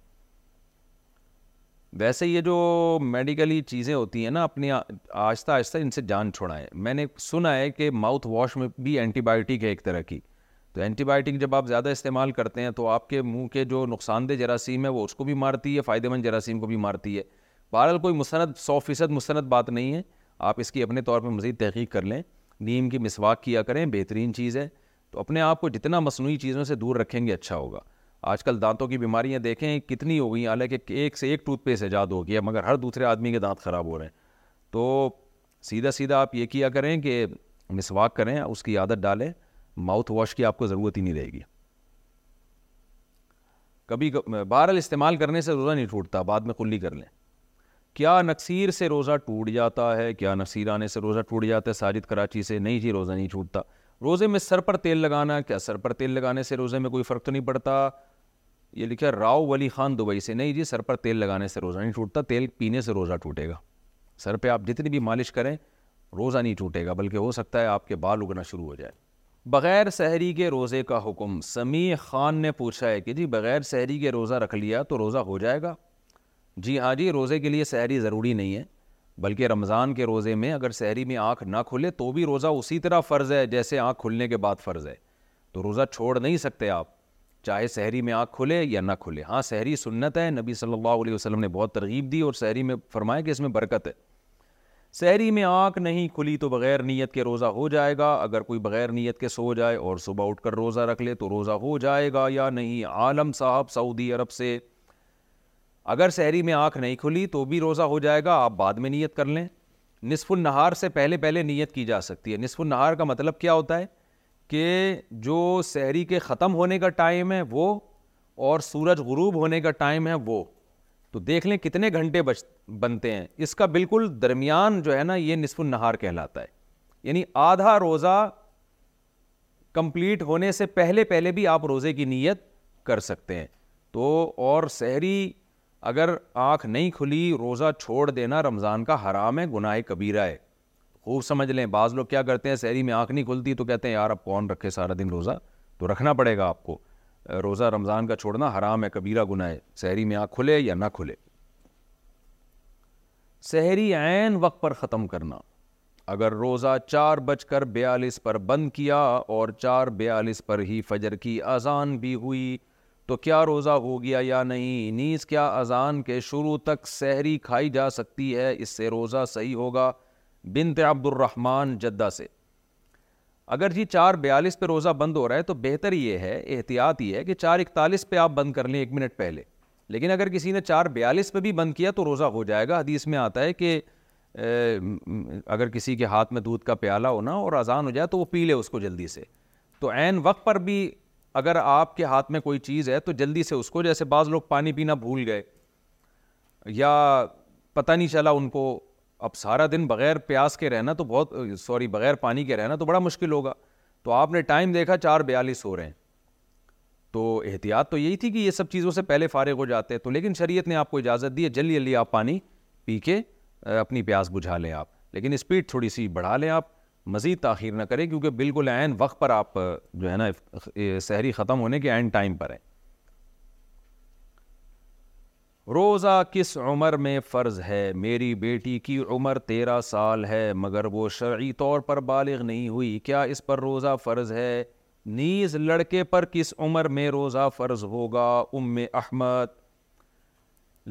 ویسے یہ جو میڈیکلی چیزیں ہوتی ہیں نا اپنی آہستہ آہستہ ان سے جان چھوڑائیں میں نے سنا ہے کہ ماؤتھ واش میں بھی اینٹی بائیوٹک ہے ایک طرح کی تو اینٹی بائیوٹک جب آپ زیادہ استعمال کرتے ہیں تو آپ کے منہ کے جو نقصان دہ جراثیم ہے وہ اس کو بھی مارتی ہے فائدہ مند جراثیم کو بھی مارتی ہے بہرحال کوئی مستند سو فیصد مستند بات نہیں ہے آپ اس کی اپنے طور پر مزید تحقیق کر لیں نیم کی مسواک کیا کریں بہترین چیز ہے تو اپنے آپ کو جتنا مصنوعی چیزوں سے دور رکھیں گے اچھا ہوگا آج کل دانتوں کی بیماریاں دیکھیں کتنی ہو گئی حالانکہ ایک سے ایک ٹوتھ پیسٹ ایجاد ہو گیا مگر ہر دوسرے آدمی کے دانت خراب ہو رہے ہیں تو سیدھا سیدھا آپ یہ کیا کریں کہ مسواک کریں اس کی عادت ڈالیں ماؤتھ واش کی آپ کو ضرورت ہی نہیں رہے گی کبھی بہرحال استعمال کرنے سے روزہ نہیں ٹوٹتا بعد میں کلی کر لیں کیا نقصیر سے روزہ ٹوٹ جاتا ہے کیا نقصیر آنے سے روزہ ٹوٹ جاتا ہے ساجد کراچی سے نہیں جی روزہ نہیں چھوٹتا روزے میں سر پر تیل لگانا کیا سر پر تیل لگانے سے روزے میں کوئی فرق تو نہیں پڑتا یہ لکھا راؤ ولی خان دبئی سے نہیں جی سر پر تیل لگانے سے روزہ نہیں چھوٹتا تیل پینے سے روزہ ٹوٹے گا سر پہ آپ جتنی بھی مالش کریں روزہ نہیں ٹوٹے گا بلکہ ہو سکتا ہے آپ کے بال اگنا شروع ہو جائے بغیر سحری کے روزے کا حکم سمیع خان نے پوچھا ہے کہ جی بغیر سحری کے روزہ رکھ لیا تو روزہ ہو جائے گا جی ہاں جی روزے کے لیے سحری ضروری نہیں ہے بلکہ رمضان کے روزے میں اگر سحری میں آنکھ نہ کھلے تو بھی روزہ اسی طرح فرض ہے جیسے آنکھ کھلنے کے بعد فرض ہے تو روزہ چھوڑ نہیں سکتے آپ چاہے سحری میں آنکھ کھلے یا نہ کھلے ہاں سحری سنت ہے نبی صلی اللہ علیہ وسلم نے بہت ترغیب دی اور سحری میں فرمایا کہ اس میں برکت ہے سحری میں آنکھ نہیں کھلی تو بغیر نیت کے روزہ ہو جائے گا اگر کوئی بغیر نیت کے سو جائے اور صبح اٹھ کر روزہ رکھ لے تو روزہ ہو جائے گا یا نہیں عالم صاحب سعودی عرب سے اگر سحری میں آنکھ نہیں کھلی تو بھی روزہ ہو جائے گا آپ بعد میں نیت کر لیں نصف النہار سے پہلے پہلے نیت کی جا سکتی ہے نصف النہار کا مطلب کیا ہوتا ہے کہ جو سحری کے ختم ہونے کا ٹائم ہے وہ اور سورج غروب ہونے کا ٹائم ہے وہ تو دیکھ لیں کتنے گھنٹے بچ بنتے ہیں اس کا بالکل درمیان جو ہے نا یہ نصف النہار کہلاتا ہے یعنی آدھا روزہ کمپلیٹ ہونے سے پہلے پہلے بھی آپ روزے کی نیت کر سکتے ہیں تو اور سحری اگر آنکھ نہیں کھلی روزہ چھوڑ دینا رمضان کا حرام ہے گناہ کبیرہ ہے خوب سمجھ لیں بعض لوگ کیا کرتے ہیں شہری میں آنکھ نہیں کھلتی تو کہتے ہیں یار اب کون رکھے سارا دن روزہ تو رکھنا پڑے گا آپ کو روزہ رمضان کا چھوڑنا حرام ہے کبیرہ گناہ ہے شہری میں آنکھ کھلے یا نہ کھلے شہری عین وقت پر ختم کرنا اگر روزہ چار بج کر بیالیس پر بند کیا اور چار بیالیس پر ہی فجر کی اذان بھی ہوئی تو کیا روزہ ہو گیا یا نہیں نیز کیا اذان کے شروع تک سحری کھائی جا سکتی ہے اس سے روزہ صحیح ہوگا بنت عبد الرحمن جدہ سے اگر جی چار بیالیس پہ روزہ بند ہو رہا ہے تو بہتر یہ ہے احتیاط یہ ہے کہ چار اکتالیس پہ آپ بند کر لیں ایک منٹ پہلے لیکن اگر کسی نے چار بیالیس پہ بھی بند کیا تو روزہ ہو جائے گا حدیث میں آتا ہے کہ اگر کسی کے ہاتھ میں دودھ کا پیالہ ہونا اور اذان ہو جائے تو وہ پی لے اس کو جلدی سے تو عین وقت پر بھی اگر آپ کے ہاتھ میں کوئی چیز ہے تو جلدی سے اس کو جیسے بعض لوگ پانی پینا بھول گئے یا پتہ نہیں چلا ان کو اب سارا دن بغیر پیاس کے رہنا تو بہت سوری بغیر پانی کے رہنا تو بڑا مشکل ہوگا تو آپ نے ٹائم دیکھا چار بیالیس ہو رہے ہیں تو احتیاط تو یہی تھی کہ یہ سب چیزوں سے پہلے فارغ ہو جاتے تو لیکن شریعت نے آپ کو اجازت دی ہے جلدی جلدی آپ پانی پی کے اپنی پیاس بجھا لیں آپ لیکن اسپیڈ تھوڑی سی بڑھا لیں آپ مزید تاخیر نہ کریں کیونکہ بالکل عین وقت پر آپ جو ہے نا سحری ختم ہونے کے عین ٹائم پر ہیں روزہ کس عمر میں فرض ہے میری بیٹی کی عمر تیرہ سال ہے مگر وہ شرعی طور پر بالغ نہیں ہوئی کیا اس پر روزہ فرض ہے نیز لڑکے پر کس عمر میں روزہ فرض ہوگا ام احمد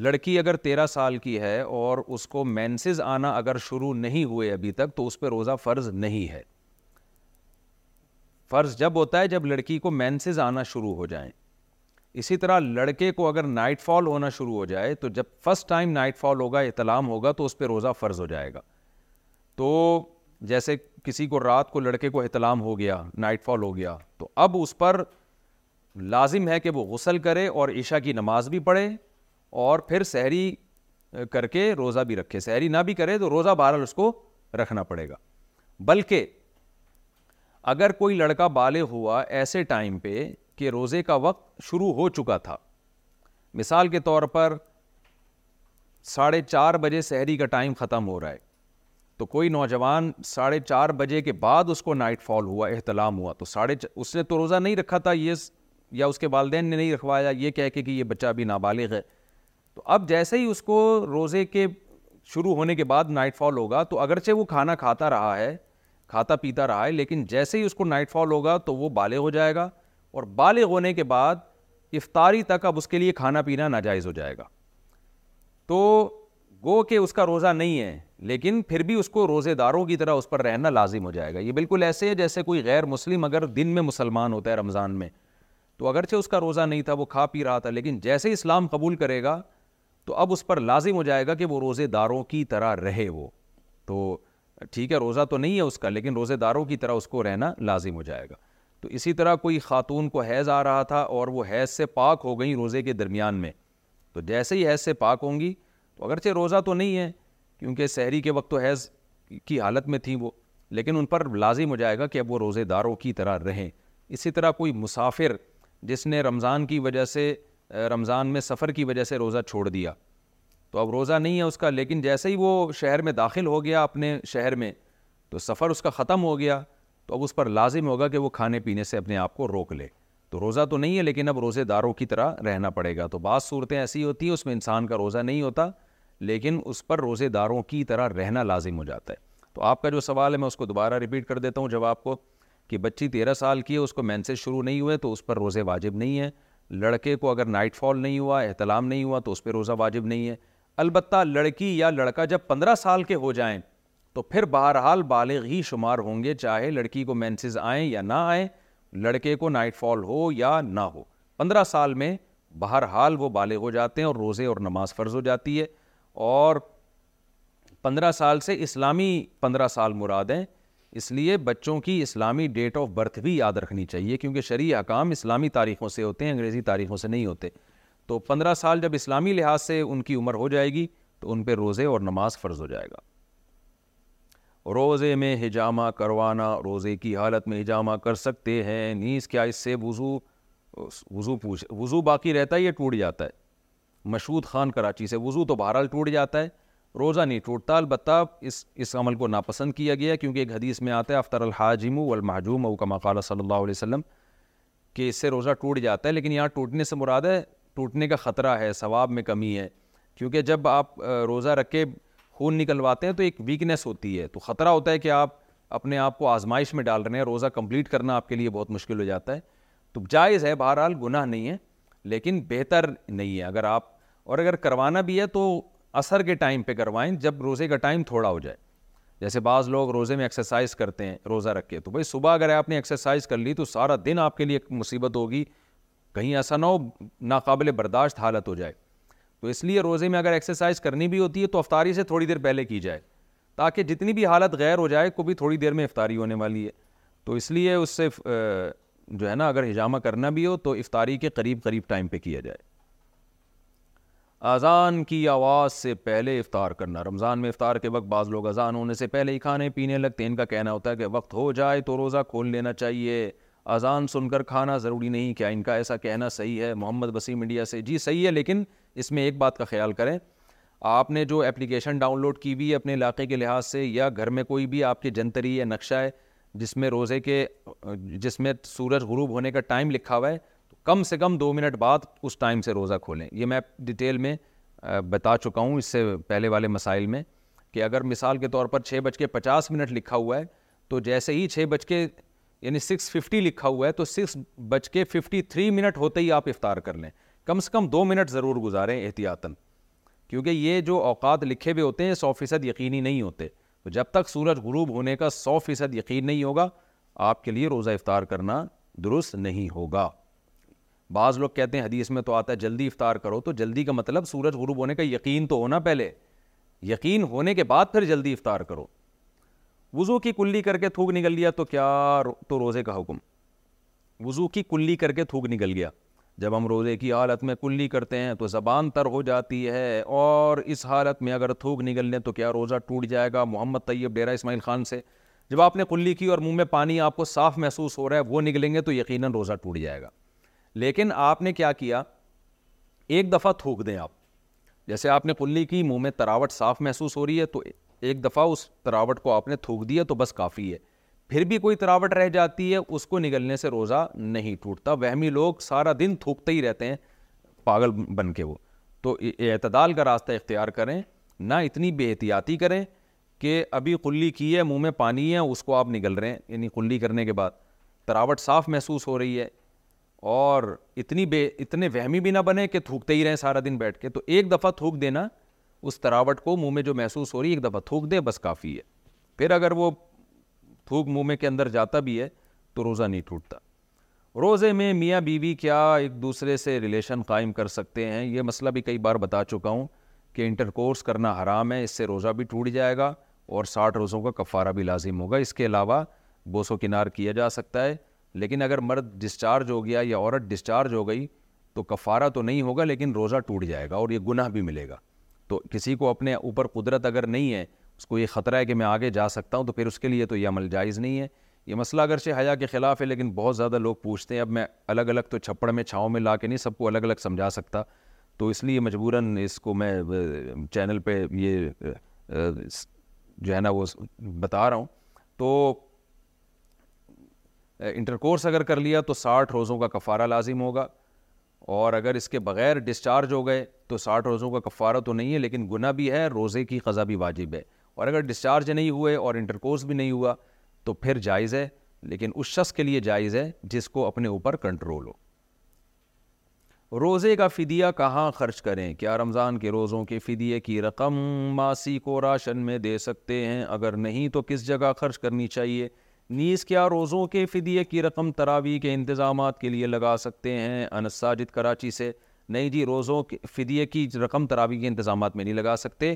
لڑکی اگر تیرہ سال کی ہے اور اس کو مینسز آنا اگر شروع نہیں ہوئے ابھی تک تو اس پہ روزہ فرض نہیں ہے فرض جب ہوتا ہے جب لڑکی کو مینسز آنا شروع ہو جائیں اسی طرح لڑکے کو اگر نائٹ فال ہونا شروع ہو جائے تو جب فرسٹ ٹائم نائٹ فال ہوگا اطلام ہوگا تو اس پہ روزہ فرض ہو جائے گا تو جیسے کسی کو رات کو لڑکے کو اطلام ہو گیا نائٹ فال ہو گیا تو اب اس پر لازم ہے کہ وہ غسل کرے اور عشاء کی نماز بھی پڑھے اور پھر سحری کر کے روزہ بھی رکھے سحری نہ بھی کرے تو روزہ بہرحال اس کو رکھنا پڑے گا بلکہ اگر کوئی لڑکا بالغ ہوا ایسے ٹائم پہ کہ روزے کا وقت شروع ہو چکا تھا مثال کے طور پر ساڑھے چار بجے سحری کا ٹائم ختم ہو رہا ہے تو کوئی نوجوان ساڑھے چار بجے کے بعد اس کو نائٹ فال ہوا احتلام ہوا تو ساڑھے اس نے تو روزہ نہیں رکھا تھا یہ یا اس کے والدین نے نہیں رکھوایا یہ کہہ کے کہ یہ بچہ ابھی نابالغ ہے تو اب جیسے ہی اس کو روزے کے شروع ہونے کے بعد نائٹ فال ہوگا تو اگرچہ وہ کھانا کھاتا رہا ہے کھاتا پیتا رہا ہے لیکن جیسے ہی اس کو نائٹ فال ہوگا تو وہ بالغ ہو جائے گا اور بالغ ہونے کے بعد افطاری تک اب اس کے لیے کھانا پینا ناجائز ہو جائے گا تو گو کہ اس کا روزہ نہیں ہے لیکن پھر بھی اس کو روزے داروں کی طرح اس پر رہنا لازم ہو جائے گا یہ بالکل ایسے ہے جیسے کوئی غیر مسلم اگر دن میں مسلمان ہوتا ہے رمضان میں تو اگرچہ اس کا روزہ نہیں تھا وہ کھا پی رہا تھا لیکن جیسے ہی اسلام قبول کرے گا تو اب اس پر لازم ہو جائے گا کہ وہ روزے داروں کی طرح رہے وہ تو ٹھیک ہے روزہ تو نہیں ہے اس کا لیکن روزے داروں کی طرح اس کو رہنا لازم ہو جائے گا تو اسی طرح کوئی خاتون کو حیض آ رہا تھا اور وہ حیض سے پاک ہو گئیں روزے کے درمیان میں تو جیسے ہی حیض سے پاک ہوں گی تو اگرچہ روزہ تو نہیں ہے کیونکہ سحری کے وقت تو حیض کی حالت میں تھیں وہ لیکن ان پر لازم ہو جائے گا کہ اب وہ روزے داروں کی طرح رہیں اسی طرح کوئی مسافر جس نے رمضان کی وجہ سے رمضان میں سفر کی وجہ سے روزہ چھوڑ دیا تو اب روزہ نہیں ہے اس کا لیکن جیسے ہی وہ شہر میں داخل ہو گیا اپنے شہر میں تو سفر اس کا ختم ہو گیا تو اب اس پر لازم ہوگا کہ وہ کھانے پینے سے اپنے آپ کو روک لے تو روزہ تو نہیں ہے لیکن اب روزے داروں کی طرح رہنا پڑے گا تو بعض صورتیں ایسی ہوتی ہیں اس میں انسان کا روزہ نہیں ہوتا لیکن اس پر روزے داروں کی طرح رہنا لازم ہو جاتا ہے تو آپ کا جو سوال ہے میں اس کو دوبارہ ریپیٹ کر دیتا ہوں جواب کو کہ بچی تیرہ سال کی ہے اس کو مینسز شروع نہیں ہوئے تو اس پر روزے واجب نہیں ہیں لڑکے کو اگر نائٹ فال نہیں ہوا احتلام نہیں ہوا تو اس پہ روزہ واجب نہیں ہے البتہ لڑکی یا لڑکا جب پندرہ سال کے ہو جائیں تو پھر بہرحال بالغ ہی شمار ہوں گے چاہے لڑکی کو مینسز آئیں یا نہ آئیں لڑکے کو نائٹ فال ہو یا نہ ہو پندرہ سال میں بہرحال وہ بالغ ہو جاتے ہیں اور روزے اور نماز فرض ہو جاتی ہے اور پندرہ سال سے اسلامی پندرہ سال مراد ہیں اس لیے بچوں کی اسلامی ڈیٹ آف برتھ بھی یاد رکھنی چاہیے کیونکہ شرعی اکام اسلامی تاریخوں سے ہوتے ہیں انگریزی تاریخوں سے نہیں ہوتے تو پندرہ سال جب اسلامی لحاظ سے ان کی عمر ہو جائے گی تو ان پہ روزے اور نماز فرض ہو جائے گا روزے میں ہجامہ کروانا روزے کی حالت میں ہجامہ کر سکتے ہیں نیز کیا اس سے وضو وضو پوچھ وضو باقی رہتا ہے یا ٹوٹ جاتا ہے مشہود خان کراچی سے وضو تو بہرحال ٹوٹ جاتا ہے روزہ نہیں ٹوٹتا البتہ اس اس عمل کو ناپسند کیا گیا کیونکہ ایک حدیث میں آتا ہے افطر الحاجم والمحجوم او کما قال صلی اللہ علیہ وسلم کہ اس سے روزہ ٹوٹ جاتا ہے لیکن یہاں ٹوٹنے سے مراد ہے ٹوٹنے کا خطرہ ہے ثواب میں کمی ہے کیونکہ جب آپ روزہ رکھے خون نکلواتے ہیں تو ایک ویکنیس ہوتی ہے تو خطرہ ہوتا ہے کہ آپ اپنے آپ کو آزمائش میں ڈال رہے ہیں روزہ کمپلیٹ کرنا آپ کے لیے بہت مشکل ہو جاتا ہے تو جائز ہے بہرحال گناہ نہیں ہے لیکن بہتر نہیں ہے اگر آپ اور اگر کروانا بھی ہے تو اثر کے ٹائم پہ کروائیں جب روزے کا ٹائم تھوڑا ہو جائے جیسے بعض لوگ روزے میں ایکسرسائز کرتے ہیں روزہ رکھ کے تو بھائی صبح اگر آپ نے ایکسرسائز کر لی تو سارا دن آپ کے لیے ایک مصیبت ہوگی کہیں ایسا نہ ہو ناقابل برداشت حالت ہو جائے تو اس لیے روزے میں اگر ایکسرسائز کرنی بھی ہوتی ہے تو افطاری سے تھوڑی دیر پہلے کی جائے تاکہ جتنی بھی حالت غیر ہو جائے کو بھی تھوڑی دیر میں افطاری ہونے والی ہے تو اس لیے اس سے جو ہے نا اگر ہجامہ کرنا بھی ہو تو افطاری کے قریب قریب ٹائم پہ کیا جائے اذان کی آواز سے پہلے افطار کرنا رمضان میں افطار کے وقت بعض لوگ اذان ہونے سے پہلے ہی کھانے پینے لگتے ہیں ان کا کہنا ہوتا ہے کہ وقت ہو جائے تو روزہ کھول لینا چاہیے اذان سن کر کھانا ضروری نہیں کیا ان کا ایسا کہنا صحیح ہے محمد وسیم انڈیا سے جی صحیح ہے لیکن اس میں ایک بات کا خیال کریں آپ نے جو اپلیکیشن ڈاؤن لوڈ کی بھی ہے اپنے علاقے کے لحاظ سے یا گھر میں کوئی بھی آپ کے جنتری یا نقشہ ہے جس میں روزے کے جس میں سورج غروب ہونے کا ٹائم لکھا ہوا ہے کم سے کم دو منٹ بعد اس ٹائم سے روزہ کھولیں یہ میں ڈیٹیل میں بتا چکا ہوں اس سے پہلے والے مسائل میں کہ اگر مثال کے طور پر چھ بج کے پچاس منٹ لکھا ہوا ہے تو جیسے ہی چھ بج کے یعنی سکس ففٹی لکھا ہوا ہے تو سکس بج کے ففٹی تھری منٹ ہوتے ہی آپ افطار کر لیں کم سے کم دو منٹ ضرور گزاریں احتیاطاً کیونکہ یہ جو اوقات لکھے ہوئے ہوتے ہیں سو فیصد یقینی نہیں ہوتے تو جب تک سورج غروب ہونے کا سو فیصد یقین نہیں ہوگا آپ کے لیے روزہ افطار کرنا درست نہیں ہوگا بعض لوگ کہتے ہیں حدیث میں تو آتا ہے جلدی افطار کرو تو جلدی کا مطلب سورج غروب ہونے کا یقین تو ہونا پہلے یقین ہونے کے بعد پھر جلدی افطار کرو وضو کی کلی کر کے تھوک نکل گیا تو کیا تو روزے کا حکم وضو کی کلی کر کے تھوک نکل گیا جب ہم روزے کی حالت میں کلی کرتے ہیں تو زبان تر ہو جاتی ہے اور اس حالت میں اگر تھوک نکل لیں تو کیا روزہ ٹوٹ جائے گا محمد طیب ڈیرا اسماعیل خان سے جب آپ نے کلی کی اور منہ میں پانی آپ کو صاف محسوس ہو رہا ہے وہ نکلیں گے تو یقیناً روزہ ٹوٹ جائے گا لیکن آپ نے کیا کیا ایک دفعہ تھوک دیں آپ جیسے آپ نے پلی کی منہ میں تراوٹ صاف محسوس ہو رہی ہے تو ایک دفعہ اس تراوٹ کو آپ نے تھوک دیا تو بس کافی ہے پھر بھی کوئی تراوٹ رہ جاتی ہے اس کو نگلنے سے روزہ نہیں ٹوٹتا وہمی لوگ سارا دن تھوکتے ہی رہتے ہیں پاگل بن کے وہ تو اعتدال کا راستہ اختیار کریں نہ اتنی بے احتیاطی کریں کہ ابھی کلی کی ہے منہ میں پانی ہے اس کو آپ نگل رہے ہیں یعنی کلی کرنے کے بعد تراوٹ صاف محسوس ہو رہی ہے اور اتنی بے اتنے وہمی بھی نہ بنے کہ تھوکتے ہی رہیں سارا دن بیٹھ کے تو ایک دفعہ تھوک دینا اس تراوٹ کو منہ میں جو محسوس ہو رہی ہے ایک دفعہ تھوک دے بس کافی ہے پھر اگر وہ تھوک منہ میں کے اندر جاتا بھی ہے تو روزہ نہیں ٹوٹتا روزے میں میاں بیوی کیا ایک دوسرے سے ریلیشن قائم کر سکتے ہیں یہ مسئلہ بھی کئی بار بتا چکا ہوں کہ انٹر کورس کرنا حرام ہے اس سے روزہ بھی ٹوٹ جائے گا اور ساٹھ روزوں کا کفارہ بھی لازم ہوگا اس کے علاوہ بوسو کنار کیا جا سکتا ہے لیکن اگر مرد ڈسچارج ہو گیا یا عورت ڈسچارج ہو گئی تو کفارہ تو نہیں ہوگا لیکن روزہ ٹوٹ جائے گا اور یہ گناہ بھی ملے گا تو کسی کو اپنے اوپر قدرت اگر نہیں ہے اس کو یہ خطرہ ہے کہ میں آگے جا سکتا ہوں تو پھر اس کے لیے تو یہ عمل جائز نہیں ہے یہ مسئلہ اگرچہ حیا کے خلاف ہے لیکن بہت زیادہ لوگ پوچھتے ہیں اب میں الگ الگ تو چھپڑ میں چھاؤں میں لا کے نہیں سب کو الگ الگ سمجھا سکتا تو اس لیے مجبوراً اس کو میں چینل پہ یہ جو ہے نا وہ بتا رہا ہوں تو انٹر کورس اگر کر لیا تو ساٹھ روزوں کا کفارہ لازم ہوگا اور اگر اس کے بغیر ڈسچارج ہو گئے تو ساٹھ روزوں کا کفارہ تو نہیں ہے لیکن گناہ بھی ہے روزے کی قضا بھی واجب ہے اور اگر ڈسچارج نہیں ہوئے اور انٹر کورس بھی نہیں ہوا تو پھر جائز ہے لیکن اس شخص کے لیے جائز ہے جس کو اپنے اوپر کنٹرول ہو روزے کا فدیہ کہاں خرچ کریں کیا رمضان کے روزوں کے فدیے کی رقم ماسی کو راشن میں دے سکتے ہیں اگر نہیں تو کس جگہ خرچ کرنی چاہیے نیز کیا روزوں کے فدیے کی رقم تراوی کے انتظامات کے لیے لگا سکتے ہیں انس ساجد کراچی سے نہیں جی روزوں کے فدیے کی رقم تراوی کے انتظامات میں نہیں لگا سکتے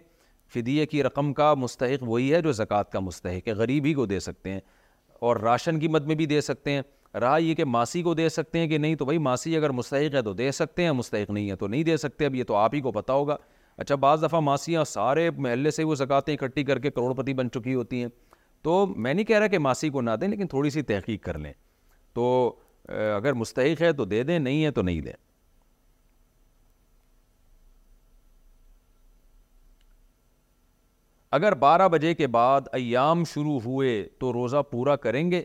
فدیے کی رقم کا مستحق وہی ہے جو زکوٰۃ کا مستحق ہے غریب ہی کو دے سکتے ہیں اور راشن کی مد میں بھی دے سکتے ہیں رہا یہ کہ ماسی کو دے سکتے ہیں کہ نہیں تو بھائی ماسی اگر مستحق ہے تو دے سکتے ہیں مستحق نہیں ہے تو نہیں دے سکتے اب یہ تو آپ ہی کو پتا ہوگا اچھا بعض دفعہ ماسیاں سارے محلے سے وہ زکاتیں اکٹھی کر کے کروڑ پتی بن چکی ہوتی ہیں تو میں نہیں کہہ رہا کہ ماسی کو نہ دیں لیکن تھوڑی سی تحقیق کر لیں تو اگر مستحق ہے تو دے دیں نہیں ہے تو نہیں دیں اگر بارہ بجے کے بعد ایام شروع ہوئے تو روزہ پورا کریں گے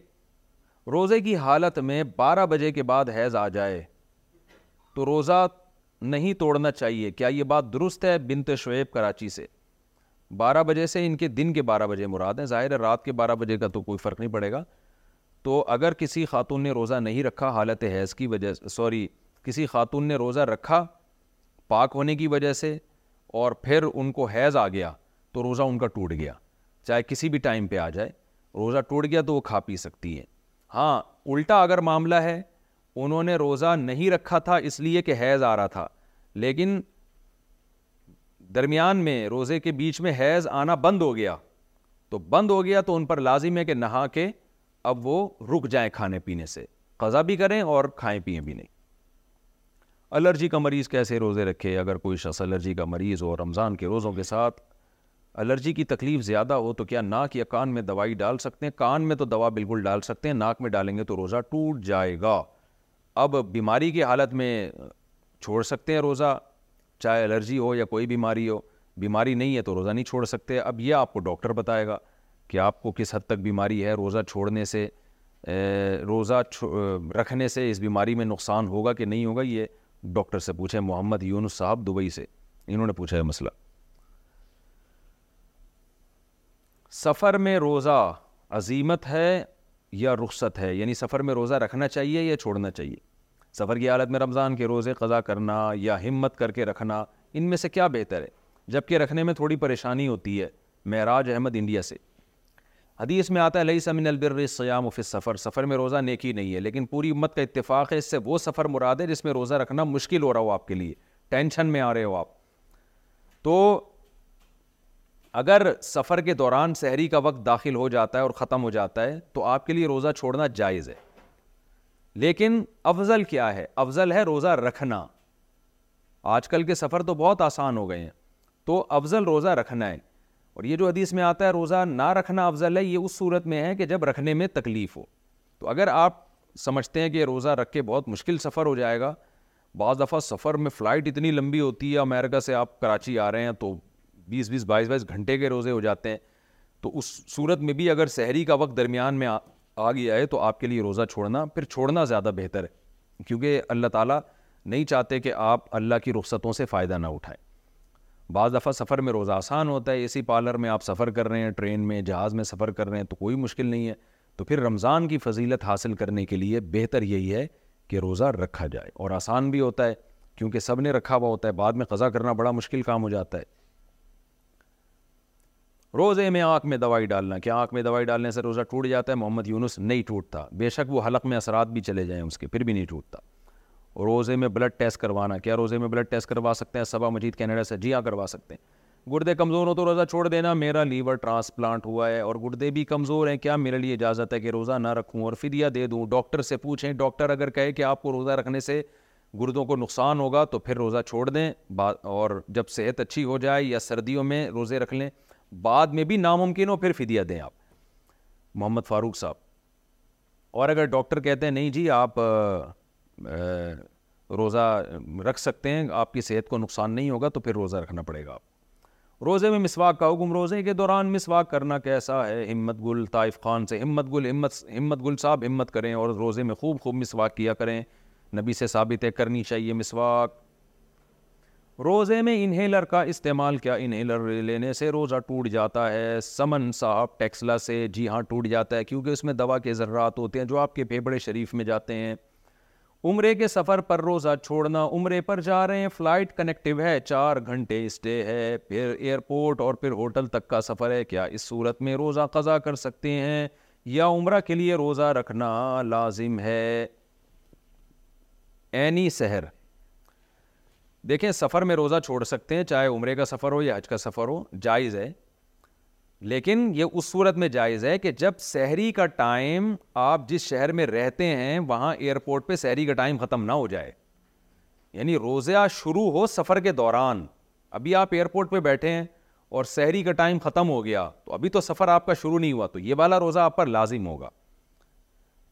روزے کی حالت میں بارہ بجے کے بعد حیض آ جائے تو روزہ نہیں توڑنا چاہیے کیا یہ بات درست ہے بنت شعیب کراچی سے بارہ بجے سے ان کے دن کے بارہ بجے مراد ہیں ظاہر ہے رات کے بارہ بجے کا تو کوئی فرق نہیں پڑے گا تو اگر کسی خاتون نے روزہ نہیں رکھا حالت حیض کی وجہ سوری کسی خاتون نے روزہ رکھا پاک ہونے کی وجہ سے اور پھر ان کو حیض آ گیا تو روزہ ان کا ٹوٹ گیا چاہے کسی بھی ٹائم پہ آ جائے روزہ ٹوٹ گیا تو وہ کھا پی سکتی ہے ہاں الٹا اگر معاملہ ہے انہوں نے روزہ نہیں رکھا تھا اس لیے کہ حیض آ رہا تھا لیکن درمیان میں روزے کے بیچ میں حیض آنا بند ہو گیا تو بند ہو گیا تو ان پر لازم ہے کہ نہا کے اب وہ رک جائیں کھانے پینے سے قضا بھی کریں اور کھائیں پئیں بھی نہیں الرجی کا مریض کیسے روزے رکھے اگر کوئی شخص الرجی کا مریض ہو رمضان کے روزوں کے ساتھ الرجی کی تکلیف زیادہ ہو تو کیا ناک یا کان میں دوائی ڈال سکتے ہیں کان میں تو دوا بالکل ڈال سکتے ہیں ناک میں ڈالیں گے تو روزہ ٹوٹ جائے گا اب بیماری کی حالت میں چھوڑ سکتے ہیں روزہ چاہے الرجی ہو یا کوئی بیماری ہو بیماری نہیں ہے تو روزہ نہیں چھوڑ سکتے اب یہ آپ کو ڈاکٹر بتائے گا کہ آپ کو کس حد تک بیماری ہے روزہ چھوڑنے سے روزہ رکھنے سے اس بیماری میں نقصان ہوگا کہ نہیں ہوگا یہ ڈاکٹر سے پوچھے محمد یونس صاحب دبئی سے انہوں نے پوچھا ہے مسئلہ سفر میں روزہ عظیمت ہے یا رخصت ہے یعنی سفر میں روزہ رکھنا چاہیے یا چھوڑنا چاہیے سفر کی حالت میں رمضان کے روزے قضا کرنا یا ہمت کر کے رکھنا ان میں سے کیا بہتر ہے جبکہ رکھنے میں تھوڑی پریشانی ہوتی ہے معراج احمد انڈیا سے حدیث میں آتا ہے لئی سمن البر سیام البرسیاں سفر سفر میں روزہ نیکی نہیں ہے لیکن پوری امت کا اتفاق ہے اس سے وہ سفر مراد ہے جس میں روزہ رکھنا مشکل ہو رہا ہو آپ کے لیے ٹینشن میں آ رہے ہو آپ تو اگر سفر کے دوران سحری کا وقت داخل ہو جاتا ہے اور ختم ہو جاتا ہے تو آپ کے لیے روزہ چھوڑنا جائز ہے لیکن افضل کیا ہے افضل ہے روزہ رکھنا آج کل کے سفر تو بہت آسان ہو گئے ہیں تو افضل روزہ رکھنا ہے اور یہ جو حدیث میں آتا ہے روزہ نہ رکھنا افضل ہے یہ اس صورت میں ہے کہ جب رکھنے میں تکلیف ہو تو اگر آپ سمجھتے ہیں کہ روزہ رکھ کے بہت مشکل سفر ہو جائے گا بعض دفعہ سفر میں فلائٹ اتنی لمبی ہوتی ہے امیرکا سے آپ کراچی آ رہے ہیں تو بیس بیس بائیس بائیس گھنٹے کے روزے ہو جاتے ہیں تو اس صورت میں بھی اگر سحری کا وقت درمیان میں آ گیا ہے تو آپ کے لیے روزہ چھوڑنا پھر چھوڑنا زیادہ بہتر ہے کیونکہ اللہ تعالیٰ نہیں چاہتے کہ آپ اللہ کی رخصتوں سے فائدہ نہ اٹھائیں بعض دفعہ سفر میں روزہ آسان ہوتا ہے اسی پارلر میں آپ سفر کر رہے ہیں ٹرین میں جہاز میں سفر کر رہے ہیں تو کوئی مشکل نہیں ہے تو پھر رمضان کی فضیلت حاصل کرنے کے لیے بہتر یہی ہے کہ روزہ رکھا جائے اور آسان بھی ہوتا ہے کیونکہ سب نے رکھا ہوا ہوتا ہے بعد میں قضا کرنا بڑا مشکل کام ہو جاتا ہے روزے میں آنکھ میں دوائی ڈالنا کیا آنکھ میں دوائی ڈالنے سے روزہ ٹوٹ جاتا ہے محمد یونس نہیں ٹوٹتا بے شک وہ حلق میں اثرات بھی چلے جائیں اس کے پھر بھی نہیں ٹوٹتا روزے میں بلڈ ٹیسٹ کروانا کیا روزے میں بلڈ ٹیسٹ کروا سکتے ہیں صبا مجید کینیڈا سے جیا ہاں کروا سکتے ہیں گردے کمزور ہو تو روزہ چھوڑ دینا میرا لیور ٹرانسپلانٹ ہوا ہے اور گردے بھی کمزور ہیں کیا میرے لیے اجازت ہے کہ روزہ نہ رکھوں اور فدیہ دے دوں ڈاکٹر سے پوچھیں ڈاکٹر اگر کہے کہ آپ کو روزہ رکھنے سے گردوں کو نقصان ہوگا تو پھر روزہ چھوڑ دیں اور جب صحت اچھی ہو جائے یا سردیوں میں روزے رکھ لیں بعد میں بھی ناممکن ہو پھر فدیہ دیں آپ محمد فاروق صاحب اور اگر ڈاکٹر کہتے ہیں نہیں جی آپ روزہ رکھ سکتے ہیں آپ کی صحت کو نقصان نہیں ہوگا تو پھر روزہ رکھنا پڑے گا آپ روزے میں مسواک کا حکم روزے کے دوران مسواک کرنا کیسا ہے امت گل طائف خان سے امت گل امت امت گل صاحب امت کریں اور روزے میں خوب خوب مسواک کیا کریں نبی سے ثابت ہے کرنی چاہیے مسواک روزے میں انہیلر کا استعمال کیا انہیلر لینے سے روزہ ٹوٹ جاتا ہے سمن صاحب ٹیکسلا سے جی ہاں ٹوٹ جاتا ہے کیونکہ اس میں دوا کے ذرات ہوتے ہیں جو آپ کے پھیپڑے شریف میں جاتے ہیں عمرے کے سفر پر روزہ چھوڑنا عمرے پر جا رہے ہیں فلائٹ کنیکٹیو ہے چار گھنٹے اسٹے ہے پھر ایئرپورٹ اور پھر ہوٹل تک کا سفر ہے کیا اس صورت میں روزہ قضا کر سکتے ہیں یا عمرہ کے لیے روزہ رکھنا لازم ہے اینی سحر دیکھیں سفر میں روزہ چھوڑ سکتے ہیں چاہے عمرے کا سفر ہو یا حج کا سفر ہو جائز ہے لیکن یہ اس صورت میں جائز ہے کہ جب سحری کا ٹائم آپ جس شہر میں رہتے ہیں وہاں ایئرپورٹ پہ سحری کا ٹائم ختم نہ ہو جائے یعنی روزہ شروع ہو سفر کے دوران ابھی آپ ایئرپورٹ پہ بیٹھے ہیں اور سحری کا ٹائم ختم ہو گیا تو ابھی تو سفر آپ کا شروع نہیں ہوا تو یہ والا روزہ آپ پر لازم ہوگا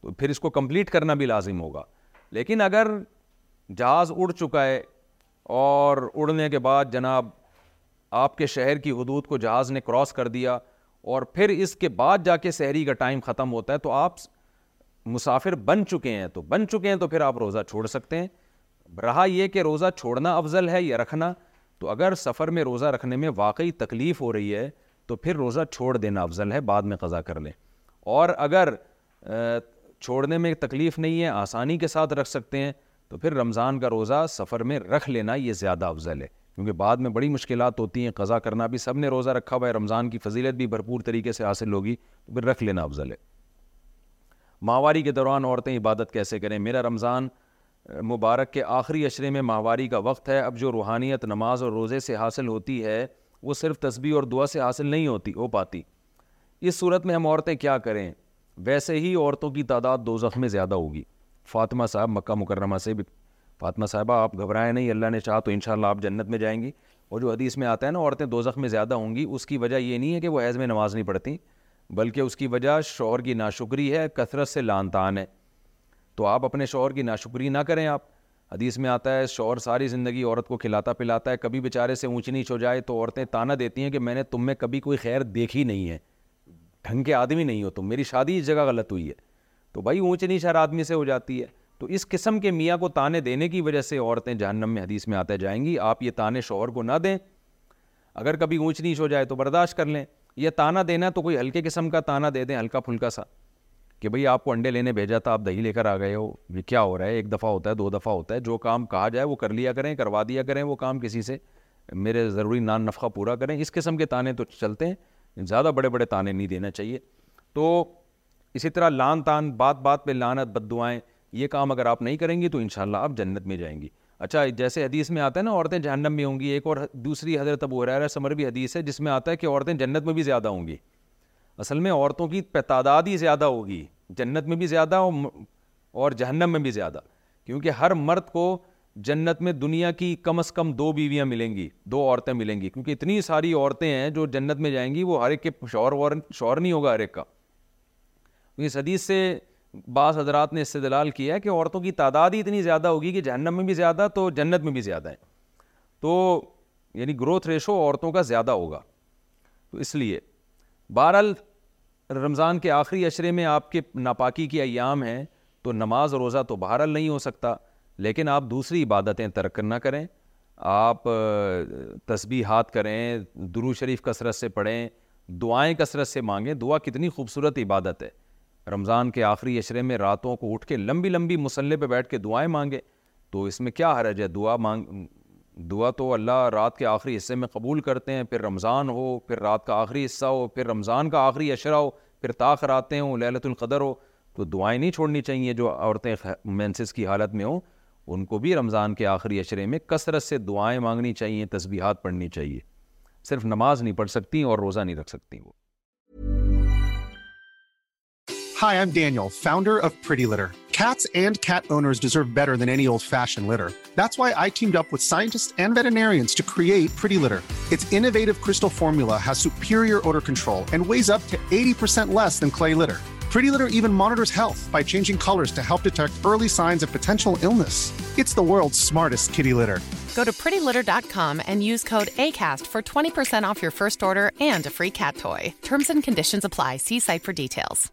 تو پھر اس کو کمپلیٹ کرنا بھی لازم ہوگا لیکن اگر جہاز اڑ چکا ہے اور اڑنے کے بعد جناب آپ کے شہر کی حدود کو جہاز نے کراس کر دیا اور پھر اس کے بعد جا کے سحری کا ٹائم ختم ہوتا ہے تو آپ مسافر بن چکے ہیں تو بن چکے ہیں تو پھر آپ روزہ چھوڑ سکتے ہیں رہا یہ کہ روزہ چھوڑنا افضل ہے یا رکھنا تو اگر سفر میں روزہ رکھنے میں واقعی تکلیف ہو رہی ہے تو پھر روزہ چھوڑ دینا افضل ہے بعد میں قضا کر لیں اور اگر چھوڑنے میں تکلیف نہیں ہے آسانی کے ساتھ رکھ سکتے ہیں تو پھر رمضان کا روزہ سفر میں رکھ لینا یہ زیادہ افضل ہے کیونکہ بعد میں بڑی مشکلات ہوتی ہیں قضا کرنا بھی سب نے روزہ رکھا ہوا ہے رمضان کی فضیلت بھی بھرپور طریقے سے حاصل ہوگی تو پھر رکھ لینا افضل ہے ماہواری کے دوران عورتیں عبادت کیسے کریں میرا رمضان مبارک کے آخری اشرے میں ماہواری کا وقت ہے اب جو روحانیت نماز اور روزے سے حاصل ہوتی ہے وہ صرف تسبیح اور دعا سے حاصل نہیں ہوتی ہو پاتی اس صورت میں ہم عورتیں کیا کریں ویسے ہی عورتوں کی تعداد دو زخمیں زیادہ ہوگی فاطمہ صاحب مکہ مکرمہ سے بھی فاطمہ صاحبہ آپ گھبرائیں نہیں اللہ نے چاہا تو انشاءاللہ آپ جنت میں جائیں گی اور جو حدیث میں آتا ہے نا عورتیں دوزخ میں زیادہ ہوں گی اس کی وجہ یہ نہیں ہے کہ وہ عیز میں نماز نہیں پڑھتی بلکہ اس کی وجہ شوہر کی ناشکری ہے کثرت سے لان ہے تو آپ اپنے شوہر کی ناشکری نہ کریں آپ حدیث میں آتا ہے شوہر ساری زندگی عورت کو کھلاتا پلاتا ہے کبھی بیچارے سے اونچ نیچ ہو جائے تو عورتیں تانا دیتی ہیں کہ میں نے تم میں کبھی کوئی خیر دیکھی نہیں ہے ڈھنگ کے آدمی نہیں ہو تم میری شادی اس جگہ غلط ہوئی ہے تو بھائی اونچ نیچ ہر آدمی سے ہو جاتی ہے تو اس قسم کے میاں کو تانے دینے کی وجہ سے عورتیں جہنم میں حدیث میں آتے جائیں گی آپ یہ تانے شوہر کو نہ دیں اگر کبھی اونچ نیچ ہو جائے تو برداشت کر لیں یہ تانہ دینا تو کوئی ہلکے قسم کا تانہ دے دیں ہلکا پھلکا سا کہ بھئی آپ کو انڈے لینے بھیجا تھا آپ دہی لے کر آ گئے ہو یہ کیا ہو رہا ہے ایک دفعہ ہوتا ہے دو دفعہ ہوتا ہے جو کام کہا جائے وہ کر لیا کریں کروا دیا کریں وہ کام کسی سے میرے ضروری نان نفقہ پورا کریں اس قسم کے تانے تو چلتے ہیں زیادہ بڑے بڑے تانے نہیں دینا چاہیے تو اسی طرح لان تان بات بات پہ لانت بد دعائیں یہ کام اگر آپ نہیں کریں گی تو انشاءاللہ آپ جنت میں جائیں گی اچھا جیسے حدیث میں آتا ہے نا عورتیں جہنم میں ہوں گی ایک اور دوسری حضرت ابو حریرہ سمر بھی حدیث ہے جس میں آتا ہے کہ عورتیں جنت میں بھی زیادہ ہوں گی اصل میں عورتوں کی تعداد ہی زیادہ ہوگی جنت میں بھی زیادہ اور جہنم میں بھی زیادہ کیونکہ ہر مرد کو جنت میں دنیا کی کم از کم دو بیویاں ملیں گی دو عورتیں ملیں گی کیونکہ اتنی ساری عورتیں ہیں جو جنت میں جائیں گی وہ ہر ایک کے شور شور نہیں ہوگا ہر ایک کا کیونکہ حدیث سے بعض حضرات نے استدلال کیا ہے کہ عورتوں کی تعداد ہی اتنی زیادہ ہوگی کہ جہنم میں بھی زیادہ تو جنت میں بھی زیادہ ہے تو یعنی گروتھ ریشو عورتوں کا زیادہ ہوگا تو اس لیے بہرحال رمضان کے آخری اشرے میں آپ کے ناپاکی کی ایام ہیں تو نماز و روزہ تو بہرحال نہیں ہو سکتا لیکن آپ دوسری عبادتیں ترک نہ کریں آپ تسبیحات کریں درو شریف کثرت سے پڑھیں دعائیں کثرت سے مانگیں دعا کتنی خوبصورت عبادت ہے رمضان کے آخری اشرے میں راتوں کو اٹھ کے لمبی لمبی مسلح پہ بیٹھ کے دعائیں مانگے تو اس میں کیا حرج ہے دعا مانگ دعا تو اللہ رات کے آخری حصے میں قبول کرتے ہیں پھر رمضان ہو پھر رات کا آخری حصہ ہو پھر رمضان کا آخری اشرہ ہو پھر طاق راتیں ہوں لہلت القدر ہو تو دعائیں نہیں چھوڑنی چاہیے جو عورتیں مینسس کی حالت میں ہوں ان کو بھی رمضان کے آخری اشرے میں کثرت سے دعائیں مانگنی چاہیے تسبیحات پڑھنی چاہیے صرف نماز نہیں پڑھ سکتی اور روزہ نہیں رکھ سکتی وہ Hi, I'm Daniel, founder of Pretty Litter. Cats and cat owners deserve better than any old-fashioned litter. That's why I teamed up with scientists and veterinarians to create Pretty Litter. Its innovative crystal formula has superior odor control and weighs up to 80% less than clay litter. Pretty Litter even monitors health by changing colors to help detect early signs of potential illness. It's the world's smartest kitty litter. Go to prettylitter.com and use code ACAST for 20% off your first order and a free cat toy. Terms and conditions apply. See site for details.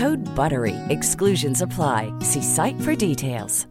Good بروئی exceptions apply see site for details